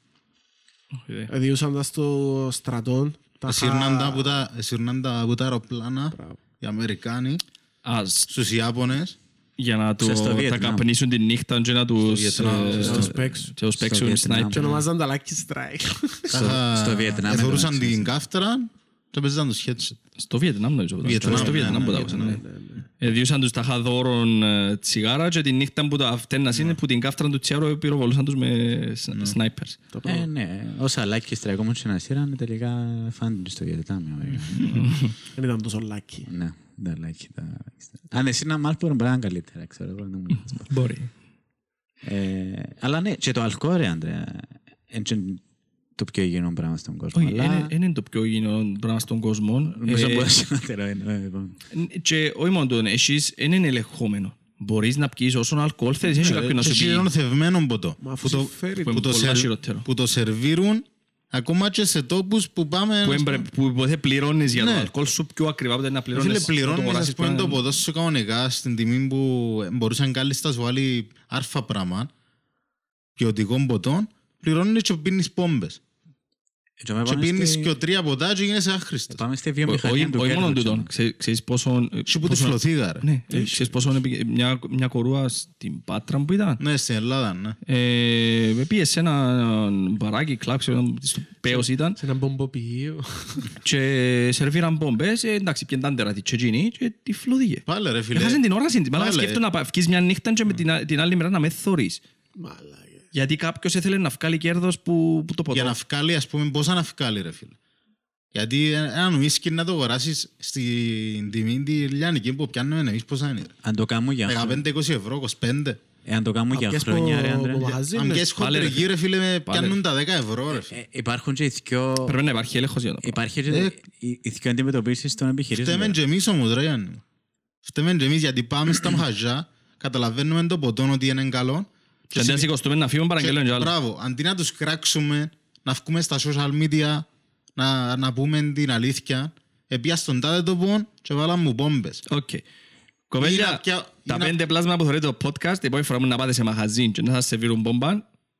Ε, Διούσαν τα στο στρατόν. τα Εσύρναν τα χα- από τα- εσύρναν τα από τα αεροπλάνα οι Αμερικάνοι Ας, στους Ιάπωνες για να το, Στο τα Βιετνάμ. καπνίσουν τη νύχτα και να τους... Βιετνάμ, ε, Να τους παίξουν. Και τους Στο παίξουν Βιετνάμ. sniper. Και ονομάζαν τα Lucky Strike. τάχα στο Βιετνάμ εθωρούσαν εντάξει. την κάφτρα και παίζαν τους headset. Στο Βιετνάμ νομίζω. που τα- Βιετνάμ, Στο ναι, Βιετνάμ ναι, που τα ναι, άκουσα, ναι. Ε, Διούσαν τους τάχα δώρον ε, τσιγάρα και τη νύχτα που τα φταίνας είναι που την κάφτρα του τσιάρου πυροβολούσαν τους με σ- snipers. Ε, ναι, όσα Lucky Strike όμως και να σύραν τελικά φάνηκε στο Βιετνάμ. ε. Δεν ήταν τόσο lucky. Ναι, δεν Lucky. τα Lucky Strike. Αν εσύ να Μάρπουρο μπορεί να είναι καλύτερα, ξέρω εγώ. δεν μου λες. Μπορεί. Ε, Αλλά ναι, και το αλκοόλ, ρε Ανδρέα, είναι το πιο υγιεινό πράγμα στον κόσμο. Όχι, Αλλά είναι- είναι το πιο υγιεινό πράγμα στον κόσμο. νομίζω Ε, μπορεί να χειρότερο είναι. ε, λοιπόν. Και όχι μόνο τον, εσείς δεν είναι ελεγχόμενο. Μπορείς να πιείς όσον αλκοόλ θέλεις, έχει κάποιον να Και σου πει. χειρονοθευμένο ποτό. Μα αφού Που το- συμφέρει. που το Πολλά σερ- χειρότερο. Που το σερβίρουν ακόμα και σε τόπους που πάμε... Που ας έμπρε- πούμε, Που υποθέ πληρώνεις για το Ναι. αλκοόλ σου πιο ακριβά από το να Φίλε, πληρώνεις. να το πληρώνεις αγοράσεις ας πούμε που το είναι- ποτό σου κανονικά στην τιμή που μπορούσαν κάλλιστα να σου βάλει άρφα πράγμα ποιοτικών ποτών πληρώνεις και πίνεις πόμπες. Και πάμε Και πάμε πίνεις στη- και τρία ποτά και γίνεσαι άχρηστος. Πάμε στη Όχι βιομηχανία του όχι μόνο κέρδους, τούτον. όμως. Ξέ- Ξέρεις πόσο... Και που τη πόσο- φλωθήγα ρε. Ναι, ε, ξέρεις πόσο επι- μια, μια κορούα στην Πάτρα που ήταν; Ναι, στην Ελλάδα, ναι. Ε, με πήγε σε ένα μπαράκι, κλαμπ, ξέρω, στο Πέος ήταν Σε ένα μπομποποιείο. και σερβίραν μπομπές, ε, εντάξει, πιέναν τάντερα τη τσετζίνη και τη φλωδίγε. Πάλε ρε φίλε. Έχασαν την όραση της, μάλλον Πάλε. σκέφτομαι να πα- βγεις μια νύχτα και με την, α- την άλλη μέρα να με θωρείς. Μαλάκα. Γιατί κάποιος ήθελε να βγάλει κέρδος που, που το ποτό. Για να βγάλει, ας πούμε, πόσα να βγάλει ρε φίλε. Γιατί έναν ουίσκι να το αγοράσεις στην τιμή τη λιάνικη που πιάνουμε εμείς πόσα είναι. ρε. Αν το κάνουμε για χρόνια- 15-20 ευρώ, 25. εάν το κάνουμε για Απιές χρόνια, που- ρε Ανδρέα. που μαγαζί, Αν ναι. πιέσεις Πάλε, ρε. χοντρική ρε φίλε, με Πάλε, πιάνουν τα 10 ευρώ ρε φίλε. Ε, Υπάρχουν και οι δυο... Πρέπει να υπάρχει έλεγχος για το Υπάρχει Ε, και οι οι δυο αντιμετωπίσεις των επιχειρήσεων. Φταίμε και εμείς όμως ρε Γιάννη. Φταίμε και εμείς γιατί πάμε στα μαγαζιά, καταλαβαίνουμε το ποτόν ότι είναι καλό. Και αντί να σηκωστούμε να φύγουμε παραγγέλνουν και άλλα. Μπράβο, αντί να τους κράξουμε, να βγούμε στα social media, να, να πούμε την αλήθεια, επήα στον τάδε τόπο και βάλαν μου πόμπες. Οκ. Ή να Κοπέλια, πια- τα ή να- πέντε πλάσματα που θεωρείτε το podcast, την επόμενη φορά που να πάτε σε μαγαζί και να σας σερβίρουν μπόμπα,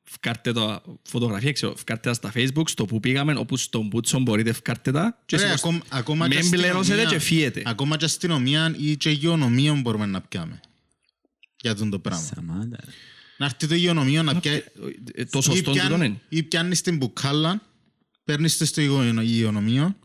φκάρτε το φωτογραφία, ξέρω, φκάρτε τα στα facebook, στο που πήγαμε, όπου στον Μπούτσο μπορείτε φκάρτε τα και Ρε, σηκώστε- ακόμ- ακόμα και Μην πληρώσετε αστυνομία- και φύγετε. Ακόμα και αστυνομία ή και υγειονομία μπορούμε να πιάμε. για τον το πράγμα. Σταμάτα. Να έρθει το υγειονομείο να πιάει... Ε, Το σωστό Ή πιάν- τούτο είναι. Ή πιάνεις την μπουκάλα, παίρνεις το στο υγειο- υγειονομείο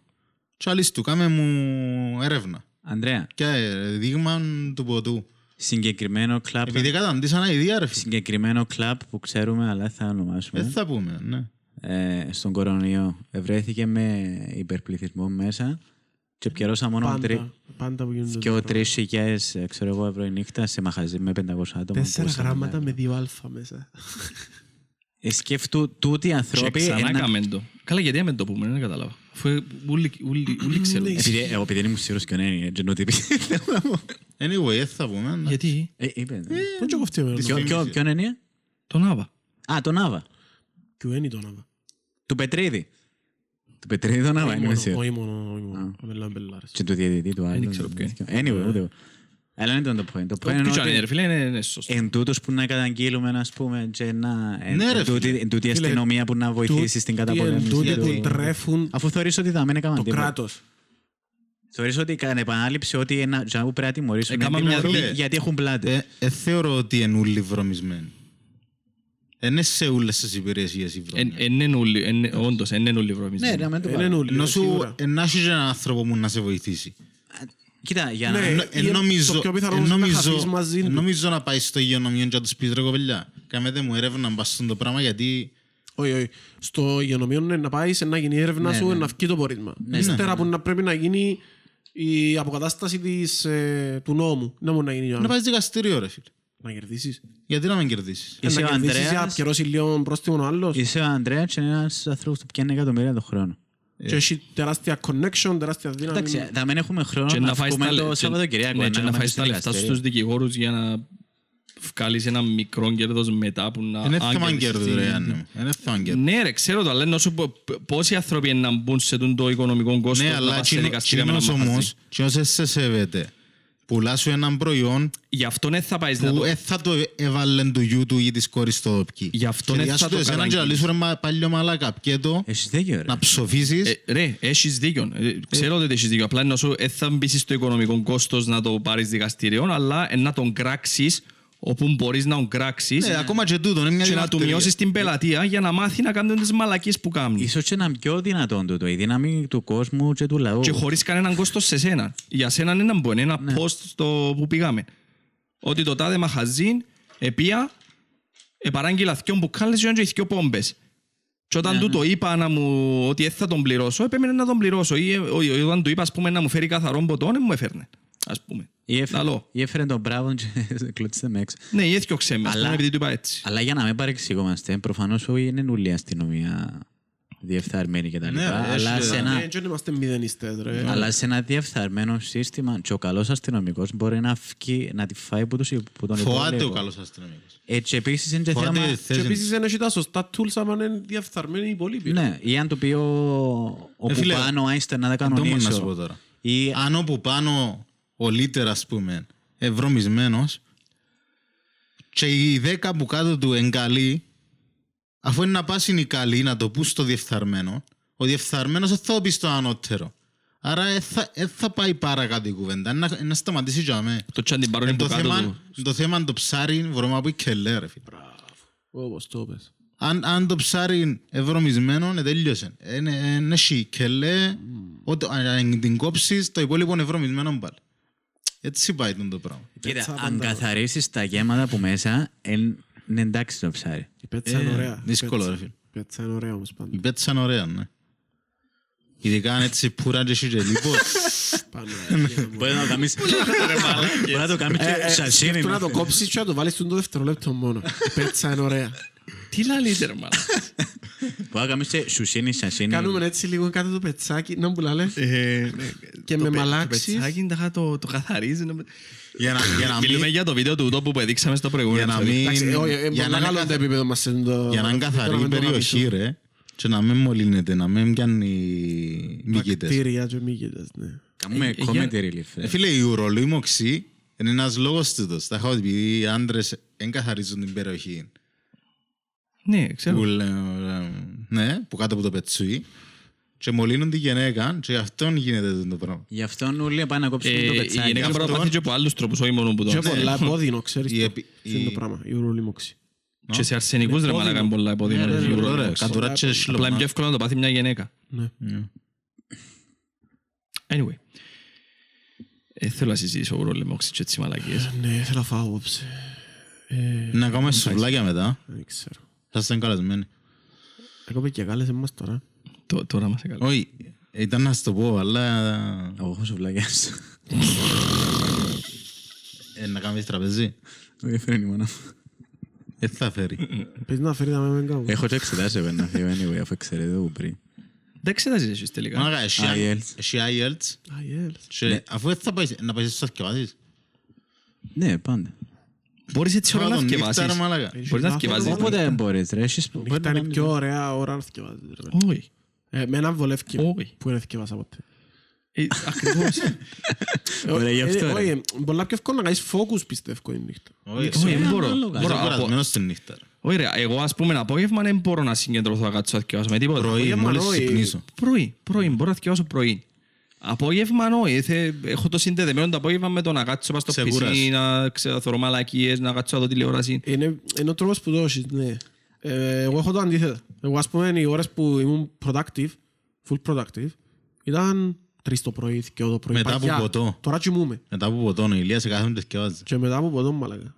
και άλλης του κάμε μου έρευνα. Ανδρέα, Και ε, δείγμα του ποτού. συγκεκριμένο κλαμπ, Επειδή καταντήσανα ιδέα ρε φίλε. συγκεκριμένο κλαμπ που ξέρουμε, αλλά δεν θα ονομάσουμε. Δεν θα πούμε, ναι. ε, στον κορονοϊό βρέθηκε με υπερπληθυσμό μέσα και πιερώσα μόνο τρι, Πάντα, πάντα που γίνονται. και ο τέτοια τρεις χιλιάδες, ε, ξέρω εγώ, ευρώ η νύχτα σε μαχαζί με 500 άτομα. πράγματα. Τέσσερα που ούσαν γράμματα μέσα. με δύο αλφα μέσα. Ε, σκέφτου τούτοι οι Και άνθρωποι... ξανά ένα- έκαμε το. Καλά, γιατί δεν το πούμε, δεν κατάλαβα. Αφού ε, όλοι- όλοι όλοι ξέρουν. Ναι, Επειδή, εγώ επειδή δεν ήμουν σίγουρος ποιον είναι, έτσι ενώ ότι θέλω να πω. Anyway, δεν θα πούμε. ναι. Γιατί, Ε, είπε. ναι. Πού και κοφτεί εμένα. Ποιο- ποιο- Ποιον είναι; τον Άβα. Α, τον Άβα. Ποιο είναι το όνομα. Του Πετρίδη. Του Πετρίδη τον Άβα, Όχι είναι μόνο, σίγουρο. όχι μόνο, όχι μόνο. Ο Μελάν Μπελάρες. Και του διαιτητή του άλλου. ξέρω ποιο Anyway, ούτε εγώ. Αλλά δεν ήταν το point. Το point είναι Ποιο είναι, ρε ότι φίλε, είναι είναι σωστό. εν τούτος που να καταγγείλουμε, ας πούμε, και να... εν- Ναι, ρε εν τούτη- φίλε. εν τούτη η Φίλε, αστυνομία που να βοηθήσεις στην Τούτοι καταπολέμηση. τούτοι του- που τρέφουν Αφού θεωρείς ότι θα μην έκαναν το τίποτα. κράτος. Θεωρείς ότι κατά επανάληψη ότι ένα τζάμπου πρέπει να τιμωρήσουν Έκαμα είναι μια τιμωρούν δουλειά. γιατί έχουν πλάτη. Ε, ε, θεωρώ ότι είναι όλοι βρωμισμένοι. Είναι σε όλες τις υπηρεσίες οι Εν- βρωμιές. εν είναι όλοι- εν- Όντως, εν είναι όλοι βρωμισμένοι. Ναι, να μην το Είναι πάρω. νουλ, Ενώ σου σίγουρα. να έχεις έναν άνθρωπο που να σε βοηθήσει. Κοίτα, για Ναι. να... Εν- εν ή νομίζω- το πιο πιθανό εν είναι να νομίζω- χαθείς μαζί εν του. νομίζω να πάει στο υγειονομείο και να τους πεις ρε κοπελιά. Κάμετε μου έρευνα μπας στον το πράγμα γιατί Όχι, όχι. Στο υγειονομείο είναι να πάεις να γίνει η έρευνα Ναι, σου, ναι. να βγει το πόρισμα. Ύστερα που να πρέπει να γίνει η αποκατάσταση της, ε, του νόμου. Να μπορεί να γίνει η να ώρα. πάεις δικαστήριο ρε φίλε. Να κερδίσεις. Γιατί να μην κερδίσεις; Είσαι να ο κερδίσεις Ανδρέας. για να πιερώσει λίγο πρόστιμο ο άλλος. Είσαι ο Ανδρέας και είναι ένας άνθρωπος που πιάνει εκατομμύρια το χρόνο. Και έχει τεράστια connection, τεράστια δύναμη. Εντάξει, θα μην έχουμε χρόνο Και να να φάεις βγούμε τα λε- το και- Σαββατοκυριακό. ναι, να και να πάμε φάεις στο τα λεφτά δικαστήριο. στους δικηγόρους για να βγάλεις ένα μικρό κέρδος μετά που να... Είναι αν θέμα κερδίσεις κέρδου την- ρε Άννη μου. Είναι θέμα κέρδου. Ναι ρε, ξέρω το, αλλά ενώ σου πω π- πόσοι άνθρωποι είναι να μπουν σε τούτο το οικονομικό κόστος Ναι, να αλλά πας σε δικαστήρια με κοινός ένα μαχαζί. όμως, κοινός δεν σε σέβεται. Πουλάς σου έναν προϊόν Γι' αυτό δεν θα πάεις να που το... δεν θα το έβαλε του γιού του ή της κόρης στο δοπκί. Γι' αυτό Και δεν διάσου θα το εσένα και να καταγγείλεις. λύσου ρε μα- παλιό μαλάκα. Πιέτο, Έχεις δίκιο, ρε. να ψοφήσεις. Ε, ρε, έχεις δίκιο. Ε, Ξέρω ότι έχεις δίκιο. Απλά ενώ σου δεν θα μπεις στο οικονομικό κόστος να το πάρεις δικαστήριο, αλλά ε, να τον κράξεις όπου μπορείς να τον κράξεις Ναι, ακόμα και τούτο, είναι μια και να του διαμαρτυρία. μειώσεις την πελατεία για να μάθει να κάνουν τις μαλακίες που κάνει. Ίσως και να είναι πιο δυνατόν τούτο, η δύναμη του κόσμου και του λαού. Και χωρίς κανέναν κόστος σε σένα. Για σένα είναι ένα μπορεί, ένα Ναι. post στο που πήγαμε. Ότι το τάδε μαχαζίν, επία, επαράγγειλα δυο μπουκάλες και δυο πόμπες. Και όταν Ναι, του το είπα να μου, ότι δεν θα τον πληρώσω, έπρεπε να τον πληρώσω. Ή, ε, ο- ο- όταν του είπα ας πούμε, να μου φέρει καθαρό ποτό, δεν μου έφερνε. Ας πούμε. Ή έφερε- Λαλό. ή έφερε τον μπράβο και κλωτσίσε με έξω. Ναι, ή έθιωξε με, ας Αλλά- πούμε, επειδή του είπα έτσι. Αλλά για να μην παρεξηγόμαστε, προφανώς όχι είναι όλη η αστυνομία διεφθαρμένη κτλ. Ναι, ρε, αλλά, έχει- σε ένα, Ναι, δεν είμαστε μηδενιστές, ρε. αλλά σε ένα διεφθαρμένο σύστημα και ο καλός αστυνομικός μπορεί να, φκεί, να τη φάει που, τους, που τον Φοβάται ο υπόλοιπο. καλός αστυνομικός. Έτσι επίσης είναι και θέμα... Φοβάται τη Και θέση. επίσης δεν έχει τα σωστά tools άμα είναι διεφθαρμένοι οι υπολείποι. Ναι, ή αν του πει ο, ο Ε, φίλε, Πουπάνο Άινστερ να τα Αυτό μόνος να σου πω κανονίσω. τώρα. Ή Αν όπου πάνω ο λίτερ, ας πούμε, ευρωμισμένος και οι δέκα που κάτω του εγκαλεί, αφού είναι να πας είναι οι καλοί να το πούν στο διεφθαρμένο, ο διεφθαρμένος δεν θα το πεις στο ανώτερο. Άρα δεν θα, εν θα πάει παρακάτω η κουβέντα, είναι να, είναι να σταματήσει για μέ. Το τσάντι πάρουν Εν που το κάτω θέμα, του. εν το θέμα το ψάρι μπορούμε να πει κελέ ρε φίλε. Όπως το πες. Αν, αν το ψάρι είναι ευρωμισμένο, ε, τελείωσε. Είναι είναι έχει κελέ, ότι αν την κόψεις, το υπόλοιπο είναι ευρωμισμένο πάλι. Έτσι πάει τον το πράγμα. κοίτα, πέτσα αν πάντα. καθαρίσεις τα γέματα που μέσα, εν- είναι εντάξει το ψάρι. Η πέτσα είναι Ε, ωραία. δύσκολο, Η ρε πέτσα- φίλε. Η πέτσα είναι ωραία όμως πάντα. Η πέτσα είναι ωραία, ναι. Ειδικά αν έτσι πουρά και έχει και λίπος. Πάνω, ρε, για να μου- Μπορεί να το κάνεις... Μπορεί να το κάνεις Ε, και ε, σασίνι. σκέφτομαι να το κόψεις και να το βάλεις στον το δευτερόλεπτο μόνο. Η πέτσα είναι ωραία. Τι λαλείτε ρε μάνα. Μπορεί να κάνεις και σουσίνι, σασίνι. Κάνουμε έτσι λίγο κάτω το πετσάκι, να μου λάλε. Ε, Και το με πε- μαλάξεις. Το πετσάκι τάχα το, το καθαρίζει. να- Για να, για να Μιλούμε μην, για το βίντεο του τόπου που δείξαμε στο προηγούμενο. για να επεισόδιο. μην, Εντάξει, όχι, ε, για πολύ να είναι μεγάλο το καθα- επίπεδο μας σε το- για να είναι τώρα καθαρή με η το περιοχή, γαμίσου. ρε, και να μην μολύνεται, να μην πιάνει μύκητες. Βακτήρια και μύκητες, ναι. Κάνουμε Ε, ε, comedy για- relief. Ε, Φίλε, η ουρολίμωξη είναι ένας λόγος τούτος. Τα έχω επειδή οι άντρες δεν καθαρίζουν την περιοχή. Ναι, ξέρω. Που, λέ- ναι, που κάτω από το πετσούι. και μολύνουν τη γυναίκα και γι' αυτόν γίνεται το πράγμα. Γι' αυτό όλοι πάνε να κόψουν το Ε, Η πετσάκι. γυναίκα μπορεί να αυτό- πάθει και από άλλους τρόπους, όχι μόνο που Και το... πολλά επώδυνο, ξέρεις Η το. επι- Τι είναι το η- πράγμα, η ουρολίμωξη. Και σε αρσενικούς ρε μαλάκα είναι πολλά υποδείγμα. Ναι, ρε, σίγουρα. ρε, Εντάξει. κατουρά και Απλά είναι σλωμά. πιο εύκολο να το πάθει μια γυναίκα. Ναι. Anyway. Ε, θέλω να συζητήσω ουρολιμόξη και έτσι μαλακίες. Ναι, θέλω να φάω απόψε. Ε, Να κάνουμε σουβλάκια μετά. Δεν ξέρω. Σας ήταν καλεσμένοι. Εγώ πήγε και κάλεσε μας τώρα. Το- Τώρα μας έκανε. Όχι, ήταν να σου το πω, αλλά Εγώ έχω σουβλάκια. ε, να κάνεις τραπεζί. Όχι, φέρνει μόνο. Δεν θα φέρει. Πες να φέρει τα με κάπου. Έχω και εξετάσει επένα φύγω anyway, αφού ξέρετε που πριν. Δεν εξετάζεις εσείς τελικά. Μάνα, εσύ IELTS. εσύ IELTS Α, yes. και αφού δεν θα πάει να πάεις στο θυκευάσεις. Ναι, πάντα. Μπορείς έτσι ώρα να Τον νύχτα, θυκευάσεις. ρε μαλάκα. Μπορείς να θυκευάσεις. Όποτε δεν μπορείς ρε, έχεις που Νύχτα είναι πιο ωραία ώρα να θυκευάζεις. ρε παιδί. Όχι. Ε, Εμένα βολεύει Όχι. που δεν θυκευάσα ποτέ. Ε, Ακριβώς. Ωραία, γι' αυτό, Ε, ρε. Όχι, πολλά πιο εύκολο να κάνεις focus πιστεύω η νύχτα. Όχι, Όχι, δεν μπορώ. ανάλογα. Μπορώ Είσαι από- κουρασμένος στη νύχτα. ρε. Όχι ρε, εγώ ας πούμε απόγευμα δεν μπορώ να συγκεντρωθώ να κάτσω να θυκευάσω με τίποτα. Πρωί, Απόγευμα, μόλις όχι. ξυπνήσω. Πρωί, πρωί, μπορώ να θυκευάσω πρωί. Απόγευμα όχι, θε- έχω το συνδεδεμένο το απόγευμα με το να κάτσω πας στο Ξεκούραση. πισί, να ξέρω, θωρώ μαλακίες, να κάτσω να δω τηλεόραση. Είναι, είναι ο τρόπος που το έχεις, ναι. Ε, εγώ έχω το αντίθετο. Εγώ ας πούμε οι ώρες που ήμουν productive, full productive, ήταν τρεις το πρωί, και το πρωί. Μετά από παγιά. ποτό. Τώρα κοιμούμαι. Μετά από ποτόν, η Ηλία σε κάθε και θυκευάζει. Και μετά από ποτό μαλακα.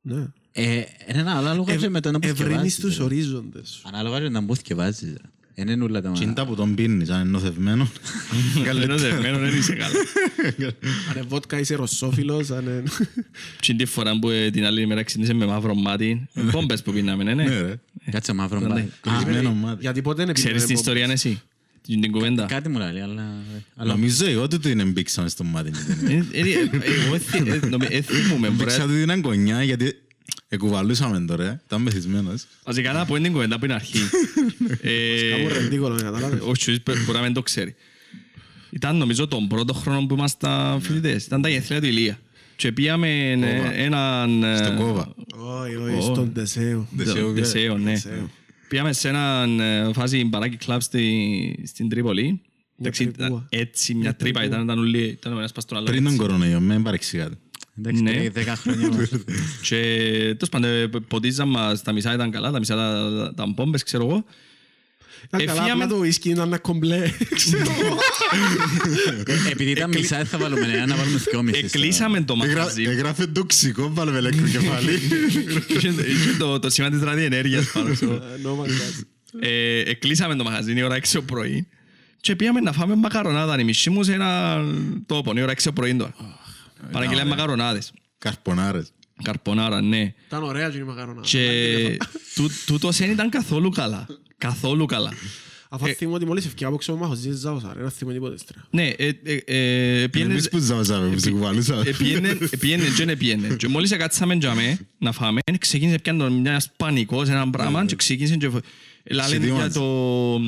Ναι. Ε, Είναι ένα ανάλογα και με το να που Ευρύνεις θυκευάζεις, τους ρε. ορίζοντες σου. Ανάλογα και να που θυκευάζεις, ρε. Είναι είναι όλα τα Και είναι μάνα. τα που τον πίνεις, αν είναι νοθευμένο. Καλένος δεμένο δεν είσαι καλά. Αν είναι βότκα είσαι ρωσόφιλος, αν είναι... Και την φορά που ε, την άλλη μέρα ξύπνησε με μαύρο μάτι, μπόμπες που πίναμε, ναι, Ναι, ναι. ρε. Κάτσε μαύρο μπάι. Κλεισμένο μάτι. Γιατί ποτέ δεν Ξέρεις την ιστορία εσύ, την την κουβέντα. Κάτι μου λέει, αλλά... αλλά- Νομίζω εγώ ότι την εμπήξαμε στο μάτι. Ε, ε, ε, Εγώ εθι- ε, νομι- ε, θυμούμαι, μπορεί Μπήξα να- του την αγκονιά γιατί εκουβαλούσαμε τώρα, ήταν μεθυσμένος. Βασικά να πω την κουβέντα από την αρχή. Ε, Κάπου ρεντίκολο, να καταλάβεις. Ο Τσουίς μπορεί να μην το ξέρει. Ήταν νομίζω τον πρώτο χρόνο που ήμασταν φοιτητές. Ήταν τα γενέθλια του Ηλία. Και πήγαμε ε, έναν... ε, Στον κόβα. Όχι, όχι, στον Τεσέο. Δεσέο, Δεσέο, ναι. Δεσέο. Πήγαμε σε έναν ε, φάση μπαράκι κλαμπ στη- στην Τρίπολη. Εντάξει, τρυπούα. ήταν Έτσι, μια τρύπα ήταν, ήταν όλοι, ήταν ο ένας πας στον άλλο. Πριν τον έτσι. κορονοϊό, με παρεξηγάτε. Εντάξει, Ναι. τρέχει δέκα χρόνια μας. Και τέλος πάντων, ε, ποτίζαν μας, τα μισά ήταν καλά, τα μισά τα- τα μπόμπες, ξέρω εγώ. Ήταν καλά, Εφύγαμε- απλά το ουίσκι ήταν ένα κομπλέ. ξέρω. Επειδή ήταν μισά, δεν θα βάλουμε ένα, να βάλουμε δυόμισι. Εκλείσαμε το μαγαζί. Εγγράφε τοξικό, βάλουμε ηλεκτροκεφάλι. Είχε είχε το- το σήμα της ραδιενέργειας πάνω. ξέρω. Ε, no my God. Ε, Εκλείσαμε το μαγαζί η ώρα 6 το πρωί και πήγαμε να φάμε μακαρονάδα. Η μισή μου σε ένα τόπο, η ώρα 6 το πρωί τώρα. Παραγγείλαμε μακαρονάδες. Καρπονάρες. Καρπονάρα, ναι. Ήταν ωραία και η μακαρονάδα. Και τού- τούτος δεν ήταν καθόλου καλά. Καθόλου καλά. Αφού θυμώ ότι μόλις ευκαιρία από ξέρω μάχος ζήσεις ζάωσα, ρε, να θυμώ τίποτε στρά. Ναι, ε, ε, ε, πήγαινε- Εμείς που ζάβασαμε, που σε κουβαλούσαμε. ε, πήγαινε- ε, πήγαινε και δεν πήγαινε. Και μόλις εκάτσαμε τζαμέ να φάμε, ξεκίνησε πιάνε τον μιας πανικός έναν πράγμα και ξεκίνησε και... Λάλε για Ξεδίμασε. το...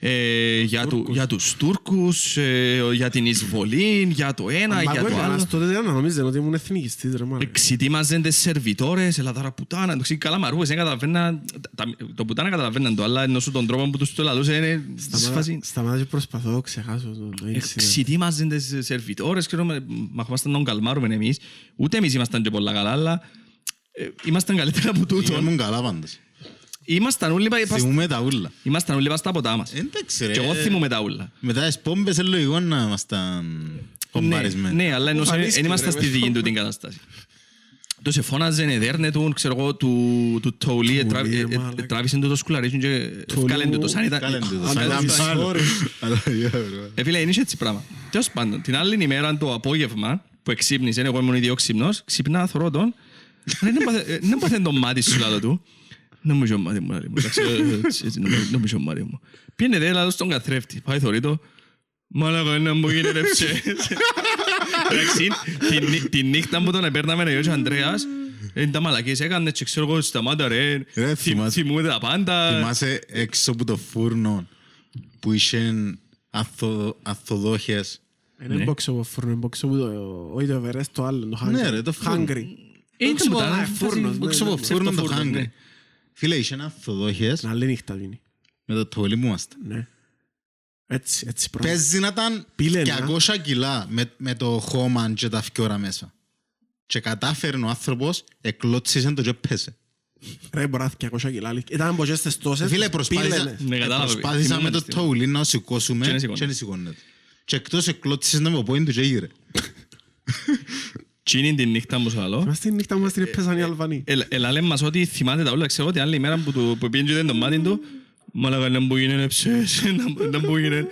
ε, για, του, για τους Τούρκους, ε, για την εισβολή, για το ένα, Μα για εγώ το έκανας άλλο. τότε δεν νομίζετε ότι ήμουν εθνικιστής ρε μάνα. Ξετοίμαζαν τις σερβιτόρες, έλα τώρα πουτάνα, το ξέρει καλά μαρούες, δεν καταλαβαίναν, τα- το πουτάνα καταλαβαίναν το, αλλά ενώ σου τον τρόπο που τους το λαλούσε είναι σε φάση... Σταμάτα και προσπαθώ να ξεχάσω το- το incident. Ξετοίμαζαν τις σερβιτόρες, ξέρουμε, μα ήμασταν να καλμάρουμε εμείς, ούτε εμείς ήμασταν και πολλά καλά, αλλά ε, ήμασταν καλύτερα από τούτο. Ήμουν καλά πάντως. Ήμασταν όλοι πα- πας- Θυμούμε τα ούλα. ήμασταν όλοι πας στα ποτά μας. Εντάξει ρε. Και εγώ θυμούμαι τα ούλα. Μετά τις πόμπες είναι λογικό να ήμασταν Ναι, κομπαρισμένοι. ναι, αλλά ενώ Φανίστηκε, δεν ήμασταν ρε, στη μέσα. δική του την κατάσταση. Τους εφώναζαν, εδέρνε του, ξέρω εγώ, του, του Τόουλι, Τόουλι, ετρά- ε, μάλακα. ε, τράβησε του το σκουλαρίσιο και ευκάλεν του το σαν ήταν... Κάλεν του το, Αν σαν ήταν ήταν ψάρι. sorry. Αλλά, yeah, bro. Ε, φίλε, είναι έτσι πράγμα. Τέλος πάντων, την άλλη ημέρα το απόγευμα που εξύπνησε, εγώ ήμουν ήδη ξύπνος, ξύπνα, θωρώ τον, «Ρε, δεν πάθε- ε, δεν πάθε το μάτι σου, λάδω του. Νομίζω ο μάτι μου, λάδω μου. Εντάξει, ε, έτσι, έτσι, νομίζω- νομίζω ο μάτι μου. Πιένε δε, λάδω στον καθρέφτη. Πάει, θωρεί το. Μάλακα, ένα μου γίνεται ψε. Εντάξει, τη νύ- τη νύχτα που τον επέρναμε ο Γιώργος Ανδρέας, ε, τα μαλακίες έκανε και ξέρω εγώ σταμάτα ρε, Ρε, θυ- θυμάσαι- θυμούνται τα πάντα. Θυμάσαι έξω από το φούρνο που είχε αθω- αθοδόχες. Είναι μπόξο από φούρνο, είναι μπόξο από το... Όχι το Everest, το άλλο, το Hungry. Ναι, ρε, το φούρνο. Hungry. Ε, Έξω ήταν από που το ήταν, φούρνο, ναι, Έξω από ναι, το φούρνο το φούρνο, ναι. χάγκρι. Φίλε, είχε αθοδόχες ναι. Άλλη νύχτα γίνει. με το τόλι που είμαστε. Ναι. Έτσι, έτσι πράγμα. Παίζει να ήταν Πήλαινα. 200 κιλά με, με το χώμα και τα φκιόρα μέσα. Και κατάφερε ο άνθρωπος, εκλώτσισε το και πέσε. Ρε, μπορεί να είναι 200 κιλά. αλήθεια. Ήταν από τις τόσες. Φίλε, προσπάθησα, πήλαινες. Ναι, ε, κατάλαβα. προσπάθησα με το Θυμόμαστε. τόουλι να σηκώσουμε Και δεν και σηκώνεται. δεν σηκώνεται. Και εκτός εκλώτσισε να με πω είναι του και γύρε. Τι είναι την νύχτα μου σου λαλώ. Μας την νύχτα μας την έπαιζαν οι Αλβανοί. Ελ- Ελά λέμε μας ότι θυμάται τα όλα. Ξέρω ότι άλλη ημέρα που, του, που πήγαινε και είδε το μάτι του, μάλακα να μου γίνει ψες, να- να μου γίνει.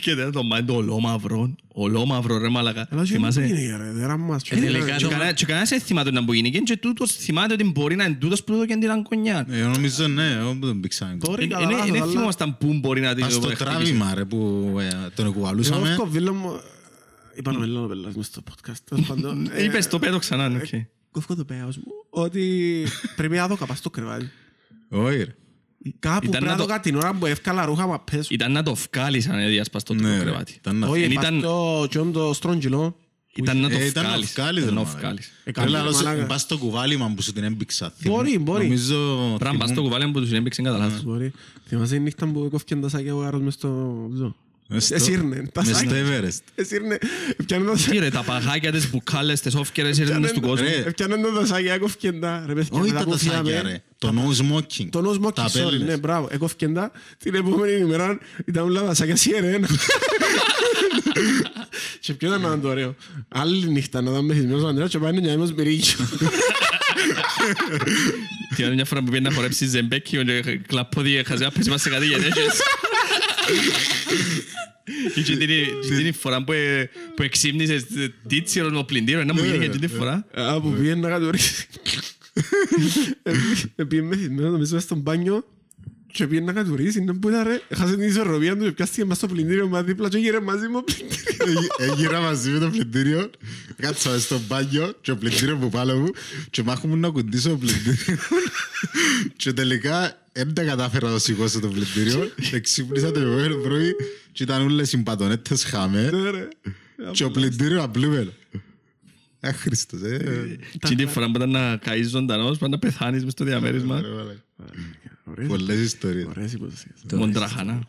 Και δεν το μάτι του ολόμαυρο, ολόμαυρο ρε μάλακα. Αλλά και δεν Θυμάσαι. είναι, ρε, δεν ραμμάς. Ε, τελικά και το- κανένα- Και κανένας δεν θυμάται να μου γίνει. Και τούτος θυμάται ότι μπορεί να είναι τούτος που του έκανε την αγκονιά. Ε, νομίζω ναι, εγώ που τον πήξα. Τώρα Ε, είναι ε, καλά, ε, Δεν αλλά- θυμόμασταν πού μπορεί να την Ας το χτυπήσει. τράβημα ρε που ε, τον Εγώ εκουβαλούσαμε. Στο βίλο μου... Είπαμε με λίγο πελάς μες στο podcast. τέλος πάντων. Ε, Είπες το πέτω ξανά, ναι, οκ. Κόφκω το πέος μου ότι πρέπει να το καπάς στο κρεβάτι. Όχι ρε. Κάπου Ήταν πρέπει να να το το- κάνω την ώρα που εύκαλα ρούχα μα πέσουν. Ήταν να το βγάλεις αν έδιασπας το Ναι, ρε. κρεβάτι. Ήταν να- Όχι, Εν πας ήταν- στο τσιόν το στρόγγυλο. Ήταν να το Ε, ήταν να βγάλεις. βγάλεις, Ήταν ρε, να μαλάκα. βγάλεις. Ε, καλή, Ρε, λαλό, μαλάκα. πας στο κουβάλιμα που σου την έμπηξα. Μπορεί, Θυμ- μπορεί. Νομίζω... Πράγμα, πας στο θυμούν- κουβάλι μου που τους συνέπαιξε κατά λάθος. Μπορεί. Θυμάσαι η νύχτα που κόφκεν τα σάκια ο γάρος μες στο ζω. Μες στο- Εσύρνε, τα μες στο σάκια. Everest. Εσύρνε. Πιάνε τα Τι ρε, τα παγάκια, τις μπουκάλες, τις όφκερες ήρθαν στον κόσμο. Ρε. Πιάνε τα σάκια, κόφκεν τα. Ρε παιδιά, Όχι μετά τα που τα σάκια φύγαμε, ρε. Το no smoking. Το νος μόκι, Τα sorry, πέλες. ναι, μπράβο. Έκοφκεν τα. Την επόμενη ημέρα ήταν όλα τα σάκια σιερένα. Και ποιο ήταν το ωραίο. Άλλη νύχτα να ήταν μεθυσμένος ο Ανδρέας και πάει να νιάμει ως μυρίκιο. Την άλλη μια φορά που πήγαινε να χορέψει ζεμπέκι και κλαππόδι έχασε άπες μας σε κάτι γενέσεις. Και και την- και την φορά που ε- που εξύμνησες τίτσιρο με το πλυντήριο, να μου γίνει και την φορά. Από πήγαινε να κατουρίσει. Πήγαινε μεθυσμένος νομίζω μες στο μπάνιο και πήγαινε να κατουρίσει. Είναι που ήταν ρε. Έχασε την ισορροπία του και πιάστηκε μας στο πλυντήριο μας δίπλα και γύρε μαζί μου πλυντήριο. Έγινα μαζί με το πλυντήριο, κάτσα μες στο μπάνιο και ο πλυντήριο που πάνω μου και μάχομαι να κουντήσω το πλυντήριο. Και τελικά δεν τα κατάφερα να το σηκώσω το πλυντήριο. Εξύπνησα το επόμενο πρωί και ήταν όλες οι μπατονέτες χάμε Ναι, ρε. και ο πλυντήριο απλούμενο. Ε, Χριστός, ε. Και την φορά που ήταν να καείς ζωντανός, πάντα να πεθάνεις μες στο διαμέρισμα. Ρε, μαλάκα. Ωραίες- Πολλές ιστορίες. Ωραίες υποσχέσεις. Μοντράχανα.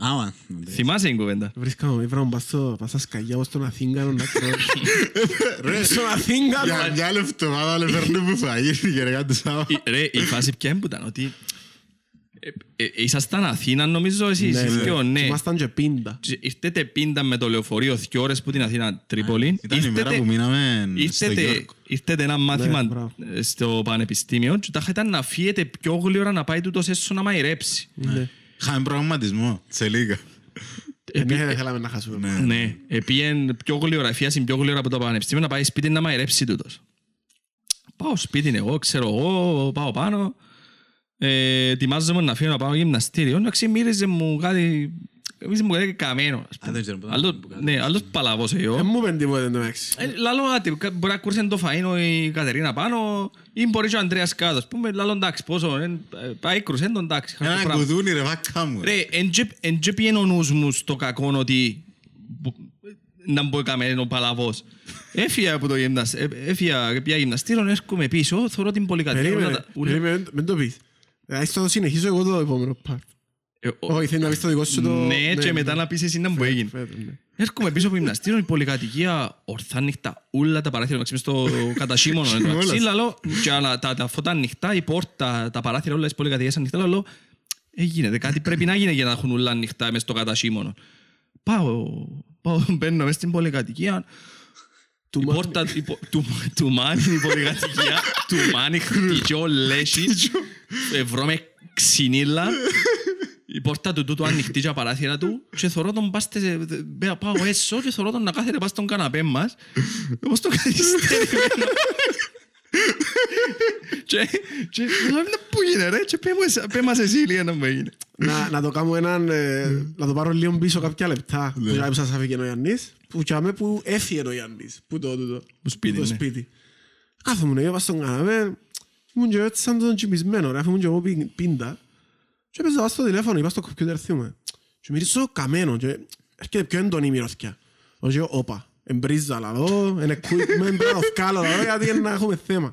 Άμα. Θυμάσαι την κουβέντα; Βρίσκαμε, ήβραμε πας στο- πας στα σκαγιά όπως στον Αθήγκανο να τρώω. Ρε, στον Αθήγκανο! Για μια λεπτομάδα αλλά φέρνουν μου φαγή για να κάνουν Σάββατο. Η- Ρε, η φάση ποια είναι που ήταν, ότι ε, ε, ήσασταν Αθήνα νομίζω εσείς, Ναι, εσείς ναι. δυο, ναι. Ήμασταν και πίντα. Και Ήρθετε πίντα με το λεωφορείο δυο ώρες που την Αθήνα Τρίπολη. Ήταν η μέρα Ήρθετε- που μείναμε στο Ήρθετε, Γιώργο. ήρθετε ένα Ναι, μάθημα μπράβο. ε, στο πανεπιστήμιο και τάχα ήταν να φύγετε πιο γλύωρα να πάει τούτος έσω να μαϊρέψει. Ναι. Είχαμε προγραμματισμό, σε λίγα. Ε, Ναι, δεν θέλαμε να χάσουμε. Ναι, επίεν πιο γλύωρα, εφίασε πιο γλύωρα από το πανεπιστήμιο να πάει σπίτι να μαϊρέψει τούτος. Πάω σπίτι εγώ, ξέρω εγώ, πάω πάνω. Ε, ετοιμάζομαι να φύγω να πάω γυμναστήριο. Εντάξει, μύριζε μου κάτι... Μύριζε μου κάτι καμένο. ας πούμε. δεν ξέρω πού θα Άλλο- το πω. Ναι, άλλος παλαβός εγώ. Δεν μου πέντε τίποτε το έξι. Ε, Λαλό κάτι, κα- μπορεί να κούρσε το φαΐνο η Κατερίνα πάνω ή μπορείς και ο Ανδρέας κάτω. Ας πούμε, λαλό εντάξει, πόσο, ε, ε, πάει κρουσέ τον εντάξει. χάρη το Ένα πράγμα. κουδούνι ρε βάκα μου. ρε. Ρε, εν τζε- εν τζε πιένω ο νους μου στο κακό ότι που- να μπω καμένο παλαβός. Έφυγα από το γυμναστήριο, έφυγα πια γυμναστήριο, έρχομαι πίσω, θωρώ την πολυκατοικία. Περίμενε, περίμενε, μην το πεις. Ε, Ας το συνεχίσω εγώ το επόμενο part. Ε, Όχι, θέλει να πεις το δικό σου το... Ναι, και μετά να πεις εσύ να μου έγινε. Φέτος, ναι. Έρχομαι πίσω από γυμναστήριο, η πολυκατοικία ορθά νυχτά, όλα τα παράθυρα, μες στο κατασύμωνο. εντάξει, Όλας. λαλό, και άλλα, τα, τα φώτα ανοιχτά, η πόρτα, τα παράθυρα, όλα τις πολυκατοικίες ανοιχτά, λαλό, ε, γίνεται, κάτι πρέπει να γίνει για να έχουν όλα ανοιχτά μες στο κατασύμωνο. Πάω, πάω, μπαίνω μες στην πολυκατοικία, Του η μάνι. πόρτα η πο- του, του μάνι η πολυκατοικία, του μάνι χτυπιό λέσχη, ευρώ με ξυνήλα, η πόρτα του τούτου ανοιχτή και τα παράθυρα του και θωρώ τον πάστε, πάω έσω και θωρώ τον να κάθεται πας στον καναπέ μας όπως το καθυστερημένο. Και και λέω, «Να πού γίνεται ρε και πέ μου- πέ μας εσύ λίγα να μου έγινε. Να, να το κάνω έναν, ε, να το πάρω λίγο πίσω κάποια λεπτά. Που που σας άφηκε ο Γιάννης που τσάμε που έφυγε ο Γιάννης που το, το, το, Που σπίτι, το ναι. σπίτι. Κάθομαι εγώ πας στον καναπέ ήμουν και έτσι σαν τον τσιμισμένο ρε αφού ήμουν και εγώ πι- πίντα. Και έπαιζα πας στο τηλέφωνο είπα στο κομπιούτερ θυμούμε και μυρίζω καμένο και έρχεται πιο έντονη η μυρωθιά. Όχι όπα εμπρίζα λαδό είναι equipment πρέπει να το βγάλω λαδό γιατί είναι να έχουμε θέμα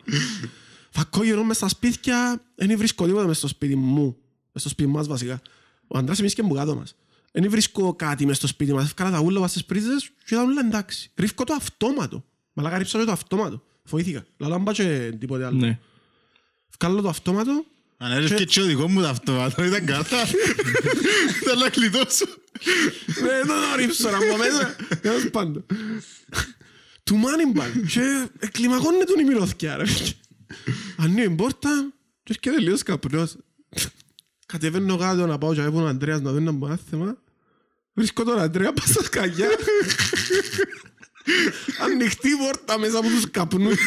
Φακό γυρνώ μες στα σπίτια, δεν βρίσκω τίποτα μες στο σπίτι μου. Μες στο σπίτι μας βασικά. Ο Αντράς εμείς και μπουκάτο μας. Δεν βρίσκω κάτι μες στο σπίτι μας. Έφκανα τα ούλα στις πρίζες και ήταν όλα εντάξει. Ρίφκω το αυτόματο. Μαλάκα ρίψα και το αυτόματο. Φοήθηκα. Λαλά μπα και τίποτε άλλο. Ναι. Βγάλω το αυτόματο. Αν έρθει και ο δικό μου το αυτομάτο, ήταν καλά. Θέλω να κλειδώσω. Ναι, δεν το ρίψω να πω μέσα. Τέλος πάντων. Του μάνι μπαν. Και εκλιμακώνεται τον η μυρωθκιά ρε. Ανοίγει η πόρτα και έρχεται λίγος καπνός. Κατεβαίνω κάτω να πάω και να ο Αντρέας να δω ένα μάθημα. Βρίσκω τον Αντρέα πας στα σκαγιά. Ανοιχτή η πόρτα μέσα από τους καπνούς.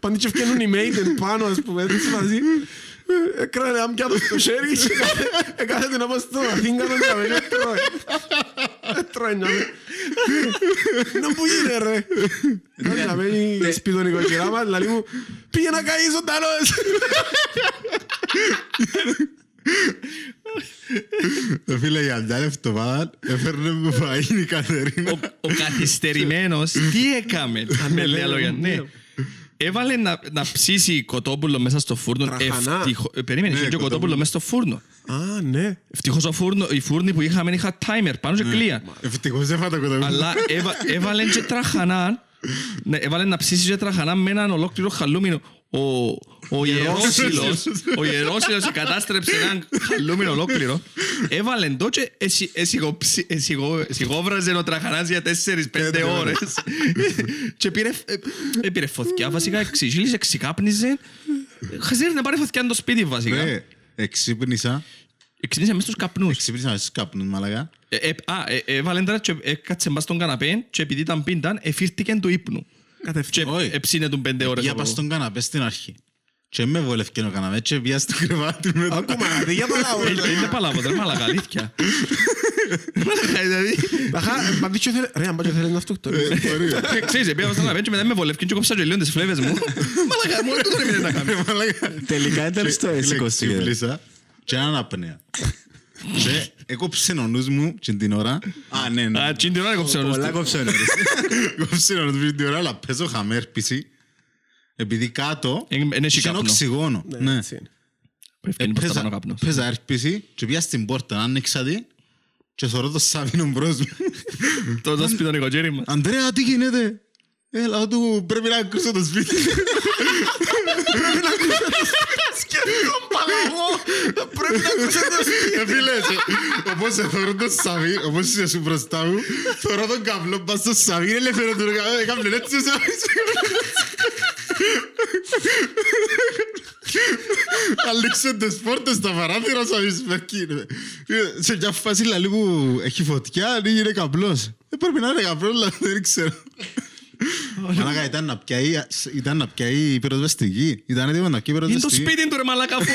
Πάντοι και φτιάχνουν οι Maiden πάνω, ας πούμε, έτσι μαζί. Έκρανε ένα πιάτο στο χέρι και έκαθεται να πάω στο αθήγκανο και με και τρώει. Τρώει να με. Να που γίνει ρε. Να μένει σπίτον οικοκυρά μας, λαλί μου, πήγε να καείς ζωντανός. Ε, Φίλε, για μια εβδομάδα έφερνε μου φαΐν η Κατερίνα. Ο, ο καθυστερημένος τι έκαμε. Με λίγα λόγια. Ναι. Έβαλε να, να ψήσει κοτόπουλο μέσα στο φούρνο. Τραχανά. Ευτυχώ- ε, Περίμενε, είχε και κοτόπουλο. κοτόπουλο μέσα στο φούρνο. Α, ναι. Ευτυχώς ο φούρνο, η φούρνη που είχαμε είχα timer πάνω και κλεία. Ευτυχώς δεν φάτα κοντά Αλλά έβα, έβαλε και τραχανά. Ναι, έβαλε να ψήσει και τραχανά με έναν ολόκληρο χαλούμινο. Ο, ο Ιερόσιλος, ο Ιερόσιλος κατάστρεψε έναν χαλούμινο ολόκληρο. Έβαλε το και εσυ- εσυγοψι- εσυγο- εσυγόβραζε ο τραχανάς για 4-5 ώρες. Και πήρε, ε, ε, πήρε φωτιά βασικά, εξηγήλησε, εξικάπνιζε. Χαζέρι να πάρει φωτιά το σπίτι βασικά. Ρε, εξύπνησα. Εξήγησε μες στους καπνούς. Εξύπνησα μέσα στους καπνούς, μαλακά. Ε, ε, Α, ε, έβαλε τώρα και έκατσε μπας στον καναπέ και επειδή ήταν πίνταν, εφήρθηκε του ύπνου. Και Κατευθείαν. Όχι. εψήνε του πέντε ώρες. Για από- πας στον καναπέ στην αρχή. Και με βολεύκε ο καναπέ και πήγα στο κρεβάτι μετά. Ακόμα, δεν για παλάβο. Ε, Είναι παλάβο, δεν μάλακα, αλήθεια. Μάλακα, δηλαδή. Αχα, πάντη και θέλει- Ρε, αν πάτε θέλει να αυτοκτονήσει. Ε, μπορεί. Ε, Ξέρεις, πήγα στον καναπέ και μετά με βολεύκε και κόψα και λίγο τις φλέβες μου. Μάλακα, μόνο το δεν να κάνει. Μαλακά. Τελικά ήταν Και- στο έτσι φίλε, κοστίγε. ξύπνησα και έναν απνέα. Και έκοψε ο νους μου και την ώρα. Α, ναι, ναι. Α, τσιν την ώρα έκοψε ο νους Πολλά του. κόψε ο νωρίς. Έκοψε ο νους μου την ώρα, αλλά παίζω χαμέρπιση. Επειδή κάτω Ε, εν έχει είχε καπνό. οξυγόνο. Ναι, Ναι. έτσι είναι. Πέφτει προς τα πάνω Παίζα- καπνός. Παίζα έρπιση και πήγα στην πόρτα, άνοιξα τη και θωρώ το Σαβίνο μπρος μου. Το το σπίτι των οικογένειων μας. Ανδρέα, τι γίνεται; Έλα του, πρέπει να ακούσω το σπίτι. Σκέφτον παλαβό. Πρέπει να ακούσω το σπίτι. Ε, φίλε, σε- όπως σε θωρώ το Σαβί, όπως είσαι σου μπροστά μου, θωρώ τον καβλό πας στο Σαβί, είναι ελεύθερο του καβλό, έκαμπλε έτσι ο Σαβί. Ανοίξε τις πόρτες στα παράθυρα, ο Σαβίς μερκεί. Σε μια φάση λαλή που έχει φωτιά, ανοίγει είναι καβλός. Ε, πρέπει να είναι καβλός, αλλά δεν ξέρω. Μαλάκα, ήταν να πιάει, ήταν να πιάει η πυροσβεστική. Ήταν έτοιμο να πιάει η Είναι το πυροσβεστική. σπίτι του ρε μαλάκα αφού.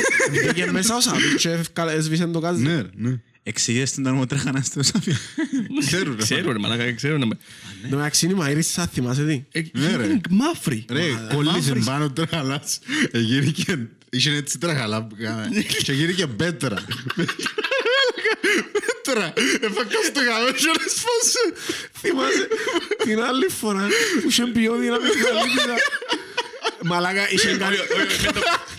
Πήγε μέσα ο Σαββίτ και εύκολα έσβησε το κάζι. Ναι, ναι. Εξηγείς την ταρμοτράχανα στο Σαφί. Ξέρουν, ρε. Ξέρω ρε μαλάκα, ξέρω ναι. Το μεταξύ είναι η Μαΐρισσα, θυμάσαι τι; Ε, Ναι, ρε. είναι Μαύρη. Ρε, κόλλησε πάνω τραχαλάς. Εγίνηκε, είχε έτσι τραχαλά που κάναμε. Και γίνηκε πέτρα. Πέτρα. Έφακα στο γαμμένο και να σφώσε. Θυμάσαι την άλλη φορά που είχε ποιόδη να μην καλύτερα. Μαλάκα, είχε κάνει...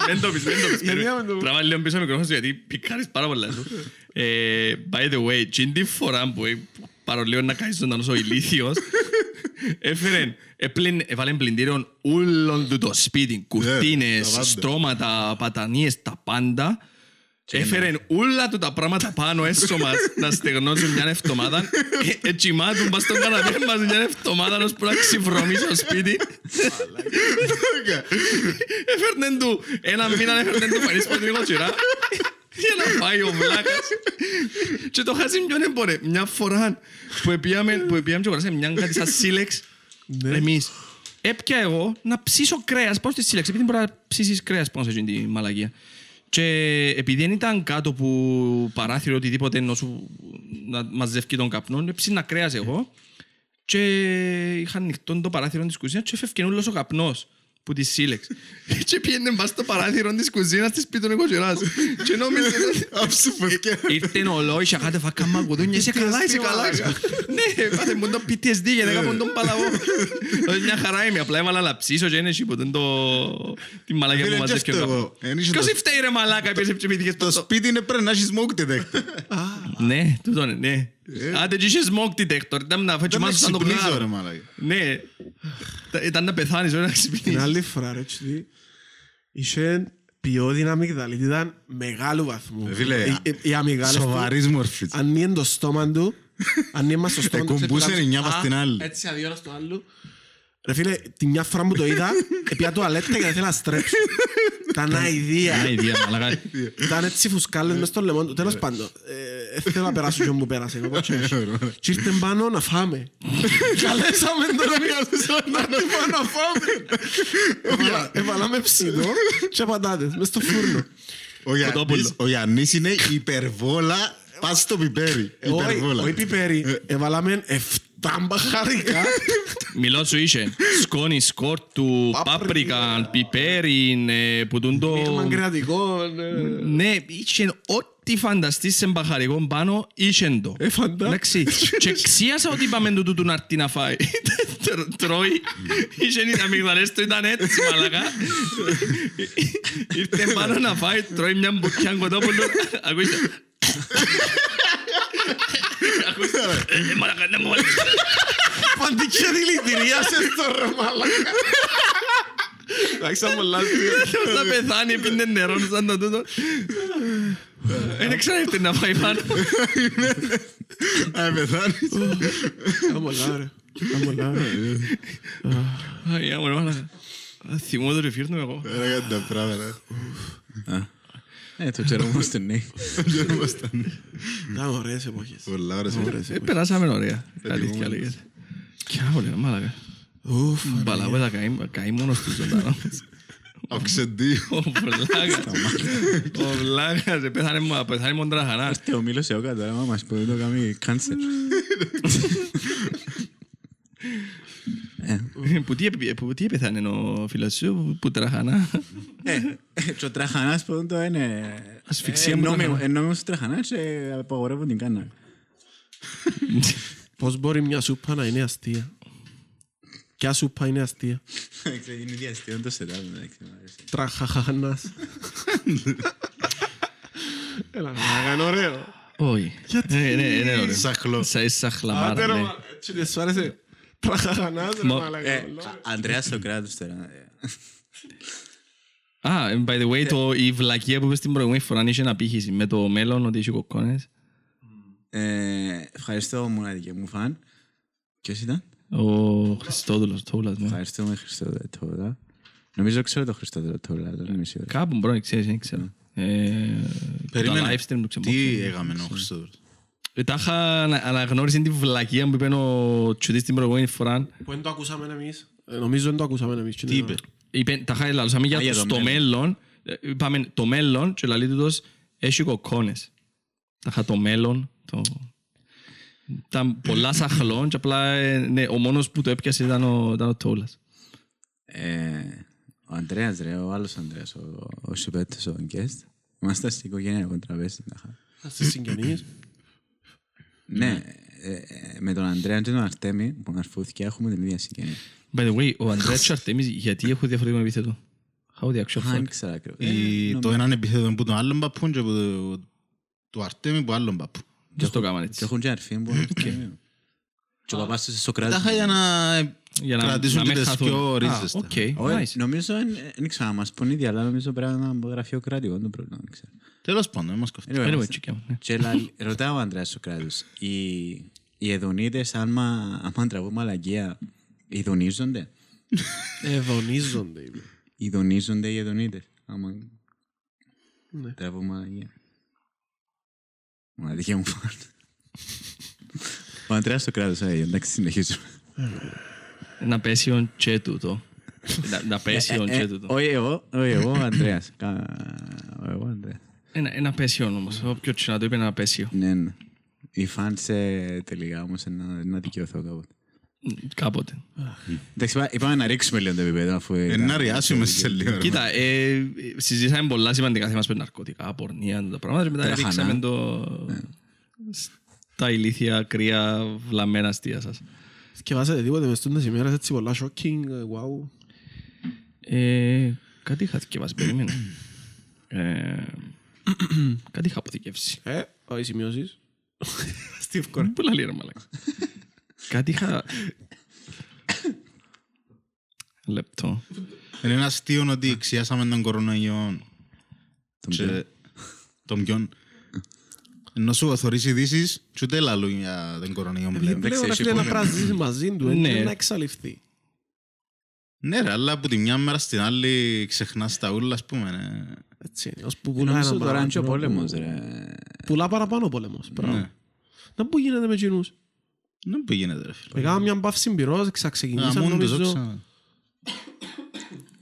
Μεν το πεις, μεν το πεις. Γιατί να μην το πω. Τραβά λίγο πίσω μικρόφωνο σου γιατί πικάρεις πάρα πολλά σου. Ε, By the way, την τη φορά που ε, παρολίγο να κάνεις ζωντανός ο ηλίθιος, έφερε, έπλην- έβαλε πλυντήριον όλων του το σπίτι, κουρτίνες, τα πάντα. στρώματα, πατανίες, τα πάντα. Έφερε όλα του τα πράγματα πάνω έσω μας να στεγνώσουν μια εβδομάδα. Ε, Έτσι μάτουν πας στον καναπέ μας μια εβδομάδα ώσπου να ξυβρωμίσει το σπίτι. Έφερνε του ένα μήνα έφερνε του φανείς που λίγο τσιρά για να φάει ο βλάκας. Και το χάσει ποιον έμπορε μια φορά που επίαμε που επίαμε και αγοράσαμε μια κάτι σαν σύλεξ εμείς έπια εγώ να ψήσω κρέας. Πάνω στη σύλεξ επειδή μπορεί να ψήσεις κρέας πάνω σε εκείνη τη μαλακία και επειδή δεν ήταν κάτω που παράθυρο οτιδήποτε ενώ σου να μαζεύει τον καπνό έψηνα κρέας εγώ. Και είχα ανοιχτό το παράθυρο της κουζίνας και έφευκε όλος ο καπνός που τη σύλλεξ. Και πήγαινε μπας στο παράθυρο της κουζίνας της πει τον οικογενάς. Και νόμιζε ότι Άψε φωτιά. ήρθε ο Λόι και χάτε φάκα μαγκουδούνια. Είσαι καλά, είσαι καλά. Ναι, πάθε μου το PTSD και δεν από τον παλαβό. Όχι, Μια χαρά είμαι, απλά έβαλα λαψίσω και είναι εσύ που δεν το... Τη μαλακιά που Φίλε, μαζεύει και και ο αυτό καπνός. εγώ. Εν είχε Ποιος το- φταίει ρε μαλάκα, επίσης και πήθηκες Το σπίτι είναι πρέπει να έχεις smoke detector. Ναι, τούτο είναι, ναι. Άντε και είχε smoke detector, ήταν να φέρεις Δεν με μάθος σαν το ξυπνήσω ρε γάρο. μαλάκα. Ναι, Τα- ήταν να πεθάνεις, όχι να Την ξυπνήσεις. άλλη φορά, ρε, τσιδί, είχε ποιότητα αμυγδαλίτη, ήταν μεγάλου βαθμού. Ε, φίλε, Οι- οι- Οι αμυγδάλες του, Σοβαρής μορφής. ανοίγαν το στόμα του, ανοίγαν μας το στόμα του. Εκουμπούσε ξεπλάψε- εννιά πας Α, στην άλλη. Έτσι, αδειόρα στο άλλο. Ρε φίλε, τη μια φορά που το είδα, επία τουαλέτα και δεν ήθελα να στρέψω. Ήταν αηδία. Ναι, idea, μαλάκα. Ήταν έτσι φουσκάλες μες στο λαιμό του. Τέλος πάντων, ε, δεν θέλω να περάσω και όπου πέρασε. οπότε έτσι. Και ήρθε πάνω να φάμε. Καλέσαμε τον να έρθει πάνω να φάμε. Έβαλα- Έβαλαμε ψινό και πατάτες μες στο φούρνο. Ο Γιάννης- Κοτόπουλο. Ο Γιάννης είναι υπερβόλα πας στο πιπέρι. Όχι, Υπερβόλα. όχι πιπέρι. Έβαλαμε 7 μπαχάρικα. Μιλώ σου είχε σκόνη σκόρτου, πάπρικα, πιπέρι, ε, που τούν το... Μείγμα κρεατικό. ε, Ναι, είχε ό,τι φανταστείς σε μπαχαρικό πάνω, είχε το. Ε, φαντά. Εντάξει. Και ξίασα ότι είπαμε του τούτου να έρθει να φάει. Τρ- Τρώει. Είχε οι αμυγδαλές του ήταν έτσι μαλακά. Ήρθε πάνω να φάει, τρώει μια μπουκιά κοτόπουλο. Ακούστε. Ακούστε. Ε, Μαλακά, να μου βάλεις. Παντικιά δηλητηρία σε στο ρε μαλάκα. Εντάξει, ήταν πολλά αστεία. Ποιος θα πεθάνει, πίνε νερό σαν το τούτο. Ε, Δεν ξέρετε να φάει πάνω. Α, πεθάνεις. Ήταν πολλά ρε. Ήταν πολλά ρε. Αγιά μου, ρε μαλακά. Θυμώ το ρεφύρνω εγώ. Ρε, κάτι τα πράγματα. Ε, το ξέρω όμως τον ναι. Δεν ήμασταν. Ήταν ωραίες εποχές. Πολλά ωραία. Ε, Περάσαμε ωραία. Αλήθεια λέγεται. Κι άλλο, ρε μαλακά. Ουφ. Μπαλαβέ θα καεί, καεί μόνος του ζωντανό. Οξεντίο. Ο Βλάκας. Ο Βλάκας, ε, πέθανε μου- πέθανε μόνο τραχανά. Έρθε ο Μίλος σε όκα τώρα, μας μας πω, δεν το κάνει κάνσερ. Που τι επι- που τι πέθανε ο φίλος σου, που- που τραχανά. Ε, και ο τραχανάς που το είναι... Ασφυξία ε, μου νόμιμο- τραχανά. ε, νόμιμος ο τραχανάς και απαγορεύουν την κάνα. Πώς μπορεί μια σούπα να είναι αστεία; Ποια σούπα είναι αστεία; Είναι διαστήριο το setup, εντάξει, μου αρέσει. Τραχαχανάς. Έλα, να κάνω ωραίο. Όχι. Ε, ναι, είναι ωραίο. Σαχλό. Σαν σαχλαμάρα, Άντε ρε, ναι. μα- έτσι δεν σου άρεσε; Τραχαχανάς ρε Μα- μαλάκα. Ε, Ανδρέας Σοκράτος τώρα. Ε. Α, and by the way, το, η βλακία που είπες την προηγούμενη φορά είχε ένα πύχηση με το μέλλον ότι είχε κοκκόνες. Ε, Ευχαριστώ μοναδική μου φαν. Ποιος ήταν; Ο Χριστόδουλος, τόλας μου. Ευχαριστούμε Χριστόδουλο Τόλα. Νομίζω ξέρω το Χριστόδουλο Τόλα, αλλά δεν είμαι σίγουρος. Κάπου μπορεί να ξέρεις, δεν ξέρω. Ε, Τα Περίμενε. live stream του Τι ξεμπόξου. έκαμε ο Χριστόδουλος; Ε, Τα είχα ανα- αναγνώρισει την βλακία που είπε ο Τσουτής την προηγούμενη φορά. Που δεν το ακούσαμε εμείς. Ε, Νομίζω δεν το ακούσαμε εμείς. Τι είπε; Είπε, τα είχα λαλούσαμε για Α, για το το στο μέλλον. Ε, Είπαμε το μέλλον και λαλεί τούτος έχει κοκκόνες. Τα είχα το μέλλον. Το... Ήταν πολλά σαχλών και απλά ε, ναι, ο μόνος που το έπιασε ήταν ο, ήταν ο Τόλας. Ε, Ο Ανδρέας ρε, ο άλλος Ανδρέας, ο- ο Σιπέτος, ο guest. Είμαστε στην οικογένεια κοντραβέστη. τάχα. Στις συγγενείς. Ναι, ε, ε, με τον Ανδρέα και τον Αρτέμι που αρφούθηκε έχουμε την ίδια συγγένεια. By the way, ο Ανδρέας και ο Αρτέμις γιατί έχουν διαφορετικό επίθετο; How the actual Α, δεν fuck; ξέρω ακριβώς. Η- Ε, Το έναν επιθέτω που τον άλλον παππούν και που το- του Αρτέμι που άλλον παππού. Πώς το έκαναν Και έτσι. έχουν και αρφή που είναι Αρτέμι. Και ο παπάς του σε Σοκράτης. Τα είχα για να Για να, κρατήσουν να και μην τις χαθούν. πιο Α, ρίζες. οκ, Όχι, nice. νομίζω, εν- δεν ξέρω να μας πούν ίδια, αλλά νομίζω πρέπει να είναι γραφειοκρατικό το πρόβλημα. δεν ξέρω. Τέλος πάντων, δεν μας κόφτει. Anyway, Anyway, μας- τσικιά μου, ναι. Και λα- ρωτά ο Ανδρέας Σοκράτους, οι, οι ηδονίτες άμα, άμα τραβούν μαλακία, ηδονίζονται. Ηδονίζονται. είπε. Ηδονίζονται οι ηδονίτες. Άμα Ναι. τραβούν μαλακία. Μοναδική μου φαν. Ο Ανδρέας Σοκράτους, ε, εντάξει, συνεχίζουμε. Εν απαίσιον και τούτο. Να- Εν απαίσιον Ε, και ε, τούτο. Όχι εγώ, όχι εγώ, ο Ανδρέας. Κα- Εγώ, ο Ανδρέας. Εν, εν απαίσιον όμως. Όποιο και να το είπε εν απαίσιο. Ναι, ναι. Οι φανς ε, τελικά όμως να, να δικαιωθώ κάποτε. Κάποτε. Εντάξει, είπα- είπαμε να ρίξουμε λίγο το επίπεδο αφού... Ε, Να ριάσουμε σε λίγο. ρε. Κοίτα, ε, συζήσαμε πολλά σημαντικά θέματα με ναρκωτικά, πορνεία, τα πράγματα και μετά Τα ρίξαμε χανά. το... στα ηλίθια, κρύα, βλαμμένα αστεία σας. Σκεφάσατε τίποτε μες τούντες ημέρες έτσι πολλά shocking, ε, wow. Ε, κάτι είχα θυκευάσει, περίμενε. Ε, κάτι είχα αποθηκεύσει. Ε, όχι σημειώσεις. Στη ευκορά. Πολλά λίγα ρε μαλάκα. Κάτι είχα... Λεπτό. Είναι ένα αστείο ότι εξιάσαμε τον κορονοϊό και τον ποιον; Ενώ σου θωρείς ειδήσεις και ούτε λαλούν για τον κορονοϊό πλέον. Πλέον έχει να φίλε να επόμενο. πρέπει να ζήσεις μαζί του, Ναι. είναι να εξαλειφθεί. Ναι ρε, αλλά από τη μια μέρα στην άλλη ξεχνάς τα ούλα, ας πούμε. ναι. Έτσι είναι. Ως που πουλά Νομίζω ένα τώρα είναι και ο πράγμα, πόλεμος, που- ρε. Πουλά παραπάνω ο πόλεμος. μπράβο. Ναι. Να πού γίνεται με εκείνους. Δεν που γίνεται ρε φίλε. Έκανα μια μπαύση πυρός, Α, ξαξεκινήσαν μόνο τους νομίζω. όξα.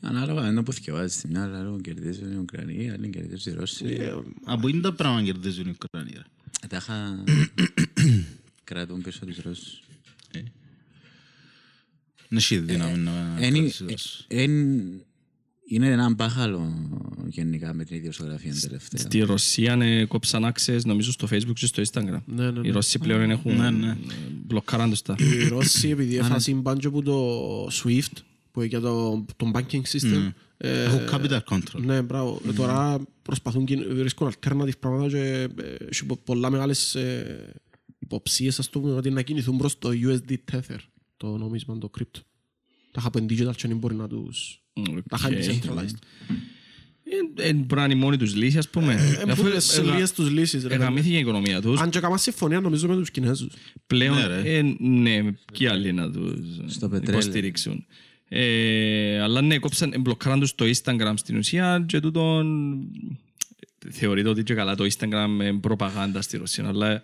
Ανάλογα είναι που θυκευάζεις στην μια, άλλο κερδίζουν οι Ουκρανοί, άλλοι κερδίζουν οι Ρώσοι. Ε, Α, που είναι τα πράγματα κερδίζουν οι Ουκρανοί ρε. Τα είχα... κρατούν πίσω τους Ρώσους. Δεν έχει δύναμη να Εν- κρατήσεις τους Ρώσους. Εν- Είναι ένα μπάχαλο γενικά με την ιδιοσιογραφία τελευταία. Στη Ρωσία ε, κόψαν access νομίζω στο facebook και στο instagram. Ναι, ναι, Οι ναι. Ρώσοι πλέον έχουν Ναι, ναι. ε, μπλοκάραν τους τα. Οι Ρώσοι επειδή έφασαν πάντζο από το SWIFT που είναι για το, το banking system. ε, Έχουν capital control. Ναι, μπράβο. Ε, Τώρα προσπαθούν και βρίσκουν alternative πράγματα και ε, έχει πο- πολλά μεγάλες ε, υποψίες ας το πούμε ότι να κινηθούν προς το USD Tether, το νόμισμα, το crypto. Τα είχα που digital και δεν μπορεί να τους... Τα είχα Οκ. decentralized. Ε, ε, Μπορεί να είναι μόνοι τους λύση ας πούμε. Ε, Αφού που σε εγα- λίγες τους λύσεις. ρε. Εγαμήθηκε η οικονομία τους. Αν και κάμαν συμφωνία νομίζω με τους Κινέζους. Πλέον, Ναι, ρε. ε, ναι, και άλλοι να τους Στο πετρέλαιο. υποστηρίξουν. Ε, αλλά ναι, κόψαν, μπλοκάραν τους το Instagram στην ουσία και τούτον θεωρείται ότι και καλά το Instagram είναι προπαγάνδα στη Ρωσία, αλλά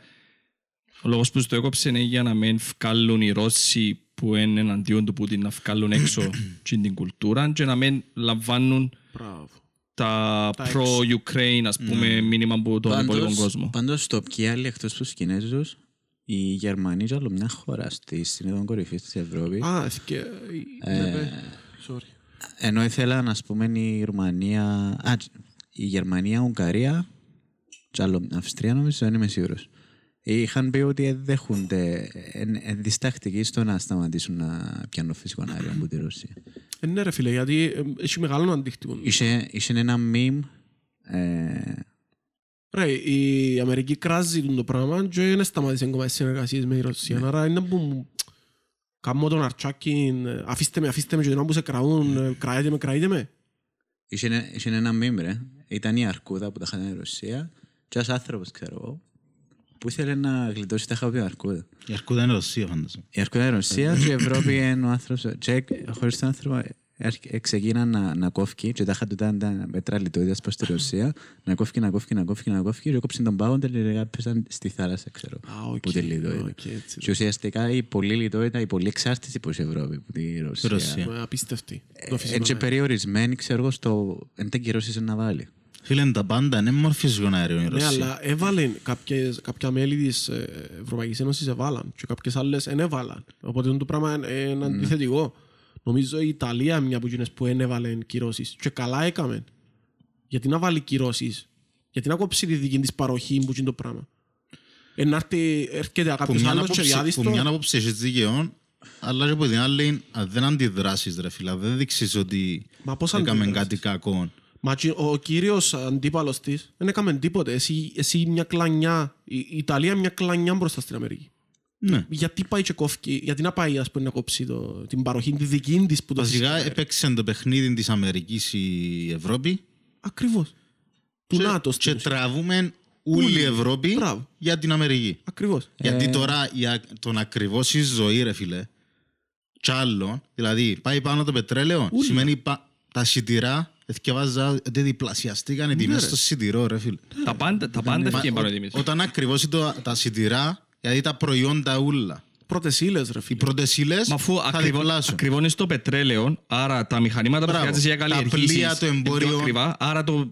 ο λόγος που στο έκοψε είναι για να μην βγάλουν οι Ρώσοι που είναι εναντίον του Πούτιν να βγάλουν έξω την κουλτούρα και να μην λαμβάνουν Μπράβο. τα Τα pro-Ukraine ας πούμε μήνυμα από τον υπόλοιπο κόσμο. Πάντως το ποιοι άλλοι εκτός από τους Κινέζους, οι Γερμανοί και άλλο μια χώρα στη Σύνοδο Κορυφής της Ευρώπης, Α, έφυγε... ναι, παι. Sorry. ενώ ήθελα να πούμε η Ρουμανία, α, η Γερμανία, Ουγγαρία και άλλο Αυστρία νομίζω, δεν είμαι σίγουρος. Είχαν πει ότι δεν δέχονται, είναι διστακτικοί στο να σταματήσουν να πιάνουν φυσικό αέριο από τη Ρωσία. Ε, ναι ρε φίλε, γιατί ε, έχει μεγάλο αντίκτυπο. Είχε, είχε ένα meme ε, Ρε, η Αμερική κράζει το πράγμα και δεν σταμάτησε ακόμα τις συνεργασίες με η Ρωσία. Άρα είναι που κάνω τον αρτσάκι, ε, αφήστε με, αφήστε με και τον που σε κραούν, ε, κραείτε με, κραείτε με. Είχε, ένα- είχε ένα meme, ρε. Ήταν η αρκούδα που τα είχαν η Ρωσία και ένας άνθρωπος, ξέρω εγώ, που ήθελε να γλιτώσει τα χάπια την αρκούδα. Η Αρκούδα είναι Ρωσία φαντάζομαι. Η αρκούδα είναι η Ρωσία και η Ευρώπη είναι ο άνθρωπος. Και εκ- χωρίς τον άνθρωπο ε, ξεκίναν να, να κόφει και τα είχαν τούτα τα μέτρα λιτότητας προς τη Ρωσία να κόφει, να κόφει, να κόφει, να κόφει και έκοψε τον πάγο τελικά πέσαν στη θάλασσα, ξέρω, Α, οκ, που τη λιτότητα. οκ, έτσι. Και ουσιαστικά η πολλή λιτότητα, η πολλή εξάρτηση προς η Ευρώπη, από τη Ρωσία. Ρωσία. Ε, Απίστευτη. Το φυσικό Έτσι αέριο. περιορισμένη, ξέρω εγώ, στο εν τα κυρώσεις να βάλει. Φίλε, τα πάντα είναι μόρφη φυσικών αέριων η Ναι, Ρωσία. αλλά έβαλε κάποιες, κάποια μέλη της ε, Ευρωπαϊκής Ένωσης έβαλαν και κάποιες άλλες δεν έβαλαν. Οπότε το πράγμα είναι είναι αντιθετικό. Νομίζω η Ιταλία μια από εκείνες που δεν έβαλε κυρώσεις και καλά έκαμε. Γιατί να βάλει κυρώσεις, γιατί να κόψει τη δική της παροχή που είναι το πράγμα; Ε, να έρθει, έρχεται Που κάποιος μια άλλος και άποψη- διάδεις που το. μια άποψη έχεις δίκαιο, αλλά και από την άλλη, αν δεν αντιδράσεις ρε φίλε, αν δεν δείξεις ότι Μα πώς έκαμε αντιδράσεις; κάτι κακό. Μα τσι- ο κύριος αντίπαλος της δεν έκαμε τίποτε. Εσύ, εσύ μια κλανιά, η η Ιταλία μια κλανιά μπροστά στην Αμερική. Ναι. Γιατί πάει και κόφει, γιατί να πάει ας πούμε, να κόψει το, την παροχή τη δική της που το Βασικά φυσικό έπαιξε το παιχνίδι της Αμερικής η Ευρώπη Ακριβώς. Του και, ΝΑΤΟ και στην ουσία. τραβούμε όλη η Ευρώπη Μπράβο. για την Αμερική. Ακριβώς. Γιατί τώρα για τον ακριβώς η ζωή ρε φίλε, κι άλλο, δηλαδή πάει πάνω το πετρέλαιο, σημαίνει πα- τα σιτηρά, εθιαβάζα ότι διπλασιαστήκαν οι τιμές στο σιτηρό ρε φίλε. Τα πάντα, τα πάντα έφυγε πάνω τιμής. Όταν ακριβώς το, τα σιτηρά, δηλαδή τα προϊόντα ούλα, Πρώτες ύλες ρε οι φίλε. πρώτες ύλες Μα αφού θα ακριβώ- διπλάσουν. ακριβώνεις το πετρέλαιο, άρα τα μηχανήματα που Μπράβο. χρειάζεσαι για Τα καλλιεργήσεις πλοία, το είναι εμπόριο. πιο ακριβά, άρα το,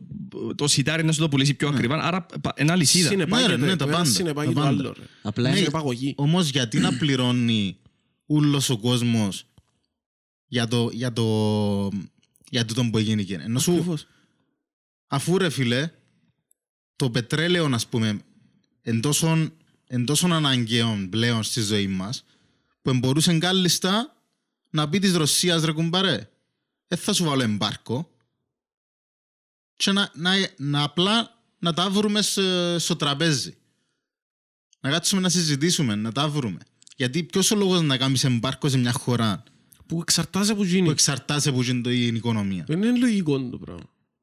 το σιτάρι να σου το πουλήσει πιο ακριβά, άρα πα- ένα λυσίδα. Συνεπάγεται, Ναι, ρε, ναι, το τα ένα πάντα, συνεπάγει τα το πάντα. άλλο. ρε. Απλά Είναι είναι- επαγωγή. Όμως γιατί να πληρώνει ούλος ο κόσμος για το, για το, για τούτο που έγινε. Ενώ σου, Ακριβώς. αφού ρε φίλε, το πετρέλαιο, ας πούμε, εν τόσο, εν τόσο αναγκαίο πλέον στη ζωή μας, που μπορούσε κάλλιστα να πει της Ρωσίας ρε κουμπάρε, δεν θα σου βάλω εμπάρκο και να, να, να απλά να τα βρούμε στο, στο τραπέζι. Να κάτσουμε να συζητήσουμε, να τα βρούμε. Γιατί ποιος ο λόγος να κάνεις εμπάρκο σε μια χώρα Που εξαρτάσαι από που γίνει. εξαρτάται από την οικονομία. Δεν είναι λογικό το πράγμα.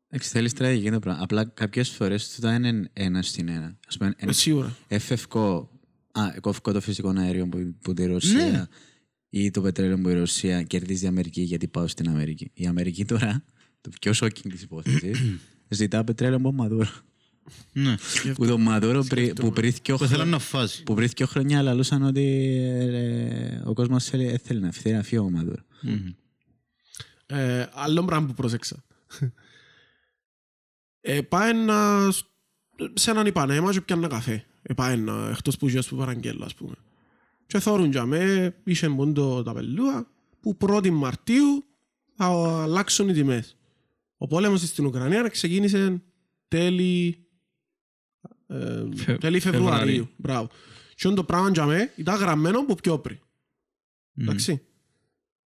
Εντάξει, θέλεις τραγική το πράγμα. Απλά κάποιες φορές τούτα είναι ένας στην ένα. Α πούμε, Ε, Σίγουρα. εφευκό, α, κόφκο το φυσικό αέριο που, που τη Ρωσία Ναι. ή το πετρέλαιο που η Ρωσία κερδίζει η Αμερική γιατί πάω στην Αμερική. Η Αμερική τώρα, το πιο shocking της υπόθεσης, ζητά πετρέλαιο από Μαδούρο. Ναι. Που το Μαδούρο πρι- που πριν δυο Που θέλω χρόνια- να φάσει. που πριν δυο χρόνια λαλούσαν ότι ε, ο κόσμος θέλει, θέλει να φύγει, να φύγει ο Μαδούρο. Ε, άλλο πράγμα που πρόσεξα. ε, πάει να... σε έναν Ιπανέμα και πιάνε καφέ. Ε, πάει να, εκτός που ζεις που παραγγέλω, ας πούμε. Και θόρουν για με, είχε μόνο τα πελούα, που 1η Μαρτίου θα αλλάξουν οι τιμές. Ο πόλεμος στην Ουκρανία ξεκίνησε τέλη, ε, Φε- τέλη Φεβρουαρίου. Φεβρουαρίου. Μπράβο. Και το πράγμα για με ήταν γραμμένο από πιο πριν. Εντάξει.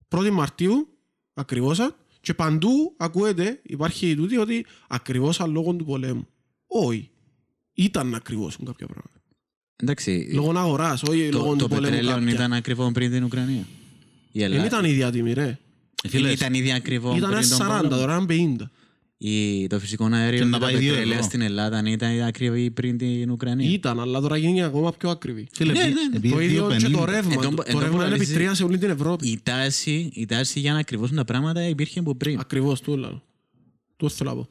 1η Μαρτίου ακριβώς και παντού ακούεται, υπάρχει τούτη ότι ακριβώς λόγω του πολέμου. Όχι. Ήταν ακριβώς κάποια πράγματα. Εντάξει, Λόγω αγοράς, όχι λόγω το, του το πολέμου πετρέλαιο κάποια. ήταν ακριβό πριν την Ουκρανία. Η Δεν Ελλάδα- ήταν ίδια τιμή ρε. Φίλες, ήταν ήδη ακριβό Ήταν πριν τον 40, πόλεμο. τώρα είναι 50. Η, το φυσικό αέριο Και και να τα πάει δύο πετρέλαια ευρώ. στην Ελλάδα ήταν ακριβή πριν την Ουκρανία. Ήταν, αλλά τώρα γίνει ακόμα πιο ακριβή. Φίλε, Ναι, επί- ναι, ναι. επειδή Το ίδιο και 2,50. το ρεύμα. Εν τω- Το- εν Το τω ρεύμα είναι επί προλαλήσει- τρία σε όλη την Ευρώπη. Η τάση, η τάση για να ακριβώσουν τα πράγματα υπήρχε από πριν. Ακριβώς, του λέω. Του θέλω να πω.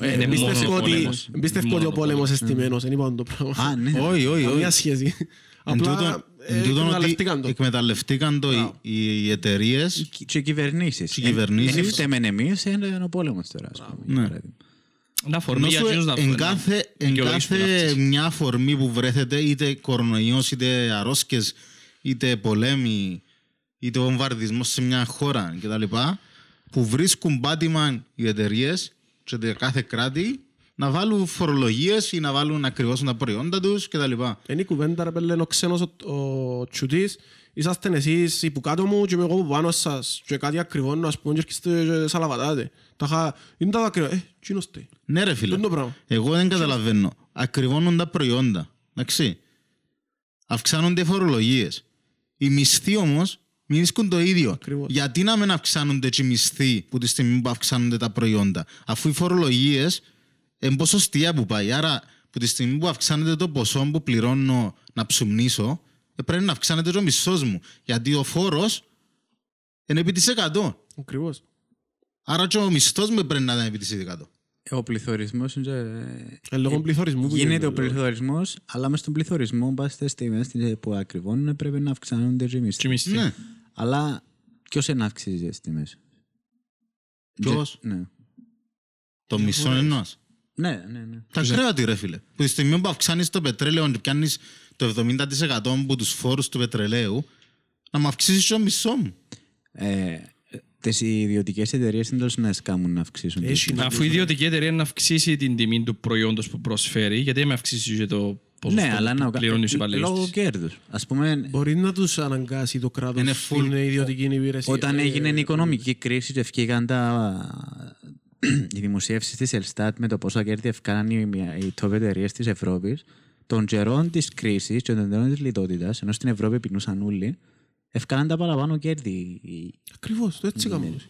Ε, Ε, είναι Εμπιστεύω μόνο ο ότι- πόλεμος. εμπιστεύω Μόνο ότι ο ο πόλεμος εστιμένος, δεν είπα το πράγμα. Α, ναι. Όχι, όχι, Καμία όχι. σχέση. Εν Απλά τούτο- ε, εν τούτον ότι εκμεταλλευτήκαν το. εκμεταλλευτήκαν το οι- οι- οι εταιρείες. Και οι κυβερνήσεις. Και οι κυβερνήσεις. Δεν φταίμε εμείς, είναι ο πόλεμος τώρα. ας πούμε, για Ναι. παράδειγμα. Να αφορμή για εκείνους να Εν κάθε, εν δικαιολογήσουν κάθε αυτές. μια αφορμή που βρέθεται, είτε κορονοϊός, είτε αρρώσκες, είτε πολέμοι, είτε βομβαρδισμός σε μια χώρα κτλ. Που βρίσκουν πάτημα οι εταιρείες και τα κάθε κράτη να βάλουν φορολογίες ή να βάλουν ακριβώς τα προϊόντα τους κτλ. Είναι η κουβέντα ρε πέλε, είναι ο ξένος ο, ο τσουτής. Είσαστε εσείς οι που κάτω μου και είμαι εγώ που πάνω σας και κάτι ακριβώνω ας πούμε και έρχεστε και σαλαβατάτε. Τα χα... Είναι τα ακριβά. Ε, τι είναι ώστε. Ναι ρε φίλε, Αυτό είναι το πράγμα; εγώ δεν καταλαβαίνω. Ακριβώνουν τα προϊόντα. Εντάξει. Αυξάνονται οι φορολογίες. Οι μισθοί όμως μείνουν το ίδιο. Ακριβώς. Γιατί να μην αυξάνονται και οι μισθοί που τη στιγμή που αυξάνονται τα προϊόντα. Αφού οι φορολογίες είναι ποσοστία που πάει. Άρα που τη στιγμή που αυξάνεται το ποσό που πληρώνω να ψουμνήσω, ε, πρέπει να αυξάνεται και ο μισθός μου. Γιατί ο φόρος είναι επί της 100. Ακριβώς. Άρα και ο μισθός μου πρέπει να είναι επί της 100. Ο πληθωρισμός Ε, λόγω πληθωρισμού που Γίνεται ο γίνεται. πληθωρισμός, αλλά μες στον πληθωρισμό, πας στι τιμέ που ακριβώνουν, πρέπει να αυξάνονται και οι μισθοί. Και μισθοί. Ναι. Αλλά ποιος είναι να αυξήσει τις τιμές; Ποιος; Ναι. Το μισό ενός. Ναι, ναι, ναι. Τα κρέατη ρε φίλε. Που τη στιγμή που αυξάνεις το πετρέλαιο και πιάνεις το 70% από τους φόρους του πετρελαίου, να μου αυξήσεις και το μισό μου. Ε, τις ιδιωτικές εταιρείες δεν τέλος να σκάμουν να αυξήσουν. τις Έχει τιμές. να Αφού η ιδιωτική εταιρεία να αυξήσει την τιμή του προϊόντος που προσφέρει, γιατί με αυξήσει και το ποσοστό Ναι, αλλά που να πληρώνει τους ε, υπαλλήλους λόγω της. κέρδους. Ας πούμε, Μπορεί να τους αναγκάσει το κράτος Είναι στην full- ιδιωτική υπηρεσία. όταν Ε, έγινε η οικονομική κρίση και ευκήγαν τα... οι δημοσίευσεις της Ελστάτ με το πόσα κέρδη ευκάναν οι, οι top εταιρείες της Ευρώπης, των καιρών της κρίσης και των καιρών της λιτότητας, ενώ στην Ευρώπη πεινούσαν όλοι, ευκάναν τα παραπάνω κέρδη. οι- Ακριβώς, το έτσι κάνουν.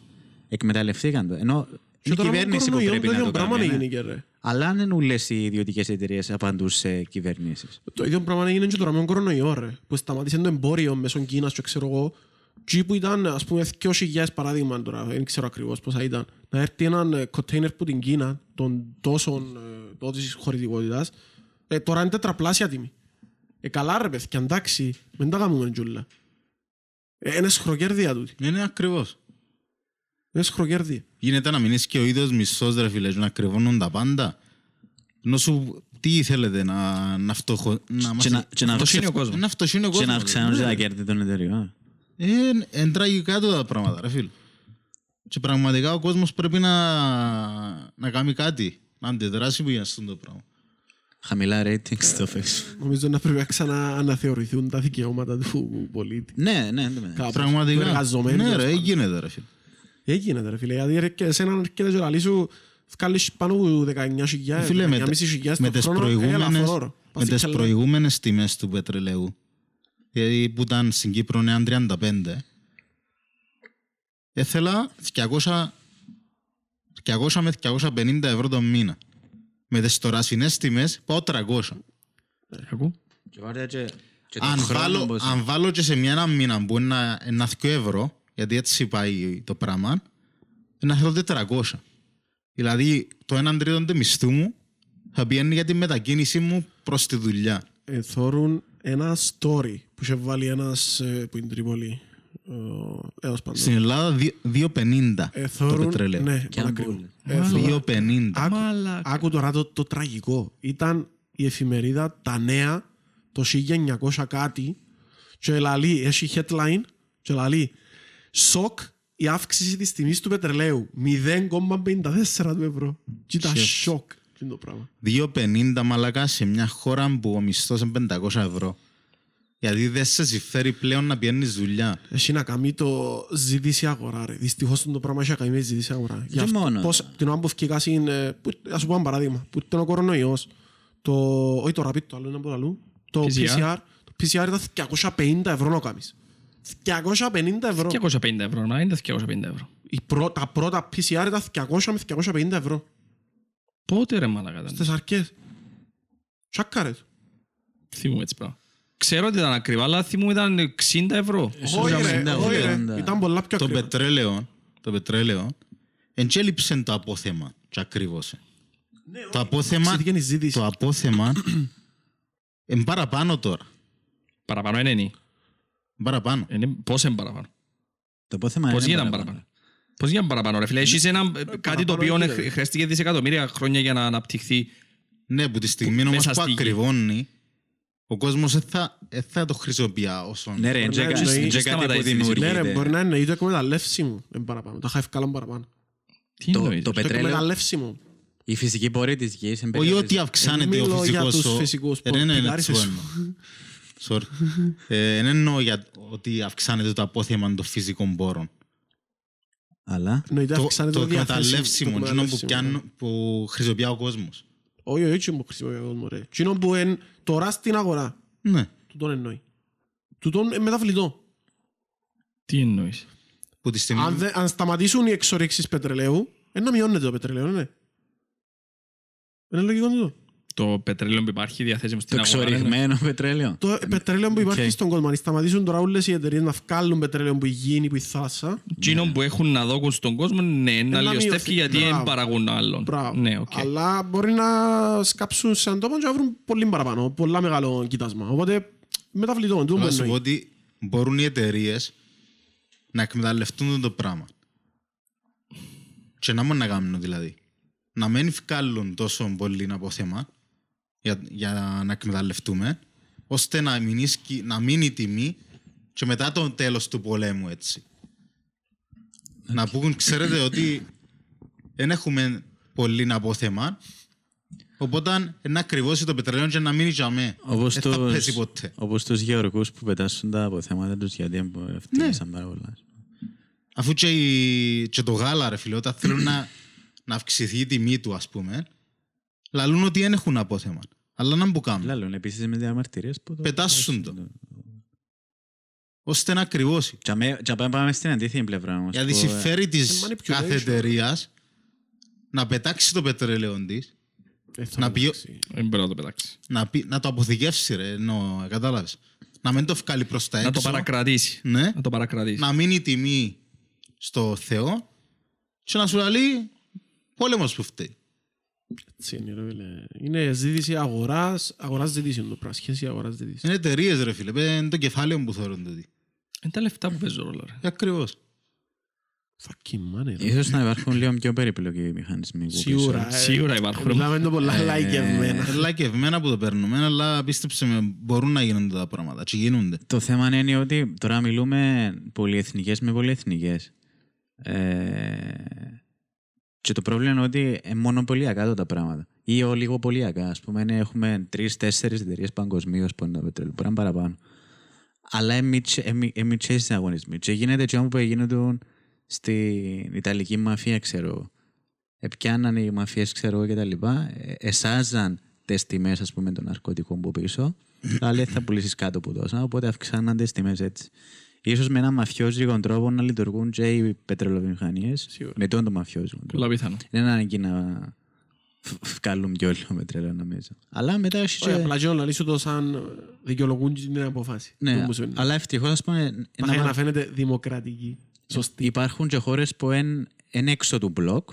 Εκμεταλλευτήκαν το. Ενώ Και είναι η τώρα με κυβέρνηση που κορονοϊό πρέπει το να ίδιο το πράγμα κάνει. ναι. έγινε και ρε. Αλλά δεν είναι όλες οι ιδιωτικές εταιρείες απαντούν σε κυβερνήσεις. Το ίδιο πράγμα έγινε και τώρα με τον κορονοϊό ρε. Που σταμάτησε το εμπόριο μέσω Κίνας και ξέρω εγώ. Και που ήταν ας πούμε 2.000 παράδειγμα τώρα, δεν ξέρω ακριβώς πόσα ήταν. Να έρθει έναν κοντέινερ που την Κίνα των τόσων ε, τόσης χωρητικότητας. Ε, τώρα είναι τετραπλάσια τιμή. Ε, καλά ρε παιδιά, εντάξει, μην τα κάνουμε τζούλα. Ε, είναι σχροκέρδια τούτη. Είναι ακριβώς. Είναι σχροκέρδια. Γίνεται να μην είσαι και ο ίδιος μισθός ρε φίλε, και να κρυβώνουν τα πάντα. Ενώ σου, τι θέλετε, να, να φτωχο... Να Και να- και να αυτός είναι ο κόσμος. Να φτωχύνει ο Και να κόσμος. αυξάνουν τα κέρδη των εταιρεών. Είναι εν τραγικά τώρα τα πράγματα, ρε φίλε. Και πραγματικά ο κόσμος πρέπει να, να κάνει κάτι, να αντιδράσει για αυτό το πράγμα. Χαμηλά ratings στο Facebook. Νομίζω να πρέπει να ξανααναθεωρηθούν τα δικαιώματα του πολίτη. Ναι, ναι, ναι. Κάπως, του Πραγματικά. εργαζομένου, Ναι τέλος ρε, πάντων. γίνεται ρε φίλε. Έγινε ρε φίλε, γιατί έρχεται εσένα έρχεται και λαλεί σου βγάλεις πάνω από 19.000, Φίλε, με, 19.500 με το τις χρόνο, προηγούμενες, έλα φορό. με τις Πας προηγούμενες τιμές του πετρελαίου, δηλαδή που ήταν στην Κύπρο νέα 35, ήθελα 200, 200 με 250 ευρώ το μήνα. Με τις τωρασινές τιμές πάω 300. Ακού. Και βάλτε και- και το Αν χρόνο βάλω, πως- αν βάλω και σε μια ένα μήνα που είναι ένα- ένα 2 ευρώ, γιατί έτσι πάει το πράγμα, να θέλω 400. Δηλαδή το 1 τρίτο του μισθού μου θα πηγαίνει για τη μετακίνηση μου προς τη δουλειά. Ε, θωρούν ένα story που είχε βάλει ένας ε, που είναι Τρίπολη. ε, Τέλος πάντων. Στην Ελλάδα δι- 2,50 Ε, το θωρούν, πετρέλαιο. ναι, Και ακριβώς. αμπούλ. Ε, θωρούν- 2,50. Άκου, Μαλάκα. άκου τώρα το, το τραγικό. Ήταν η εφημερίδα Τα Νέα το 1900 κάτι και λαλεί, έχει headline και λαλεί «Σοκ η αύξηση της τιμής του πετρελαίου 0,54 του ευρώ». Και ήταν Shit. σοκ τι είναι το πράγμα; 2,50 μαλάκα σε μια χώρα που ο μισθός είναι 500 ευρώ. Γιατί δεν σε συμφέρει πλέον να πηγαίνεις δουλειά. Έχει να κάνει το ζήτηση αγορά ρε. Δυστυχώς το πράγμα έχει να κάνει με ζήτηση αγορά. Γι' αυτό μόνο. Πώς, την ώρα που ευκαιρικά είναι, που- ας σου πω ένα παράδειγμα, που ήταν ο κορονοϊός, το, όχι το rapid, το άλλο είναι από το άλλο, το PCR. PCR, το PCR ήταν 250 ευρώ να κάνεις. 250 ευρώ. 250 ευρώ, να είναι 250 ευρώ. Η πρω- τα πρώτα PCR ήταν 200 με 250 ευρώ. Πότε ρε μαλάκα ήταν; Στις αρκές. Σάκαρες. Θυμούμαι έτσι πράγμα. Ξέρω ότι ήταν ακριβά, αλλά θυμούμαι ήταν 60 ευρώ. Όχι ρε, 70, όχι ρε. 80. Ήταν πολλά πιο Το ακριβά. πετρέλαιο, το πετρέλαιο, εντζέλειψε το απόθεμα και ακριβώς. Το απόθεμα, Εξαιρετική η ζήτηση. το απόθεμα είναι παραπάνω τώρα. Παραπάνω είναι είναι. Παραπάνω. Είναι- Πώς είναι παραπάνω; Το πόθεμα Πώς είναι γίναν παραπάνω; Πώς γίναν παραπάνω ρε φίλε. Έχεις ένα, ε, κάτι το οποίο γίνεται. χρ- χρειάστηκε δισεκατομμύρια χρόνια για να αναπτυχθεί. Ναι, που τη στιγμή όμως μέσα που στη γη. ακριβώνει, ο κόσμος δεν θα, δεν θα το χρησιμοποιεί όσο... Ναι ρε, Μπορεί είναι να και- εννοεί- είναι και σταματάει κάτι που η φύση. Ναι ρε, δημιουργείται. μπορεί να εννοεί το εκμεταλλεύσιμο. Είναι παραπάνω. Τα είχα ευκάλαν παραπάνω. Τι Το- εννοείς. το ρε; Το πετρέλαιο, εκμεταλλεύσιμο. η φυσική πορεία της γης είναι Όχι ότι περιορισμένη. αυξάνεται Μιλώ ο για φυσικός... τους ο- φυσικούς Ε, ναι, ναι, πορπιτάρες έτσι σου. εννοώ. Sorry. Ε, Δεν εννοώ για ότι αυξάνεται το απόθεμα των φυσικών πόρων. Αλλά Εννοείται Το, αυξάνεται το διαθέσιμο- εκμεταλλεύσιμο, το εκείνο που, εκμεταλλεύσιμο, πιάνουν- που χρησιμοποιεί ο κόσμος. Όχι, όχι, έτσι μου χρησιμοποιεί ο κόσμος, ρε. Εκείνο που είναι τώρα στην αγορά. Ναι. Του τον εννοεί. Του τον είναι μεταβλητό. Τι εννοείς; Που τη στιγμή... Αν, δε- αν σταματήσουν οι εξορύξεις πετρελαίου, είναι να μειώνεται το πετρέλαιο, ναι. Είναι λογικό τούτο. Το πετρέλαιο που υπάρχει διαθέσιμο στην το αγορά. είναι- εξορυγμένο πετρέλαιο. Το πετρέλαιο που υπάρχει Οκ. στον κόσμο, αν σταματήσουν τώρα όλες οι εταιρείες να βγάλουν πετρέλαιο που γίνει, που η θάλασσα, Εκείνο που έχουν να δώκουν στον κόσμο, ναι, να να λιοστεύει μειωθεί. γιατί Μπράβο. δεν παραγούν άλλον. μπράβο. Ναι, οκ. Αλλά μπορεί να σκάψουν σε έναν τόπο και να βρουν πολύ παραπάνω, πολλά μεγάλο κοίτασμα. Οπότε, μεταβλητό, τούτο Θέλω που να σου πω εννοεί. ότι μπορούν οι εταιρείες να εκμεταλλευτούν το πράγμα. Και να μην να κάνουν δηλαδή. Να μην βγάλουν τόσο πολύ από θέμα για, για να εκμεταλλευτούμε, ώστε να μείνει, σκι- να μείνει η τιμή και μετά το τέλος του πολέμου έτσι. Να πούν, ξέρετε ότι δεν έχουμε πολύ απόθεμα, οπότε να ακριβώσει το πετρέλαιο και να μείνει για μέ. Όπως Δεν θα τους- πέσει ποτέ. Όπως τους γεωργούς που πετάσουν τα αποθέματα τους γιατί ευθύνησαν πάρα πολλά. Αφού και, η- και το γάλα, ρε φίλε, όταν θέλουν να, να αυξηθεί η τιμή του, ας πούμε, λαλούν ότι δεν έχουν απόθεμα. Αλλά να μπουν κάνουν. Λάλλον επίσης με διαμαρτυρίες που το... Πετάσουν το. Ώστε να ακριβώσει. Και αμέ- και πάμε πάμε στην αντίθετη πλευρά όμως. Γιατί που, ε, συμφέρει της manipulation. κάθε εταιρεία να πετάξει το πετρέλαιο της, Ε, θα να πει- εντάξει. Δεν μπορεί να το πετάξει. να, πει- να το αποθηκεύσει, ρε, ενώ, κατάλαβες. Να μην το βγάλει προς τα Να το έξω. παρακρατήσει. Ναι. Να το παρακρατήσει. να μείνει η τιμή στο Θεό και να σου λέει πόλεμος που φταίει. Έτσι είναι, ρε φίλε. Είναι ζήτηση αγοράς, αγοράς ζήτησης είναι το πράγμα. Σχέση αγοράς ζήτησης. Είναι εταιρείες, ρε φίλε. Είναι το κεφάλαιο που θεωρούν τούτοι. Είναι τα λεφτά που παίζουν ρόλο. ρε. Ακριβώς. Fucking money. ρε. Ίσως να υπάρχουν λίγο πιο περίπλοκοι μηχανισμοί. που Σίγουρα. πίσω. ε, Σίγουρα υπάρχουν. Μιλάμε το πολλά λαϊκευμένα. Έλα και εμένα που το παίρνουμε, αλλά πίστεψε με, μπορούν να γίνονται τα πράγματα. Και γίνονται. Το θέμα είναι ότι τώρα μιλούμε πολυεθνικές με πολυεθνικές. Ε, και το πρόβλημα είναι ότι είναι μονοπωλιακά εδώ τα πράγματα. Ή ολιγοπωλιακά. Α πούμε, είναι- έχουμε τρει-τέσσερι εταιρείες παγκοσμίως που είναι το πετρέλαιο. Μπορεί να είναι παραπάνω. Αλλά είναι οι αγωνισμοί. Και γίνεται και που γίνονται στην Ιταλική μαφία, ξέρω εγώ. Επιάναν οι μαφίες, ξέρω εγώ και τα λοιπά. ε, Εσάζαν τις τιμές, ας πούμε, των ναρκωτικών που πίσω. Αλλά θα πουλήσεις κάτω από τόσα. Οπότε αυξάναν τις τιμές έτσι. Ίσως με ένα μαφιόζικο τρόπο να λειτουργούν και οι πετρελαιομηχανίε. Με τον το μαφιόζικο τρόπο. Πολλά πιθανό. Δεν είναι ανάγκη να φ- βγάλουν πιο λίγο πετρέλαιο νομίζω. Αλλά μετά έχεις Όχι, και... απλά και να λύσω το σαν δικαιολογούν την αποφάση. Ναι, Το μου σου είναι. αλλά ευτυχώς ας πούμε. Πάει να- να φαίνεται δημοκρατική. Σωστή. Υπάρχουν και χώρες που είναι έξω του μπλοκ,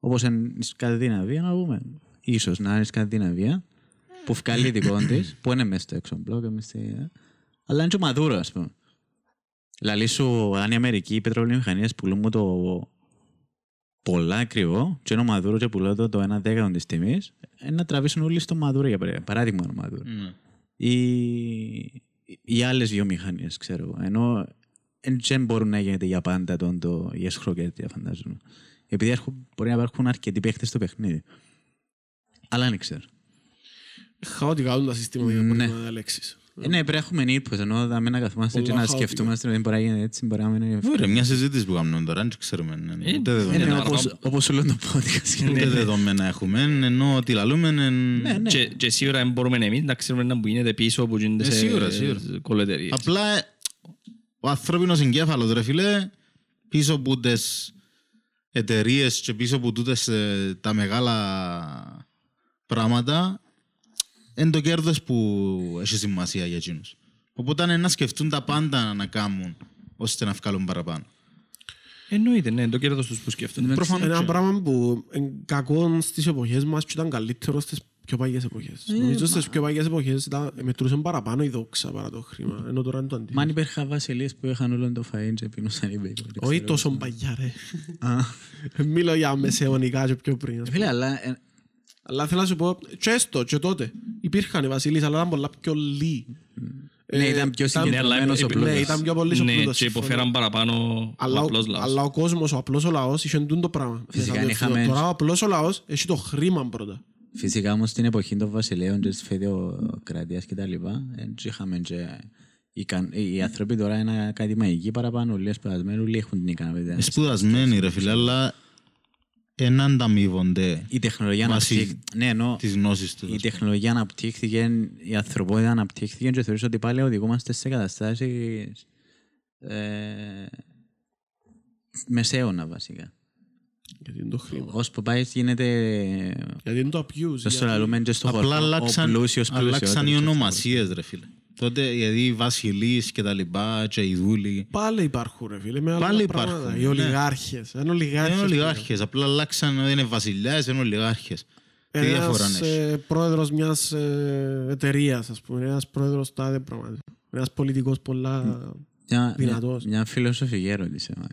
όπως είναι η Σκανδιναβία, να πούμε. σω να είναι η Σκανδιναβία, που βγάλει δικό της, που είναι μέσα στο έξω μπλοκ, μες στη- αλλά είναι και ο Μαδούρο, ας πούμε. Δηλαδή σου, αν η Αμερική οι πετρελαιομηχανίε πουλούν μου το πολλά ακριβό, και είναι ο Μαδούρο και πουλώ το, το ένα δέκατο της τιμής, να τραβήσουν όλοι στο Μαδούρο για παράδειγμα. Παράδειγμα, ο Μαδούρο Ναι. ή, ή άλλες βιομηχανίε, ξέρω εγώ. Ενώ εν- δεν μπορούν να γίνεται για πάντα τον το yes χροκέτια, φαντάζομαι. Επειδή έρχον- μπορεί να υπάρχουν αρκετοί παίχτες στο παιχνίδι. Αλλά δεν ξέρω. Χαότικα όλα τα συστήματα για Ναι. να μπορεί να διαλέξεις. Ε, ναι, πρέπει να έχουμε input, ενώ θα μην να καθόμαστε και Πολλά να χαοτικά. σκεφτούμαστε ότι μπορεί να γίνει έτσι, μπορεί να μην είναι. Ωραία, μια συζήτηση που κάνουμε τώρα, δεν ξέρουμε. ναι, Ε, Ούτε ε, δεδομένα. ναι, όπως, όπως σου λέω το podcast. Ούτε δεδομένα έχουμε, ενώ ότι λαλούμε είναι... Ναι, ναι. Και, και σίγουρα δεν μπορούμε εμείς να ξέρουμε να που γίνεται πίσω από γίνονται Ε, σε σίγουρα, σίγουρα. κολοεταιρείες. Απλά ε, ο ανθρώπινος εγκέφαλος, ρε φίλε, πίσω από τις εταιρείες και πίσω από τούτες ε, τα μεγάλα πράγματα, είναι το κέρδος που έχει σημασία για εκείνους. Οπότε είναι να σκεφτούν τα πάντα να κάνουν ώστε να βγάλουν παραπάνω. Εννοείται, ναι, το κέρδος τους που σκέφτονται. Προφανώς Ένα και. πράγμα που είναι κακό στις εποχές μας και ήταν καλύτερο στις πιο παλιές εποχές. Νομίζω στις πιο παλιές εποχές ήταν- μετρούσαν παραπάνω η δόξα παρά το χρήμα. Ενώ τώρα είναι το Μα αν αντίθετο. υπήρχαν βασιλείς που είχαν όλο το φαΐν και πίνουσαν οι μπέικον. Όχι τόσο παλιά ρε. Α. Μιλώ για μεσαιωνικά και πιο πριν. ας πούμε. Φίλε, αλλά ε, Αλλά θέλω να σου πω, και έστω και τότε υπήρχαν οι βασιλείς, αλλά ήταν πολλά πιο λίγοι. ναι, Ε, ήταν πιο ήταν- συγκεκριμένος ο Ναι, πλούτος. Ναι, ήταν πιο πολύ ο Ναι, πλούτος. και συμφωνώ. υποφέραν παραπάνω Αλλά, ο ο- απλός λαός. αλλά ο κόσμος, ο απλός ο λαός, είχε εντούν το πράγμα. Φυσικά, Μέσα από είχαμε- αυτό. Τώρα ο απλός ο λαός έχει το χρήμα πρώτα. Φυσικά όμως στην εποχή των βασιλέων και της φεδεοκρατίας και τα λοιπά, δεν είχαμε και... Οι, καν- οι άνθρωποι τώρα είναι ακαδημαϊκοί παραπάνω, όλοι σπουδασμένοι, όλοι έχουν την ικανότητα. Ε, Σπουδασμένοι ρε φίλε, αλλά εν ανταμείβονται Η τεχνολογία Βάσει αναπτύχθηκε. Ναι, ενώ τις γνώσεις τους. η τεχνολογία αναπτύχθηκε, η ανθρωπότητα αναπτύχθηκε και θεωρείς ότι πάλι οδηγούμαστε σε καταστάσεις ε, μεσαίωνα βασικά. Γιατί είναι το χρήμα. Ως που πάει γίνεται Γιατί είναι το abuse. το γιατί- σωραλούμε και στο Απλά χώρο. Ο αλλάξαν, πλούσιος αλλάξαν οι πλουσιότερος. ονομασίες ρε φίλε. Τότε γιατί οι βασιλείς και τα λοιπά και οι δούλοι Πάλι υπάρχουν ρε φίλε, με άλλα Πάλι πράγματα. υπάρχουν, Οι ναι. ολιγάρχες. Είναι ολιγάρχες. είναι πλέον. ολιγάρχες. Απλά αλλάξαν, δεν είναι βασιλιάς, είναι ολιγάρχες. Τι διαφορά Ένας έχει. ε, πρόεδρος μιας ε, εταιρείας, ας πούμε. Ένας πρόεδρος τάδε πράγματα. Ένας πολιτικός πολλά... Μια, μια, δυνατός. μια φιλοσοφική ερώτηση. μα.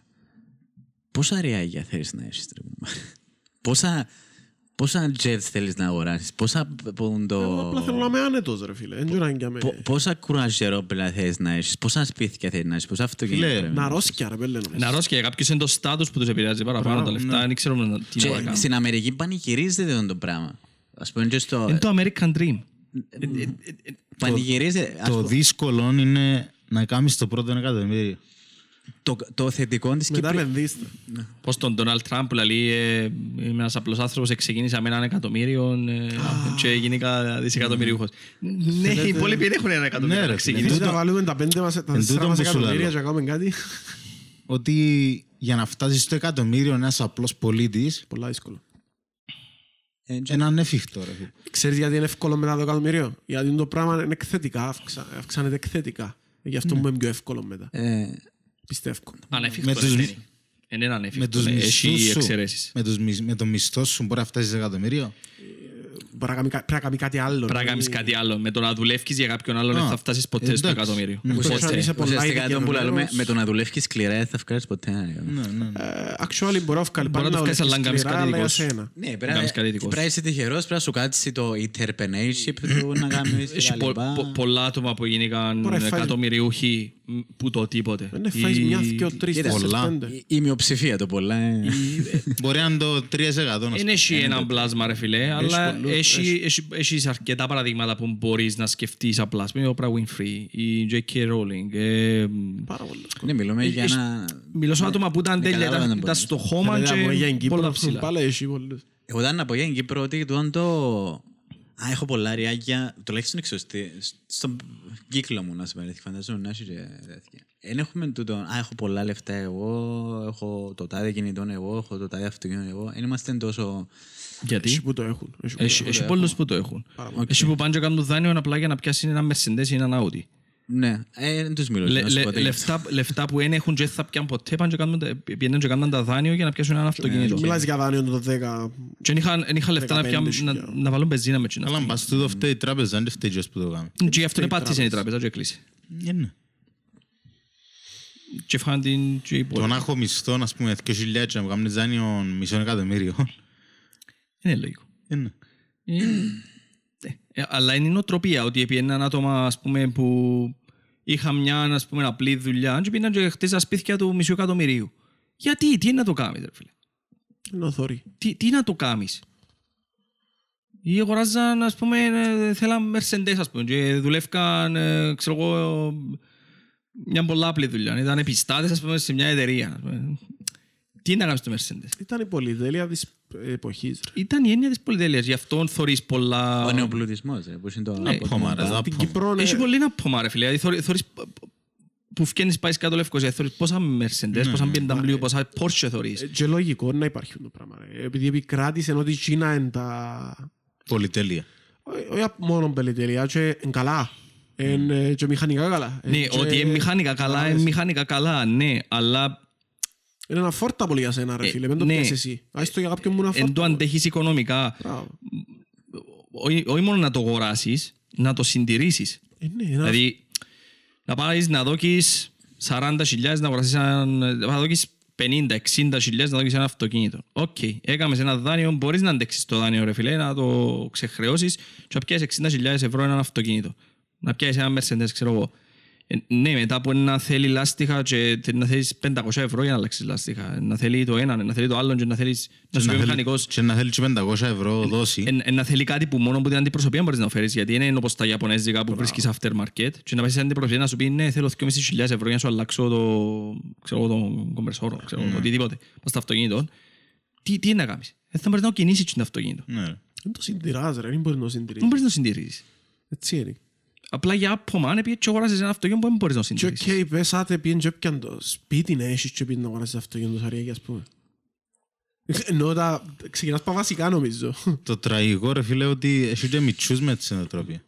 Πόσα ριάγια θέλεις να έχεις, τρε μου; πόσα, πόσα jets θέλεις να αγοράσεις, πόσα, πον το, Εγώ Απλά θέλω να είμαι άνετος ρε φίλε. Δεν ξέρω αν και με... πο- πόσα κουραζιερόπλα θέλεις να έχεις, πόσα σπίτια θέλεις να έχεις, πόσα αυτοκίνητα. Φίλε, πρέπει να Να ρόσκια ρε πέλε νομίζω. Να ρώσκει για κάποιους είναι το στάτους που τους επηρεάζει παραπάνω τα λεφτά, δεν ξέρουμε να- τι να Και κάνουμε. στην Αμερική πανηγυρίζεται αυτό το πράγμα. Ας πούμε και στο... Είναι το American Dream. Πανηγυρίζεται. ας Το πούμε, δύσκολο είναι να κάνεις το πρώτο εκατομμύριο. Το, το θετικό της Μετά Κύπρου... επενδύστε. Πώς τον Donald Trump που λέει ε, είμαι ένας απλός άνθρωπος, ξεκίνησα με έναν εκατομμύριο ε, και γίνηκα δισεκατομμυριούχος. Ναι, οι υπόλοιποι δεν έχουν ένα Ναι, εκατομμύριο ρε, να φίλε. ξεκινήσουν. Θέλετε να βάλουμε τα πέντε μας, τα Εν τέσσερα τούτο μας που σου εκατομμύρια λέω. και να κάνουμε κάτι. Ότι για να φτάσεις στο εκατομμύριο ένας απλός πολίτης Πολλά δύσκολο. Ε, και- είναι ανέφικτο ρε φίλε. Ξέρεις γιατί είναι εύκολο μετά το εκατομμύριο; Γιατί το πράγμα είναι εκθετικά, αυξα- αυξάνεται εκθετικά. Γι' αυτό μου είναι πιο εύκολο μετά. Ε, Πιστεύω. Ανέφικτο Με δεν τους- είναι. Είναι Με ανέφικτο. τους ναι, μισθούς Έχει σου, εξαιρέσεις. με, τους, μισ- με το μισθό σου μπορεί να φτάσεις σε εκατομμύριο; Μπορεί να κάνει κα- πρέπει να κάνει κάτι άλλο. Πρέπει να κάνεις δηλαδή. κάτι άλλο. Με το να δουλεύεις για κάποιον άλλον δεν θα φτάσεις ποτέ στο εντάξει. εκατομμύριο. Ουσιαστικά Ποτέ. είσαι πολλά Ουσιαστικά το που ειδικευμένος. λέμε, με το να δουλεύεις σκληρά δεν θα βγάλεις ποτέ. Ναι, ναι. Ε, Actually μπορεί να βγάλει Μπορεί πάλι να το να βγάλεις, αλλά δουλεύεις να κάνεις σκληρά, κάτι αλλά δικός για σου. σένα. Ναι, Να κάνεις κάτι δικός σου. πρέπει να είσαι τυχερός, πρέπει να σου κάτσει το entrepreneurship του να κάνεις και Έχει τα πο- λοιπά. πο- πολλά άτομα που γίνηκαν Μπορεί να φάει- εκατομμυριούχοι μ, που το τίποτε. Δεν φάεις Ή- μια, δυο, τρεις, Κοίτα, τέσσερις, πολλά. πέντε. Η- Η μειοψηφία το πολλά. ε. Μπορεί να είναι το 3%. να Δεν σου έχει πω. ένα πλάσμα ρε φίλε, αλλά πολλούς, έχει- έχει- έχεις αρκετά παραδείγματα που μπορείς να σκεφτείς απλά. Ας πούμε, η Oprah Winfrey, η J.K. Rowling. ε, Πάρα πολύ. Ναι, μιλούμε για ένα... Μιλώ σε άτομα που ήταν Ναι, τέλεια, καταλάβα ήταν- να ήταν πω. στο χώμα Δηλαδή, από για και την Κύπρο, πολλά έχουν ψηλά. πάλι έχει πολλούς. Εγώ ήταν να πω για την Κύπρο ότι τούτον το... Α, έχω πολλά ριάκια, τουλάχιστον εξωστή, στον κύκλο μου να σου παρέχει, φανταζόμουν να έχει και τέτοια. Εν έχουμε τούτο, α, έχω πολλά λεφτά εγώ, έχω το τάδε κινητό εγώ, έχω το τάδε αυτοκίνητο εγώ. Δεν είμαστε τόσο... Γιατί; Έχει που το έχουν. έχει που Έχει, το έχει πολλούς που το έχουν. πολύ. Έχει που πάνε και κάνουν δάνειο απλά για να πιάσει ένα Mercedes ή ένα Audi. Ναι, ε, δεν τους μιλώ. Λε- να σου λε- πω τι. λεφτά, λεφτά που δεν έχουν και δεν θα πιάνουν ποτέ πάνε και κάνουν, τα- πηγαίνουν και κάνουν τα δάνειο για να πιάσουν ένα αυτοκίνητο. έχουν. Μιλάς για δάνειο το 10. Και δεν είχαν, δεν είχαν λεφτά να, 15 πιάνουν, να, χιλιάδες. να βάλουν μπεζίνα με τσινά. Αλλά μπας τούτο φταίει η τράπεζα, δεν φταίει ποιος που το κάνει. Και γι' αυτό δεν πάτησε η τράπεζα και έκλεισε. Ε, ναι. Και φάνε την και οι Το υπόλοιποι. να έχω μισθό, ας πούμε, 2.000 και να μου κάνεις δάνειο μισό εκατομμύριο. Είναι λογικό. Ε, ναι. Ε, ε, Αλλά είναι η νοοτροπία ότι επί έναν άτομα ας πούμε, που είχαν μια ας πούμε, απλή δουλειά και πήγαν και χτίσαν σπίτια του μισού εκατομμυρίου. Γιατί, τι είναι να το κάνεις ρε φίλε; Είναι ο θωρή. Τι, τι να το κάνεις; Ή αγοράζαν, ας πούμε, ε, θέλαν Mercedes, ας πούμε, και δουλεύκαν, ε, ξέρω εγώ, μια πολλά απλή δουλειά. Ήταν επιστάτες, ας πούμε, σε μια εταιρεία. ας πούμε. Τι να κάνεις στο Mercedes; Ήταν η πολυτέλεια της εποχής. ρε. Ήταν η έννοια της πολυτέλειας. Γι' αυτό θωρείς πολλά... Ο νεοπλουτισμός, ρε, που είναι το... Απόμα, ρε, Στην απόμα. Κύπρο Έχει ε, πολύ να πω, ρε φίλε. Δηλαδή, θωρεί- θωρείς που φκένεις πάει κάτω Λευκοσία, θωρείς πόσα Mercedes, πόσα BMW, πόσα Porsche θωρείς. ε, και λογικό να υπάρχει το πράγμα. ρε. Επειδή επικράτησε ότι η Κίνα είναι τα... Πολυτέλεια. όχι- Όχι μόνο πολυτέλεια, και είναι καλά. Είναι και μηχανικά καλά. Ναι, Ε, και- ότι είναι μηχανικά καλά, είναι μηχανικά καλά, ναι, αλλά Είναι ένα φόρτα πολύ για σένα ρε Ε, φίλε, μην το ναι. πιέσεις εσύ. Ας το για κάποιον μου να εν το φόρτα. αντέχεις οικονομικά. Μπράβο. Όχι όχι μόνο να το αγοράσεις, να το συντηρήσεις. Ε, ναι, ένα- Δηλαδή, να πάεις να δώκεις 40.000 να αγοράσεις ένα, να δώκεις 50-60 να δώκεις ένα αυτοκίνητο. Οκ, έκαμες ένα δάνειο, μπορείς να αντέξεις το δάνειο ρε φίλε, να το ξεχρεώσεις και να πιάσεις 60.000 ευρώ ένα αυτοκίνητο. Να πιάσεις ένα Mercedes, ξέρω εγώ. Ε, ναι, μετά από να θέλει λάστιχα και τε- να θέλεις 500 ευρώ για να αλλάξεις λάστιχα. Να θέλει το ένα, να θέλει το άλλο και να θέλεις να σου πει ο μηχανικός Και να θέλει και 500 ευρώ δόση. Εν, εν να θέλει κάτι που μόνο από την αντιπροσωπεία μπορείς να φέρεις γιατί είναι όπως τα Ιαπωνέζικα που βρίσκεις aftermarket και να πάεις στην αντιπροσωπεία να σου πει ναι θέλω 2.500 ευρώ για να σου αλλάξω το, ξέρω, εγώ, τον κομπρεσόρο, ξέρω, Ναι. το οτιδήποτε πας στο αυτοκίνητο. Τι, τι είναι να κάνεις; Δεν θα μπορείς να το κινήσεις το αυτοκίνητο. Ναι, ρε. Δεν το συντηράς ρε, δεν μπορείς να το Δεν συντηρήσεις. μπορείς να το συντηρήσεις. Έτσι είναι. Απλά για άπομα, αν πήγες και αγοράσεις ένα αυτοκίνητο που δεν μπορείς να το Και συντηρήσεις. οκ, πες άτε πήγαινε και έπιαν το σπίτι να έχεις και πήγαινε να αγοράσεις αυτοκίνητο σαριακή ας πούμε. Ενώ τα ξεκινάς πα βασικά νομίζω. Το τραγικό ρε φίλε ότι έχει και μιτσιούς με τη νοοτροπία.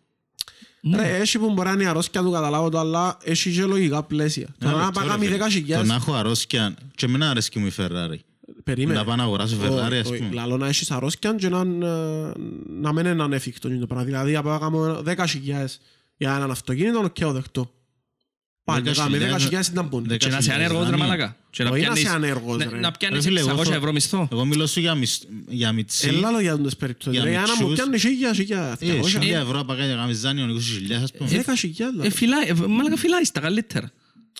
Ναι. Ρε, έχει που μπορεί να είναι η αρρώσκια του καταλάβω το, αλλά έχει και λογικά πλαίσια. Τώρα να πάει κάνει 10 Το να χιλιάδες, έχω αρρώσκια και εμένα αρέσκει μου η Ferrari. περίμενε. Να πάω να αγοράσω Ferrari ας Όχι, όχι. πούμε. Λαλό να έχεις αρρώσκια και να, ε, να μην είναι ανέφικτο είναι το πράγμα. Δηλαδή, να πάω να κάνω 10 χιλιάδες για έναν αυτοκίνητο και ο δεχτώ. Πάλι, 10 με 10 χιλιάδες- χιλιάδες ήταν πούν. 10 Και να είσαι χιλιάδες ανέργος ρε δάνειο. μαλακά. Και να Όχι να είσαι πιάνεις- ανέργος, να- ρε. Να Ρε πιάνεις φίλε, εγώ 600 θω- ευρώ μισθό. Εγώ μιλώ σου για μισ- για μιτσί. Έλα λόγια για τις περιπτώσεις. Για Ρε, για να μου μητσούς. πιάνεις χίλια, χίλια, Ε, 200. χίλια ευρώ απ' κάτω για να κάνεις δάνειο 20.000 ας πούμε. 10 χιλιάδες. Ε, φυλάει, ε, μαλάκα φυλάεις τα καλύτερα.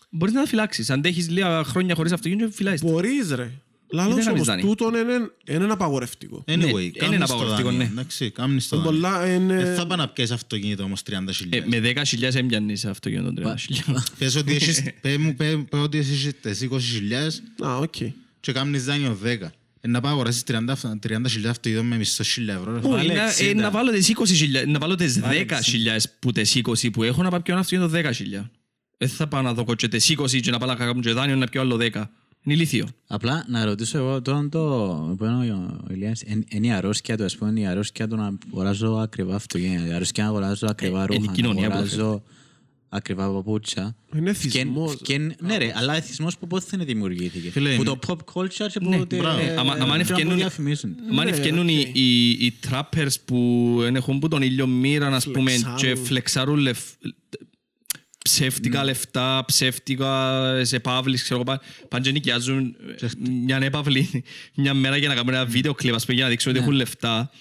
Μπορείς να τα φυλάξεις. Αν έχεις λίγα χρόνια χωρίς αυτοκίνητο, φυλάεις τα. Μπορείς ρε. Λαλός κάνεις όμως, δάνειο. τούτον είναι είναι απαγορευτικό. Anyway, Ναι, είναι κάνεις ένα το απαγορευτικό, δάνειο, ναι. Εντάξει, κάνεις το Είναι δάνειο. πολλά, είναι- Δεν θα πάει να πιάσεις αυτοκίνητο όμως 30.000. Ε, Με 10.000 έμπιανες αυτοκίνητο 30.000. Πες ότι έχεις- πες μου πες- πες ότι έχεις τις 20.000 Α, οκ. και κάνεις δάνειο 10. Ε, Να πάω να αγοράσεις 30 30.000 αυτοκίνητο με μισθό 1.000 ευρώ. ρε. Πού, Βάλε είναι- 60. ε, Να βάλω τις 20.000, να βάλω τις 10.000 που τις 20 που έχω να πάω πιω ένα αυτοκίνητο 10.000. Δεν θα πάω να δω και τις 20 και να πάω να κάνω και δάνειο να πιω άλλο 10. Είναι ηλίθιο. Απλά να ρωτήσω εγώ τώρα το που είναι ο Ηλίας, εν- είναι η αρρώσκια του, ας πούμε, η αρρώσκια του να αγοράζω ακριβά αυτοκίνητα, η αρρώσκια να αγοράζω ακριβά Ε, είναι η ρούχα, να κοινωνία που το αγοράζω ακριβά παπούτσια. Είναι Φκεν- εθισμός. φκεν- Ναι ρε, αλλά εθισμός που πότε δεν δημιουργήθηκε; Φίλε, Που είναι- το pop culture και Ναι, που τε- μπράβο. ε, Άμα- άμα αν ε, ευκαινούν- που διαφημίζουν. Μα αν Ναι, ευκαινούν οι, οκ. οι, οι trappers που εν έχουν που τον ήλιο μοίρα, ας πούμε, Φλεξάρουν. και φλεξάρουν λεφ, ψεύτικα λεφτά, ψεύτικες επαύλεις, ξέρω εγώ, πά- πάνε και νοικιάζουν ε, μια έπαυλη μια μέρα για να κάνουν ένα βίντεο κλιπ, ας πούμε, για να δείξουν ότι έχουν λεφτά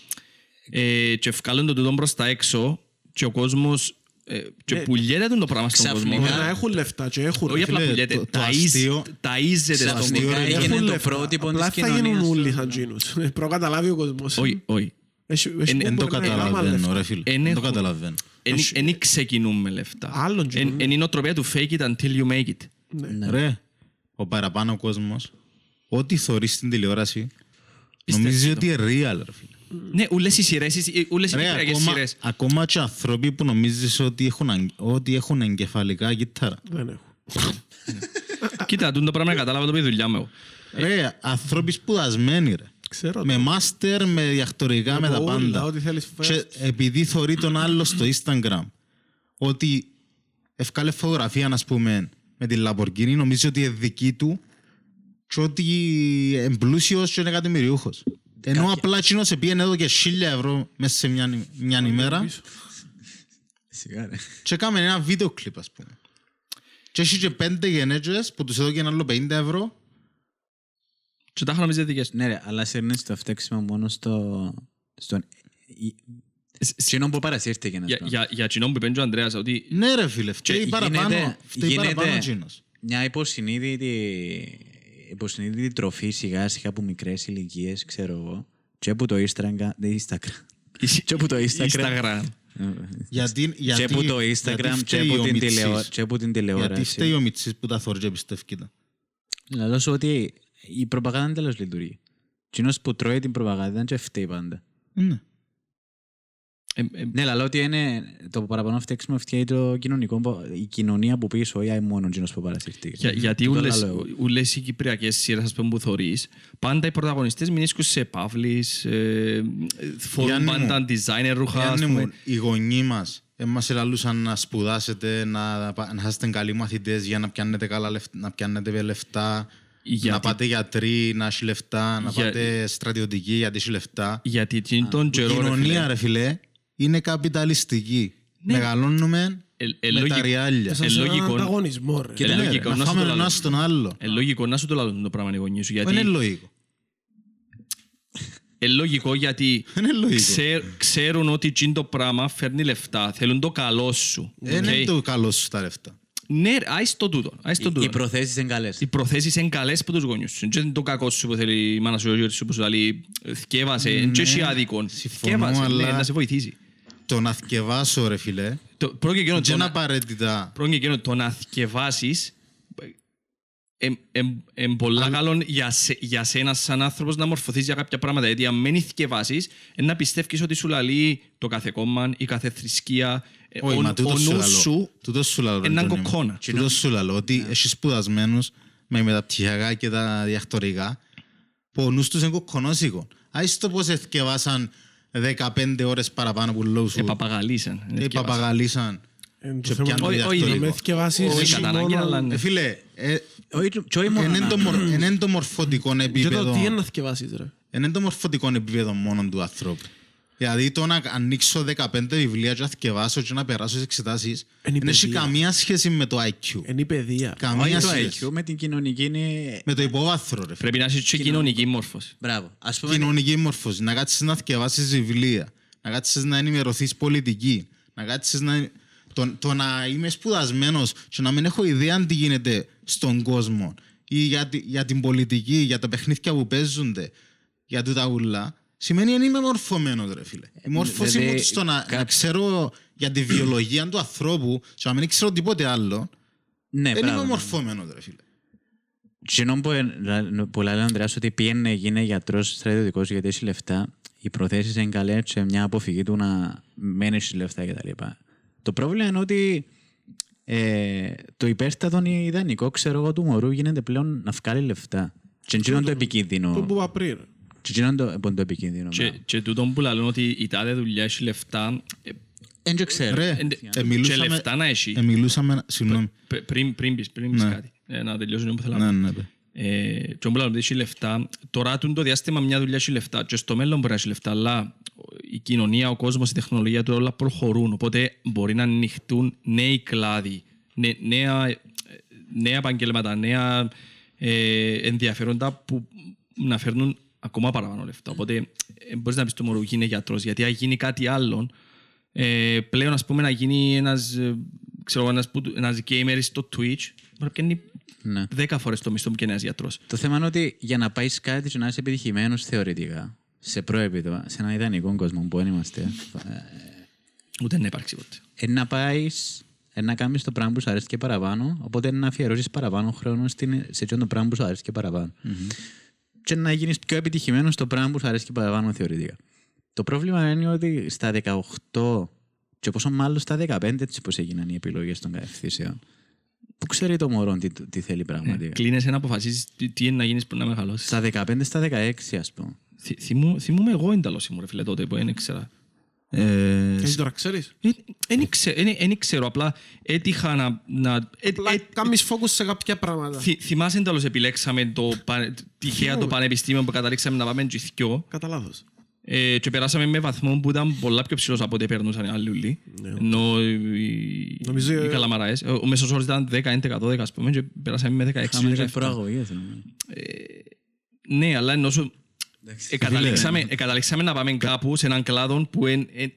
ε, και βγάλουν το τούτο προς τα έξω και ο κόσμος ε, και πουλιέται τον το πράγμα στον Ξαφνικά. κόσμο. Μπορεί να έχουν λεφτά και έχουν. Όχι ρε απλά φίλε, πουλιέται, το- το ταΐζ- αστείο- ταΐζεται στον κόσμο. Ξαφνικά ρε, έγινε Έχουν το λεφτά. πρότυπο Απλά της θα γίνουν κοινωνίας. όλοι σαν τζίνους. Ε, Προκαταλάβει ο κόσμος. Όχι, όχι. Έχει- έχει εν- που Δεν το μπορεί να είναι άμα καταλαβαίνω λεφτά. ρε φίλε. Εν Δεν το έχω- καταλαβαίνω. Δεν ξεκινούμε λεφτά. Άλλον Εν- κοινωνία. Εν η νοοτροπία του fake it until you make it. Ναι. Ρε, ο παραπάνω κόσμος, ό,τι θωρείς στην τηλεόραση, Πιστεύω νομίζεις το. ότι είναι real, ρε φίλε. Ναι, ούλες οι σειρές, οι- ούλες οι Ρε, κυπριακές ακόμα, σειρές. ακόμα και άνθρωποι που νομίζεις ότι έχουν, αγ- ότι έχουν εγκεφαλικά κύτταρα. Δεν έχω. Κοίτα, τούτο πράγμα κατάλαβα το πει η δουλειά μου. εγώ. Ρε, άνθρωποι σπουδασμένοι ρε. Ξέρω. Με μάστερ, με διακτορικά, με τα ούλα, πάντα. ό,τι θέλεις Και φέρεις. επειδή θωρεί τον άλλο στο Instagram ότι ευκάλε φωτογραφία, ας πούμε, με την Lamborghini, νομίζει ότι είναι δική του και ότι είναι πλούσιος και είναι εκατομμυριούχος. Ενώ απλά εκείνος επήγαινε εδώ και χίλια ευρώ μέσα σε μια, μια ημέρα Σιγά, ρε. και έκαμε ένα βίντεο κλιπ, ας πούμε. Και έχει και πέντε γενέτζες που τους έδωκε ένα άλλο 50 ευρώ. Και τα είχα νομίζει δικές του. Ναι ρε, αλλά σέρνεις το φταίξιμο μόνο στο... στον... η- Σ- Συγγνώμη που παρασύρθηκε να Για- πω. Για για κοινό που είπε και ο Ανδρέας, ότι Ναι ρε φίλε, φταίει Και παραπάνω. γίνεται- Φταίει γίνεται- παραπάνω εκείνος. Μια υποσυνείδητη, υποσυνείδητη τροφή σιγά σιγά από μικρές ηλικίες, ξέρω εγώ. Και από το Instagram. Instagram. Και από το Instagram. Instagram. Γιατί, γιατί, Και από το γιατί Instagram και φταίει από ο την Μιτσής. τηλεο- και από την Γιατί τηλεόραση. φταίει ο Μιτσής που τα θωρεί και πιστεύει τα. Λέω σου ότι η προπαγάνδα τέλος λειτουργεί. Κοινός που τρώει την προπαγάνδα και φταίει πάντα. Ναι. Ε, ε, Ναι, αλλά λέω ότι είναι το παραπάνω φταίξιμο φτιάει το κοινωνικό, η κοινωνία που πίσω, ή μόνο κοινός που παρασύρθηκε. για- Γιατί Το ούλες- λέω εγώ. ούλες οι κυπριακές σειρές ας πούμε, που θωρείς, πάντα οι πρωταγωνιστές μηνίσκουν σε παύλεις, ε, φορούν Γιάννη μου, πάντα designer ρούχα, ας Γιάννη πούμε. μου, οι γονείς μας ε, μας ελαλούσαν να σπουδάσετε, να, να είστε καλοί μαθητές για να πιάνετε, καλά λεφτά, να πιάνετε λεφτά, Γιατί- να πάτε γιατροί, να έχει λεφτά, να Για- πάτε στρατιωτικοί γιατί έχει λεφτά. Γιατί εκείνη τον Η καιρό, ρε κοινωνία, φίλε, ρε φίλε, είναι καπιταλιστική. Μεγαλώνουμε ε- ε, με λογι- τα ριάλια. Ε, Σαν σε έναν λογικό. ανταγωνισμό, ρε. Και- Ναι, ρε, λογικό, να να σου φάμε το ο λαλώ. ένας τον άλλο. Ε, λογικό να σου το λαλούν το πράγμα οι γονείς σου, Δεν είναι γιατί λογικό. ε, λογικό γιατί Δεν είναι λογικό. ξέ- ξέρουν ότι εκείνο το πράγμα φέρνει λεφτά, θέλουν το καλό σου. Δεν οκ; είναι το καλό σου τα λεφτά. Ναι, ρε, άις το τούτο. άις το Οι τούτο. προθέσεις είναι καλές. Οι προθέσεις είναι καλές από τους γονιούς σου. Δεν είναι το κακό σου που θέλει η μάνα σου, ο γιος σου που σου λέει θκιέβασε. Δεν έχει άδικο. συμφωνώ, Θκιέβασε, ναι, αλλά- να σε βοηθήσει. Το να θκευάσω, ρε φίλε, Το πρώτο και εκείνο, δεν το είναι να- απαραίτητα πρώτο και εκείνο, το να θκευάσεις είναι πολλά καλό για, σε, για σένα σαν άνθρωπος να μορφωθείς για κάποια πράγματα. Γιατί αν μην θκευάσεις, είναι να πιστεύεις ότι σου λαλεί το κάθε κόμμα, η κάθε θρησκεία. Ε, Όχι, ο, μα ο τούτο σου νους λαλώ. σου Τούτος σου λαλώ, ρε, έναν Τζόνι μου. κοκκόνα. Τούτος σου λαλώ, ότι έχεις σπουδασμένους με μεταπτυχιακά και τα διακτορικά που ο νους τους είναι κοκκονόσικο. Άις το πώς εθκευάσαν 15 ώρες παραπάνω που λόγω σου. Επαπαγαλίσαν. Ε, θκευάσαν. παπαγαλίσαν. Εν το Και θέμα πιάνουν είναι Όχι, όχι, να διακτορικό. με θκευάσεις Όχι εσύ κατά ανάγκη, μόνο- αλλά ναι. Ε, φίλε, ε, Όχι, και όχι μόνο εν είναι το να- μορ- εν είναι το μορφωτικό Και το επίπεδο. τι είναι να θκευάσεις, ρε. Εν είναι το μορφωτικό επίπεδο μόνο του ανθρώπου. Δηλαδή το να ανοίξω 15 βιβλία και να θκευάσω και να περάσω στις εξετάσεις Εν η δεν έχει παιδεία. καμία σχέση με το IQ. Είναι η παιδεία. Όχι Καμία το σχέση. IQ, με την κοινωνική είναι... Με το υπόβαθρο, ρε φίλε. Πρέπει να έχεις και κοινωνική μόρφωση. Μπράβο. Ας πούμε, κοινωνική μόρφωση, να κάτσεις να θκευάσεις βιβλία, να κάτσεις να ενημερωθείς πολιτική, να κάτσεις να... Το, το να είμαι σπουδασμένος και να μην έχω ιδέα τι γίνεται στον κόσμο ή για, τη- για την πολιτική, για τα παιχνίδια που παίζονται, για τούτα ούλα, σημαίνει ότι είμαι μορφωμένος ρε φίλε. Η μόρφωση δηλαδή, μου στο να, κά- να ξέρω για τη βιολογία του ανθρώπου και να μην ξέρω τίποτε άλλο, ναι, δεν είμαι μπράβο. μορφωμένος ρε φίλε. Κοινό που, λα- που λέει ο Ανδρέας ότι πήγαινε γίνει γιατρός στρατιωτικός γιατί έχει λεφτά, οι προθέσεις είναι καλές και μια αποφυγή του να μένεις στις λεφτά κτλ. Το πρόβλημα είναι ότι ε, το υπέρστατο ιδανικό, ξέρω εγώ, του μωρού γίνεται πλέον να βγάλει λεφτά. Και εκείνο είναι το Το επικίνδυνο. που είπα πριν. ρε. Και εκείνο είναι το, είναι το επικίνδυνο. Και, μπράβο. και τούτον που λαλούν ότι η τάδε δουλειά έχει λεφτά, ε, Δεν το ξέρω. Ρε, Ε, ε, μιλούσαμε- και λεφτά να έχει. ε, μιλούσαμε... Συγγνώμη. Π- Πριν, πριν πεις, πριν πεις Ναι. κάτι. Ε, να τελειώσω που θέλω Ναι, να πω. ναι, ναι. Ε, και όμπλα ότι έχει λεφτά. Τώρα του το διάστημα μια δουλειά έχει λεφτά και στο μέλλον μπορεί να έχει λεφτά, αλλά η κοινωνία, ο κόσμος, η τεχνολογία του όλα προχωρούν. Οπότε μπορεί να ανοιχτούν νέοι κλάδοι, νέ- νέα, ε, νέα επαγγέλματα, νέα ε, ενδιαφέροντα που να φέρνουν ακόμα παραπάνω λεφτά. Οπότε ε, μπορείς να πεις το μωρό γίνει γιατρός, γιατί αν γίνει κάτι άλλο, ε, πλέον ας πούμε να γίνει ένας, ε, ξέρω, ένας, που- ένας gamer στο Twitch, μπορεί να πιάνει Ναι. δέκα φορές το μισθό μου και ένας γιατρός. Το θέμα είναι ότι για να πάεις κάτι και να είσαι επιτυχημένος θεωρητικά, σε προεπίπεδο, σε ένα ιδανικό κόσμο που δεν είμαστε, ε, Ούτε να υπάρξει ποτέ. ε, να πάεις να κάνεις το πράγμα που σου αρέσει και παραπάνω, οπότε να αφιερώσεις παραπάνω χρόνο στην, σε εκείνο το πράγμα που σου αρέσει και παραπάνω. Και να γίνεις πιο επιτυχημένος στο πράγμα που σου αρέσει και παραπάνω θεωρητικά. Το πρόβλημα είναι ότι στα 18 και πόσο μάλλον στα 15 έτσι πώς έγιναν οι επιλογές των κατευθύνσεων. Πού ξέρει το μωρό τι, τι θέλει πραγματικά. Κλείνεσαι να αποφασίσεις τι, τι είναι να γίνεις πριν να μεγαλώσεις. Στα 15, στα 16 ας πούμε. Θυ- θυμού- Θυμούμαι εγώ εντάλλως ήμουν ρε φίλε τότε που δεν ήξερα. Ε, Εσύ τώρα ξέρεις. Δεν ξέρω, απλά έτυχα να... να ε, Απλά ε, κάνεις focus σε κάποια πράγματα. θυ- Θυμάσαι εντάλλως επιλέξαμε το, πα- τυχαία το πανεπιστήμιο που καταλήξαμε να πάμε και οι θκυο. Κατά λάθος. Ε, και περάσαμε με βαθμό που ήταν πολλά πιο ψηλός από ό,τι περνούσαν οι άλλοι ούλοι. Ενώ οι, Νομίζω, οι ε, καλαμαράες. Ο ο μέσος όρος ήταν 10, 11, 12 ας πούμε και περάσαμε με 16 Είχαμε και 17. προαγωγές. νομίζω. Ναι, αλλά ενώ σου... Εκαταλήξαμε, εκαταλήξαμε να πάμε κάπου σε έναν κλάδο που εν, εν,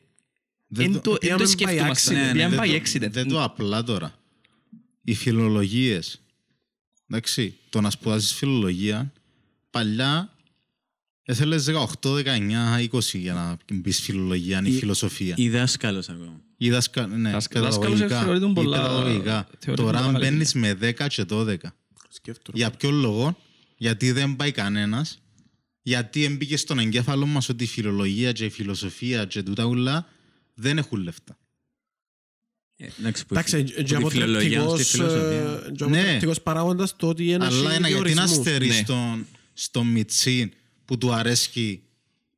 Δεν εν το- το, εν πήγαμε το by σκέφτομασταν. accident. Ναι, Πήγαμε δεν by το- accident. Δεν το απλά τώρα. Οι φιλολογίες. Εντάξει, το να σπουδάσεις φιλολογία, παλιά έθελες 18, 19, 20 για να μπεις φιλολογία ή Ή- φιλοσοφία. Ή δάσκαλος ακόμα. Ή δάσκα, ναι, Δάσκα- παιδαγωγικά. δάσκαλος θεωρείται Ή πολλά- παιδαγωγικά. θεωρείται Τώρα πολλά μπαίνεις με 10 και 12. Σκέφτομαι. Για ποιο λόγο, γιατί δεν πάει κανένας, γιατί έμπηκε στον εγκέφαλο μας ότι η φιλολογία και η φιλοσοφία και τούτα ούλα δεν έχουν λεφτά. Ε, Εντάξει, που Εντάξει, που και τη φιλολογία στη αποτρεπτικός, φιλοσοφία. ε, και Ναι. αποτρεπτικός παράγοντας το ότι είναι Αλλά ένα γιατί να στερείς Ναι. στον, στον Μιτσίν που του αρέσει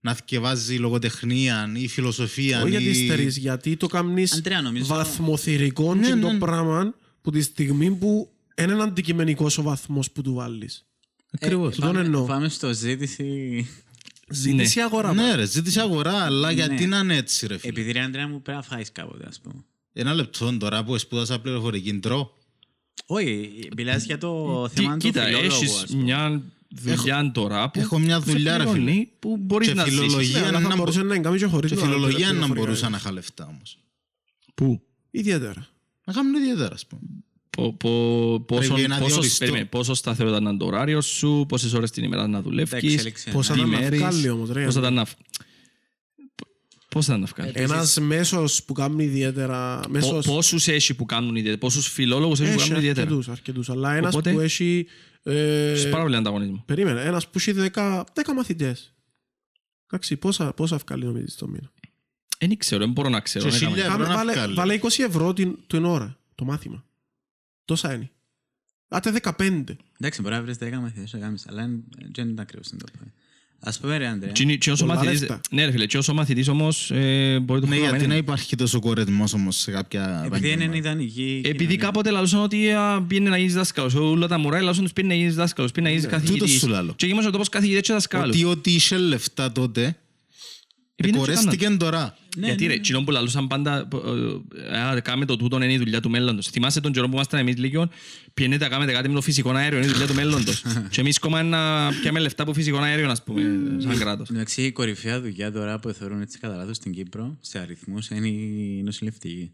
να θυκευάζει λογοτεχνία ή φιλοσοφία. Όχι ή... γιατί στερείς, γιατί το κάνεις Αντρέα, νομίζω- βαθμοθυρικό Ναι, και ναι. το πράγμα που τη στιγμή που είναι ένα αντικειμενικός ο βαθμός που του βάλεις. Ακριβώς. τον πάμε- εννοώ. Πάμε στο ζήτηση. Ζήτηση αγορά. Ναι ρε, ζήτησε αγορά, αλλά γιατί να είναι έτσι ρε φίλε; Επειδή ρε Αντρέα μου πρέπει να φάεις κάποτε, ας πούμε. Ένα λεπτό τώρα που σπούδασα πληροφορική τρώω. Όχι, μιλάς για το Τι- θέμα του Κοίτα, φιλόλογου, έχεις ας πούμε. μια δουλειά τώρα που έχω μια σε δουλειά, ρε πληρώνει, φίλε. που μπορείς Και να ζήσεις. φιλολογία Ναι, αλλά θα να μπορούσε να κάνει και χωρίς Και να φιλολογία να πληροφορικά. μπορούσα να είχα λεφτά όμως. Πού; Ιδιαίτερα. Να κάνω ιδιαίτερα ας πούμε. Πο- πο- πόσο- Πρέπει να πόσο- διοριστώ. περίμενε, Πόσο σταθερό ήταν το ωράριο σου, πόσες ώρες την ημέρα να Τα δουλεύεις, εξέλιξε, Πόσα ναι. ήταν να μέρες, βγάλει όμως, ρε. πώς θα ήταν να... Πώς θα ήταν να βγάλει. Ένας μέσος που κάνει ιδιαίτερα... Πο- Μέσος... Πόσους έχει που κάνουν ιδιαίτερα, πόσους φιλόλογους έχει που Έχει κάνουν ιδιαίτερα. αρκετούς, αρκετούς. Αλλά ένας Οπότε- που έχει... ε, Έχεις πάρα πολύ ανταγωνισμό. Περίμενε, ένας που έχει 10, 10 μαθητές. Εντάξει, πόσα, πόσα βγάλει νομίζεις το μήνα; Δεν ξέρω, δεν μπορώ να ξέρω. Και δεν έκανα. χίλια- Κάμε- να βάλε, βγάλει. βάλε 20 ευρώ την, την ώρα, το μάθημα. Τόσα είναι. Άτε 15. Εντάξει, μπορεί να βρεις 10 μαθητές να κάνεις, αλλά δεν δεν είναι ακριβώς το πράγμα. Ας πούμε ρε Αντρέα, Και είναι- και όσο Πολλά μαθητής- λεφτά. Ναι ρε φίλε, και όσο μαθητής όμως ε, μπορεί το Ναι, χρόνο να γιατί να μένει. υπάρχει τόσο κορεσμός όμως σε κάποια επειδή επαγγέλματα. είναι ιδανική Επειδή κοινωνία. κάποτε λαλούσαν ότι α, πήγαινε να γίνεις δάσκαλος. Όλα τα μωρά λαλούσαν τους πήγαινε να γίνεις δάσκαλος, πήγαινε να γίνεις τούτο καθηγητής. σου λαλώ. Και γίνεσαι τόπος καθηγητές και δασκάλους. Ότι ό,τι είχε λεφτά τότε, Επειδή δεν κορέστηκε τώρα. Ναι, Γιατί ναι, ρε, εκείνο που λαλούσαν πάντα, ε, α, κάμε το τούτο είναι η δουλειά του μέλλοντος. Θυμάσαι τον καιρό που ήμασταν εμείς λίγιον, πιένετε να κάνετε κάτι με το φυσικό αέριο, είναι η δουλειά του μέλλοντος. Και εμείς κόμμα να πιάμε λεφτά από φυσικό αέριο, ας πούμε, σαν κράτος. Εντάξει, η κορυφαία δουλειά τώρα που θεωρούν έτσι κατά λάθος στην Κύπρο, σε αριθμούς, είναι η νοσηλευτική.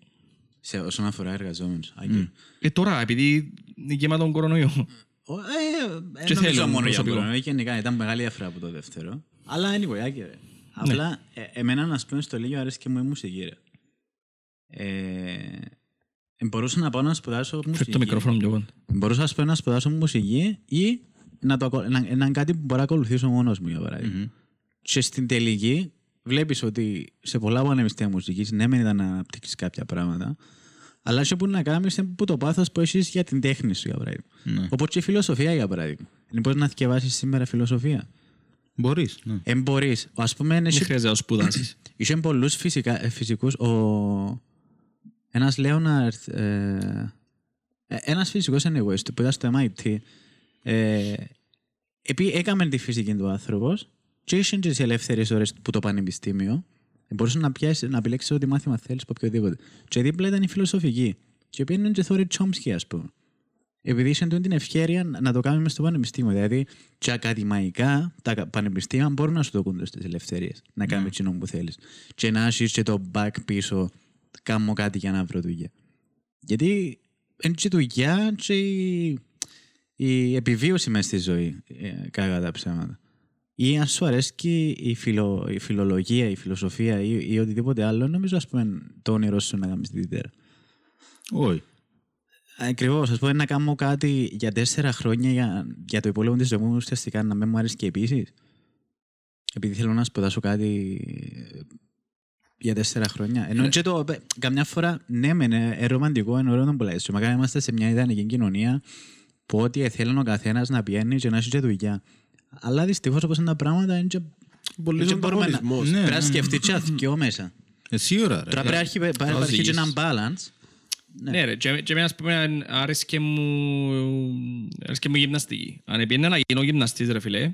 Σε, όσον αφορά εργαζόμενους. Άγγελ. Ε, τώρα, επειδή είναι γεμάτο κορονοϊό. Ο- ε, ε, Και νομίζω θέλουν μόνο για προσωπικό. κορονοϊό, γενικά ήταν μεγάλη διαφορά από το δεύτερο. Αλλά anyway, άκυρε. Απλά, ε, εμένα να πούμε στο Λίγιο αρέσει και μου η μουσική, ρε. Ε, ε, μπορούσα να πάω να σπουδάσω Φέρ μουσική. το μικρόφωνο πιο κοντά. Μπορούσα ας πούμε, να σπουδάσω μουσική ή να, το, ακολ- να, να είναι κάτι που μπορώ να ακολουθήσω μόνος μου, για παραδειγμα Και στην τελική βλέπεις ότι σε πολλά πανεπιστήμια μουσικής ναι μεν ήταν να αναπτύξεις κάποια πράγματα αλλά σε που να κάνεις είναι που το πάθος που έχεις για την τέχνη σου, για παράδειγμα. Ναι. Οπότε και η φιλοσοφία, για παράδειγμα. Είναι πώς να θυκευάσεις σήμερα φιλοσοφία. Μπορείς. ναι. Εν μπορείς. Ας πούμε, Δεν εσύ χρειάζεται να σπουδάσεις. Είχε πολλούς φυσικά, ε, φυσικούς. Ο... Ένας Λέοναρτ... Ε... ε, Ένας φυσικός anyway, που ήταν στο MIT. Ε... Επί έκαμε τη φυσική του άνθρωπος και είχε και τις ελεύθερες ώρες που το πανεπιστήμιο. Ε, Μπορούσες να, πιάσεις, να επιλέξεις ό,τι μάθημα θέλεις από οποιοδήποτε. Και δίπλα ήταν η φιλοσοφική. Και πήγαινε και θόρυ Chomsky, ας πούμε. Επειδή είχε τούτη την ευχαίρεια να το κάνουμε στο πανεπιστήμιο. Δηλαδή, και ακαδημαϊκά τα κα- πανεπιστήμια μπορούν να σου δοκούν τι ελευθερίες. Να κάνεις εκείνο που θέλεις. Και να έχεις και το back πίσω, κάνω κάτι για να βρω δουλειά. Γιατί είναι και δουλειά και η, η επιβίωση μέσα στη ζωή, ε, κακά τα ψέματα. Ή αν σου αρέσει και η, φιλο, η φιλολογία, η φιλοσοφία ή, ή οτιδήποτε άλλο, νομίζω ας πούμε το όνειρό σου να κάνεις τη διτέρα. Όχι. Ακριβώς. Α πούμε να κάνω κάτι για τέσσερα χρόνια για, για το υπόλοιπο της ζωής μου ουσιαστικά να μην μου αρέσει και επίσης. Επειδή θέλω να σπουδάσω κάτι για τέσσερα χρόνια. Ενώ και το, ε, καμιά φορά, ναι, μεν, ε, ε, ρομαντικό, είναι ωραίο να πουλάει. Μακάρι είμαστε σε μια ιδανική κοινωνία που ό,τι θέλει ο καθένας να πιένει και να έχει και δουλειά. Αλλά δυστυχώς όπως είναι τα πράγματα, είναι και. Πολύς και μπορούμε να- ανταγωνισμός. Ναι, Πρέπει να ναι, ναι. σκεφτεί και αθκιό μέσα. Εσύ ώρα, ρε. Τώρα πρέπει να αρχι- πρέπει να υπάρχει και ένα balance. Ναι ρε, και και εμένα ας πούμε άρεσκε μου, άρεσκε μου η γυμναστική. Αν έπαιρνα να γίνω γυμναστής ρε φίλε,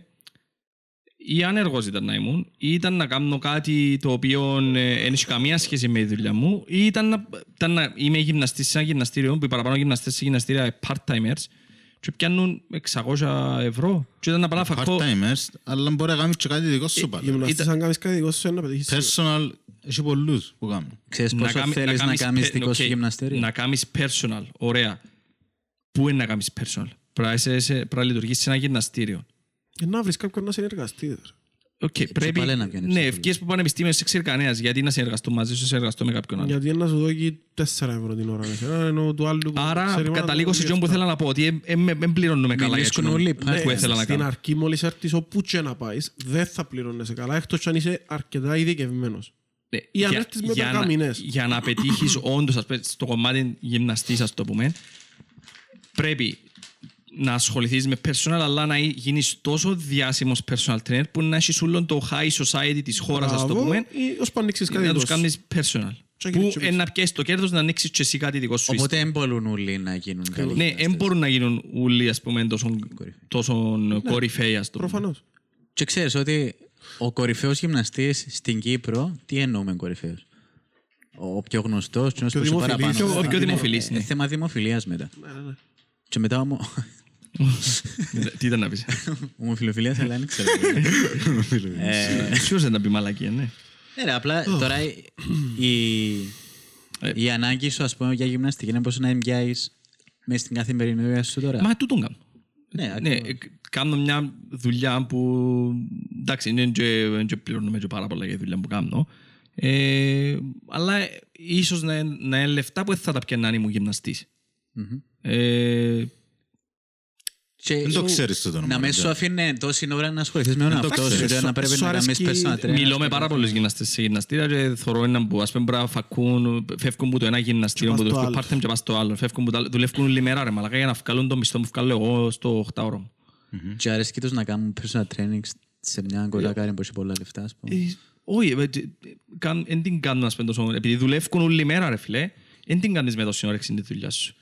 ή άνεργος ήταν να ήμουν, ή ήταν να κάνω κάτι το οποίο ε, δεν έχει καμία σχέση με τη δουλειά μου, ή ήταν να, ήταν να είμαι γυμναστής σε ένα γυμναστήριο, που οι παραπάνω γυμναστές σε γυμναστήρια part-timers, και πιάνουν 600 ευρώ. Και ήταν να πάω να φακώ... Part-timers, αλλά μπορεί να κάνεις και κάτι δικό σου πάλι. Γυμναστής αν κάνεις κάτι δικό σου είναι να πετύχεις. Personal, έχει πολλούς που κάνουν. Ξέρεις πόσο κάμει- θέλεις να κάμεις κάνεις pe- δικό σου οκ, γυμναστήριο; Να κάνεις personal, ωραία. Πού είναι να κάνεις personal; Πρέπει να είσαι σε- πρέπει να λειτουργήσεις σε ένα γυμναστήριο. Ε, Να βρεις κάποιον να συνεργαστεί. ρε. Οκ, πρέπει. πάλι να πιάνεις Ναι, το ευκαιρίες που πανεπιστήμιο σε ξέρει κανένας. Γιατί να συνεργαστώ μαζί σου, συνεργαστώ με κάποιον άλλο. Γιατί να σου δώσει 4 ευρώ την ώρα. εσένα, Ενώ του άλλου που Άρα ξέρει μόνο καταλήγω να σε δώσει αυτό που λεφτά. θέλω να πω. Ότι δεν πληρώνουμε καλά για βρίσκουν εκείνο όλοι που πάλι. ήθελα να Στην κάνω. αρχή μόλις έρθεις όπου και να πάεις, δεν θα πληρώνεσαι καλά, εκτός αν είσαι αρκετά ειδικευμένος. Ναι, Ή αν για- έρθεις με για να- δεκάμινες. Για να πετύχεις όντως ας πούμε, στο κομμάτι γυμναστής, ας το πούμε, πρέπει να ασχοληθείς με personal, αλλά να γίνεις τόσο διάσημος personal trainer που να έχεις όλο το high society της χώρας, ας το Μπράβο, πούμε, ή ως που ανοίξεις κάτι να τους δικό σου. κάνεις personal. Και Που γίνεις και ε, να πιέσεις το κέρδος να ανοίξεις και εσύ κάτι δικό σου. Οπότε δεν μπορούν όλοι να γίνουν καλοί. Ναι, δεν μπορούν να γίνουν όλοι, ας πούμε, τόσο, τόσο κορυφαίοι, ας το πούμε. Προφανώς. Και ξέρεις ότι ο κορυφαίος γυμναστής στην Κύπρο, τι εννοούμε κορυφαίος; Ο πιο γνωστός, και πιο που σου δημοφιλής. παραπάνω. Ο πιο δημοφιλής, Ε, ναι. θέμα δημοφιλίας μετά. Ναι, Και μετά ομο... Τι ήταν να πεις; ομοφιλοφιλίας, αλλά δεν ξέρω. Ε, Σίγουρος δεν να πει μαλακία, ναι. Ναι, ρε, απλά τώρα η, η ανάγκη σου, ας πούμε, για γυμναστική είναι πώς να εμπιάεις μέσα στην καθημερινότητα σου τώρα. Μα τούτον κάνω. Ναι, Ναι, ακριβώς. ε, κάνω μια δουλειά που εντάξει, είναι και, και πληρώνουμε και πάρα πολλά για τη δουλειά που κάνω. Ε, αλλά ε, ίσως να, είναι- να είναι λεφτά που δεν θα τα πιάνει αν ήμουν γυμναστής. Ε, Και Δεν το σου- ξέρεις τούτο Να νομίζω. μες σου αφήνε τόση ώρα να ασχοληθείς με ένα το αυτό, ξέρεις. σου να πρέπει Σου να κάνεις αρέσκει- personal trainer. μιλώ με πάρα πολλούς γυμναστές σε γυμναστήρια και θωρώ έναν που ας πούμε μπορεί να φακούν, φεύγουν που το ένα γυμναστήριο Και που πας δουλεύουν στο άλλο. part-time και πας στο άλλο. Φεύγουν που τα, δουλεύουν όλη μέρα ρε μαλακά για να βγάλουν το μισθό που βγάλω εγώ στο 8 ώρο μου. Και αρέσκει τους να κάνουν personal training σε μια κολλάκαρη που έχει πολλά λεφτά, ας πούμε. Ε, Όχι, ε, ε, καν- εν την κάνουν ας πούμε τόσο, επειδή δουλεύουν όλη μέρα ρε φίλε, εν την κάνεις με τόση όρεξη τη δουλειά σου.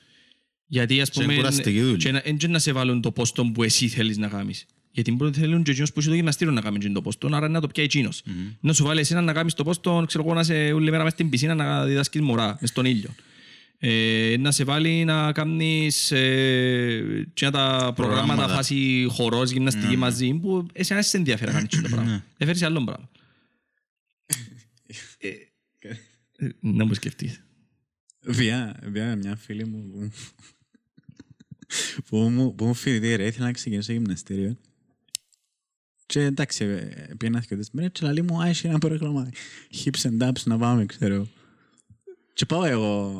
Γιατί ας Και είναι πούμε, κουραστική δουλειά. και να- εν και να σε βάλουν το πόστο που εσύ θέλεις να κάνεις. Γιατί μπορεί να θέλουν και εκείνος που έχει το γυμναστήριο να κάνει εκείνο το πόστο, άρα να το πιάει εκείνος. Να σου βάλει εσένα να κάνεις το πόστο, ξέρω εγώ, να είσαι όλη μέρα μες στην πισίνα να διδάσκεις μωρά, μες στον ήλιο. Ε, να σε βάλει να κάνεις ε, και τα προγράμματα Προγράμματα. φάση χορός, γυμναστική μαζί, που εσένα δεν σε ενδιαφέρει να κάνεις αυτό το πράγμα. Εφέρεις άλλο πράγμα. Ε, Να μου σκεφτείς. Βιά, βιά, μια φίλη μου που- που μου, που μου φοιτητή ρε, ήθελα να ξεκινήσω γυμναστήριο. Και εντάξει, ε, πήγαινα και τις μέρες και λέει μου, «Α, έχει ένα πρόγραμμα hips and ups να πάμε, ξέρω. Και πάω εγώ,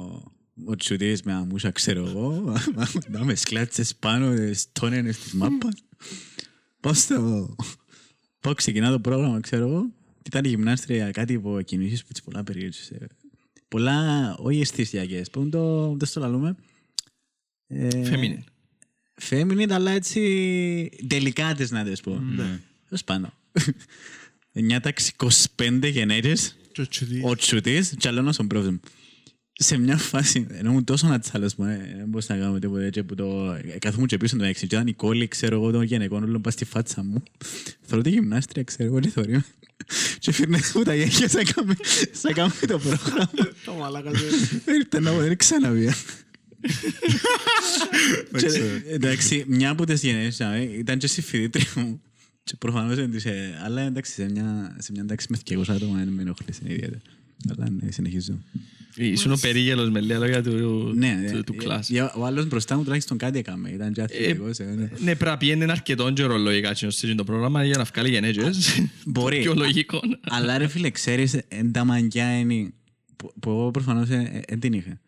ο τσουτής με αμούσα, ξέρω εγώ, να με σκλάτσες πάνω, ε, στόνενες της μάπας. Πάω στο... Πάω ξεκινά το πρόγραμμα, ξέρω εγώ. Ήταν η γυμνάστρια κάτι από κινήσεις που τις πολλά περίεργες. ε, Πολλά, όχι αισθησιακές, που το, το στο λαλούμε. Ε, Feminine. Feminine, αλλά έτσι τελικάτες να τις πω. Ναι. Τέλος πάντων. Μια τάξη 25 γενέρες, Και ο τσιτής. ο τσουτής και άλλο στον πρόβλημα. Σε μια φάση, ενώ ήμουν τόσο νατσάλος μου, ε, δεν μπορούσα να κάνω τίποτε έτσι που το... ε, Καθόμουν και πίσω το έξι και ήταν η κόλλη, ξέρω εγώ, των γυναικών όλων πας στη φάτσα μου. Θέλω τη γυμνάστρια, ξέρω εγώ, τι θωρεί. Και φύρνε μου τα γέγια σαν κάμε, σαν κάμε το πρόγραμμα. Το μαλάκα σου. Ήρθε να μου δεν ξαναβία. Και, Εντάξει, μια από τις γενναίες ε, ήταν και στη φοιτήτρια μου. Και προφανώς δεν της, ε, αλλά εντάξει, σε μια, σε μια τάξη με 200 άτομα δεν με ενοχλήσε ιδιαίτερα. Αλλά ναι, συνεχίζω. Ήσουν ο περίγελος με λίγα λόγια του, Ναι, του, ε, του ε, κλάσ. για- ο άλλος μπροστά μου τουλάχιστον κάτι έκαμε. Ήταν και αθλητικός. ε, ναι. Ναι, πρέπει να πιένει αρκετόν καιρό λογικά σε εκείνο το πρόγραμμα για να βγάλει γενέτζες. Μπορεί. Πιο λογικό. Αλλά ρε φίλε, ξέρεις, εν τα μαγκιά είναι που, που εγώ προφανώς δεν την είχα.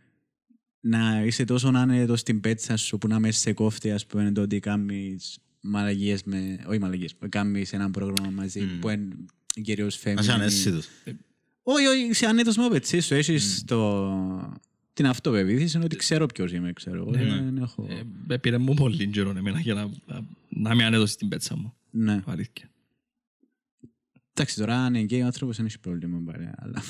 Να είσαι τόσο άνετος στην πέτσα σου που να μέσα σε κόφτη, ας πούμε, το ότι κάνεις μαλαγίες με... Όχι μαλαγίες, που κάνεις ένα πρόγραμμα μαζί που είναι κυρίως Να φέμινι. είσαι ανέστητος. Όχι, όχι, είσαι άνετος με πετσί σου. Έχεις το... την αυτοπεποίθηση είναι ότι ξέρω ποιος είμαι, ξέρω. Εγώ δεν έχω... Ε, Πήρε μου πολύ καιρό εμένα για να, να είμαι άνετος στην πέτσα μου. Ναι. Αλήθεια. Εντάξει, τώρα αν είναι γκέι ο άνθρωπος δεν έχει πρόβλημα, μπαρέ, αλλά...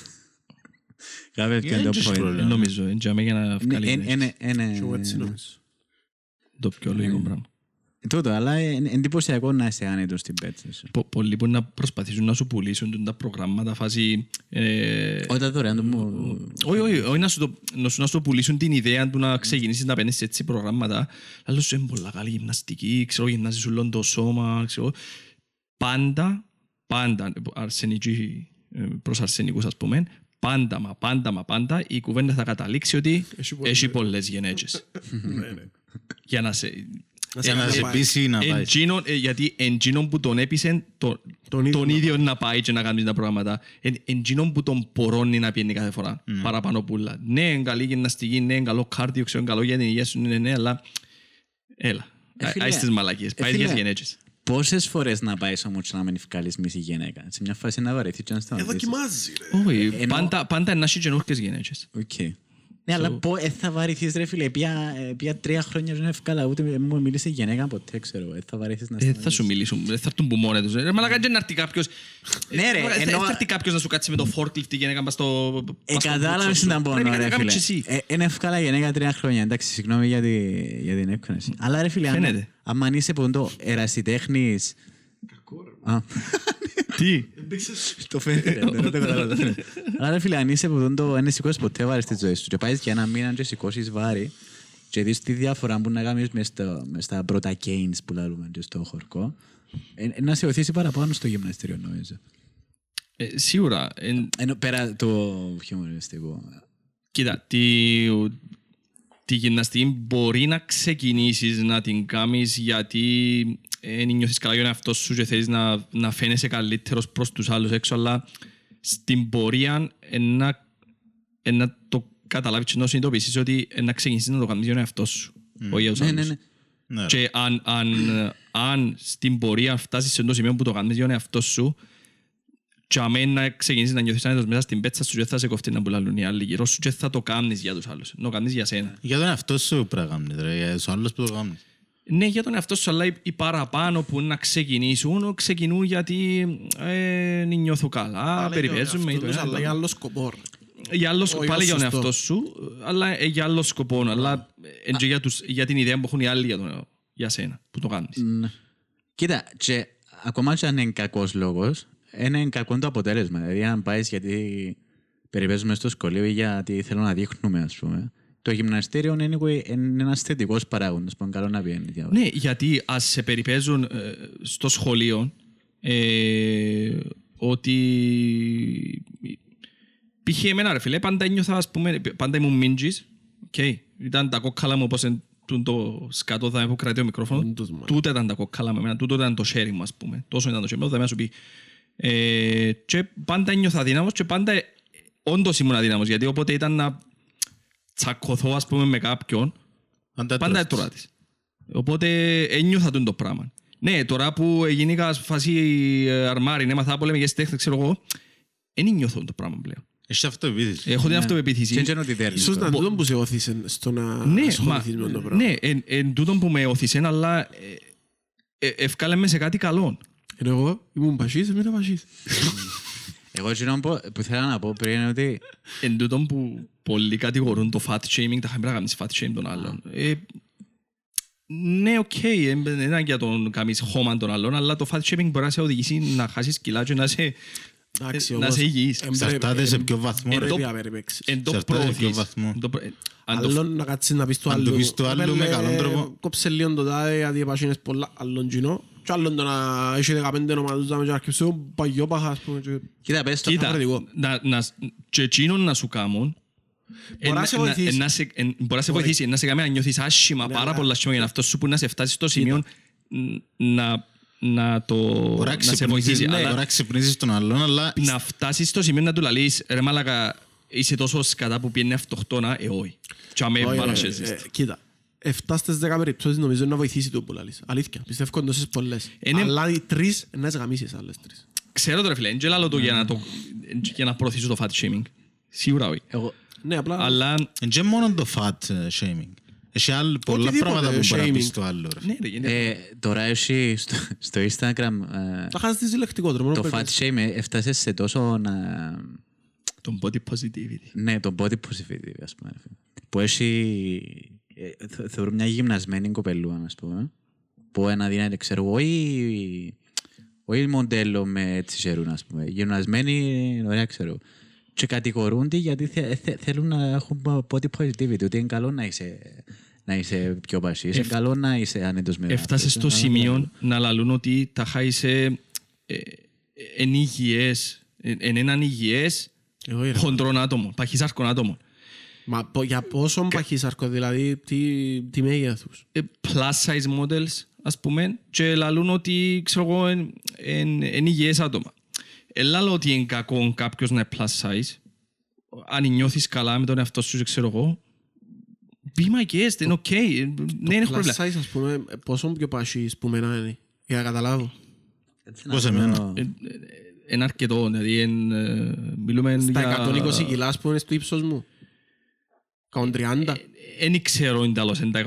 Κάθε και δεν το έχεις point. πρόβλημα. Νομίζω, είναι για μένα για να βγάλει Ναι, εν- γενέτζες. εν- εν- Και εγώ έτσι ε, νομίζω. Το πιο λογικό πράγμα. Τούτο, αλλά είναι εντυπωσιακό να είσαι άνετος στην πέτσα σου. Πο- Πολλοί που να προσπαθήσουν να σου πουλήσουν τα προγράμματα φάση... ε, Όταν δωρεάν το μου... Όχι, όχι, όχι να σου το, να σου, να σου το πουλήσουν την ιδέα του να ξεκινήσεις να παίρνεις έτσι προγράμματα. Αλλά σου είναι πολλά καλή γυμναστική, ξέρω, γυμνάζεις σου όλο το σώμα, ξέρω. Πάντα, πάντα, αρσενικοί ε, προς αρσενικούς ας πούμε, πάντα, μα πάντα, μα πάντα, η κουβέντα θα καταλήξει ότι Έχει πολλές. έχει πολλές γενέτσες. Για να σε... Για να σε πάει. πείσει να πάει. Εντζίνον, ε, γιατί εντζίνον που τον έπεισε το, Τον ίδιο τον να ίδιο να πάει και να κάνει τα πράγματα. Εν- Εντζίνον που τον πορώνει να πιένει κάθε φορά. Παραπάνω πουλά. Ναι, είναι καλή γυμναστική, ναι, είναι καλό κάρδιο, ξέρω, είναι καλό για την υγεία σου, ναι, ναι, αλλά... Έλα. Ε, φίλε, Άι στις μαλακίες. ε, Πάει φίλε, για γενέτσες. Πόσες φορές να πάει όμως και να μην ευκάλεις μισή γυναίκα. Σε μια φάση να βαρεθεί και να Ε, σταματήσεις. δοκιμάζει, ρε. Όχι, εννοώ- πάντα, πάντα να έχει καινούργιες γενέτσες. Οκ. Ναι, αλλά πω, ε, θα βαρεθείς ρε φίλε. Πια, ε, πια τρία χρόνια δεν ευκάλα ούτε με- μου μίλησε η γυναίκα ποτέ, ξέρω. Ε, θα βαρεθείς να Ε, θα σταματήσεις. σου μιλήσουν, δεν θα έρθουν που μόνοι τους. Ρε μαλακά, και να έρθει κάποιος... Ναι, ρε, Ε, θα- εννοώ- Θα έρθει κάποιος να σου κάτσει με το forklift η γυναίκα μας στο... Ε, μας στο κατάλαβες μπούτσο τι σου. ήταν Πρέπει πόνο, να ρε κάνεις φίλε. και εσύ. Ε, Είναι ευκάλα γενέκα τρία χρόνια. Εντάξει, συγγνώμη για, τη, για την έκφραση. Αλλά ρε φίλε, άμα- Φαίνεται. άμα είσαι ποντό ερασιτέχνης... Α, Τι; Το φαίνεται, ρε, δεν το καταλάβω, το φαίνεται. Αλλά ρε φίλε, αν είσαι που το δεν σηκώσεις ποτέ βάρη στη ζωή σου και πάεις για ένα μήνα και σηκώσεις βάρη και δεις τη διαφορά που να κάνεις μες, στο, μες στα πρώτα gains που λαλούμε και στο χορκό, ε, ε, να σε οθήσει παραπάνω στο γυμναστήριο νομίζω. Ε, Σίγουρα. εν- Ενώ πέρα το χιουμοριστικό. Κοίτα, τη, τη γυμναστική μπορεί να ξεκινήσεις να την κάνεις γιατί δεν νιώθεις καλά για τον εαυτό σου και θέλεις να, να φαίνεσαι καλύτερος προς τους άλλους έξω, αλλά στην πορεία ε, να, ε, να το καταλάβεις και να συνειδητοποιήσεις ότι ε, να ξεκινήσεις να το κάνεις για τον εαυτό σου, όχι για τους Ναι, ναι, άλλους. ναι. Ναι, ρε. Και αν, αν, αν στην πορεία φτάσεις σε ένα σημείο που το κάνεις για τον εαυτό σου και αμέν να ξεκινήσεις να νιώθεις άνετος μέσα στην πέτσα σου και θα σε κοφτεί να πουλάλουν οι άλλοι γύρω σου και θα το κάνεις για τους άλλους. Να το κάνεις για σένα. Για τον εαυτό σου πρέπει να κάνεις, ρε. Για τους άλλους που το κάνεις. Ναι, για τον εαυτό σου, αλλά οι- οι παραπάνω που να ξεκινήσουν, ξεκινούν γιατί ε, νιώθω καλά, περιπέζουμε ή το Αυτός, ένα. Αλλά το για άλλο. άλλο σκοπό, ρε. Για άλλο, Όχι, πάλι για τον σωστό. εαυτό σου, αλλά ε, για άλλο σκοπό. Αλλά ε, και για, τους, για την ιδέα που έχουν οι άλλοι για, τον, για σένα, που το κάνεις. Ναι. Κοίτα, και ακόμα και αν είναι κακός λόγος, είναι κακό το αποτέλεσμα. Δηλαδή, αν πάεις γιατί περιπέζουμε στο σχολείο ή γιατί θέλω να δείχνουμε, ας πούμε, το γυμναστήριο είναι, anyway, είναι ένας θετικός παράγοντας που είναι καλό να βγαίνει. διάβολο. Ναι, γιατί ας σε περιπέζουν ε, στο σχολείο ε, ότι π.χ. εμένα ρε φίλε, πάντα ένιωθα, ας πούμε, πάντα ήμουν μίντζης, okay. ήταν τα κόκκαλα μου όπως εν, τούν το σκάτω θα που κρατεί ο μικρόφωνο, Όντως, μάνα. τούτα ήταν τα κόκκαλα με εμένα, τούτο ήταν το sharing μου, ας πούμε, τόσο ήταν το sharing μου, θα με σου πει. Ε, και πάντα ένιωθα αδύναμος και πάντα ε, όντως ήμουν αδύναμος, γιατί όποτε ήταν να τσακωθώ, ας πούμε, με κάποιον, Πάντα Πάντα έτρωες. έτρωα της. Οπότε ένιωθα τον το πράγμα. Ναι, τώρα που γίνηκα φάση ε, αρμάρι, ναι, μαθά πολέμη και τέχνη, ξέρω εγώ, δεν νιώθω το πράγμα πλέον. Έχει αυτοεπίθεση. Έχω την Ναι. αυτοπεποίθηση. Και είναι ότι δέρνει. Ίσως να Μπο- τούτο που σε όθησε στο να Ναι, μα, ασχοληθείς με το πράγμα. ναι, εν, εν τούτον που με οθήσε, αλλά ε, ε, ευκάλε με σε κάτι καλό. Ενώ εγώ ήμουν πασίς, έμεινα πασίς. Εγώ εκείνο που που ήθελα να πω πριν είναι ότι Εν τούτον που πολλοί κατηγορούν το fat shaming, τα χαμηλά κάνεις fat shame των άλλων. Ε, ναι, οκ, ε, δεν είναι για τον κάνεις χώμα των άλλων, αλλά το fat shaming μπορεί να σε οδηγήσει να χάσεις κιλά και να σε, Εντάξει, να όμως, σε υγιείς. εμ- Εξαρτάται σε ποιο βαθμό. Ε, ρε. το- Πρέπει να περιπέξεις. Εν το Εξαρτάται σε ποιο προωθείς. βαθμό. Το προ- ε, αν το Άλλον να κάτσεις να πεις του Αν το άλλου. πεις του άλλου «Ρε, με πέλε, καλόν τρόπο». Κόψε λίγο το τάδε, γιατί επάσχυνες πολλά. Άλλον κοινό. Και άλλον το να έχει 15 ομάδους να με και να αρκεψε ο παγιόπαχα, ας πούμε. και- Κοίτα πες το Κοίτα, διαφορετικό. να, να, και εκείνον να σου κάνουν Μπορεί να σε βοηθήσει. να σε, εν- μπορεί να σε βοηθήσει, να σε κάνει να νιώθεις άσχημα, Ναι, πάρα αλλά- πολλά άσχημα για αυτό σου που να σε φτάσει στο σημείο να, να, το, Μπορεί να να σε βοηθήσει. ξυπνήσεις- Αλλά μπορεί να ξυπνήσεις τον άλλον, αλλά να φτάσεις στο σημείο να του λαλείς ρε μάλακα είσαι τόσο σκατά που πιένει αυτοκτόνα, ε όχι. Και αμέ Όχι, πάνω ρε, σε ε, ζεις. Κοίτα. 7 στις 10 περιπτώσεις νομίζω να βοηθήσει το που λαλείς. Αλήθεια. Πιστεύω ότι τόσες πολλές. Είναι- Αλλά οι τρεις να τις γαμίσεις άλλες τρεις. Ξέρω το ρε φίλε, δεν γελάλω το για να, το, για να προωθήσω το fat shaming. Σίγουρα όχι. Εγώ Ναι, απλά... Αλλά δεν είναι μόνο το fat ε, shaming. Έχει άλλα πολλά Οτιδήποτε πράγματα που μπορεί να πεις shaming. στο άλλο. ρε. ναι ρε, γίνεται. ε, τώρα έχει στο, στο Instagram ε, Θα χάσεις τη λεκτικό τρόπο. το fat shame ε, έφτασες σε τόσο να... Το body positivity. Ναι, το body positivity, ας πούμε. Που έχει... ε, θε- Θεωρώ μια γυμνασμένη κοπελούα, ας πούμε. Που ένα δίνεται, ξέρω εγώ, όχι... Όχι μοντέλο με έτσι χερούν, ας πούμε. Γυμνασμένη, ωραία, ξέρω. Και κατηγορούνται γιατί θε- θε- θέλουν να έχουν body positivity. Ότι είναι καλό να είσαι, να είσαι πιο πασίς. Είναι καλό να είσαι άνετος με Έφτασες αυτούς, στο είναι καλό. σημείο να λαλούν ότι τα χά είσαι ε, εν υγιές, εν εν έναν υγιές Εγώ ρε. χοντρόν άτομο, παχυσάρκον άτομο. Μα πο- για πόσο παχύσαρκο, δηλαδή, τι, τι μέγεθους. Ε, Plus size models, ας πούμε, και λαλούν ότι, ξέρω εγώ, εν, εν, εν υγιές άτομα. Ε λαλώ ότι είναι κακό κάποιος να είναι plus size. Αν νιώθεις καλά με τον εαυτό σου, και ξέρω εγώ, be my guest, είναι οκ. Ναι, είναι Plus πρόβλημα. size, ας πούμε, πόσο πιο παχύς που μένα είναι. Για να καταλάβω. Έτσι να Πώς πω- εμένα. Είναι αρκετό, δηλαδή, εν, ε, μιλούμε Στα για... 120 κιλά, ας πούμε, στο ύψος μου. 130. Δεν ξέρω ίνταλως εν τα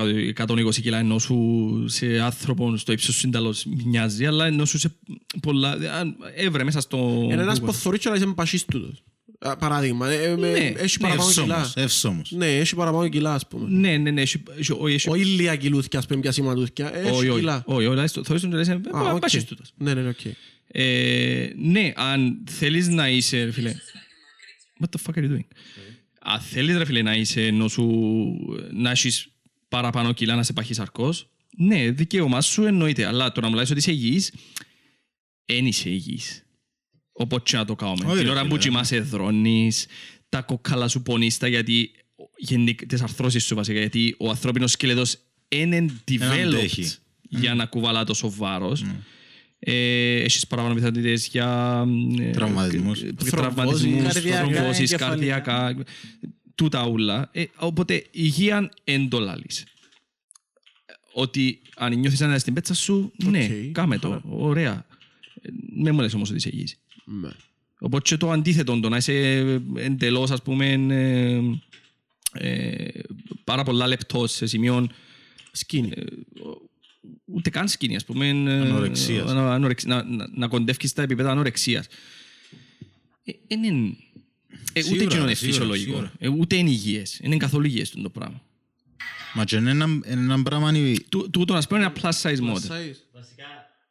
120 κιλά ενώ σου σε άνθρωπο στο ύψος σου ίνταλως μοιάζει, αλλά ενώ σου σε πολλά... αν- Έβρε μέσα στο... Είναι ένας Google. που θωρείς και να είσαι παχύς τούτος. Α, Παράδειγμα, ε, με- Ναι, έχει ναι, παραπάνω κιλά. Εύσωμος, εύσωμος. Ναι, έχει παραπάνω κιλά, ας πούμε. Ναι, ναι, ναι, έχει- έχει- όχι, έχει- Όχι λίγα κιλούθκια, ας πούμε, πια σηματούθκια. όχι, Έχει όχι, κιλά. όχι, όχι, όχι, θωρείς τον και λες, ε, Α, οκ. παχύς τούτος. Ναι, ναι, οκ. Ε, Ναι, αν θέλεις να είσαι, ρε φίλε... What the fuck are you doing? Αν θέλεις, ρε φίλε, να είσαι ενώ σου... να έχεις παραπάνω κιλά, να είσαι παχυσαρκός, ναι, δικαίωμά σου εννοείται, αλλά το να μου λες ότι είσαι υγιής, δεν είσαι υγιής. Οπότε και να το κάνουμε. Όχι, Την ρε ώρα φίλε, που κοιμάσαι δρώνεις, τα κοκκάλα σου πονίστα γιατί γενικ- τις αρθρώσεις σου βασικά, γιατί ο ανθρώπινος σκελετός είναι developed αντέχει. για να κουβαλά τόσο βάρος. Ε, έχεις παραπάνω πιθανότητες για ε, Τραυματισμούς. ε, Θρομβώσεις, τραυματισμούς, καρδιακά, θρομβώσεις, εγκεφαλικά. καρδιακά, τούτα ούλα. Ε, οπότε υγεία εν το λαλείς. Ότι αν νιώθεις να είσαι στην πέτσα σου, ναι, Οκ. κάμε το, ωραία. Ε, Μεν μου λες όμως ότι είσαι υγιής. Ναι. Οπότε και το αντίθετο, το να είσαι εντελώς, ας πούμε, ε, ε, πάρα πολλά λεπτό σε σημείο Skinny. Ούτε καν skinny, ας πούμε. ε, Ανορεξίας. ανα- ανορεξ- να, να, να κοντεύκεις στα επίπεδα ανορεξίας. Ε, εν είναι- ε, ούτε Σίγουρα, εκείνο είναι σίγουρα, φυσιολογικό. σίγουρα. Ε, ούτε είναι υγιές. Είναι καθόλου υγιές το πράγμα. Μα και είναι ένα- ένα πράγμα είναι- Του- Τούτο, ας πούμε, είναι ένα plus size model.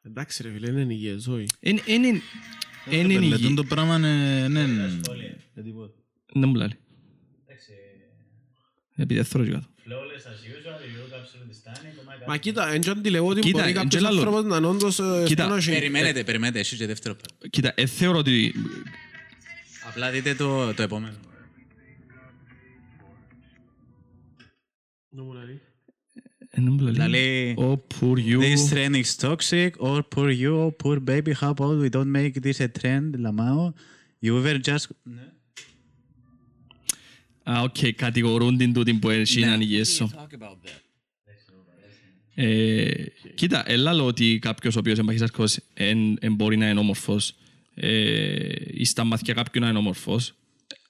Εντάξει ρε φίλε, είναι υγιές, όχι. Εν- εν είναι- εν είναι Πέλε, υγιές. τούτο πράγμα είναι- ναι, ναι. Δεν μου λέει. Επειδή δεν θέλω και κάτω. Μα κοίτα, εν και αντιλεγώ ότι Κοίτα, μπορεί εν κάποιος και λάλλον. άνθρωπος να είναι όντως ε, Κοίτα, στενός. Περιμένετε, περιμένετε, εσύ και δεύτερο πράγμα. Κοίτα, ε, θεωρώ ότι Απλά δείτε το, το επόμενο. Να μου λέει. ε, δεν μου λέει. Δηλαδή, Oh, poor you. This trend is toxic, or poor you, or poor baby, how about we don't make this a trend, lmao? You were just... Ναι. Α, οκ, κατηγορούν την τούτη που έχει έναν υγιές σου. Ε, Κοίτα, ε λαλώ ότι κάποιος ο οποίος είναι παχυσαρκός εν, εν μπορεί να είναι όμορφος ε, ή στα μάτια κάποιου να είναι όμορφος.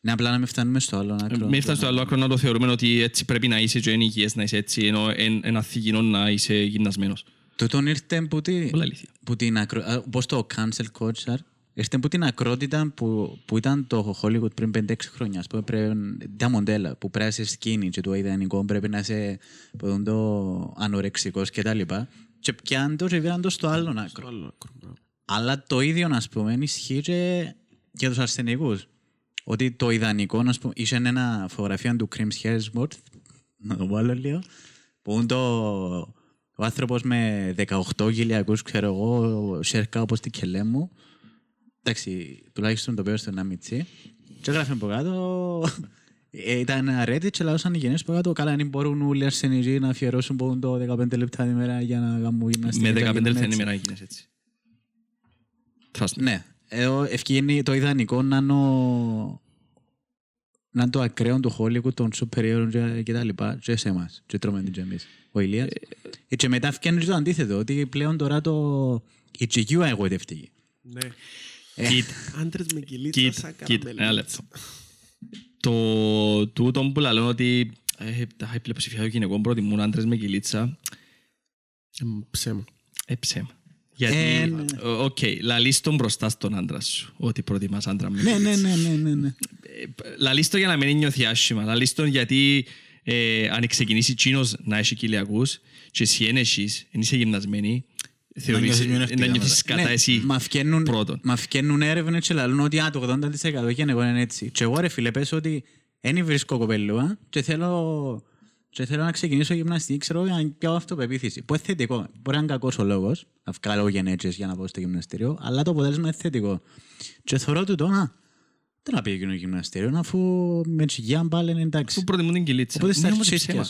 Ναι, απλά να μην φτάνουμε στο άλλο άκρο. Μην φτάνεις στο άλλο άκρο να το θεωρούμε ότι έτσι πρέπει να είσαι και είναι υγιές να είσαι έτσι ενώ εν, εν αθηγηνό να είσαι γυμνασμένος. Τούτον ήρθε που, τη, Πολλά αλήθεια. που την ακρο... α, πώς το cancel culture; Ήρθε που την ακρότητα που, που ήταν το Hollywood πριν 5-6 χρόνια. Ας πούμε, πρέπει, τα μοντέλα που πρέπει να είσαι skinny και το ιδανικό πρέπει να είσαι που είναι το ανορεξικός και τα λοιπά. Και πιάνε το και βήραν το στο άλλο άκρο. Άλλο άκρο, μπράβο. Αλλά το ίδιο, να πούμε, ισχύει και για τους αρσενικούς. Ότι το ιδανικό, να πούμε, είχε ένα φωτογραφία του Chris Hemsworth, να το βάλω λίγο, που είναι το, ο άνθρωπος με 18 γυλιακούς, ξέρω εγώ, σέρκα όπως την κελέ μου. Εντάξει, τουλάχιστον το πέω στο ένα μιτσί. Και έγραφε από κάτω, ε, ήταν ένα Reddit και λαούσαν οι γενιές από κάτω, καλά, αν μπορούν όλοι οι αρσενικοί να αφιερώσουν πόν το 15 λεπτά την ημέρα για να κάνουν γυμναστική. Με και να 15 γίνουν λεπτά έτσι. ημέρα γίνες έτσι. Trust me. Ναι. Ε, ο- ευκαιρνεί το ιδανικό να είναι, ο... να είναι το ακραίο του Hollywood, των σούπερ ήρωων και, και τα λοιπά, και σε εμάς, και τρώμε την και εμείς. Ο Ηλίας. Ε, και μετά φτιάχνεις και το αντίθετο, ότι πλέον τώρα το... η GQ εγωιτευτική. Ναι. Κοίτα, Άντρες με κυλίτσα κοίτα, σαν κοίτα, ένα καραμελίτσα. λεπτό. Το τούτο που λαλούν ότι ε, τα πλειοψηφία των γυναικών προτιμούν άντρες με κυλίτσα, Ε, Ψέμα. ε, ψέμα. Γιατί, Ε, ναι. ε, οκ, λαλείς τον μπροστά στον άντρα σου, ότι προτιμάς άντρα με Ναι, κοιλίτσα. ναι, ναι, ναι, ναι, ναι. Λαλείς το για να μην νιώθει άσχημα. Λαλείς το γιατί ε, αν ξεκινήσει τζείνος να έχει κοιλιακούς και εσύ εν έχεις, εν είσαι γυμνασμένη, θεωρείς νιώθεις να μειονεκτικά νιώθεις κατά Ναι, εσύ μα φτιάχνουν- πρώτον. Μα φτιάχνουν έρευνες και λαλούν ότι α, το 80% γενικό είναι έτσι. Και εγώ ρε φίλε πες ότι δεν βρίσκω κοπελλούα και θέλω, και θέλω να ξεκινήσω γυμναστική, ξέρω για να πιάω αυτοπεποίθηση. Που είναι θετικό. Μπορεί να είναι κακός ο λόγος, να βγάλω γενέτσες για να πάω στο γυμναστήριο, αλλά το αποτέλεσμα είναι θετικό. Και θεωρώ του το, α, δεν να πήγαινε γυμναστήριο, αφού με τσιγιά πάλι είναι εντάξει. Που προτιμούν την κυλίτσα. Οπότε στα Ναι, όμως αρχίδια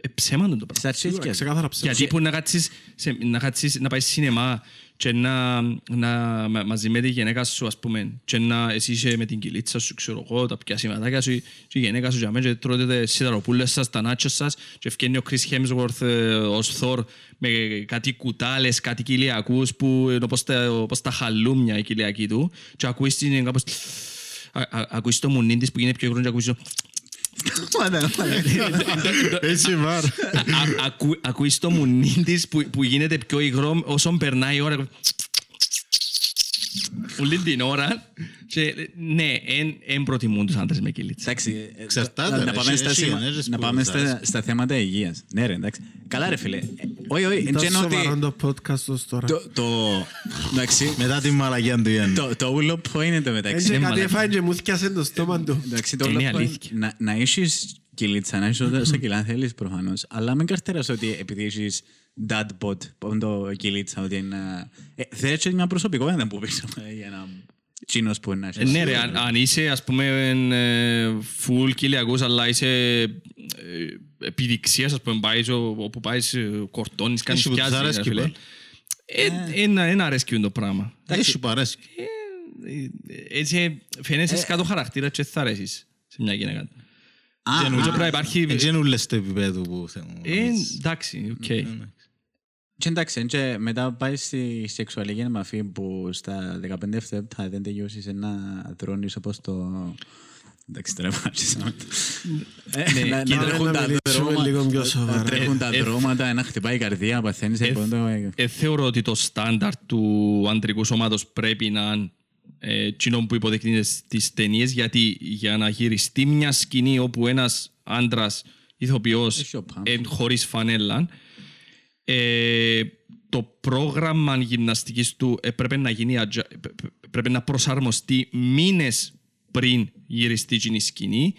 ψέμα. σου. Ε, ε, ε, ψέμα είναι το πράγμα. Στα αρχίδια Σίγουρα, σου. ξεκάθαρα ψέμα. Γιατί που να κάτσεις, σε, να κάτσεις, να πάεις σινεμά και να, να, μα- μαζί με τη γυναίκα σου, ας πούμε, και να εσύ είσαι με την κυλίτσα σου, ξέρω εγώ, τα πια σηματάκια σου, και η γυναίκα σου για μένα και τρώτε τις σιδαροπούλες σας, τα νάτσια σας και ευκαινεί ο Chris Hemsworth ε, ως Thor με κάτι κουτάλες, κάτι κοιλιακούς που είναι όπως τα, όπως τα χαλούμια η κοιλιακή του και ακούεις την κάπως... α- α- Ακούεις το μουνί της που γίνεται πιο γρήγορα και ακούεις το... Έτσι βάρ. Α- α- ακού- Ακούεις το μουνί της που, που γίνεται πιο υγρό όσο περνάει η ώρα. Όλη την ώρα. Και, ναι, εν, εν προτιμούν τους άντρες με κυλίτσα. Εντάξει, ε, Εξαρτάται, να- ρε. να πάμε Εσύ- στα εσύ σημα- ενέργειες να που πάμε θα στα, είσαι. στα θέματα υγείας. Ναι ρε, εντάξει. Καλά ρε φίλε. Ε, Όχι, όχι, εν Ήταν γένω ότι... σοβαρό το podcast ως τώρα. Το, το, εντάξει, Μετά την μαλακιά του Γιάννη. το, το όλο point είναι το μεταξύ. Έτσι ναι, κάτι μαλάκα. έφαγε και μου θυκιάσε το στόμα του. Εντάξει, το Είναι όλο point, αλήθεια. να, να έχεις κυλίτσα, να έχεις όσα κιλά θέλεις προφανώς, αλλά μην καρτεράς ότι επειδή έχεις dad bod, πόντο κυλίτσα, ότι είναι... Ε, θέλεις και μια προσωπικότητα που πεις ε, για να... Τσίνος που είναι να Ε, έχεις. Ναι ρε, αν, αν είσαι ας πούμε εν, ε, full κοιλιακούς αλλά είσαι ε, επιδειξίας ας πούμε πάεις ο- όπου πάεις ε, κορτώνεις, κάνεις Έχει που τους πιάζεις, ρε αρέσκει φίλε. πάλι. Ε, Ένα ένα αρέσκει το πράγμα. Έχει που αρέσει. Ε, Έτσι φαίνεσαι κάτω χαρακτήρα και θα αρέσεις σε μια γυναίκα. Α, Και νομίζω α, πρέπει να υπάρχει... Έτσι είναι ούλες στο επίπεδο που θέλουν. Ε, εντάξει, οκ. Και εντάξει, και μετά πάει στη σεξουαλική επαφή που στα 15 λεπτά δεν τελειώσεις να δρώνεις όπως το... Εντάξει, τώρα βάζεις. Ναι, Να κοίτα, τρέχουν να τα μιλήσουμε δρόμα- λίγο πιο να σοβαρά. τρέχουν τα Ε, ε, δρώματα, να χτυπάει η καρδιά, παθαίνεις Ε, από το... ε, θεωρώ ότι το στάνταρ του αντρικού σώματος πρέπει να είναι ε, εκείνο που υποδεικνύεται στις ταινίες γιατί για να γυριστεί μια σκηνή όπου ένας άντρας ηθοποιός Έχει ο Παμ. εν, χωρίς φανέλα ε, το πρόγραμμα γυμναστικής του έπρεπε να γίνει adju- ε, π- π- πρέπει να προσαρμοστεί μήνες πριν γυριστεί εκείνη η σκηνή.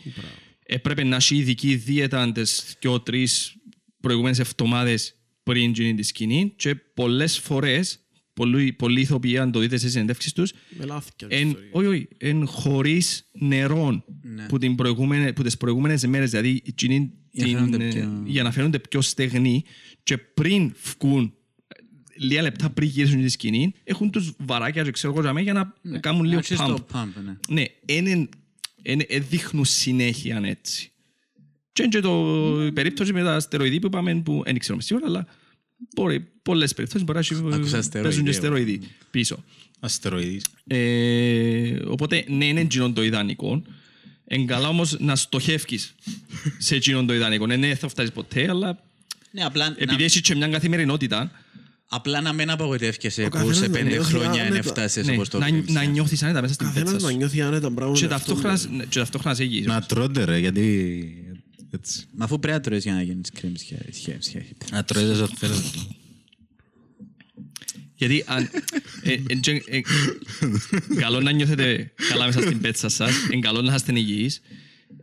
Έπρεπε να έχει ειδική δίαιτα τις και τρεις προηγούμενες εβδομάδες πριν εκείνη τη σκηνή και πολλές φορές πολλοί, πολλοί ηθοποιοί αν το δείτε σε συνεντεύξεις τους Με λάθηκα. εν, όχι, όχι, εν χωρίς νερό Ναι. που, την προηγούμενη, που τις προηγούμενες μέρες, δηλαδή εκείνη Για να την, φαίνονται ε, πιο- για να φαίνονται πιο στεγνοί και πριν βγουν ε, λίγα λεπτά πριν γυρίσουν τη σκηνή, έχουν τους βαράκια και ξέρω εγώ για μένα, για να κάνουν λίγο Αρχίζεις pump. το pump, ναι. Ναι, είναι, είναι, ε, δείχνουν συνέχεια έτσι. Και είναι και το η περίπτωση με τα στεροειδή που είπαμε, που δεν ξέρουμε σίγουρα, αλλά μπορεί, πολλές περιπτώσεις μπορεί να Άκουσα έχει- στεροειδή, παίζουν και εγώ. στεροειδή πίσω. Αστεροειδής. Ε, οπότε ναι, είναι εκείνο το ιδανικό. Εν καλά όμως να στοχεύεις σε εκείνο το ιδανικό. Ναι, ναι, θα φτάσεις ποτέ, αλλά Ναι, απλά να- επειδή έχεις και μια καθημερινότητα, Απλά να μην απογοητεύκεσαι που καθένας σε να πέντε νιώθει χρόνια άνετα. έφτασες Ναι, όπως το να, βλέπεις. να νιώθεις άνετα μέσα στην Καθένας πέτσα να σου. νιώθει άνετα πράγμα. Και με αυτό, ταυτόχρονα, ναι. και ταυτόχρονα σε υγιείς. Να τρώτε ρε, γιατί... Έτσι. Μα αφού πρέπει να τρώεις για να γίνεις κρέμ σχέση. Να τρώτε όσο θέλετε. Γιατί αν... ε, ε, και- ε, Καλό να νιώθετε καλά μέσα στην πέτσα σας. Είναι καλό να είστε υγιείς.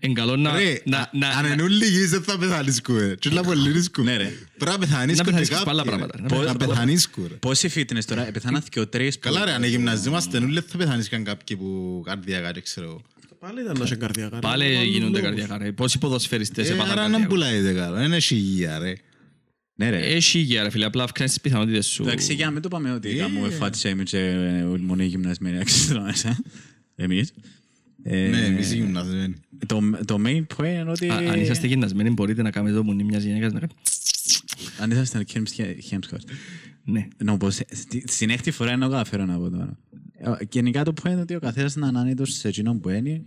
Είναι καλό να... Ρε, να- α- να- αν να- είναι όλοι υγιείς δεν θα πεθάνεις κουέ. Τι να πολύ ρίσκου. Ναι, ρε. Πρέπει να πεθάνεις Να κου πεθάνεις και και άλλα κάποιοι, πράγματα. ρε. Να Να πεθάνεις κου ρε. Πόσοι fitness τώρα, πεθάναν και ο τρεις. Καλά ρε, αν γυμναζόμαστε όλοι δεν θα πεθάνεις καν κάποιοι που καρδιακά και ξέρω εγώ. Πάλι ήταν να είσαι καρδιακά. Πάλι ρε. γίνονται Λόγος. καρδιακά. ρε. Πόσοι ποδοσφαιριστές Ε, έπαθαν Άρα να καρδιακό. πουλάτε καλό, δεν έχει υγεία ρε. Ναι ρε. Έχει υγεία ρε φίλε, απλά αυξάνεις τις πιθανότητες σου. Εντάξει, για να μην το πάμε ότι Ε. κάνουμε fat shaming και ε, μόνο οι γυμνασμένοι αξίζουν μέσα. Εμείς. Ε, Ναι, εμείς οι γυμναζόμενοι. Το, το main point είναι ότι... Α, Αν είσαστε γυμνασμένοι μπορείτε να κάνετε το μουνί μιας γυναίκας να κάνετε... Αν είσαστε Hemscott. Ναι. Να πω, σε- στη- στην έκτη φορά είναι καταφέρω να πω τώρα. Ε, Γενικά το point είναι ότι ο καθένας να είναι άνετος σε εκείνον που είναι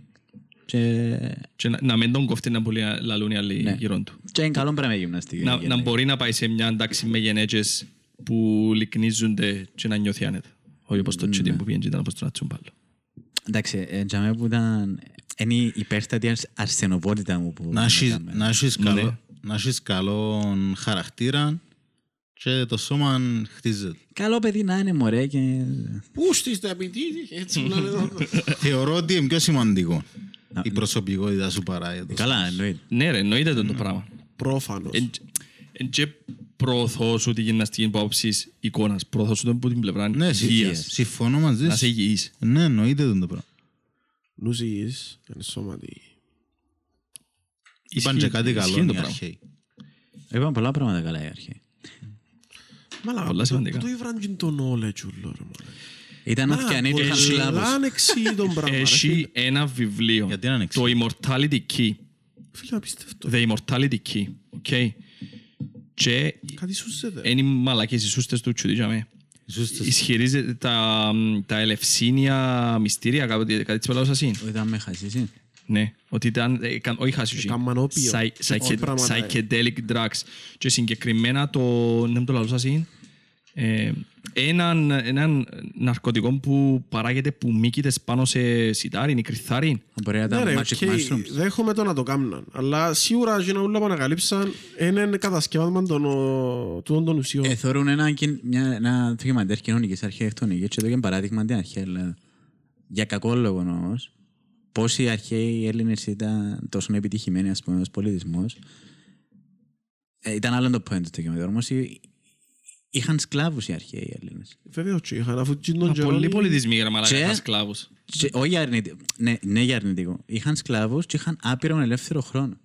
και, Και να- να μην τον κόφτει να μπορεί να λαλούν οι άλλοι Ναι. γύρω του. και είναι καλό πράγμα η γυμναστική. Να, γενικά. να μπορεί να πάει σε μια τάξη με γενέτσες που λυκνίζονται και να νιώθει άνετα. Όχι όπως το τσιτίν που πήγαινε και ήταν όπως το ατσούμπαλο. Εντάξει, ε, για μένα που ήταν... Είναι η υπέρστατη αρσ- αρσενοπότητα μου που... Να έχεις- έκαμε. να έχεις Ναι. καλό- Να έχεις καλό χαρακτήρα και το σώμα χτίζεται. Καλό παιδί να είναι μωρέ και... Πού στις τα επιτύχει, έτσι που να λέω. Θεωρώ ότι είναι πιο σημαντικό η προσωπικότητα σου παρά το Καλά, εννοείται. Ναι ρε, εννοείται το, το πράγμα. Πρόφανος. Εν- Εν και προωθώ σου τη γυμναστική από άποψης εικόνας. Προωθώ σου το από την πλευρά Ναι, συ- υγείας. συμφωνώ μαζί Να είσαι σου. υγιής. Ναι, εννοείται το πράγμα. Νους υγιής, είναι σώματι. Είπαν και κάτι Ισχύει καλό το οι πράγμα. αρχαίοι. Είπαν πολλά πράγματα καλά η αρχή. Μαλά, Πολλά πού- σημαντικά. πού το ήβραν το knowledge ούλο, ρε μάνα. Ήταν Μαλά, αυκιανοί και είχαν πολλά σλάβους. ανεξήγητον πράγμα, ρε φίλε. Έχει ένα βιβλίο. Γιατί είναι Το Immortality Key. Φίλε, απίστευτο. The Immortality Key. Okay. Και Κάτι σου ζέτε. είναι μαλακές οι σούστες του τσουδί για μέ. Σούστες. Ισχυρίζεται τα, τα ελευσίνια μυστήρια, κάτι κάτι έτσι πολλά σας είναι. Ήταν με χασίσει. Ναι, ότι ήταν, ε, κα- όχι χάσουσι. Έκαναν όπιο. Psy- Όχι psyche- πράγματα, ε. Psychedelic drugs. Και συγκεκριμένα το, δεν μου το λαλώ σας είναι, ε, έναν, έναν ναρκωτικό που παράγεται που μύκητες πάνω σε σιτάρι, ή κρυθάρι. Μπορεί να Ναι ήταν ρε, magic οκ, mushrooms. δέχομαι το να το κάνουν. Αλλά σίγουρα εκείνα όλα που ανακαλύψαν είναι κατασκεύασμα των, ο, τούτων των ουσιών. Ε, θεωρούν ένα, κιν- μια, ένα ντοκιμαντέρ κοινωνικής αρχιτεκτονικής και εδώ και παράδειγμα την αρχαία Ελλάδα. Για κακό λόγο όμως, πώς οι αρχαίοι Έλληνες ήταν τόσο επιτυχημένοι ας πούμε ως πολιτισμός, ε, ήταν άλλο το point του ντοκιμαντέρ, όμως οι- είχαν σκλάβους οι αρχαίοι Έλληνες. Βέβαια όχι, είχαν αφού τσιν τον Μα καιρό... Πολλοί πολιτισμοί για να μαλάκα Και- είχαν σκλάβους. Και, όχι για αρνητικό, ναι, ναι για αρνητικό. Είχαν σκλάβους και είχαν άπειρο ελεύθερο χρόνο.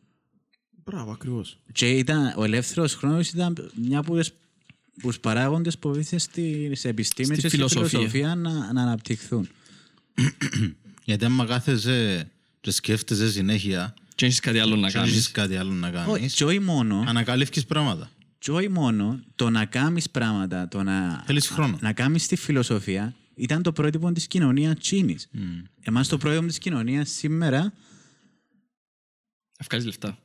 Μπράβο, ακριβώς. Και ήταν, ο ελεύθερος χρόνος ήταν μια από τις που τους παράγοντες που βοήθησε στις επιστήμες Στη και στη φιλοσοφία. φιλοσοφία να, να αναπτυχθούν. Γιατί άμα κάθεσαι και σκέφτεσαι συνέχεια Και έχεις κάτι άλλο να και έχεις κάνεις. κάτι άλλο να Όχι, κάνεις, και όχι μόνο, ανακαλύφεις πράγματα. Και όχι μόνο το να κάνεις πράγματα, το να, Θέλεις χρόνο. να κάνεις τη φιλοσοφία ήταν το πρότυπο της κοινωνίας τσίνης. Εμάς το πρότυπο της κοινωνίας σήμερα, Ευκάλεις λεφτά.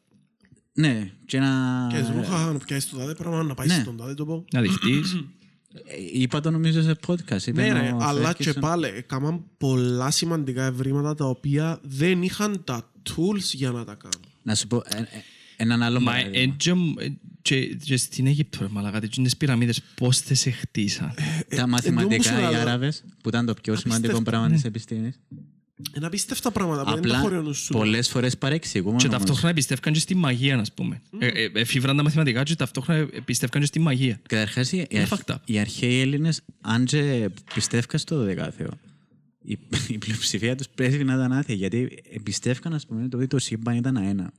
ναι, και να... Και ρούχα, να πιάσεις το τάδε πράγμα, να πάεις Ναι. στον τάδε τοπό. Να δειχτείς. Ε, Είπα το νομίζω σε podcast. είπε Ναι ρε, ο αλλά και Ferguson. πάλι έκαναν πολλά σημαντικά ευρήματα τα οποία δεν είχαν τα tools για να τα κάνουν. Να σου πω ε, ε, έναν άλλο Μα παράδειγμα. Εν και- ε, και- και στην Αίγυπτο ρε μαλάκα, τις πυραμίδες πώς τις σε χτίσαν. Τα μαθηματικά εντός οι μου σου Άραβες, που ήταν το πιο σημαντικό Απίστευτο, πράγμα ναι. της επιστήμης. Είναι απίστευτα πράγματα που δεν τα Απλά χωρώνουν σου. πολλές φορές παρεξηγούμε Και όμως. ταυτόχρονα πιστεύκαν και στη μαγεία, ας πούμε. Ε, ε, Εφήβραν τα μαθηματικά και ταυτόχρονα πιστεύκαν και στη μαγεία. Καταρχάς, οι, οι, Είναι αρχ- fucked up. οι αρχαίοι Έλληνες, αν και πιστεύκαν στο 12ο Θεό, η, η πλειοψηφία τους πρέπει να ήταν άθεοι, γιατί πιστεύκαν, ας πούμε, το ότι το σύμπαν ήταν ένα.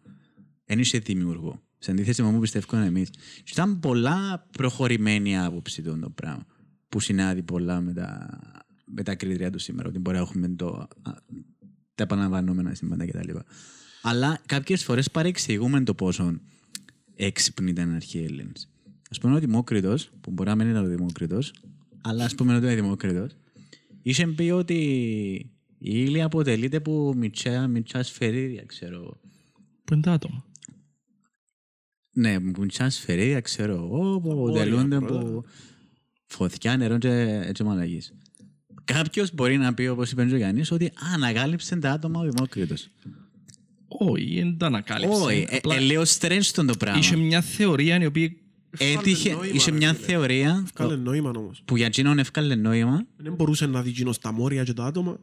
Δεν είχε δημιουργό. Σε αντίθεση με όπου πιστεύουν εμείς. Και ήταν πολλά προχωρημένη άποψη το, το πράγμα, που συνάδει πολλά με τα, με τα κριτήρια του σήμερα, ότι μπορεί να έχουμε το, α, τα επαναλαμβανόμενα σύμπαντα κτλ. Αλλά κάποιες φορές παρεξηγούμε το πόσο έξυπνοι ήταν οι αρχαίοι Έλληνες. Ας πούμε ο Δημόκριτος, που μπορεί να μην ήταν ο Δημόκριτος, αλλά ας πούμε ότι είναι Δημόκριτος, είχε πει ότι η ύλη αποτελείται από μητσά, μητσά σφαιρίδια, ξέρω εγώ. Πού είναι τα άτομα. Ναι, από μητσά σφαιρίδια, ξέρω εγώ, που αποτελούνται από Φωτιά, νερό και, και μαλαγής. Κάποιος μπορεί να πει, όπως είπε ο Γιάννης, ότι ανακάλυψε τα άτομα ο Δημόκριτος. Όχι, δεν τα ανακάλυψε. Όχι, ε, Απλά ε, λέω strange τον το πράγμα. Είχε μια θεωρία η οποία Έτυχε, νόημα, είχε ρε μια φίλε. θεωρία Βγάλε νόημα όμως. που για εκείνον έφκαλε νόημα. Δεν μπορούσε να δει εκείνος τα μόρια και τα άτομα.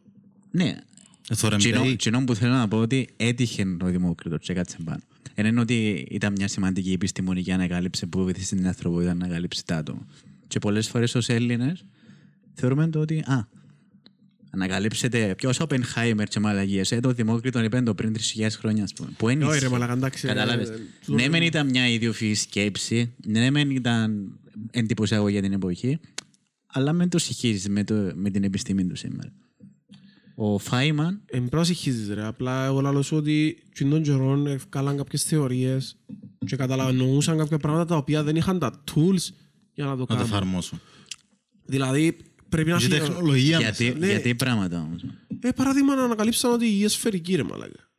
Ναι, Ε, θωρεμπέι. Κοινό- Κοινό που θέλω να πω ότι έτυχε ο Δημόκριτος και κάτσε πάνω. Δεν είναι ότι ήταν μια σημαντική επιστημονική ανακάλυψη που βοήθησε την ανθρωπότητα να ανακαλύψει τα άτομα. Και πολλές φορές ως Έλληνες θεωρούμε το ότι α, ανακαλύψετε ποιος Οπενχάιμερ και μαλαγίες. Ε, το Δημόκριτο είπε το πριν 3.000 χρόνια, ας πούμε. Που Ε, Όχι ρε ένιξε. μαλακά, εντάξει. Κατάλαβες. ε, Ναι, μεν ήταν μια ιδιοφυή σκέψη, ναι, μεν ήταν εντυπωσιακό για την εποχή, αλλά μην το συγχύζεις με, το, με την επιστήμη του σήμερα. Ο Φάιμαν Εν πρόσεχίζεις ρε, απλά εγώ λαλώ σου ότι στην των καιρών ευκάλαν κάποιες θεωρίες και καταλαβαίνουσαν κάποια πράγματα τα οποία δεν είχαν τα tools για να το Να το κάνουν. εφαρμόσω. Δηλαδή πρέπει να Είχε φύγει... τεχνολογία Γιατί, μέσα. Ναι. γιατί πράγματα όμως. Ε, παράδειγμα να ανακαλύψαν ότι η γη σφαιρική ρε μαλάκα.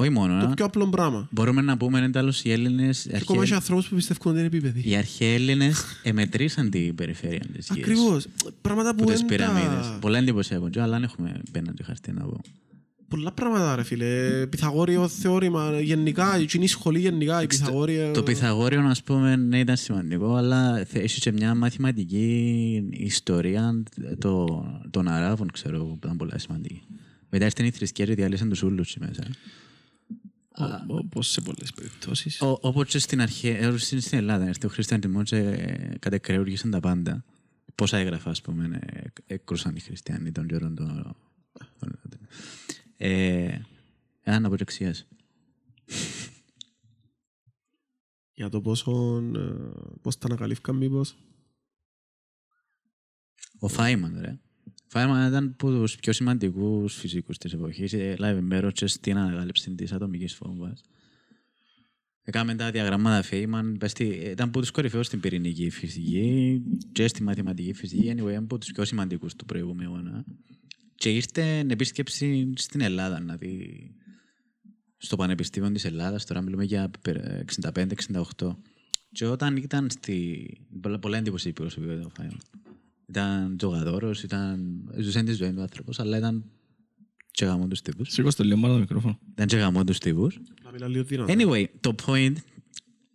Όχι μόνο. Το α. πιο απλό πράγμα. Μπορούμε να πούμε εν τέλος οι Έλληνες, οι Και ακόμα έχει αρχαίοι, ανθρώπους που πιστεύουν ότι είναι επίπεδοι. οι αρχαίοι Έλληνες εμετρήσαν την περιφέρεια της γης. Ακριβώς. Πράγματα Που που τις είναι πυραμίδες. τα... Πολλά εντυπωσιακό. Και αλλά δεν έχουμε πέναν και χαρτί να πω. Πολλά πράγματα ρε φίλε. Πυθαγόριο θεώρημα γενικά, η κοινή σχολή γενικά, η Πυθαγόρια... Το Πυθαγόριο, να πούμε, ναι, ήταν σημαντικό, αλλά θε- έχει και μια μαθηματική ιστορία το, των Αράβων, ξέρω εγώ, που ήταν πολύ σημαντική. Μετά ήρθαν οι θρησκεία και διάλυσαν τους ούλους μέσα. Όπως σε πολλές περιπτώσεις. Ο- Όπως και στην αρχή, ε, στην στην Ελλάδα, ήρθε ο χριστιανισμός και ε, κατεκρεούργησαν τα πάντα. Πόσα έγραφα, ας πούμε, ε, έκρουσαν οι χριστιανοί των καιρών των... Ε, Ένα από εξίας. Για το πόσο... ε, Πώς τα ανακαλύφκαν μήπως; Ο Φάιμαν, ρε. Φάιμαν ήταν από τους πιο σημαντικούς φυσικούς της εποχής. Ε, Λάβει μέρος και στην ανακάλυψη της ατομικής βόμβας. Έκαμε τα διαγραμμάτα Φέιμαν. Ήταν από τους κορυφαίους στην πυρηνική φυσική και στη μαθηματική φυσική. Anyway, από τους πιο σημαντικούς του προηγούμενου αιώνα. Και ήρθε επίσκεψη στην Ελλάδα να δει στο Πανεπιστήμιο της Ελλάδας. Τώρα μιλούμε για 65-68. Και όταν ήταν στη... Πολλά, πολλά εντύπωση προσωπικό το Φάιμαν. Ήταν τζογαδόρος, ήταν... ζούσε τη ζωή του άνθρωπος, αλλά ήταν και γαμώ τους τύπους. Σήκω στο λίγο μόνο το μικρόφωνο. Ήταν και γαμώ τους τύπους. Να μιλά λίγο δυνατά. Anyway, το point,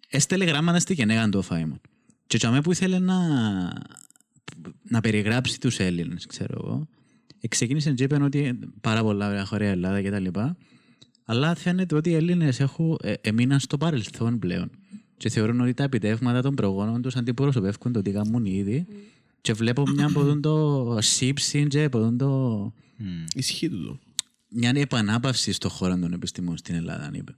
έστελε γράμματα στη γενέγαν του ο Φάιμον. Και τσαμέ που ήθελε να, να περιγράψει τους Έλληνες, ξέρω εγώ, ξεκίνησε και είπε ότι πάρα πολλά ωραία χωριά Ελλάδα και τα λοιπά, αλλά φαίνεται ότι οι Έλληνες έχουν, ε, έμειναν στο παρελθόν πλέον και θεωρούν ότι τα επιτεύγματα των προγόνων τους αντιπροσωπεύουν το τι κάνουν ήδη και βλέπω μια από τον το σύψη και από τον το... Ισχύει τούτο. μια επανάπαυση στον χώρο των επιστημών στην Ελλάδα, αν είπε.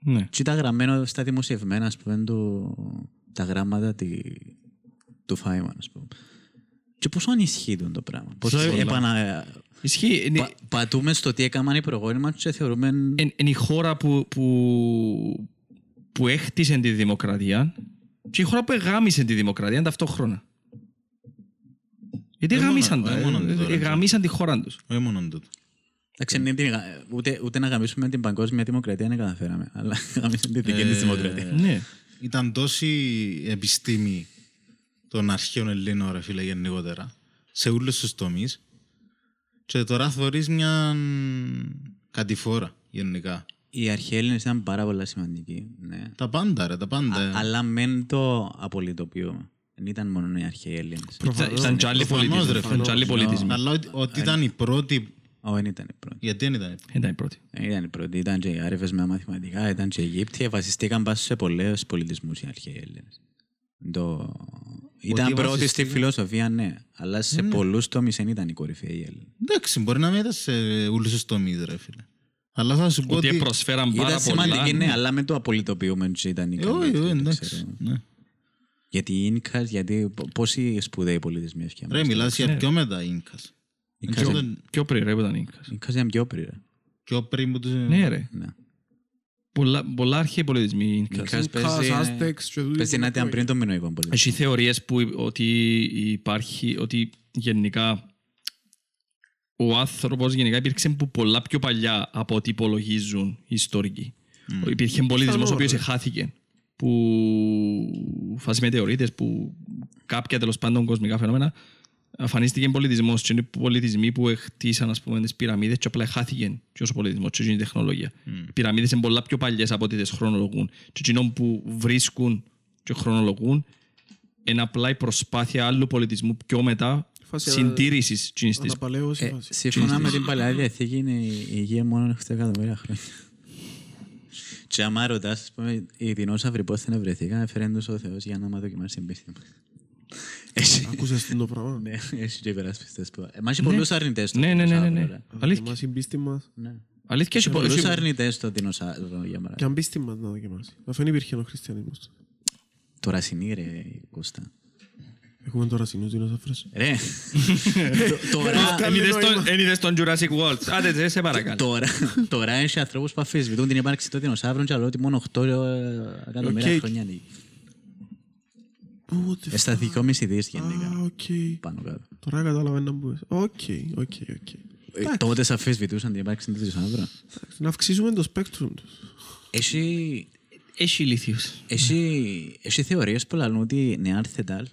Ναι. Και ήταν γραμμένο στα δημοσιευμένα, ας πούμε, του, τα γράμματα τη, του Φάιμαν, ας πούμε. Και πόσο ανισχύει το πράγμα. Πόσο επανα... Ισχύει. Είναι, πα, πατούμε στο τι έκαναν οι προγόνοι μας και θεωρούμε... εν- είναι η χώρα που, που, που έχτισε τη δημοκρατία και η χώρα που εγάμισε τη δημοκρατία ταυτόχρονα. Γιατί Ε, μόνο- εγάμισαν τα, ε, μόνο το ε, τώρα, εγάμισαν τη χώρα τους. Όχι μόνο τούτο. Εντάξει, είναι την- ούτε, ούτε να γαμίσουμε την παγκόσμια δημοκρατία δεν καταφέραμε. Αλλά γαμίσαμε τη δική Ε, της δημοκρατία. Ναι. Ήταν τόση επιστήμη των αρχαίων Ελλήνων, ρε φίλε, γενικότερα, σε όλους τους τομείς. Και τώρα θεωρείς μια κατηφόρα, γενικά. Οι αρχαίοι Έλληνες ήταν πάρα πολλά σημαντικοί. Ναι. Τα πάντα, ρε, τα πάντα. Α, αλλά μεν το απολυτοποιούμε. Δεν ήταν μόνο οι αρχαίοι Έλληνες. Ήταν- Ήταν και άλλοι Προφανώς, πολιτισμοί. ρε, Ήταν και άλλοι προφανώς. πολιτισμοί. Αλλά ότι, ότι ήταν η πρώτη... Όχι, δεν ήταν οι πρώτοι. Γιατί δεν ήταν η πρώτη. Ήταν η πρώτη. Δεν ήταν οι πρώτοι. Ήταν και οι άρευες με μαθηματικά, ήταν και οι Αιγύπτιοι. Βασιστήκαν πάνω σε πολλές πολιτισμούς οι αρχαίοι Έλληνες. Το... Ήταν πρώτοι στη βασιστήκαν- φιλοσοφία, ναι. Αλλά σε πολλούς τομείς δεν ήταν οι κορυφαίοι Έλληνες. Εντάξει, μπορεί να μην ήταν σε όλους τους τομείς, ρε φίλε. Αλλά θα σου πω Ότι ότι... προσφέραν πάρα Ήταν σημαντική, πολλά. ναι, αλλά με το απολυτοποιούμε και ήταν οι Ε, Όχι, όχι, καλύτεροι, εντάξει. Ξέρω. ναι. Γιατί οι Ίνκας, γιατί π- πόσοι σπουδαίοι πολιτισμοί έφτιαξαν. Ρε, μιλάς Ναι. για πιο μετά Ίνκας. Οι Πιο- Ίνκας- Πιο πριν ρε που ήταν Ίνκας. οι Ίνκας ήταν πιο πριν. ρε. Πιο πριν που τους... Ναι ρε. Ναι. Πολλά, πολλά αρχαίοι πολιτισμοί οι Ίνκας. Ίνκας Ινκάς, παίζει- Άζτεκς και τούτοι Παίζει να που ήταν πριν το μινοϊκό πολιτισμό. Έχει θεωρίες που ότι υπάρχει, ότι γενικά ο άνθρωπος γενικά υπήρξε που πολλά πιο παλιά από ό,τι υπολογίζουν οι ιστορικοί. Υπήρχε πολιτισμός ο οποίος ρε. Εχάθηκε που φάση μετεωρίτες, που κάποια τέλος πάντων κοσμικά φαινόμενα, αφανίστηκε πολιτισμός και είναι πολιτισμοί που χτίσαν ας πούμε τις πυραμίδες και απλά χάθηκε και όσο πολιτισμός και η τεχνολογία. Οι πυραμίδες είναι πολλά πιο παλιές από ό,τι τις χρονολογούν. Και εκείνο που βρίσκουν και χρονολογούν είναι απλά η προσπάθεια άλλου πολιτισμού πιο μετά Φάση, ε, συντήρησης εκείνης της Αναπαλαίωση Ε, φάση. Σύμφωνα με την Παλαιά Διαθήκη είναι η η υγεία μόνο 8 εκατομμύρια χρόνια. Και άμα ρωτάς, ας πούμε, οι δεινόσαυροι πώς θα βρεθήκαν, έφερε τους ο Θεός για να μας δοκιμάσει την πίστη μας. Έχει, Άκουσες το πράγμα; ναι, έχει και υπερασπιστές που... Ε, Μα έχει πολλούς αρνητές το Ναι, ναι, ναι, ναι, ναι. δεινόσαυρο, ρε. Αλήθεια. Εμάς η πίστη μας. Ναι. Αλήθεια έχει Πολλούς έχει- αρνητές το δεινόσαυρο για Και μένα. αν πίστη μας να δοκιμάσει. Αφού δεν υπήρχε ο χριστιανισμός. Τώρα συνή ρε Κώστα. Έχουμε τώρα συνούς δεινόσαυρους. Ρε, το- τώρα... Εν είδες τον- εν είδες τον Jurassic World. Άντε, τε, σε παρακαλώ. Τώρα, τώρα έχει ανθρώπους που αφισβητούν την ύπαρξη των δεινοσαύρων και λέω ότι μόνο 8 εκατομμύρια Οκ. χρόνια είναι. What the fuck. Στα 2,5 δις Α, γενικά. οκ. Πάνω κάτω. Τώρα κατάλαβα να μπούμε. Οκ, οκ, οκ. Ε, Τότε σε αμφισβητούσαν την ύπαρξη των δεινοσαύρων. Εντάξει, Να αυξήσουμε το spectrum τους. Έχει, Έχει ηλίθιους. έχει, έχει θεωρίες που λένε ότι Νεάντερταλ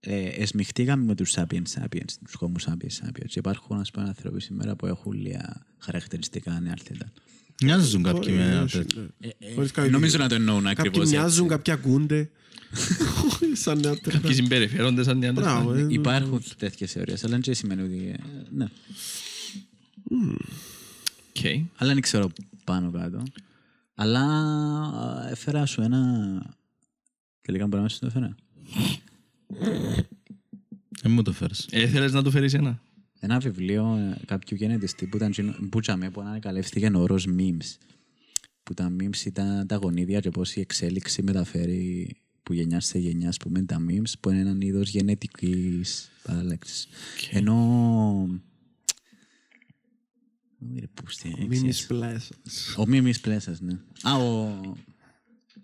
ε, εσμιχτήκαμε με τους sapiens sapiens, τους homo sapiens sapiens. Και υπάρχουν ας πούμε άνθρωποι σήμερα που έχουν λίγα χαρακτηριστικά Νεάντερταλ. Μοιάζουν κάποιοι Μπορεί, με ένα όχι, τέτοιο. ναι. Χωρίς κάποιο- Νομίζω να το εννοούν Κάποιοι ακριβώς μοιάζουν, έτσι. κάποιοι ακούνται. Σαν νεότερτα. Κάποιοι συμπεριφέρονται σαν διάντες. Μπράβο, ε. Υπάρχουν τέτοιες θεωρίες, αλλά δεν σημαίνει ότι... ε, Ναι. Οκ. Αλλά δεν ξέρω πάνω κάτω. Αλλά ε, έφερα σου ένα... Τελικά μπορεί να σου το έφερα. Δεν μου το φέρεις. Ε, θέλεις να του φέρεις ένα; Ένα βιβλίο ε, κάποιου γενετιστή που ήταν τζινο- που τσάμε, που ανακαλύφθηκε ο όρος memes. Που τα memes ήταν τα γονίδια και πώς η εξέλιξη μεταφέρει που γενιάς σε γενιάς, ας πούμε, τα memes, που είναι έναν είδος γενετικής παράλλαξης. Ενώ... Ω, ρε, πού στη- Μίμης πλέσας. Ο Μίμης Πλέσας, ναι. Α, ο...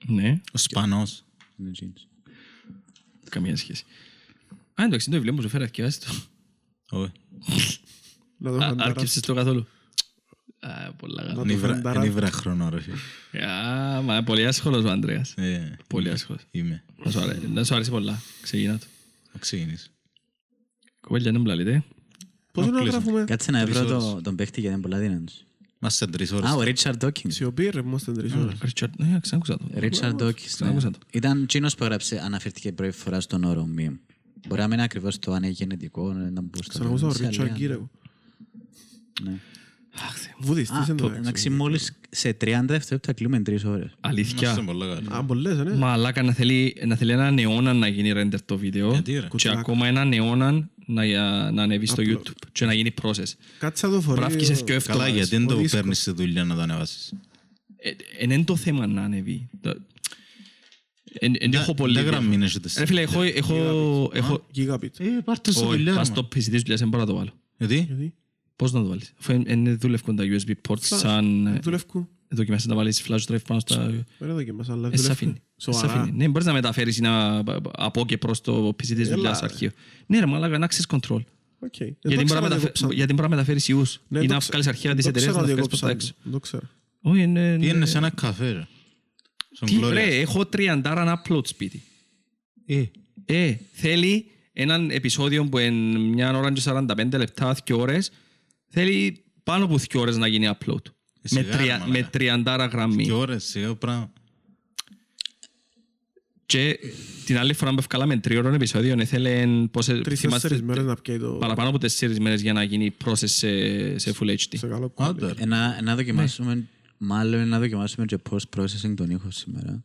Ναι, Ο Σπανός. Είναι ο Τζίνς. καμία σχέση. Α, εντάξει, το βιβλίο μου σου φέρα και το. Όχι. Να το Α, φανταράς. Άρκεψες το καθόλου. Α, πολλά καλά. το φανταράς. Είναι ήβρα χρόνο ρε φίλε. Α, μα πολύ άσχολος ο Ανδρέας. Ε, Πολύ άσχολος. Είμαι. Να σου αρέ- Να σου αρέσει πολλά. Ξεκινά το. Να ξεκινήσω. Κοπέλια δεν μπλαλείτε. Πώς να κλείσαμε. γράφουμε; Κάτσε να Τρεις βρω το- ώρες. τον παίχτη γιατί είναι πολλά δύναμος. Μας σε τρεις ώρες. Α, ο Ρίτσαρντ Ντόκινγκ. Σιωπή ρε, μόνο στην τρεις ώρες. Ρίτσαρντ, ναι, ξανακούσα το. Ρίτσαρντ Ντόκινγκ. Ξανακούσα το. Ήταν εκείνος που έγραψε, αναφέρθηκε πρώτη φορά στον όρο meme. Μπορεί να μην είναι ακριβώς το αν είναι γενετικό, να μπορούσε να το Ξανακούσα ο πει, Ρίτσαρντ αλλά- Γκίρε. Ναι. Αχ, Θεέ μου. Βουδιστής Α, είναι το εντάξει, μόλις σε 30 δευτερόλεπτα κλείνουμε τρεις ώρες. Είμαστε Αλήθεια. πολλά καλοί. Α, πολλές, ναι. Μαλάκα να θέλει, να θέλει έναν αιώνα να γίνει render το βίντεο Γιατί, ρε; και Κουτσουλάκα. ακόμα έναν αιώνα να, να ανέβεις στο YouTube και να γίνει process. Κάτσε να το φορεί. Μπράφκεις ο- και Καλά, εύκολα. γιατί δεν ο το δίσκος. παίρνεις στη δουλειά να το ανεβάσεις. Εν είναι το θέμα να ανέβει. Το- Εν εν έχω πολύ... Δεν γραμμή είναι Ρε φίλε, έχω... έχω- έχω- Gigabit. Ε, πάρ' το στη Όχι, δουλειά. πας μα. στο PC της δουλειάς, δεν μπορώ να το βάλω. Γιατί; Γιατί; Πώς να το βάλεις; Αφού εν- εν δουλεύουν τα USB ports σαν... ε, δουλεύκουν. Δοκιμάσεις να βάλεις flash drive πάνω στα... Ωραία δοκιμάσα, αλλά Ε, σ' δουλεύκουν. αφήνει. Σ' Σοβαρά. αφήνει. Ναι, μπορείς να μεταφέρεις να, από και προς το PC της Έλα, δουλειάς ρε. αρχείο. Ναι ρε μαλάκα, να access control. Οκ. Δεν Γιατί το μπορεί ξέρω να ότι μεταφε- έκοψαν. γιατί μπορεί να μεταφέρεις ιούς Ναι, ή το να ξε- βγάλεις αρχεία της το εταιρείας ξέρω να τα ότι βγάλεις προς τα έκοψαν. έξω. Δεν το ξέρω. Όχι, είναι... Πήγαινε σε ένα καφέ, ρε; Στον Τι Gloria. ρε, έχω τριαντάρα upload σπίτι. Ε, Ε, θέλει έναν επεισόδιο που είναι μια ώρα και 45 λεπτά, δύο ώρες, θέλει πάνω από δύο ώρες να γίνει upload. σιγά, Με, ρε, τρια, μαλάκα. με τριαντάρα γραμμή. και ώρες, σιγά πράγμα. Και την άλλη φορά που ευκάλαμε τριώρων επεισόδιο, ήθελε πόσες, Τρεις-τέσσερις μέρες να πιέει το... παραπάνω από τέσσερις μέρες για να γίνει process σε, σε Full HD. Σε καλό Άντε, quality. ρε. Ε, να- Να Ναι. δοκιμάσουμε, μάλλον να δοκιμάσουμε και post-processing τον ήχο σήμερα.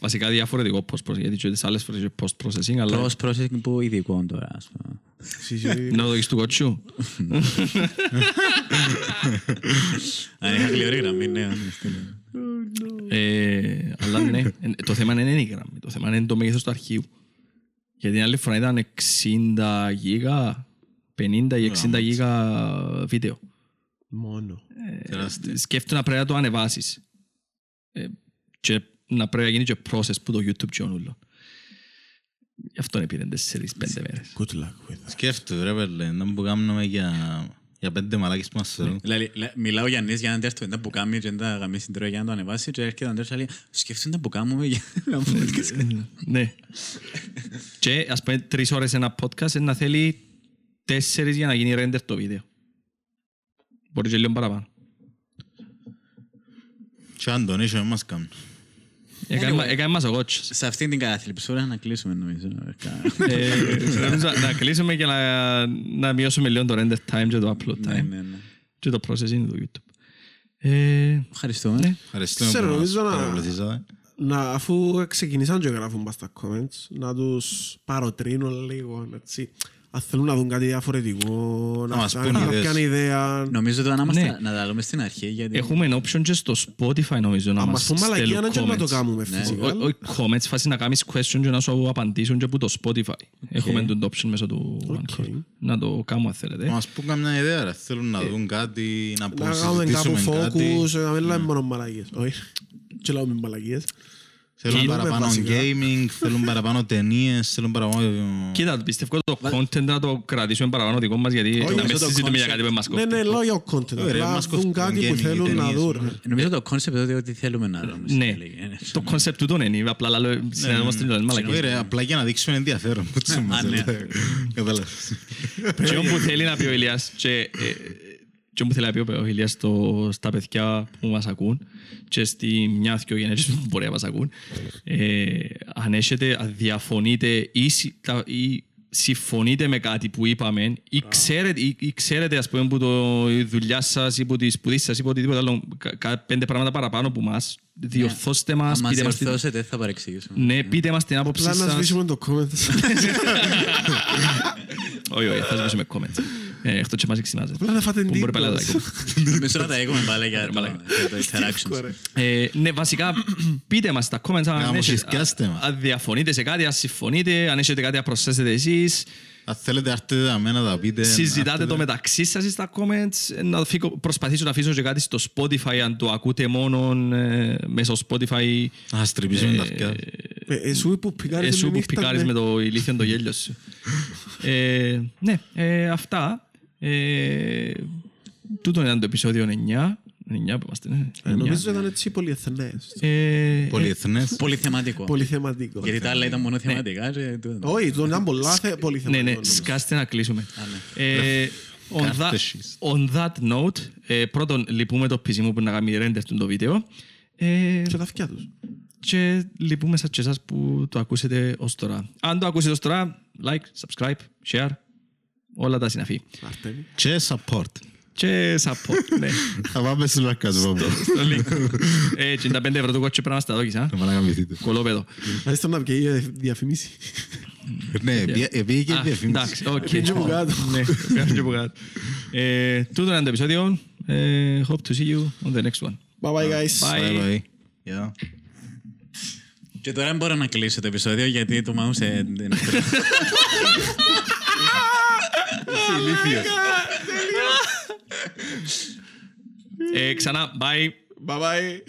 Βασικά διαφορετικό post-processing, γιατί και τις άλλες φορές είναι post-processing, αλλά Post-processing που ειδικό τώρα, ας πούμε. Συζητή- να το δεις του κοτσού. Αν είχα κληρή γραμμή, ναι, αν στείλω. Ε, αλλά ναι, ε, το θέμα δεν είναι η γραμμή, το θέμα είναι το μέγεθος του αρχείου. Γιατί την άλλη φορά ήταν 60 γίγα, 50 ή 60 γίγα βίντεο. Μόνο. Τεράστιο. Σκέφτομαι να πρέπει να το ανεβάσεις. Ε, και να πρέπει να γίνει και process που το YouTube και όλο. Γι' αυτό πήρε 4-5 μέρες. Good luck with that. Σκέφτομαι, ρε πέλε, να που κάνουμε για, Για πέντε μαλάκες που μας θεωρούν. Δηλαδή, λέ- μιλάω για Γιάννης για να έρθει τα που κάνει και να γαμίσει την τρώει για να το ανεβάσει και έρχεται ο Αντρέας και λέει σκέφτονται που κάνουμε για να podcast». Ναι. Και ας πούμε τρεις ώρες ένα podcast να θέλει τέσσερις για να γίνει render το βίντεο. Μπορεί και λίγο παραπάνω. Και αν τον είσαι, μας κάνουν. Έκανε μα- Έκανε μας ο κότσος. Σε αυτήν την καθλιψούρα να κλείσουμε νομίζω. Ε, νομίζω Να κλείσουμε και να- να μειώσουμε λίγο το render time και το upload Ναι, time ναι, ναι. και το processing του YouTube. Ε, Ευχαριστούμε. Ευχαριστούμε Ξέρω, που μας νομίζω να- παρακολουθήσατε. να, αφού ξεκινήσαν και γράφουν πας στα comments, να τους παροτρύνω λίγο, έτσι. Αν θέλουν να δουν κάτι διαφορετικό, να μας φτιάξουν πούν κάποια ιδέες. ιδέα. Νομίζω το να είμαστε- Ναι. να τα λέμε στην αρχή γιατί Έχουμε option και στο Spotify νομίζω να Αν μας μας πούν μαλακία, στέλνουν να και να το comments. κάνουμε Ναι. φυσικά. Ό- Όχι comments, φάση να κάνεις question και να σου απαντήσουν και από το Spotify. Έχουμε το option μέσω του Anchor. Να το κάνουμε αν θέλετε. Να μας πούν καμιά ιδέα, ρε. Θέλουν να δουν κάτι, να Να κάνουμε κάπου συζητήσουμε κάτι. focus, να μην λέμε μόνο μαλακίες. Όχι, και λέμε μαλακίες. Θέλουν Κοίταμε παραπάνω βασικά. gaming, θέλουν παραπάνω ταινίες, θέλουν παραπάνω... Κοίτα, πιστεύω το content να το κρατήσουμε παραπάνω δικό μας γιατί να μην νομίζω το συζητούμε για concept- κάτι που μας Ναι, κόφτει. ναι, λόγια ο content. Ωραία, Απλά μας δουν κόφτουν κάτι που gaming, θέλουν να ταινίες, δουν. ναι. Νομίζω το concept είναι ότι θέλουμε να δούμε. Ναι, Ε, το concept του τον είναι, απλά λέω συνεδόμαστε και λέμε Όχι, μαλακίες. ρε, απλά για να δείξουμε ενδιαφέρον. που τους μας, ναι. ρε. Κατάλαβες. Και όπου θέλει να πει ο Ηλίας και ε, και όπου θέλει να πει ο Ηλίας στο- στα παιδιά που μας ακούν και στη μια δυο γενέσεις που μπορεί να μας ακούν ε, αν έχετε, αν διαφωνείτε ή, συ- τα- ή συμφωνείτε με κάτι που είπαμε ή ξέρετε, ή, ή ξέρετε ας πούμε που το, η δουλειά σας ή που τη σπουδή σας ή που οτιδήποτε άλλο κα- κα- πέντε πράγματα παραπάνω που μας διορθώστε μας, Αν μας πείτε μας, την, διορθώσετε θα παρεξηγήσουμε. ναι, πείτε μας την άποψη Απλά να σας σβήσουμε το comment. όχι, όχι, θα σβήσουμε comments ε, εκτός και μας εξημάζεται Απλά να φάτε Που μπορεί πάλι να τα εντύπωση. ακούμε. Νομίζω να τα έχουμε πάλι για το για το interactions. Ε, ναι, βασικά πείτε μας στα comments αν, Να έχετε- μας συσκάστε μας. αν διαφωνείτε σε κάτι, αν συμφωνείτε, αν έχετε κάτι να προσθέσετε εσείς. Αν θέλετε έρθετε τα μένα να τα πείτε. Συζητάτε έρθετε. το μεταξύ σας στα comments. Να φύγω- προσπαθήσω να αφήσω και κάτι στο Spotify, αν το ακούτε μόνο ε, μέσω Spotify. Να σας τρυπήσουμε τα αυτιά. Ε, Εσύ που πικάρεις Εσύ όλη που νύχτα, πικάρεις ναι. με το ηλίθιο το γέλιο σου. ε, ναι, ε, αυτά. Ε, τούτο ήταν το επεισόδιο 9. 9 που είμαστε, ναι. Ε, 9. Νομίζω ήταν έτσι πολυεθνές. Ε, Πολυεθνές. Πολύ θεματικό. Πολύ θεματικό. Γιατί τα άλλα ήταν μόνο θεματικά. και τούτο. Όχι, τον ήταν πολλά θε- πολύ Ναι, θεματικό. ναι, νομίζω. σκάστε να κλείσουμε. Ε, on, that, Κάρτεσες. on that note, ε, πρώτον, λυπούμε το PC μου που να κάνει render του το βίντεο ε, Και τα αυτιά τους. και λυπούμε σας και εσάς που το ακούσετε ως τώρα. Αν το ακούσετε ως τώρα, like, subscribe, share, όλα τα συναφή. Αρτέμι. Και support. Και support, ναι, Θα πάμε στο λοαρκασμό. στο link. Ε, 55 ευρώ το κότσο πρέπει να στα δώκεις, α. Θα πάνε να γαμηθείτε. Κωλόπαιδο. Δηλαδή στον να βγει η διαφημίση. Ναι, πήγε και Α, διαφήμιση. Εντάξει, οκ. Πήγε από κάτω. Ναι, πήγε και από κάτω. Ε, Τούτο ήταν το επεισόδιο. Ε, Hope to see you on the next one. Bye bye guys. Bye. Bye bye. Γεια. Και τώρα μπορώ να κλείσω το επεισόδιο γιατί το mouse ε, δεν Ε, ξανά, bye. Bye bye.